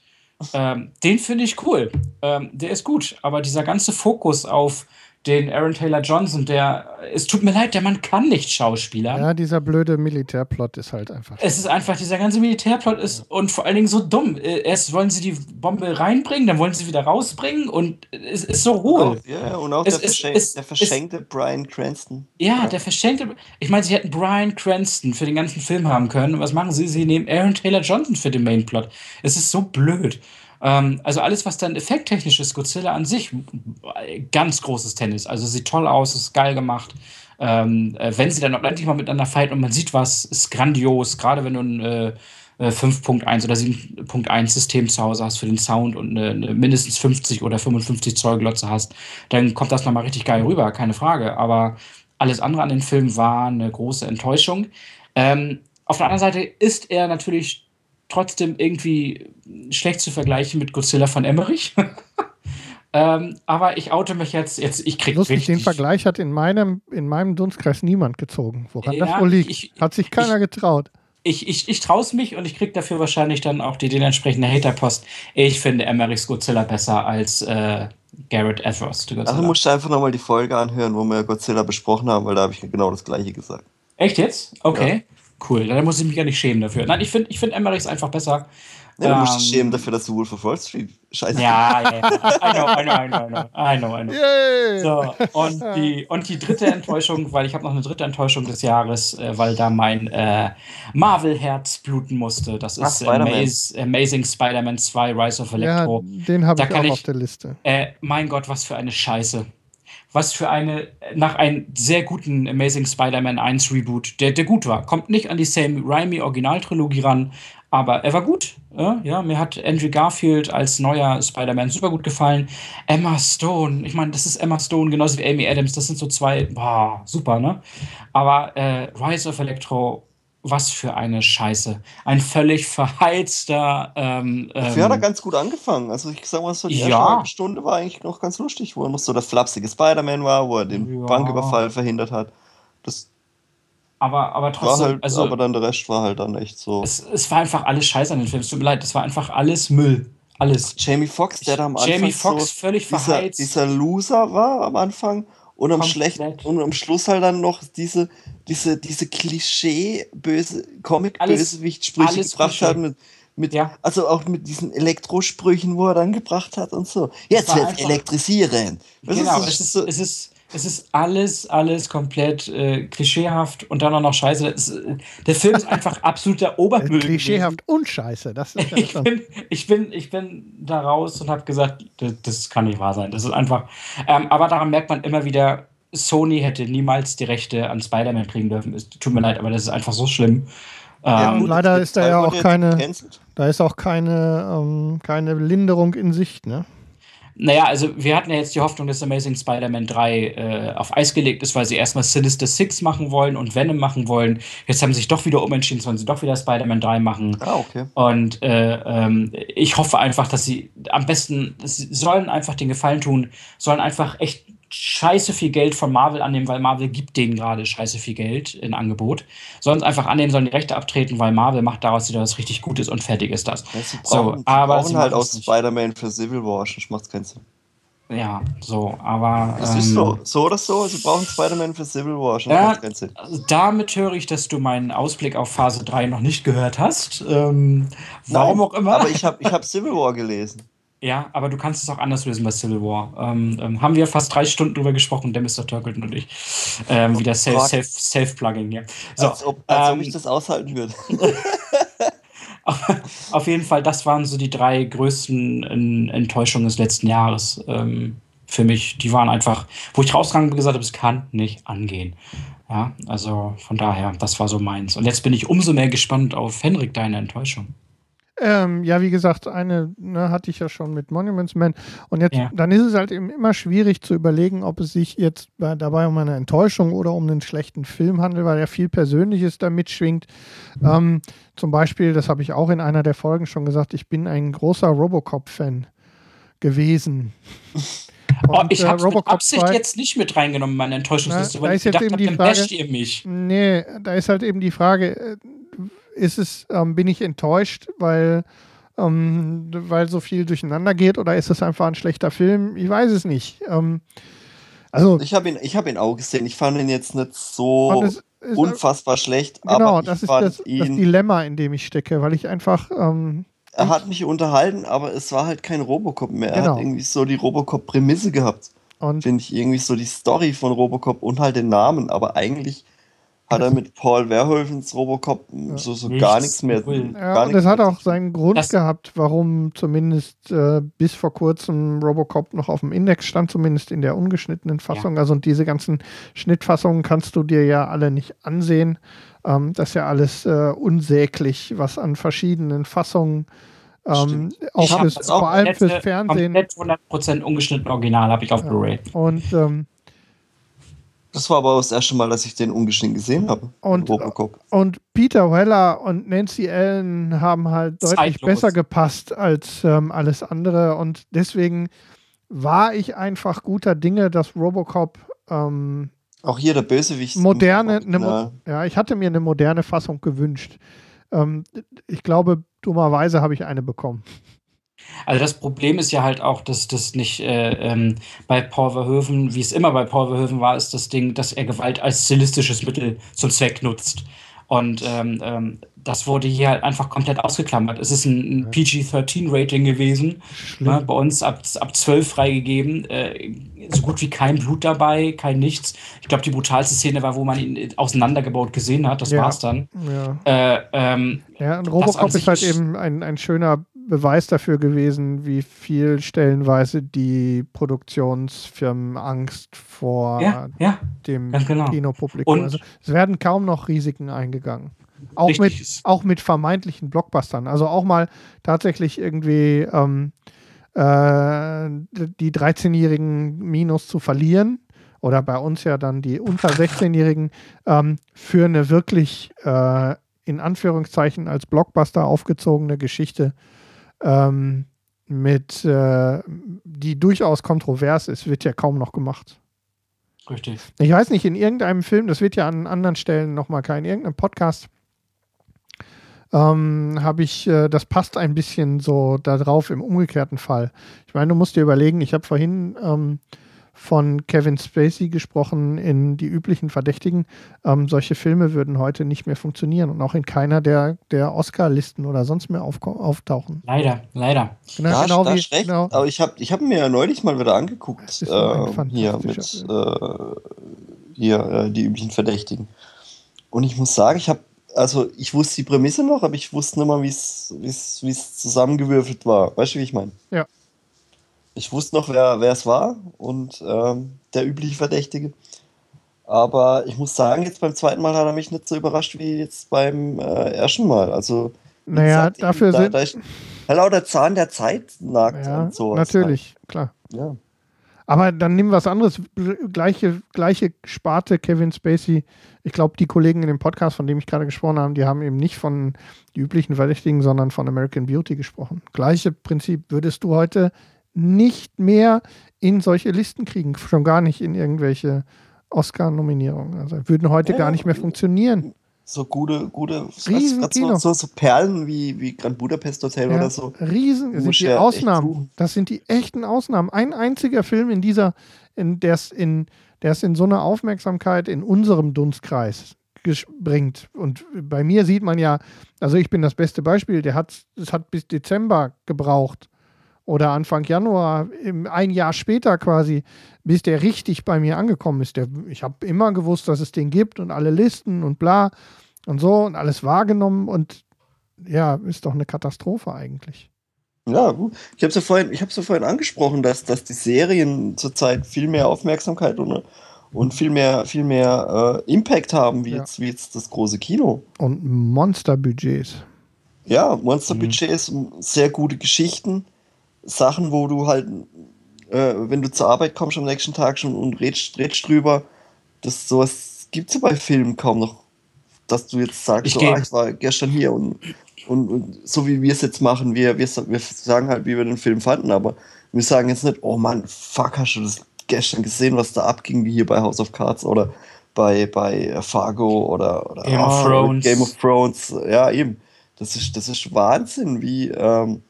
ähm, den finde ich cool. Ähm, der ist gut, aber dieser ganze Fokus auf den Aaron Taylor Johnson, der, es tut mir leid, der Mann kann nicht Schauspieler. Ja, dieser blöde Militärplot ist halt einfach. Es ist einfach, dieser ganze Militärplot ist und vor allen Dingen so dumm. Äh, erst wollen sie die Bombe reinbringen, dann wollen sie wieder rausbringen und es ist so hohl. Ja, und auch es, der, verschen es, der, verschenkte es, Brian Cranston. Ja, der verschenkte. Ich meine, sie hätten Brian Cranston für den ganzen Film haben können. Und was machen sie? Sie nehmen Aaron Taylor Johnson für den Mainplot. Es ist so blöd. Ähm, also alles, was dann effekttechnisch ist, Godzilla an sich, ganz großes Tennis. Also sieht toll aus, ist geil gemacht. Ähm, äh, wenn sie dann auch endlich mal miteinander fighten und man sieht was, ist grandios. Gerade wenn du ein äh, 5.1 äh, oder 7.1 System zu Hause hast für den Sound und eine, eine mindestens 50 oder 55 Zoll Glotze hast, dann kommt das nochmal richtig geil rüber, keine Frage. Aber alles andere an den Film war eine große Enttäuschung. Ähm, auf der anderen Seite ist er natürlich trotzdem irgendwie schlecht zu vergleichen mit Godzilla von Emmerich. ähm, aber ich oute mich jetzt, jetzt ich krieg Lustig, den Vergleich hat in meinem, in meinem Dunstkreis niemand gezogen. Woran ja, das wohl liegt? Ich, hat sich keiner ich, getraut. Ich, ich, ich traue es mich und ich kriege dafür wahrscheinlich dann auch die, den entsprechende Haterpost. Ich finde Emmerichs Godzilla besser als äh, Garrett Evers. Also musst du einfach nochmal die Folge anhören, wo wir Godzilla besprochen haben, weil da habe ich genau das gleiche gesagt. Echt jetzt? Okay. Ja. Cool, dann muss ich mich ja nicht schämen dafür. Nein, ich finde ich find Emmerichs einfach besser. Ja, du musst dich ähm, schämen dafür, dass du Wolf of Wall Street scheiße Ja, ja, ja. I know, I know, I know, I know. I know, I know. Yeah. So, und die, und die dritte Enttäuschung, weil ich habe noch eine dritte Enttäuschung des Jahres, äh, weil da mein äh, Marvel-Herz bluten musste. Das ist Ach, Amaz Amazing Spider-Man 2 Rise of Electro. Ja, den habe ich auch ich, auf der Liste. Äh, mein Gott, was für eine Scheiße was für eine, nach einem sehr guten Amazing Spider-Man 1 Reboot, der, der gut war. Kommt nicht an die Sam Raimi Originaltrilogie ran, aber er war gut. Ja, ja, mir hat Andrew Garfield als neuer Spider-Man super gut gefallen. Emma Stone, ich meine, das ist Emma Stone, genauso wie Amy Adams, das sind so zwei, boah, super, ne? Aber äh, Rise of Electro was für eine Scheiße. Ein völlig verheizter. Ähm, Dafür hat er ganz gut angefangen. Also ich sag mal so, die ja. erste Stunde war eigentlich noch ganz lustig, wo er noch so der flapsige Spider-Man war, wo er den ja. Banküberfall verhindert hat. Das aber, aber trotzdem. Halt, also, aber dann der Rest war halt dann echt so. Es, es war einfach alles scheiße an den Film. Es tut mir leid, es war einfach alles Müll. Alles. Jamie Foxx, der da am Anfang Jamie Foxx so völlig verheizt. Dieser, dieser Loser war am Anfang und am, schlecht, und am Schluss halt dann noch diese, diese, diese Klischee-böse Comic-Bösewicht-Sprüche gebracht hat mit, mit ja. also auch mit diesen Elektrosprüchen, wo er dann gebracht hat und so. Jetzt wird elektrisieren. genau, ist es, ist so, es ist es ist alles, alles komplett äh, klischeehaft und dann auch noch scheiße. Ist, der Film ist einfach absoluter Obermüll. klischeehaft gewesen. und scheiße. Das ist ich, bin, ich, bin, ich bin da raus und habe gesagt, das, das, kann nicht wahr sein. Das ist einfach. Ähm, aber daran merkt man immer wieder, Sony hätte niemals die Rechte an Spider-Man kriegen dürfen. Es tut mir leid, aber das ist einfach so schlimm. Ja, ähm, leider ist da ja auch keine, da ist auch keine, ähm, keine Linderung in Sicht, ne? Naja, also wir hatten ja jetzt die Hoffnung, dass Amazing Spider-Man 3 äh, auf Eis gelegt ist, weil sie erstmal Sinister Six machen wollen und Venom machen wollen. Jetzt haben sie sich doch wieder umentschieden, sollen sie doch wieder Spider-Man 3 machen. Ah, okay. Und äh, ähm, ich hoffe einfach, dass sie am besten, sie sollen einfach den Gefallen tun, sollen einfach echt scheiße viel Geld von Marvel annehmen, weil Marvel gibt denen gerade scheiße viel Geld in Angebot. Es einfach annehmen, sollen die Rechte abtreten, weil Marvel macht daraus wieder was richtig Gutes und fertig ist das. Ja, sie brauchen, so, aber brauchen sie halt auch Spider-Man für Civil War, sonst macht es keinen Sinn. Ja, so, aber. Das ähm, ist so, so oder so. Sie brauchen Spider-Man für Civil War. Schon ja, damit höre ich, dass du meinen Ausblick auf Phase 3 noch nicht gehört hast. Ähm, warum Nein, auch immer. Aber ich habe ich hab Civil War gelesen. Ja, aber du kannst es auch anders lösen bei Civil War. Ähm, ähm, haben wir fast drei Stunden drüber gesprochen, der Mr. Turkleton und ich. Ähm, oh wieder Self-Plugging Self, Self hier. So, als ob, als ob ähm, ich das aushalten würde. auf jeden Fall, das waren so die drei größten Enttäuschungen des letzten Jahres. Ähm, für mich. Die waren einfach, wo ich rausgegangen bin, gesagt habe, es kann nicht angehen. Ja, also von daher, das war so meins. Und jetzt bin ich umso mehr gespannt auf Henrik, deine Enttäuschung. Ähm, ja, wie gesagt, eine ne, hatte ich ja schon mit Monuments Man. Und jetzt, ja. dann ist es halt eben immer schwierig zu überlegen, ob es sich jetzt bei, dabei um eine Enttäuschung oder um einen schlechten Film handelt, weil ja viel Persönliches da mitschwingt. Mhm. Ähm, zum Beispiel, das habe ich auch in einer der Folgen schon gesagt, ich bin ein großer Robocop-Fan gewesen. Oh, ich habe äh, mit Absicht 2, jetzt nicht mit reingenommen, meine Enttäuschungsliste, weil ich gedacht habe, dann basht ihr mich. Nee, da ist halt eben die Frage, äh, ist es, ähm, bin ich enttäuscht, weil, ähm, weil so viel durcheinander geht oder ist es einfach ein schlechter Film? Ich weiß es nicht. Ähm, also, ich habe ihn, hab ihn auch gesehen. Ich fand ihn jetzt nicht so ist, unfassbar schlecht. Genau, das ist das, das, Dilemma, in dem ich stecke, weil ich einfach. Ähm, er hat mich unterhalten, aber es war halt kein Robocop mehr. Genau. Er hat genau. irgendwie so die Robocop-Prämisse gehabt. Finde ich irgendwie so die Story von Robocop und halt den Namen, aber eigentlich hat er mit Paul Verhoevens Robocop so, so nichts gar nichts mehr. Ja, gar das hat auch seinen Grund das gehabt, warum zumindest äh, bis vor kurzem Robocop noch auf dem Index stand, zumindest in der ungeschnittenen Fassung. Ja. Also und diese ganzen Schnittfassungen kannst du dir ja alle nicht ansehen. Ähm, das ist ja alles äh, unsäglich, was an verschiedenen Fassungen ähm, auch fürs, vor allem fürs Fernsehen. Komplett 100% ungeschnitten Original habe ich auf Blu-ray. Und ähm, das war aber das erste Mal, dass ich den ungeschnitten gesehen habe. Und, und Peter Weller und Nancy Allen haben halt deutlich Zeitlos. besser gepasst als ähm, alles andere. Und deswegen war ich einfach guter Dinge, dass Robocop ähm, auch hier der Bösewicht. Moderne, Mo ja, ich hatte mir eine moderne Fassung gewünscht. Ähm, ich glaube, dummerweise habe ich eine bekommen. Also das Problem ist ja halt auch, dass das nicht äh, ähm, bei Paul Verhoeven, wie es immer bei Paul Verhoeven war, ist das Ding, dass er Gewalt als stilistisches Mittel zum Zweck nutzt. Und ähm, ähm, das wurde hier halt einfach komplett ausgeklammert. Es ist ein, ein PG-13-Rating gewesen. Ne, bei uns ab, ab 12 freigegeben. Äh, so gut wie kein Blut dabei, kein nichts. Ich glaube, die brutalste Szene war, wo man ihn auseinandergebaut gesehen hat. Das ja. war's dann. Ja, äh, ähm, ja und Robocop ist halt eben ein, ein schöner Beweis dafür gewesen, wie viel stellenweise die Produktionsfirmen Angst vor ja, ja, dem genau. Kinopublikum. Also es werden kaum noch Risiken eingegangen. Auch mit, auch mit vermeintlichen Blockbustern. Also auch mal tatsächlich irgendwie ähm, äh, die 13-jährigen Minus zu verlieren oder bei uns ja dann die unter 16-jährigen ähm, für eine wirklich äh, in Anführungszeichen als Blockbuster aufgezogene Geschichte ähm, mit, äh, die durchaus kontrovers ist, wird ja kaum noch gemacht. Richtig. Ich weiß nicht, in irgendeinem Film, das wird ja an anderen Stellen nochmal kein, in irgendeinem Podcast, ähm, habe ich, äh, das passt ein bisschen so da drauf im umgekehrten Fall. Ich meine, du musst dir überlegen, ich habe vorhin ähm, von Kevin Spacey gesprochen in Die üblichen Verdächtigen. Ähm, solche Filme würden heute nicht mehr funktionieren und auch in keiner der, der Oscar-Listen oder sonst mehr auf, auftauchen. Leider, leider. Genau, ja, genau wie, recht, genau. Aber ich habe ich hab mir ja neulich mal wieder angeguckt. Äh, hier mit äh, hier, äh, Die üblichen Verdächtigen. Und ich muss sagen, ich habe also ich wusste die Prämisse noch, aber ich wusste nicht mal, wie es zusammengewürfelt war. Weißt du, wie ich meine? Ja. Ich wusste noch, wer es war und ähm, der übliche Verdächtige. Aber ich muss sagen, jetzt beim zweiten Mal hat er mich nicht so überrascht wie jetzt beim äh, ersten Mal. Also, naja, gesagt, dafür da, sind. Da ich, lauter Zahn der Zeit nagt ja, und so. Natürlich, halt. klar. Ja. Aber dann nimm was anderes. Gleiche, gleiche Sparte Kevin Spacey. Ich glaube, die Kollegen in dem Podcast, von dem ich gerade gesprochen habe, die haben eben nicht von die üblichen Verdächtigen, sondern von American Beauty gesprochen. Gleiche Prinzip. Würdest du heute nicht mehr in solche Listen kriegen, schon gar nicht in irgendwelche Oscar-Nominierungen. Also würden heute ja, gar nicht mehr funktionieren. So gute, gute so, so, so, Perlen wie, wie Grand Budapest Hotel ja, oder so. Riesen, das sind die Ausnahmen. Das sind die echten Ausnahmen. Ein einziger Film in dieser, in der es in, in so eine Aufmerksamkeit in unserem Dunstkreis bringt. Und bei mir sieht man ja, also ich bin das beste Beispiel, der hat, es hat bis Dezember gebraucht, oder Anfang Januar, ein Jahr später quasi, bis der richtig bei mir angekommen ist. Der, ich habe immer gewusst, dass es den gibt und alle Listen und bla und so und alles wahrgenommen und ja, ist doch eine Katastrophe eigentlich. Ja, ich habe es ja vorhin, ich ja vorhin angesprochen, dass, dass die Serien zurzeit viel mehr Aufmerksamkeit und, und viel mehr, viel mehr äh, Impact haben, wie, ja. jetzt, wie jetzt das große Kino. Und Monsterbudgets. Ja, Monsterbudgets, mhm. sehr gute Geschichten, Sachen, wo du halt, äh, wenn du zur Arbeit kommst am nächsten Tag schon und redest, redest drüber, das sowas gibt es ja bei Filmen kaum noch, dass du jetzt sagst, ich, so, ah, ich war gestern hier und und, und so wie wir es jetzt machen, wir, wir, wir sagen halt, wie wir den Film fanden, aber wir sagen jetzt nicht, oh Mann, fuck, hast du das gestern gesehen, was da abging, wie hier bei House of Cards oder bei, bei Fargo oder, oder Game, oh, of Thrones. Game of Thrones. Ja, eben. Das ist, das ist Wahnsinn, wie ähm,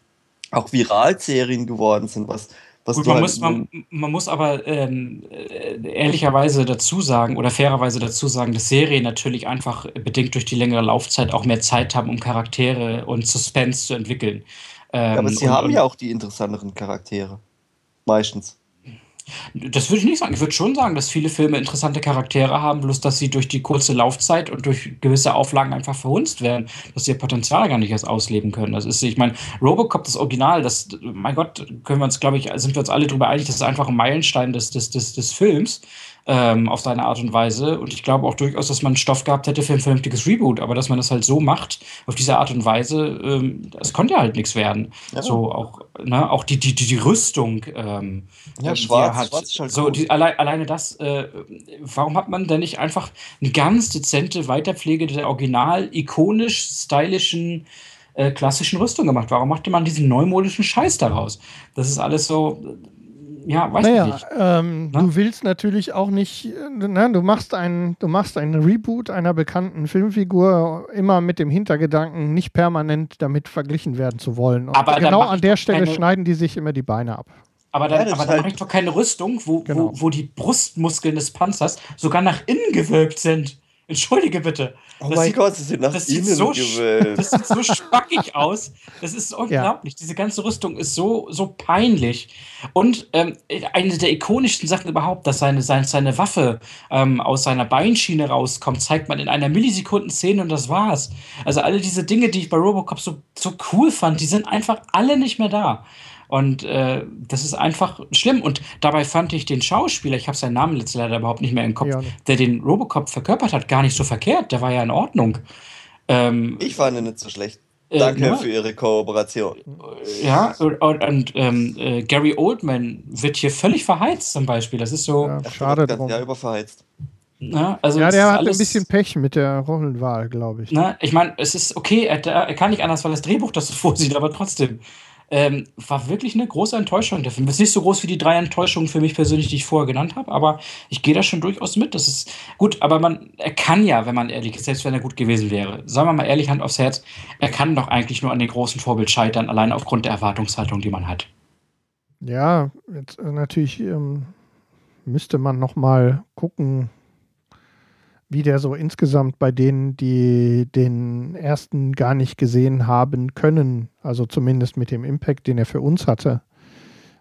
auch Viralserien geworden sind, was, was Gut, man, halt muss, man, man, muss aber ähm, äh, ehrlicherweise dazu sagen oder fairerweise dazu sagen, dass Serien natürlich einfach bedingt durch die längere Laufzeit auch mehr Zeit haben, um Charaktere und Suspense zu entwickeln. Ähm, ja, aber sie und, haben ja auch die interessanteren Charaktere. Meistens. Das würde ich nicht sagen. Ich würde schon sagen, dass viele Filme interessante Charaktere haben, bloß dass sie durch die kurze Laufzeit und durch gewisse Auflagen einfach verhunzt werden, dass sie ihr Potenzial gar nicht erst ausleben können. Das ist, ich meine, Robocop, das Original, das, mein Gott, können wir uns, glaube ich, sind wir uns alle darüber einig, das ist einfach ein Meilenstein des, des, des, des Films ähm, auf seine Art und Weise. Und ich glaube auch durchaus, dass man Stoff gehabt hätte für ein vernünftiges Reboot, aber dass man das halt so macht, auf diese Art und Weise, ähm, das konnte ja halt nichts werden. Ja. So auch, ne, auch die, die, die, die Rüstung. Ähm, ja, schwarz, hat, schwarz ist halt so, die, allein, alleine das, äh, warum hat man denn nicht einfach eine ganz dezente Weiterpflege der original ikonisch stylischen äh, klassischen Rüstung gemacht? Warum machte man diesen neumodischen Scheiß daraus? Das ist alles so ja, weiß naja, ich nicht. Ähm, du willst natürlich auch nicht, ne, du machst ein, du machst einen Reboot einer bekannten Filmfigur immer mit dem Hintergedanken, nicht permanent damit verglichen werden zu wollen. Und aber genau an der Stelle keine... schneiden die sich immer die Beine ab. Aber dann, ja, aber dann halt mache ich doch keine Rüstung, wo, genau. wo, wo die Brustmuskeln des Panzers sogar nach innen gewölbt sind. Entschuldige bitte. Oh das mein sieht, Gott, sie sind nach das innen so, gewölbt. Das sieht so spackig aus. Das ist unglaublich. Ja. Diese ganze Rüstung ist so, so peinlich. Und ähm, eine der ikonischsten Sachen überhaupt, dass seine, seine, seine Waffe ähm, aus seiner Beinschiene rauskommt, zeigt man in einer Millisekunden-Szene und das war's. Also alle diese Dinge, die ich bei Robocop so, so cool fand, die sind einfach alle nicht mehr da. Und äh, das ist einfach schlimm. Und dabei fand ich den Schauspieler, ich habe seinen Namen jetzt leider überhaupt nicht mehr im Kopf, ja. der den Robocop verkörpert hat, gar nicht so verkehrt. Der war ja in Ordnung. Ähm, ich fand ihn nicht so schlecht. Äh, Danke äh, für Ihre Kooperation. Ja, und, und ähm, äh, Gary Oldman wird hier völlig verheizt zum Beispiel. Das ist so. Ja, schade drum. Ja, überverheizt. Na, also ja, der hat alles, ein bisschen Pech mit der Rollenwahl, glaube ich. Na, ich meine, es ist okay, er, er, kann nicht anders, weil das Drehbuch das so vorsieht, aber trotzdem. Ähm, war wirklich eine große Enttäuschung. Der Film ist nicht so groß wie die drei Enttäuschungen für mich persönlich, die ich vorher genannt habe, aber ich gehe da schon durchaus mit. Das ist gut, aber man, er kann ja, wenn man ehrlich ist, selbst wenn er gut gewesen wäre, sagen wir mal ehrlich, Hand aufs Herz, er kann doch eigentlich nur an den großen Vorbild scheitern, allein aufgrund der Erwartungshaltung, die man hat. Ja, jetzt äh, natürlich ähm, müsste man noch mal gucken, wie der so insgesamt bei denen, die den ersten gar nicht gesehen haben können, also zumindest mit dem Impact, den er für uns hatte,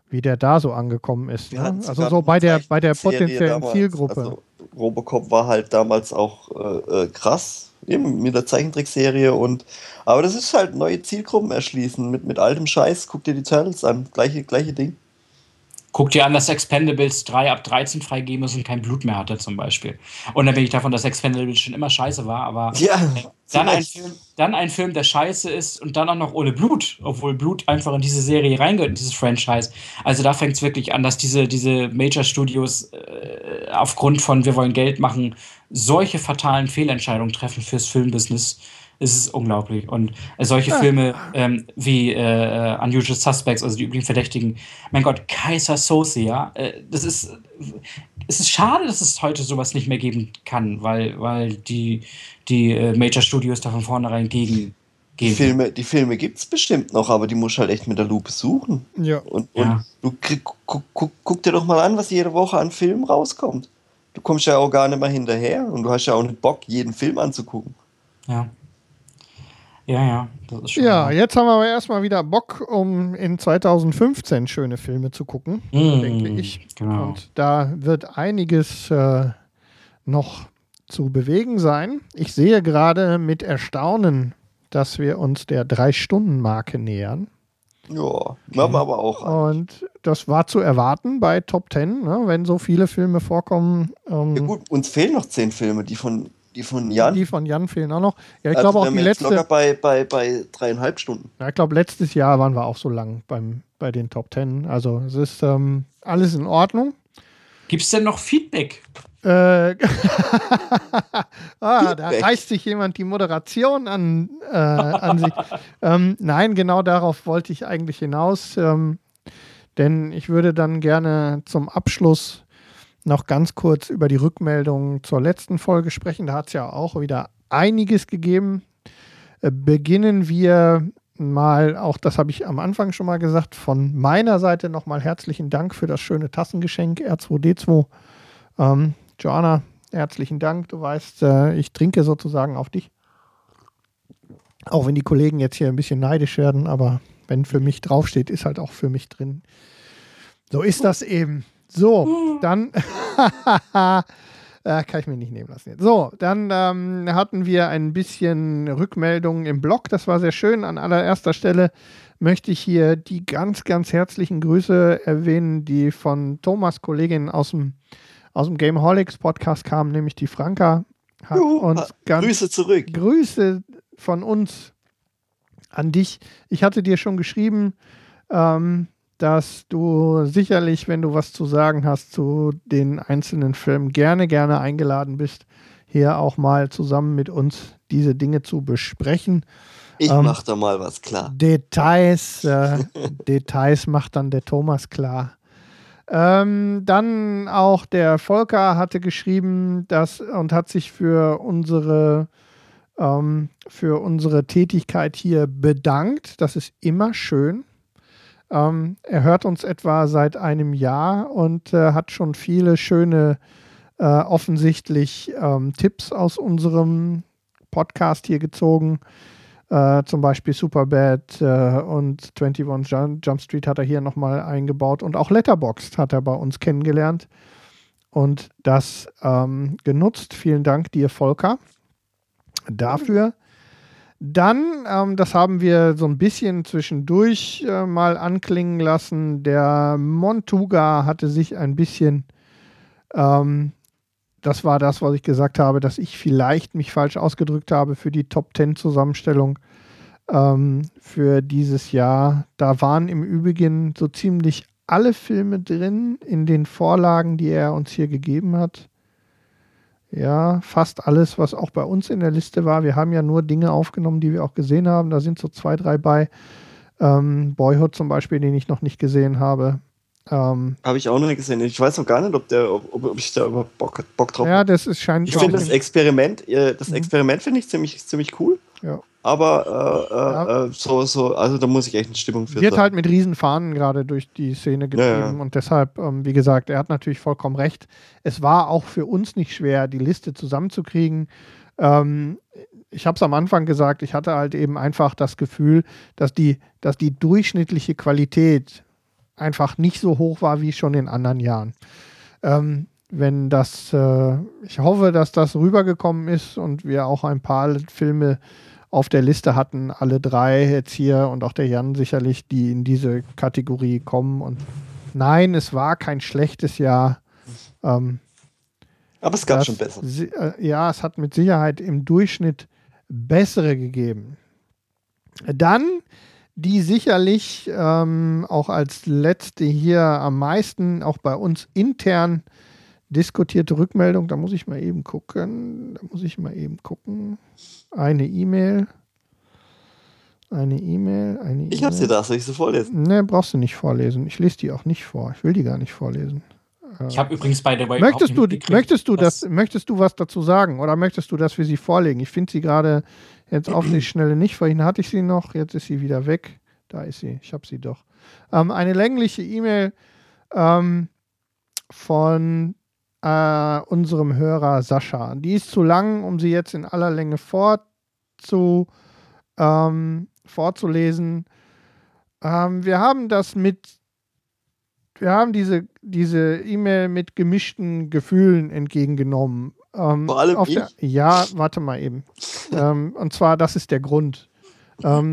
wie der da so angekommen ist. Ne? Also so bei der, bei der potenziellen damals, Zielgruppe. Also Robocop war halt damals auch äh, äh, krass, eben mit der Zeichentrickserie und aber das ist halt neue Zielgruppen erschließen mit, mit altem Scheiß. Guck dir die Turtles an, gleiche, gleiche Ding. Guck dir an, dass Expendables 3 ab 13 freigeben ist und kein Blut mehr hatte, zum Beispiel. Und dann bin ich davon, dass Expendables schon immer scheiße war, aber ja, dann, ein Film, dann ein Film, der scheiße ist und dann auch noch ohne Blut, obwohl Blut einfach in diese Serie reingehört, in dieses Franchise. Also da fängt es wirklich an, dass diese, diese Major Studios äh, aufgrund von wir wollen Geld machen, solche fatalen Fehlentscheidungen treffen fürs Filmbusiness es ist unglaublich. Und äh, solche ja. Filme ähm, wie äh, Unusual Suspects, also die üblichen Verdächtigen, mein Gott, Kaiser Soze, ja, äh, das ist, es ist schade, dass es heute sowas nicht mehr geben kann, weil, weil die, die äh, Major Studios da von vornherein gegen die Filme, die Filme gibt es bestimmt noch, aber die musst du halt echt mit der Lupe suchen. Ja. Und, und ja. du krieg, guck, guck, guck, dir doch mal an, was jede Woche an Filmen rauskommt. Du kommst ja auch gar nicht mehr hinterher und du hast ja auch nicht Bock, jeden Film anzugucken. Ja. Ja, ja, das ist schon. Ja, jetzt haben wir aber erstmal wieder Bock, um in 2015 schöne Filme zu gucken, mm, denke ich. Genau. Und da wird einiges äh, noch zu bewegen sein. Ich sehe gerade mit Erstaunen, dass wir uns der Drei-Stunden-Marke nähern. Ja, okay. haben wir aber auch. Und das war zu erwarten bei Top Ten, ne, wenn so viele Filme vorkommen. Ähm, ja gut, uns fehlen noch zehn Filme, die von, die von Jan. Die von Jan fehlen auch noch. Ja, ich also glaube auch die letzte. Locker bei, bei, bei dreieinhalb Stunden. Ja, ich glaube, letztes Jahr waren wir auch so lang beim, bei den Top Ten. Also es ist ähm, alles in Ordnung. Gibt es denn noch Feedback? Äh, ah, da reißt sich jemand die Moderation an, äh, an sich. ähm, nein, genau darauf wollte ich eigentlich hinaus. Ähm, denn ich würde dann gerne zum Abschluss noch ganz kurz über die Rückmeldungen zur letzten Folge sprechen. Da hat es ja auch wieder einiges gegeben. Äh, beginnen wir mal, auch das habe ich am Anfang schon mal gesagt, von meiner Seite nochmal herzlichen Dank für das schöne Tassengeschenk R2D2. Ähm, Joanna, herzlichen Dank. Du weißt, äh, ich trinke sozusagen auf dich. Auch wenn die Kollegen jetzt hier ein bisschen neidisch werden, aber wenn für mich draufsteht, ist halt auch für mich drin. So ist das eben. So, dann äh, kann ich mir nicht nehmen lassen jetzt. So, dann ähm, hatten wir ein bisschen Rückmeldungen im Blog. Das war sehr schön. An allererster Stelle möchte ich hier die ganz, ganz herzlichen Grüße erwähnen, die von Thomas Kollegin aus dem aus dem Gameholics Podcast kam, nämlich die Franka. Hat Juhu, uns ganz Grüße zurück. Grüße von uns an dich. Ich hatte dir schon geschrieben, ähm, dass du sicherlich, wenn du was zu sagen hast zu den einzelnen Filmen, gerne, gerne eingeladen bist, hier auch mal zusammen mit uns diese Dinge zu besprechen. Ich ähm, mach da mal was klar. Details, äh, Details macht dann der Thomas klar. Ähm, dann auch der Volker hatte geschrieben, dass und hat sich für unsere ähm, für unsere Tätigkeit hier bedankt. Das ist immer schön. Ähm, er hört uns etwa seit einem Jahr und äh, hat schon viele schöne, äh, offensichtlich ähm, Tipps aus unserem Podcast hier gezogen. Äh, zum Beispiel Superbad äh, und 21 Jump, Street hat er hier nochmal eingebaut und auch Letterboxd hat er bei uns kennengelernt und das ähm, genutzt. Vielen Dank dir, Volker, dafür. Dann, ähm, das haben wir so ein bisschen zwischendurch äh, mal anklingen lassen, der Montuga hatte sich ein bisschen ähm, das war das, was ich gesagt habe, dass ich vielleicht mich falsch ausgedrückt habe für die Top 10 Zusammenstellung ähm, für dieses Jahr. Da waren im Übrigen so ziemlich alle Filme drin in den Vorlagen, die er uns hier gegeben hat. Ja, fast alles, was auch bei uns in der Liste war. Wir haben ja nur Dinge aufgenommen, die wir auch gesehen haben. Da sind so zwei, drei bei. Ähm, Boyhood zum Beispiel, den ich noch nicht gesehen habe. Ähm, Habe ich auch noch nicht gesehen. Ich weiß noch gar nicht, ob, der, ob, ob ich da überhaupt Bock, Bock drauf habe. Ja, das ist scheint. Ich finde das Experiment, äh, das mhm. Experiment finde ich ziemlich, ziemlich cool. Ja. Aber äh, ja. Äh, so, so, also da muss ich echt eine Stimmung für Wird sein. halt mit Riesenfahnen gerade durch die Szene getrieben ja, ja. und deshalb, ähm, wie gesagt, er hat natürlich vollkommen recht. Es war auch für uns nicht schwer, die Liste zusammenzukriegen. Ähm, ich habe es am Anfang gesagt, ich hatte halt eben einfach das Gefühl, dass die, dass die durchschnittliche Qualität einfach nicht so hoch war wie schon in anderen Jahren. Ähm, wenn das, äh, ich hoffe, dass das rübergekommen ist und wir auch ein paar Filme auf der Liste hatten, alle drei jetzt hier und auch der Jan sicherlich, die in diese Kategorie kommen. Und nein, es war kein schlechtes Jahr. Ähm, Aber es gab das, schon besser. Äh, ja, es hat mit Sicherheit im Durchschnitt bessere gegeben. Dann die sicherlich ähm, auch als letzte hier am meisten auch bei uns intern diskutierte Rückmeldung. Da muss ich mal eben gucken. Da muss ich mal eben gucken. Eine E-Mail. Eine E-Mail. Eine e ich habe sie da, soll ich sie vorlesen? Ne, brauchst du nicht vorlesen. Ich lese die auch nicht vor. Ich will die gar nicht vorlesen. Ich habe übrigens bei der Way möchtest du, möchtest du das, möchtest du was dazu sagen oder möchtest du das für sie vorlegen? Ich finde sie gerade Jetzt auf die Schnelle nicht. Vorhin hatte ich sie noch, jetzt ist sie wieder weg. Da ist sie, ich habe sie doch. Ähm, eine längliche E-Mail ähm, von äh, unserem Hörer Sascha. Die ist zu lang, um sie jetzt in aller Länge vorzu, ähm, vorzulesen. Ähm, wir haben das mit, wir haben diese diese E-Mail mit gemischten Gefühlen entgegengenommen. Ähm, Vor allem ich? Der, ja, warte mal eben. ähm, und zwar, das ist der Grund.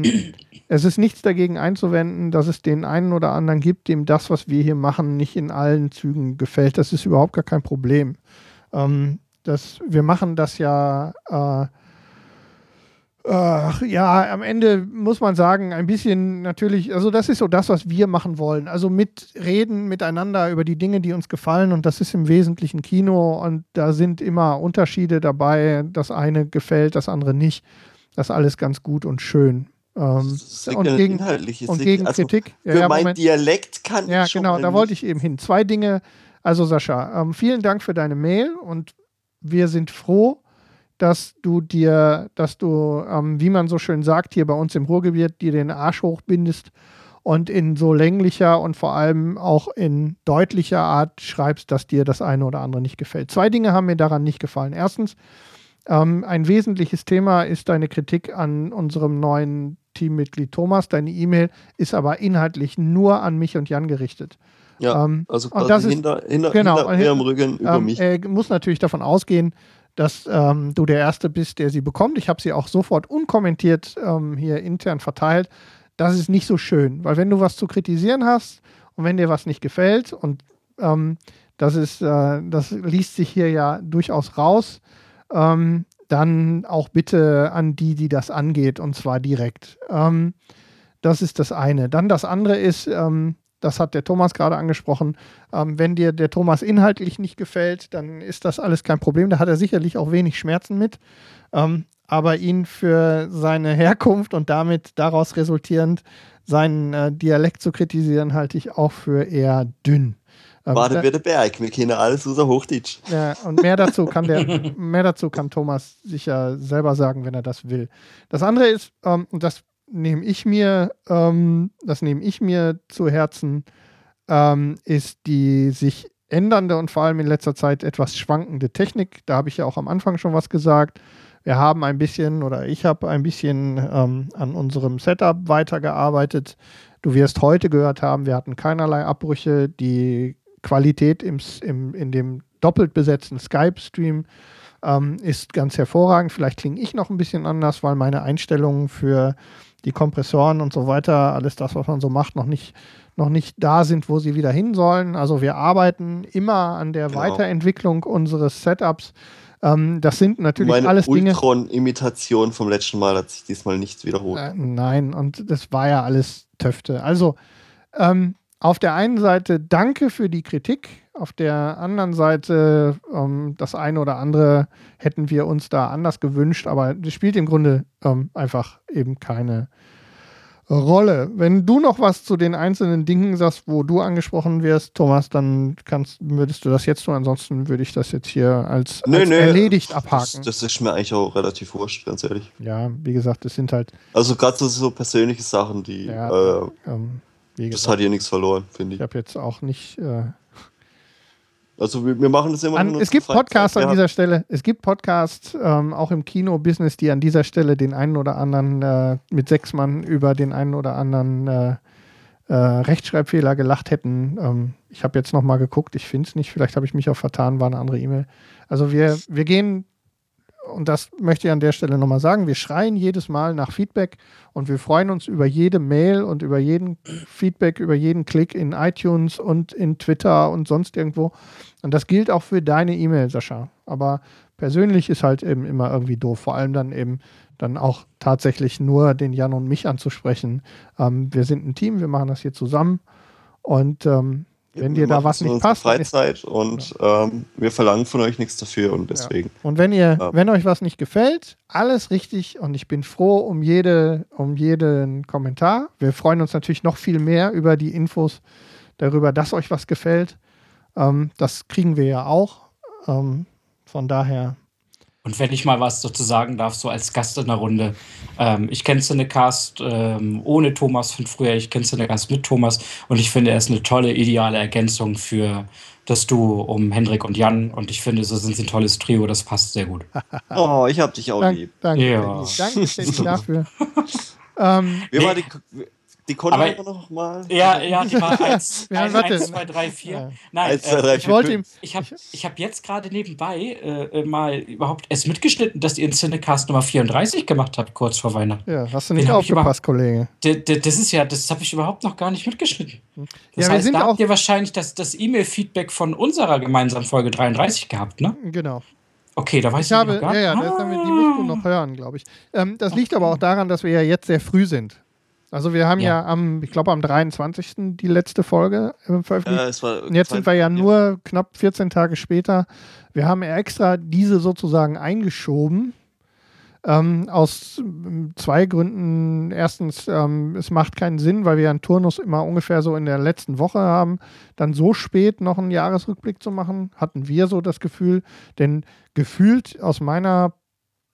Es ist nichts dagegen einzuwenden, dass es den einen oder anderen gibt, dem das, was wir hier machen, nicht in allen Zügen gefällt. Das ist überhaupt gar kein Problem. Ähm, das, wir machen das ja äh, Ach, ja, am Ende muss man sagen, ein bisschen natürlich, also das ist so das, was wir machen wollen. Also mit reden miteinander über die Dinge, die uns gefallen und das ist im Wesentlichen Kino und da sind immer Unterschiede dabei. Das eine gefällt, das andere nicht. Das ist alles ganz gut und schön. Ähm, und gegen, und gegen also Kritik. Für ja, mein Dialekt kann ja, ich Ja, genau, da wollte ich eben hin. Zwei Dinge. Also Sascha, ähm, vielen Dank für deine Mail und wir sind froh, dass du dir, dass du, ähm, wie man so schön sagt, hier bei uns im Ruhrgebiet, dir den Arsch hochbindest und in so länglicher und vor allem auch in deutlicher Art schreibst, dass dir das eine oder andere nicht gefällt. Zwei Dinge haben mir daran nicht gefallen. Erstens, ähm, ein wesentliches Thema ist deine Kritik an unserem neuen Teammitglied Thomas. Deine E-Mail ist aber inhaltlich nur an mich und Jan gerichtet. Ja, ähm, also quasi das ist, hinter, hinter, genau, hinter ihrem Rücken über ähm, mich. Er muss natürlich davon ausgehen, dass ähm, du der Erste bist, der sie bekommt. Ich habe sie auch sofort unkommentiert ähm, hier intern verteilt. Das ist nicht so schön, weil wenn du was zu kritisieren hast und wenn dir was nicht gefällt und ähm, das ist, äh, das liest sich hier ja durchaus raus, ähm, dann auch bitte an die, die das angeht und zwar direkt. Ähm, das ist das eine. Dann das andere ist, ähm, das hat der Thomas gerade angesprochen. Ähm, wenn dir der Thomas inhaltlich nicht gefällt, dann ist das alles kein Problem. Da hat er sicherlich auch wenig Schmerzen mit. Ähm, aber ihn für seine Herkunft und damit daraus resultierend seinen äh, Dialekt zu kritisieren, halte ich auch für eher dünn. Ähm, Warte wir der Berg, wir kennen alles außer Hochdeutsch. Ja, und mehr dazu kann der, mehr dazu kann Thomas sicher selber sagen, wenn er das will. Das andere ist, ähm, und das nehme ich mir, ähm, das nehme ich mir zu Herzen, ähm, ist die sich ändernde und vor allem in letzter Zeit etwas schwankende Technik. Da habe ich ja auch am Anfang schon was gesagt. Wir haben ein bisschen oder ich habe ein bisschen ähm, an unserem Setup weitergearbeitet. Du wirst heute gehört haben, wir hatten keinerlei Abbrüche. Die Qualität im, im, in dem doppelt besetzten Skype-Stream ähm, ist ganz hervorragend. Vielleicht klinge ich noch ein bisschen anders, weil meine Einstellungen für die Kompressoren und so weiter, alles das, was man so macht, noch nicht, noch nicht da sind, wo sie wieder hin sollen. Also wir arbeiten immer an der genau. Weiterentwicklung unseres Setups. Ähm, das sind natürlich Meine alles Dinge. Meine Ultron-Imitation vom letzten Mal hat sich diesmal nichts wiederholt. Äh, nein, und das war ja alles Töfte. Also ähm, auf der einen Seite danke für die Kritik, auf der anderen Seite ähm, das eine oder andere hätten wir uns da anders gewünscht, aber das spielt im Grunde ähm, einfach eben keine Rolle. Wenn du noch was zu den einzelnen Dingen sagst, wo du angesprochen wirst, Thomas, dann kannst, würdest du das jetzt tun. Ansonsten würde ich das jetzt hier als, nö, als nö, erledigt abhaken. Das, das, ist mir eigentlich auch relativ wurscht, ganz ehrlich. Ja, wie gesagt, das sind halt. Also gerade so, so persönliche Sachen, die. Ja, äh, ähm, das hat hier nichts verloren, finde ich. Ich habe jetzt auch nicht. Äh, also wir, wir, machen das immer. An, es gibt Podcasts an dieser Stelle. Es gibt Podcasts ähm, auch im Kino-Business, die an dieser Stelle den einen oder anderen äh, mit sechs Mann über den einen oder anderen äh, äh, Rechtschreibfehler gelacht hätten. Ähm, ich habe jetzt noch mal geguckt. Ich finde es nicht. Vielleicht habe ich mich auch vertan. War eine andere E-Mail. Also wir, wir gehen und das möchte ich an der Stelle nochmal sagen, wir schreien jedes Mal nach Feedback und wir freuen uns über jede Mail und über jeden Feedback, über jeden Klick in iTunes und in Twitter und sonst irgendwo. Und das gilt auch für deine E-Mail, Sascha. Aber persönlich ist halt eben immer irgendwie doof, vor allem dann eben dann auch tatsächlich nur den Jan und mich anzusprechen. Ähm, wir sind ein Team, wir machen das hier zusammen und ähm, wenn dir da was nicht passt. Freizeit und ähm, wir verlangen von euch nichts dafür und deswegen. Ja. Und wenn ihr, ja. wenn euch was nicht gefällt, alles richtig und ich bin froh um jede, um jeden Kommentar. Wir freuen uns natürlich noch viel mehr über die Infos darüber, dass euch was gefällt. Ähm, das kriegen wir ja auch. Ähm, von daher und wenn ich mal was dazu sagen darf, so als Gast in der Runde. Ähm, ich kenne Cinecast ähm, ohne Thomas von früher, ich kenne Cinecast mit Thomas und ich finde, er ist eine tolle, ideale Ergänzung für das Duo um Hendrik und Jan und ich finde, so sind sie ein tolles Trio, das passt sehr gut. oh, ich hab dich auch Dank, lieb. Danke, ja. danke dafür. ähm, Wie war die, die konnte aber, man noch mal. Ja, ja, die war 1, 1, 2, 3, 4. Nein, 1, 2, 3, 4, ich wollte ihm. Ich habe ich hab jetzt gerade nebenbei äh, äh, mal überhaupt erst mitgeschnitten, dass ihr in Cinecast Nummer 34 gemacht habt, kurz vor Weihnachten. Ja, hast du nicht aufgepasst, Kollege. Das ist ja, das habe ich überhaupt noch gar nicht mitgeschnitten. Das ja, heißt, da habt ihr wahrscheinlich das, das E-Mail-Feedback von unserer gemeinsamen Folge 33 gehabt, ne? Genau. Okay, da weiß ich, ich habe, noch gar nicht. Ja, ja, ah. die musst du noch hören, glaube ich. Ähm, das okay. liegt aber auch daran, dass wir ja jetzt sehr früh sind. Also wir haben ja, ja am, ich glaube am 23. die letzte Folge äh, veröffentlicht. Ja, Und jetzt sind wir ja nur knapp 14 Tage später. Wir haben extra diese sozusagen eingeschoben. Ähm, aus ähm, zwei Gründen. Erstens, ähm, es macht keinen Sinn, weil wir einen Turnus immer ungefähr so in der letzten Woche haben. Dann so spät noch einen Jahresrückblick zu machen, hatten wir so das Gefühl. Denn gefühlt aus meiner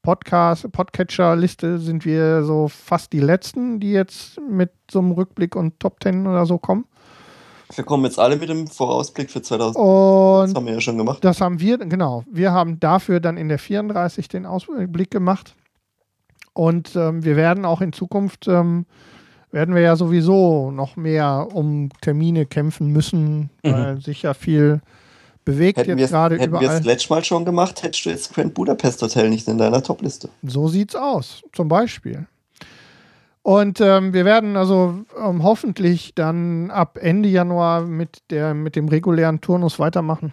Podcast, Podcatcher-Liste sind wir so fast die letzten, die jetzt mit so einem Rückblick und Top Ten oder so kommen. Wir kommen jetzt alle mit dem Vorausblick für 2000. Und das haben wir ja schon gemacht. Das haben wir, genau. Wir haben dafür dann in der 34 den Ausblick gemacht. Und ähm, wir werden auch in Zukunft, ähm, werden wir ja sowieso noch mehr um Termine kämpfen müssen, mhm. weil sich ja viel bewegt hätten jetzt gerade überall. Hätten wir es letztes Mal schon gemacht, hättest du jetzt Grand Budapest Hotel nicht in deiner Topliste. So sieht's aus, zum Beispiel. Und ähm, wir werden also ähm, hoffentlich dann ab Ende Januar mit, der, mit dem regulären Turnus weitermachen.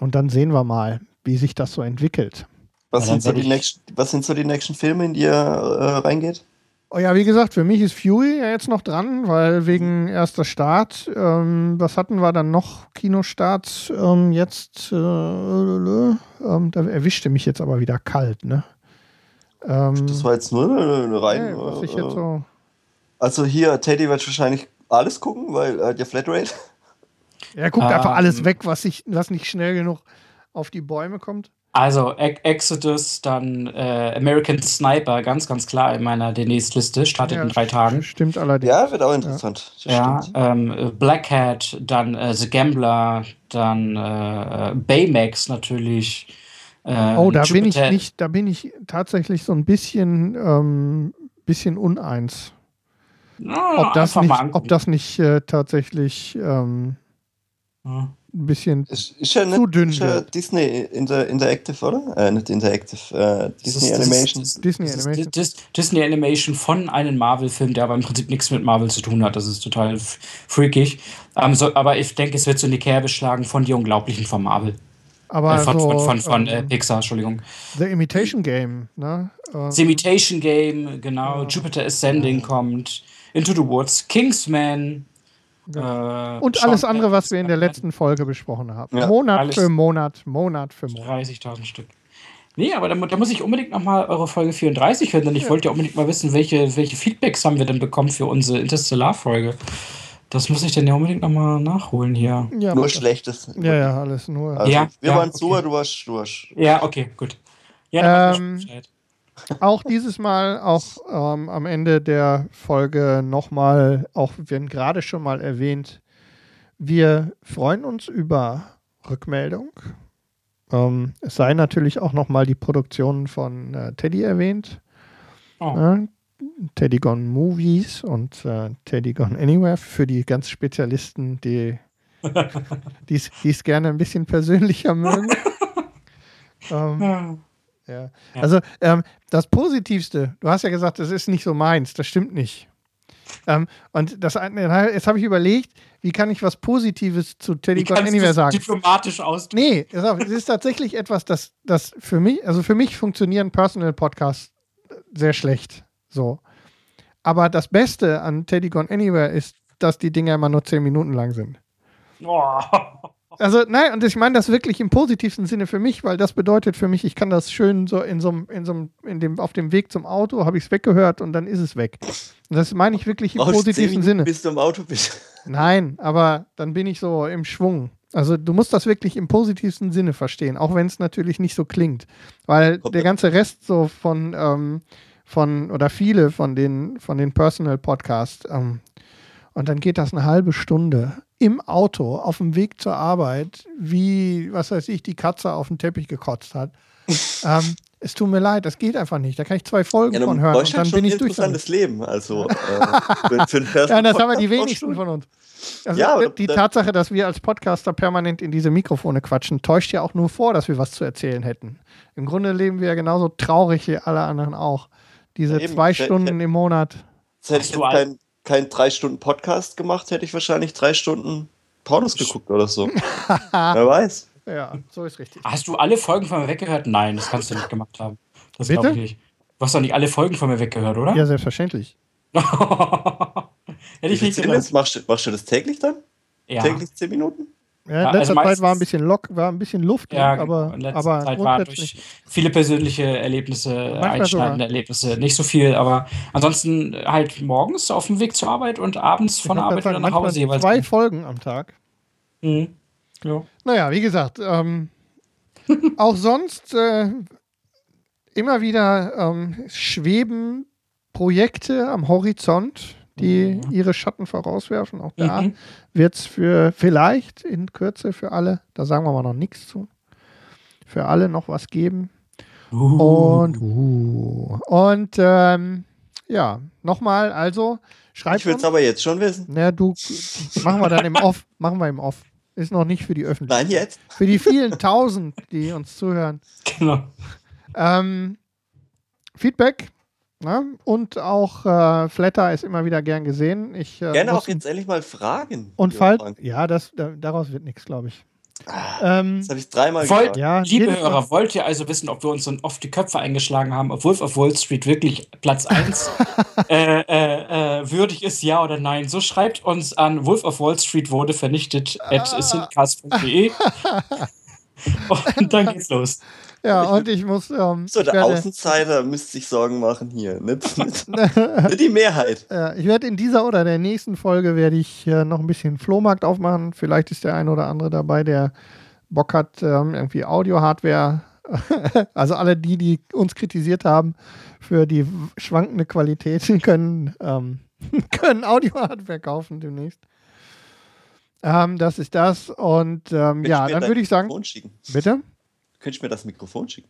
Und dann sehen wir mal, wie sich das so entwickelt. Was, sind so, die nächsten, was sind so die nächsten Filme, in die ihr äh, reingeht? Oh ja, wie gesagt, für mich ist Fury ja jetzt noch dran, weil wegen erster Start, ähm, was hatten wir dann noch? Kinostarts ähm, jetzt, äh, äh, äh, da erwischte mich jetzt aber wieder kalt, ne? Ähm, das war jetzt nur eine. Ja, ich jetzt äh, so also hier, Teddy wird wahrscheinlich alles gucken, weil äh, der Flatrate. Er guckt ah, einfach alles weg, was, ich, was nicht schnell genug auf die Bäume kommt. Also e Exodus, dann äh, American Sniper, ganz, ganz klar in meiner Denise-Liste, startet ja, in drei Tagen. Stimmt allerdings. Ja, wird auch interessant. Ja, ja ähm, Black Hat, dann äh, The Gambler, dann äh, Baymax natürlich. Äh, oh, da bin ich nicht, da bin ich tatsächlich so ein bisschen, ähm, bisschen uneins. Na, ob, das nicht, ob das nicht äh, tatsächlich ähm, ja ein bisschen ist, ist ja zu dünn ist ja Disney Inter Interactive, oder? Äh, nicht Interactive, äh, Disney ist, Animation. Das ist, Disney das Animation. Ist, Disney Animation von einem Marvel-Film, der aber im Prinzip nichts mit Marvel zu tun hat. Das ist total freakig. Ähm, so, aber ich denke, es wird so in die Kerbe schlagen von Die Unglaublichen von Marvel. Aber äh, von, so, von, von, von äh, ähm, Pixar, Entschuldigung. The Imitation Game, ne? Ähm, The Imitation Game, genau. Jupiter Ascending kommt. Into the Woods, Kingsman, Äh, und alles andere, was wir in der letzten Folge besprochen haben. Ja, Monat für Monat, Monat für Monat. 30.000 Stück. Nee, aber da, da, muss ich unbedingt nochmal eure Folge 34 hören, denn ich ja. wollte ja unbedingt mal wissen, welche, welche Feedbacks haben wir denn bekommen für unsere Interstellar-Folge. Das muss ich dann ja unbedingt nochmal nachholen hier. Ja, nur Schlechtes. Ja, ja, alles nur. Also, ja, wir ja, waren okay. super, du warst, du warst. Ja, okay, gut. Ja, ähm, auch dieses Mal, auch ähm, am Ende der Folge nochmal, auch wenn gerade schon mal erwähnt, wir freuen uns über Rückmeldung. Ähm, es sei natürlich auch nochmal die Produktion von äh, Teddy erwähnt. Oh. Äh, Teddy Gone Movies und äh, Teddy Gone Anywhere für die ganz Spezialisten, die es gerne ein bisschen persönlicher mögen. ähm, ja. ja. Also ähm, das Positivste, du hast ja gesagt, das ist nicht so meins, das stimmt nicht. Ähm, und das, jetzt habe ich überlegt, wie kann ich was Positives zu Teddy God Anywhere sagen? Diplomatisch ausdrücken. Nee, es ist tatsächlich etwas, das, das für mich, also für mich funktionieren Personal Podcasts sehr schlecht. So. Aber das Beste an Teddy Gone Anywhere ist, dass die Dinger immer nur zehn Minuten lang sind. Oh. Also, nein, und ich meine das wirklich im positivsten Sinne für mich, weil das bedeutet für mich, ich kann das schön so in so einem, in so einem, in dem, auf dem Weg zum Auto, habe ich es weggehört und dann ist es weg. Und das meine ich wirklich im Brauchst positiven Sinne. Bis du im Auto bist. Nein, aber dann bin ich so im Schwung. Also du musst das wirklich im positivsten Sinne verstehen, auch wenn es natürlich nicht so klingt. Weil der ganze Rest so von, ähm, von oder viele von den, von den Personal Podcasts, ähm, und dann geht das eine halbe Stunde im Auto auf dem Weg zur Arbeit, wie, was weiß ich, die Katze auf den Teppich gekotzt hat. ähm, Es tut mir leid, das geht einfach nicht. Da kann ich zwei Folgen ja, von hören und dann bin ich durch. Das ist ein Leben. Also, äh, für, für ja, das haben wir die wenigsten von uns. Also ja, die Tatsache, dass wir als Podcaster permanent in diese Mikrofone quatschen, täuscht ja auch nur vor, dass wir was zu erzählen hätten. Im Grunde leben wir ja genauso traurig wie alle anderen auch. Diese ja, zwei Stunden im Monat. Hätte ich jetzt keinen kein drei Stunden Podcast gemacht, hätte ich wahrscheinlich drei Stunden Pornos geguckt oder so. Wer weiß. Ja, so ist richtig. Hast du alle Folgen von mir weggehört? Nein, das kannst du nicht gemacht haben. Das glaube ich nicht. Du hast doch nicht alle Folgen von mir weggehört, oder? Ja, selbstverständlich. Hätte ich nicht gedacht. Machst, machst du das täglich dann? Ja. Täglich zehn Minuten? Ja, in letzter also Zeit war ein bisschen Lock, war ein bisschen Luft, ja, aber, in letzter aber Zeit war durch viele persönliche Erlebnisse, einschneidende Erlebnisse, nicht so viel, aber ansonsten halt morgens auf dem Weg zur Arbeit und abends von der Arbeit wieder nach Hause jeweils. Zwei Folgen am Tag. Mhm. Ja. Naja, wie gesagt, ähm, auch sonst äh, immer wieder ähm, schweben Projekte am Horizont die mhm. ihre Schatten vorauswerfen. Auch da mhm. wird es für vielleicht in Kürze für alle, da sagen wir mal noch nichts zu, für alle noch was geben. Uh. Und, uh, und ähm, ja, nochmal, also schreibt. Ich würde es aber jetzt schon wissen. Na, du, machen wir dann im Off. Machen wir im Off. Ist noch nicht für die Öffentlichkeit. Nein, jetzt. Für die vielen Tausend, die uns zuhören. Genau. Ähm, Feedback ne? und auch äh, Flatter ist immer wieder gern gesehen. Ich, äh, Gerne auch jetzt endlich mal fragen. Und Fall, ja, das, da, daraus wird nichts, glaube ich. Ah, ähm, das habe ich dreimal wollt, ja, Liebe Hörer, wollt ihr also wissen, ob wir uns so oft die Köpfe eingeschlagen haben, ob Wolf of Wall Street wirklich Platz 1 äh, äh, äh, würdig ist, ja oder nein? So schreibt uns an Wolf of Wall Street wurde vernichtet at ah. und dann geht's los. Ja, und ich muss. Ähm, so, der werde, Außenseiter müsste sich Sorgen machen hier. Nicht, nicht, nicht die Mehrheit. Ja, ich werde in dieser oder der nächsten Folge werde ich äh, noch ein bisschen Flohmarkt aufmachen. Vielleicht ist der ein oder andere dabei, der Bock hat, ähm, irgendwie Audio-Hardware. also alle die, die uns kritisiert haben für die schwankende Qualität, können, ähm, können Audio-Hardware kaufen demnächst. Ähm, das ist das. Und ähm, ja, dann würde ich sagen. Bitte? Könnte ich mir das Mikrofon schicken?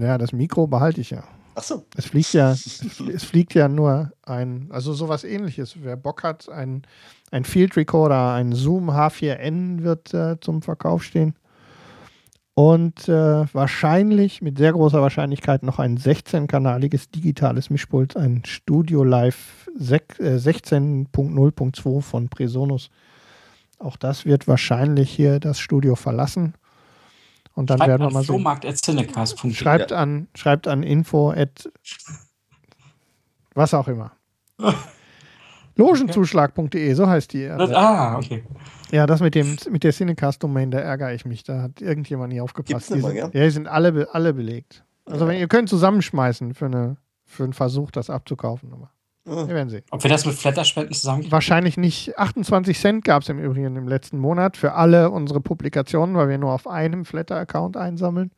Ja, das Mikro behalte ich ja. Ach so. Es fliegt ja, es fliegt ja nur ein, also sowas ähnliches. Wer Bock hat, ein, ein Field Recorder, ein Zoom H4n wird äh, zum Verkauf stehen. Und äh, wahrscheinlich, mit sehr großer Wahrscheinlichkeit, noch ein 16-kanaliges digitales Mischpult, ein Studio Live äh, 16.0.2 von Presonus. Auch das wird wahrscheinlich hier das Studio verlassen. Und dann schreibt werden wir mal so. Schreibt an, schreibt an info at was auch immer. Logenzuschlag.de, so heißt die. Das, ah, okay. Ja, das mit, dem, mit der Cinecast-Domain, da ärgere ich mich. Da hat irgendjemand nie aufgepasst. Die sind, ja, die sind alle, alle belegt. Also, wenn ihr könnt zusammenschmeißen für, eine, für einen Versuch, das abzukaufen. Aber. Wir werden sehen. Ob wir das mit Flatter-Spenden zusammen? Wahrscheinlich nicht. 28 Cent gab es im Übrigen im letzten Monat für alle unsere Publikationen, weil wir nur auf einem Flatter-Account einsammeln.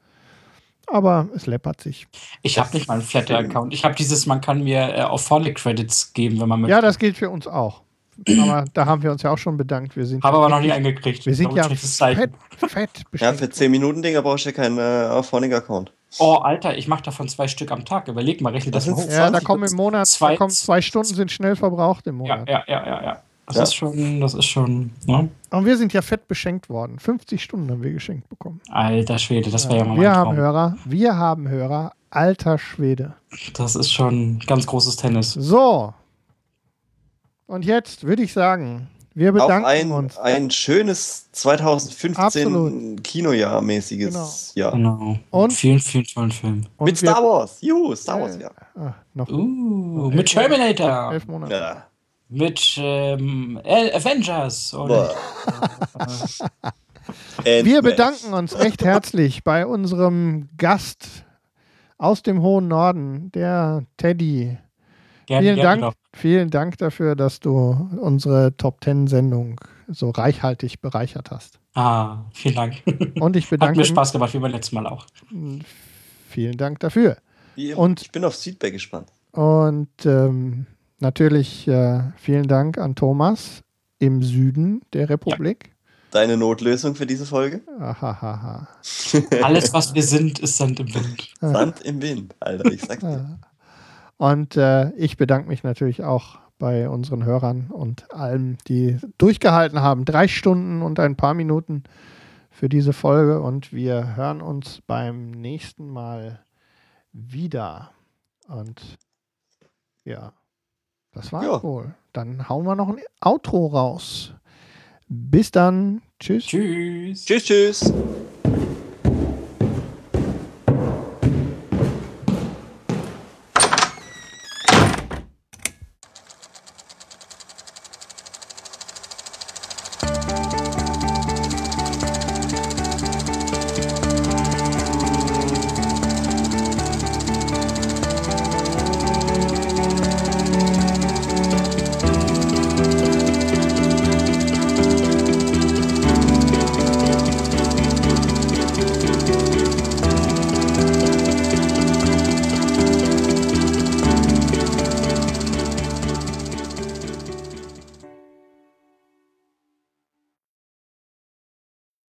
Aber es läppert sich. Ich habe nicht mal einen Flatter-Account. Ich habe dieses, man kann mir äh, auf Phonic Credits geben, wenn man möchte. Ja, das gilt für uns auch. Aber da haben wir uns ja auch schon bedankt. Wir sind Habe aber noch nie eingekriegt. Wir sind ja fett, fett Ja, für 10 Minuten Dinger brauchst du ja keinen äh, Phonic-Account. Oh, Alter, ich mache davon zwei Stück am Tag. Überleg mal, rechne das, das mal hoch. Ja, da kommen im Monat, zwei, kommen zwei Stunden sind schnell verbraucht im Monat. Ja, ja, ja, ja. ja. Das ja. ist schon, das ist schon. Ne? Und wir sind ja fett beschenkt worden. 50 Stunden haben wir geschenkt bekommen. Alter Schwede, das wäre ja mal Wir mein haben Hörer, wir haben Hörer. Alter Schwede. Das ist schon ganz großes Tennis. So. Und jetzt würde ich sagen, wir bedanken ein, uns. Ein schönes 2015 Absolut. Kinojahr-mäßiges genau. Jahr. Genau. Und vielen, vielen tollen Filmen. Mit Star Wars. Juhu, Star Wars, ja. Ah, noch. Uh, mit Terminator. Elf Monate. Ja. Mit ähm, Avengers. Wir bedanken uns recht herzlich bei unserem Gast aus dem hohen Norden, der Teddy. Gerne, vielen gerne Dank, vielen Dank dafür, dass du unsere Top Ten Sendung so reichhaltig bereichert hast. Ah, vielen Dank. Und ich bedanke Hat mir Spaß gemacht, wie beim letzten Mal auch. Vielen Dank dafür. Und, ich bin aufs Feedback gespannt. Und ähm, natürlich äh, vielen Dank an Thomas im Süden der Republik. deine Notlösung für diese Folge? Ahahaha. Alles, was wir sind, ist Sand im Wind. Sand im Wind, Alter, ich sag's dir. Und äh, ich bedanke mich natürlich auch bei unseren Hörern und allen, die durchgehalten haben. Drei Stunden und ein paar Minuten für diese Folge und wir hören uns beim nächsten Mal wieder. Und ja, das war ja. wohl. Dann hauen wir noch ein Outro raus. Bis dann. Tschüss. Tschüss. Tschüss, tschüss.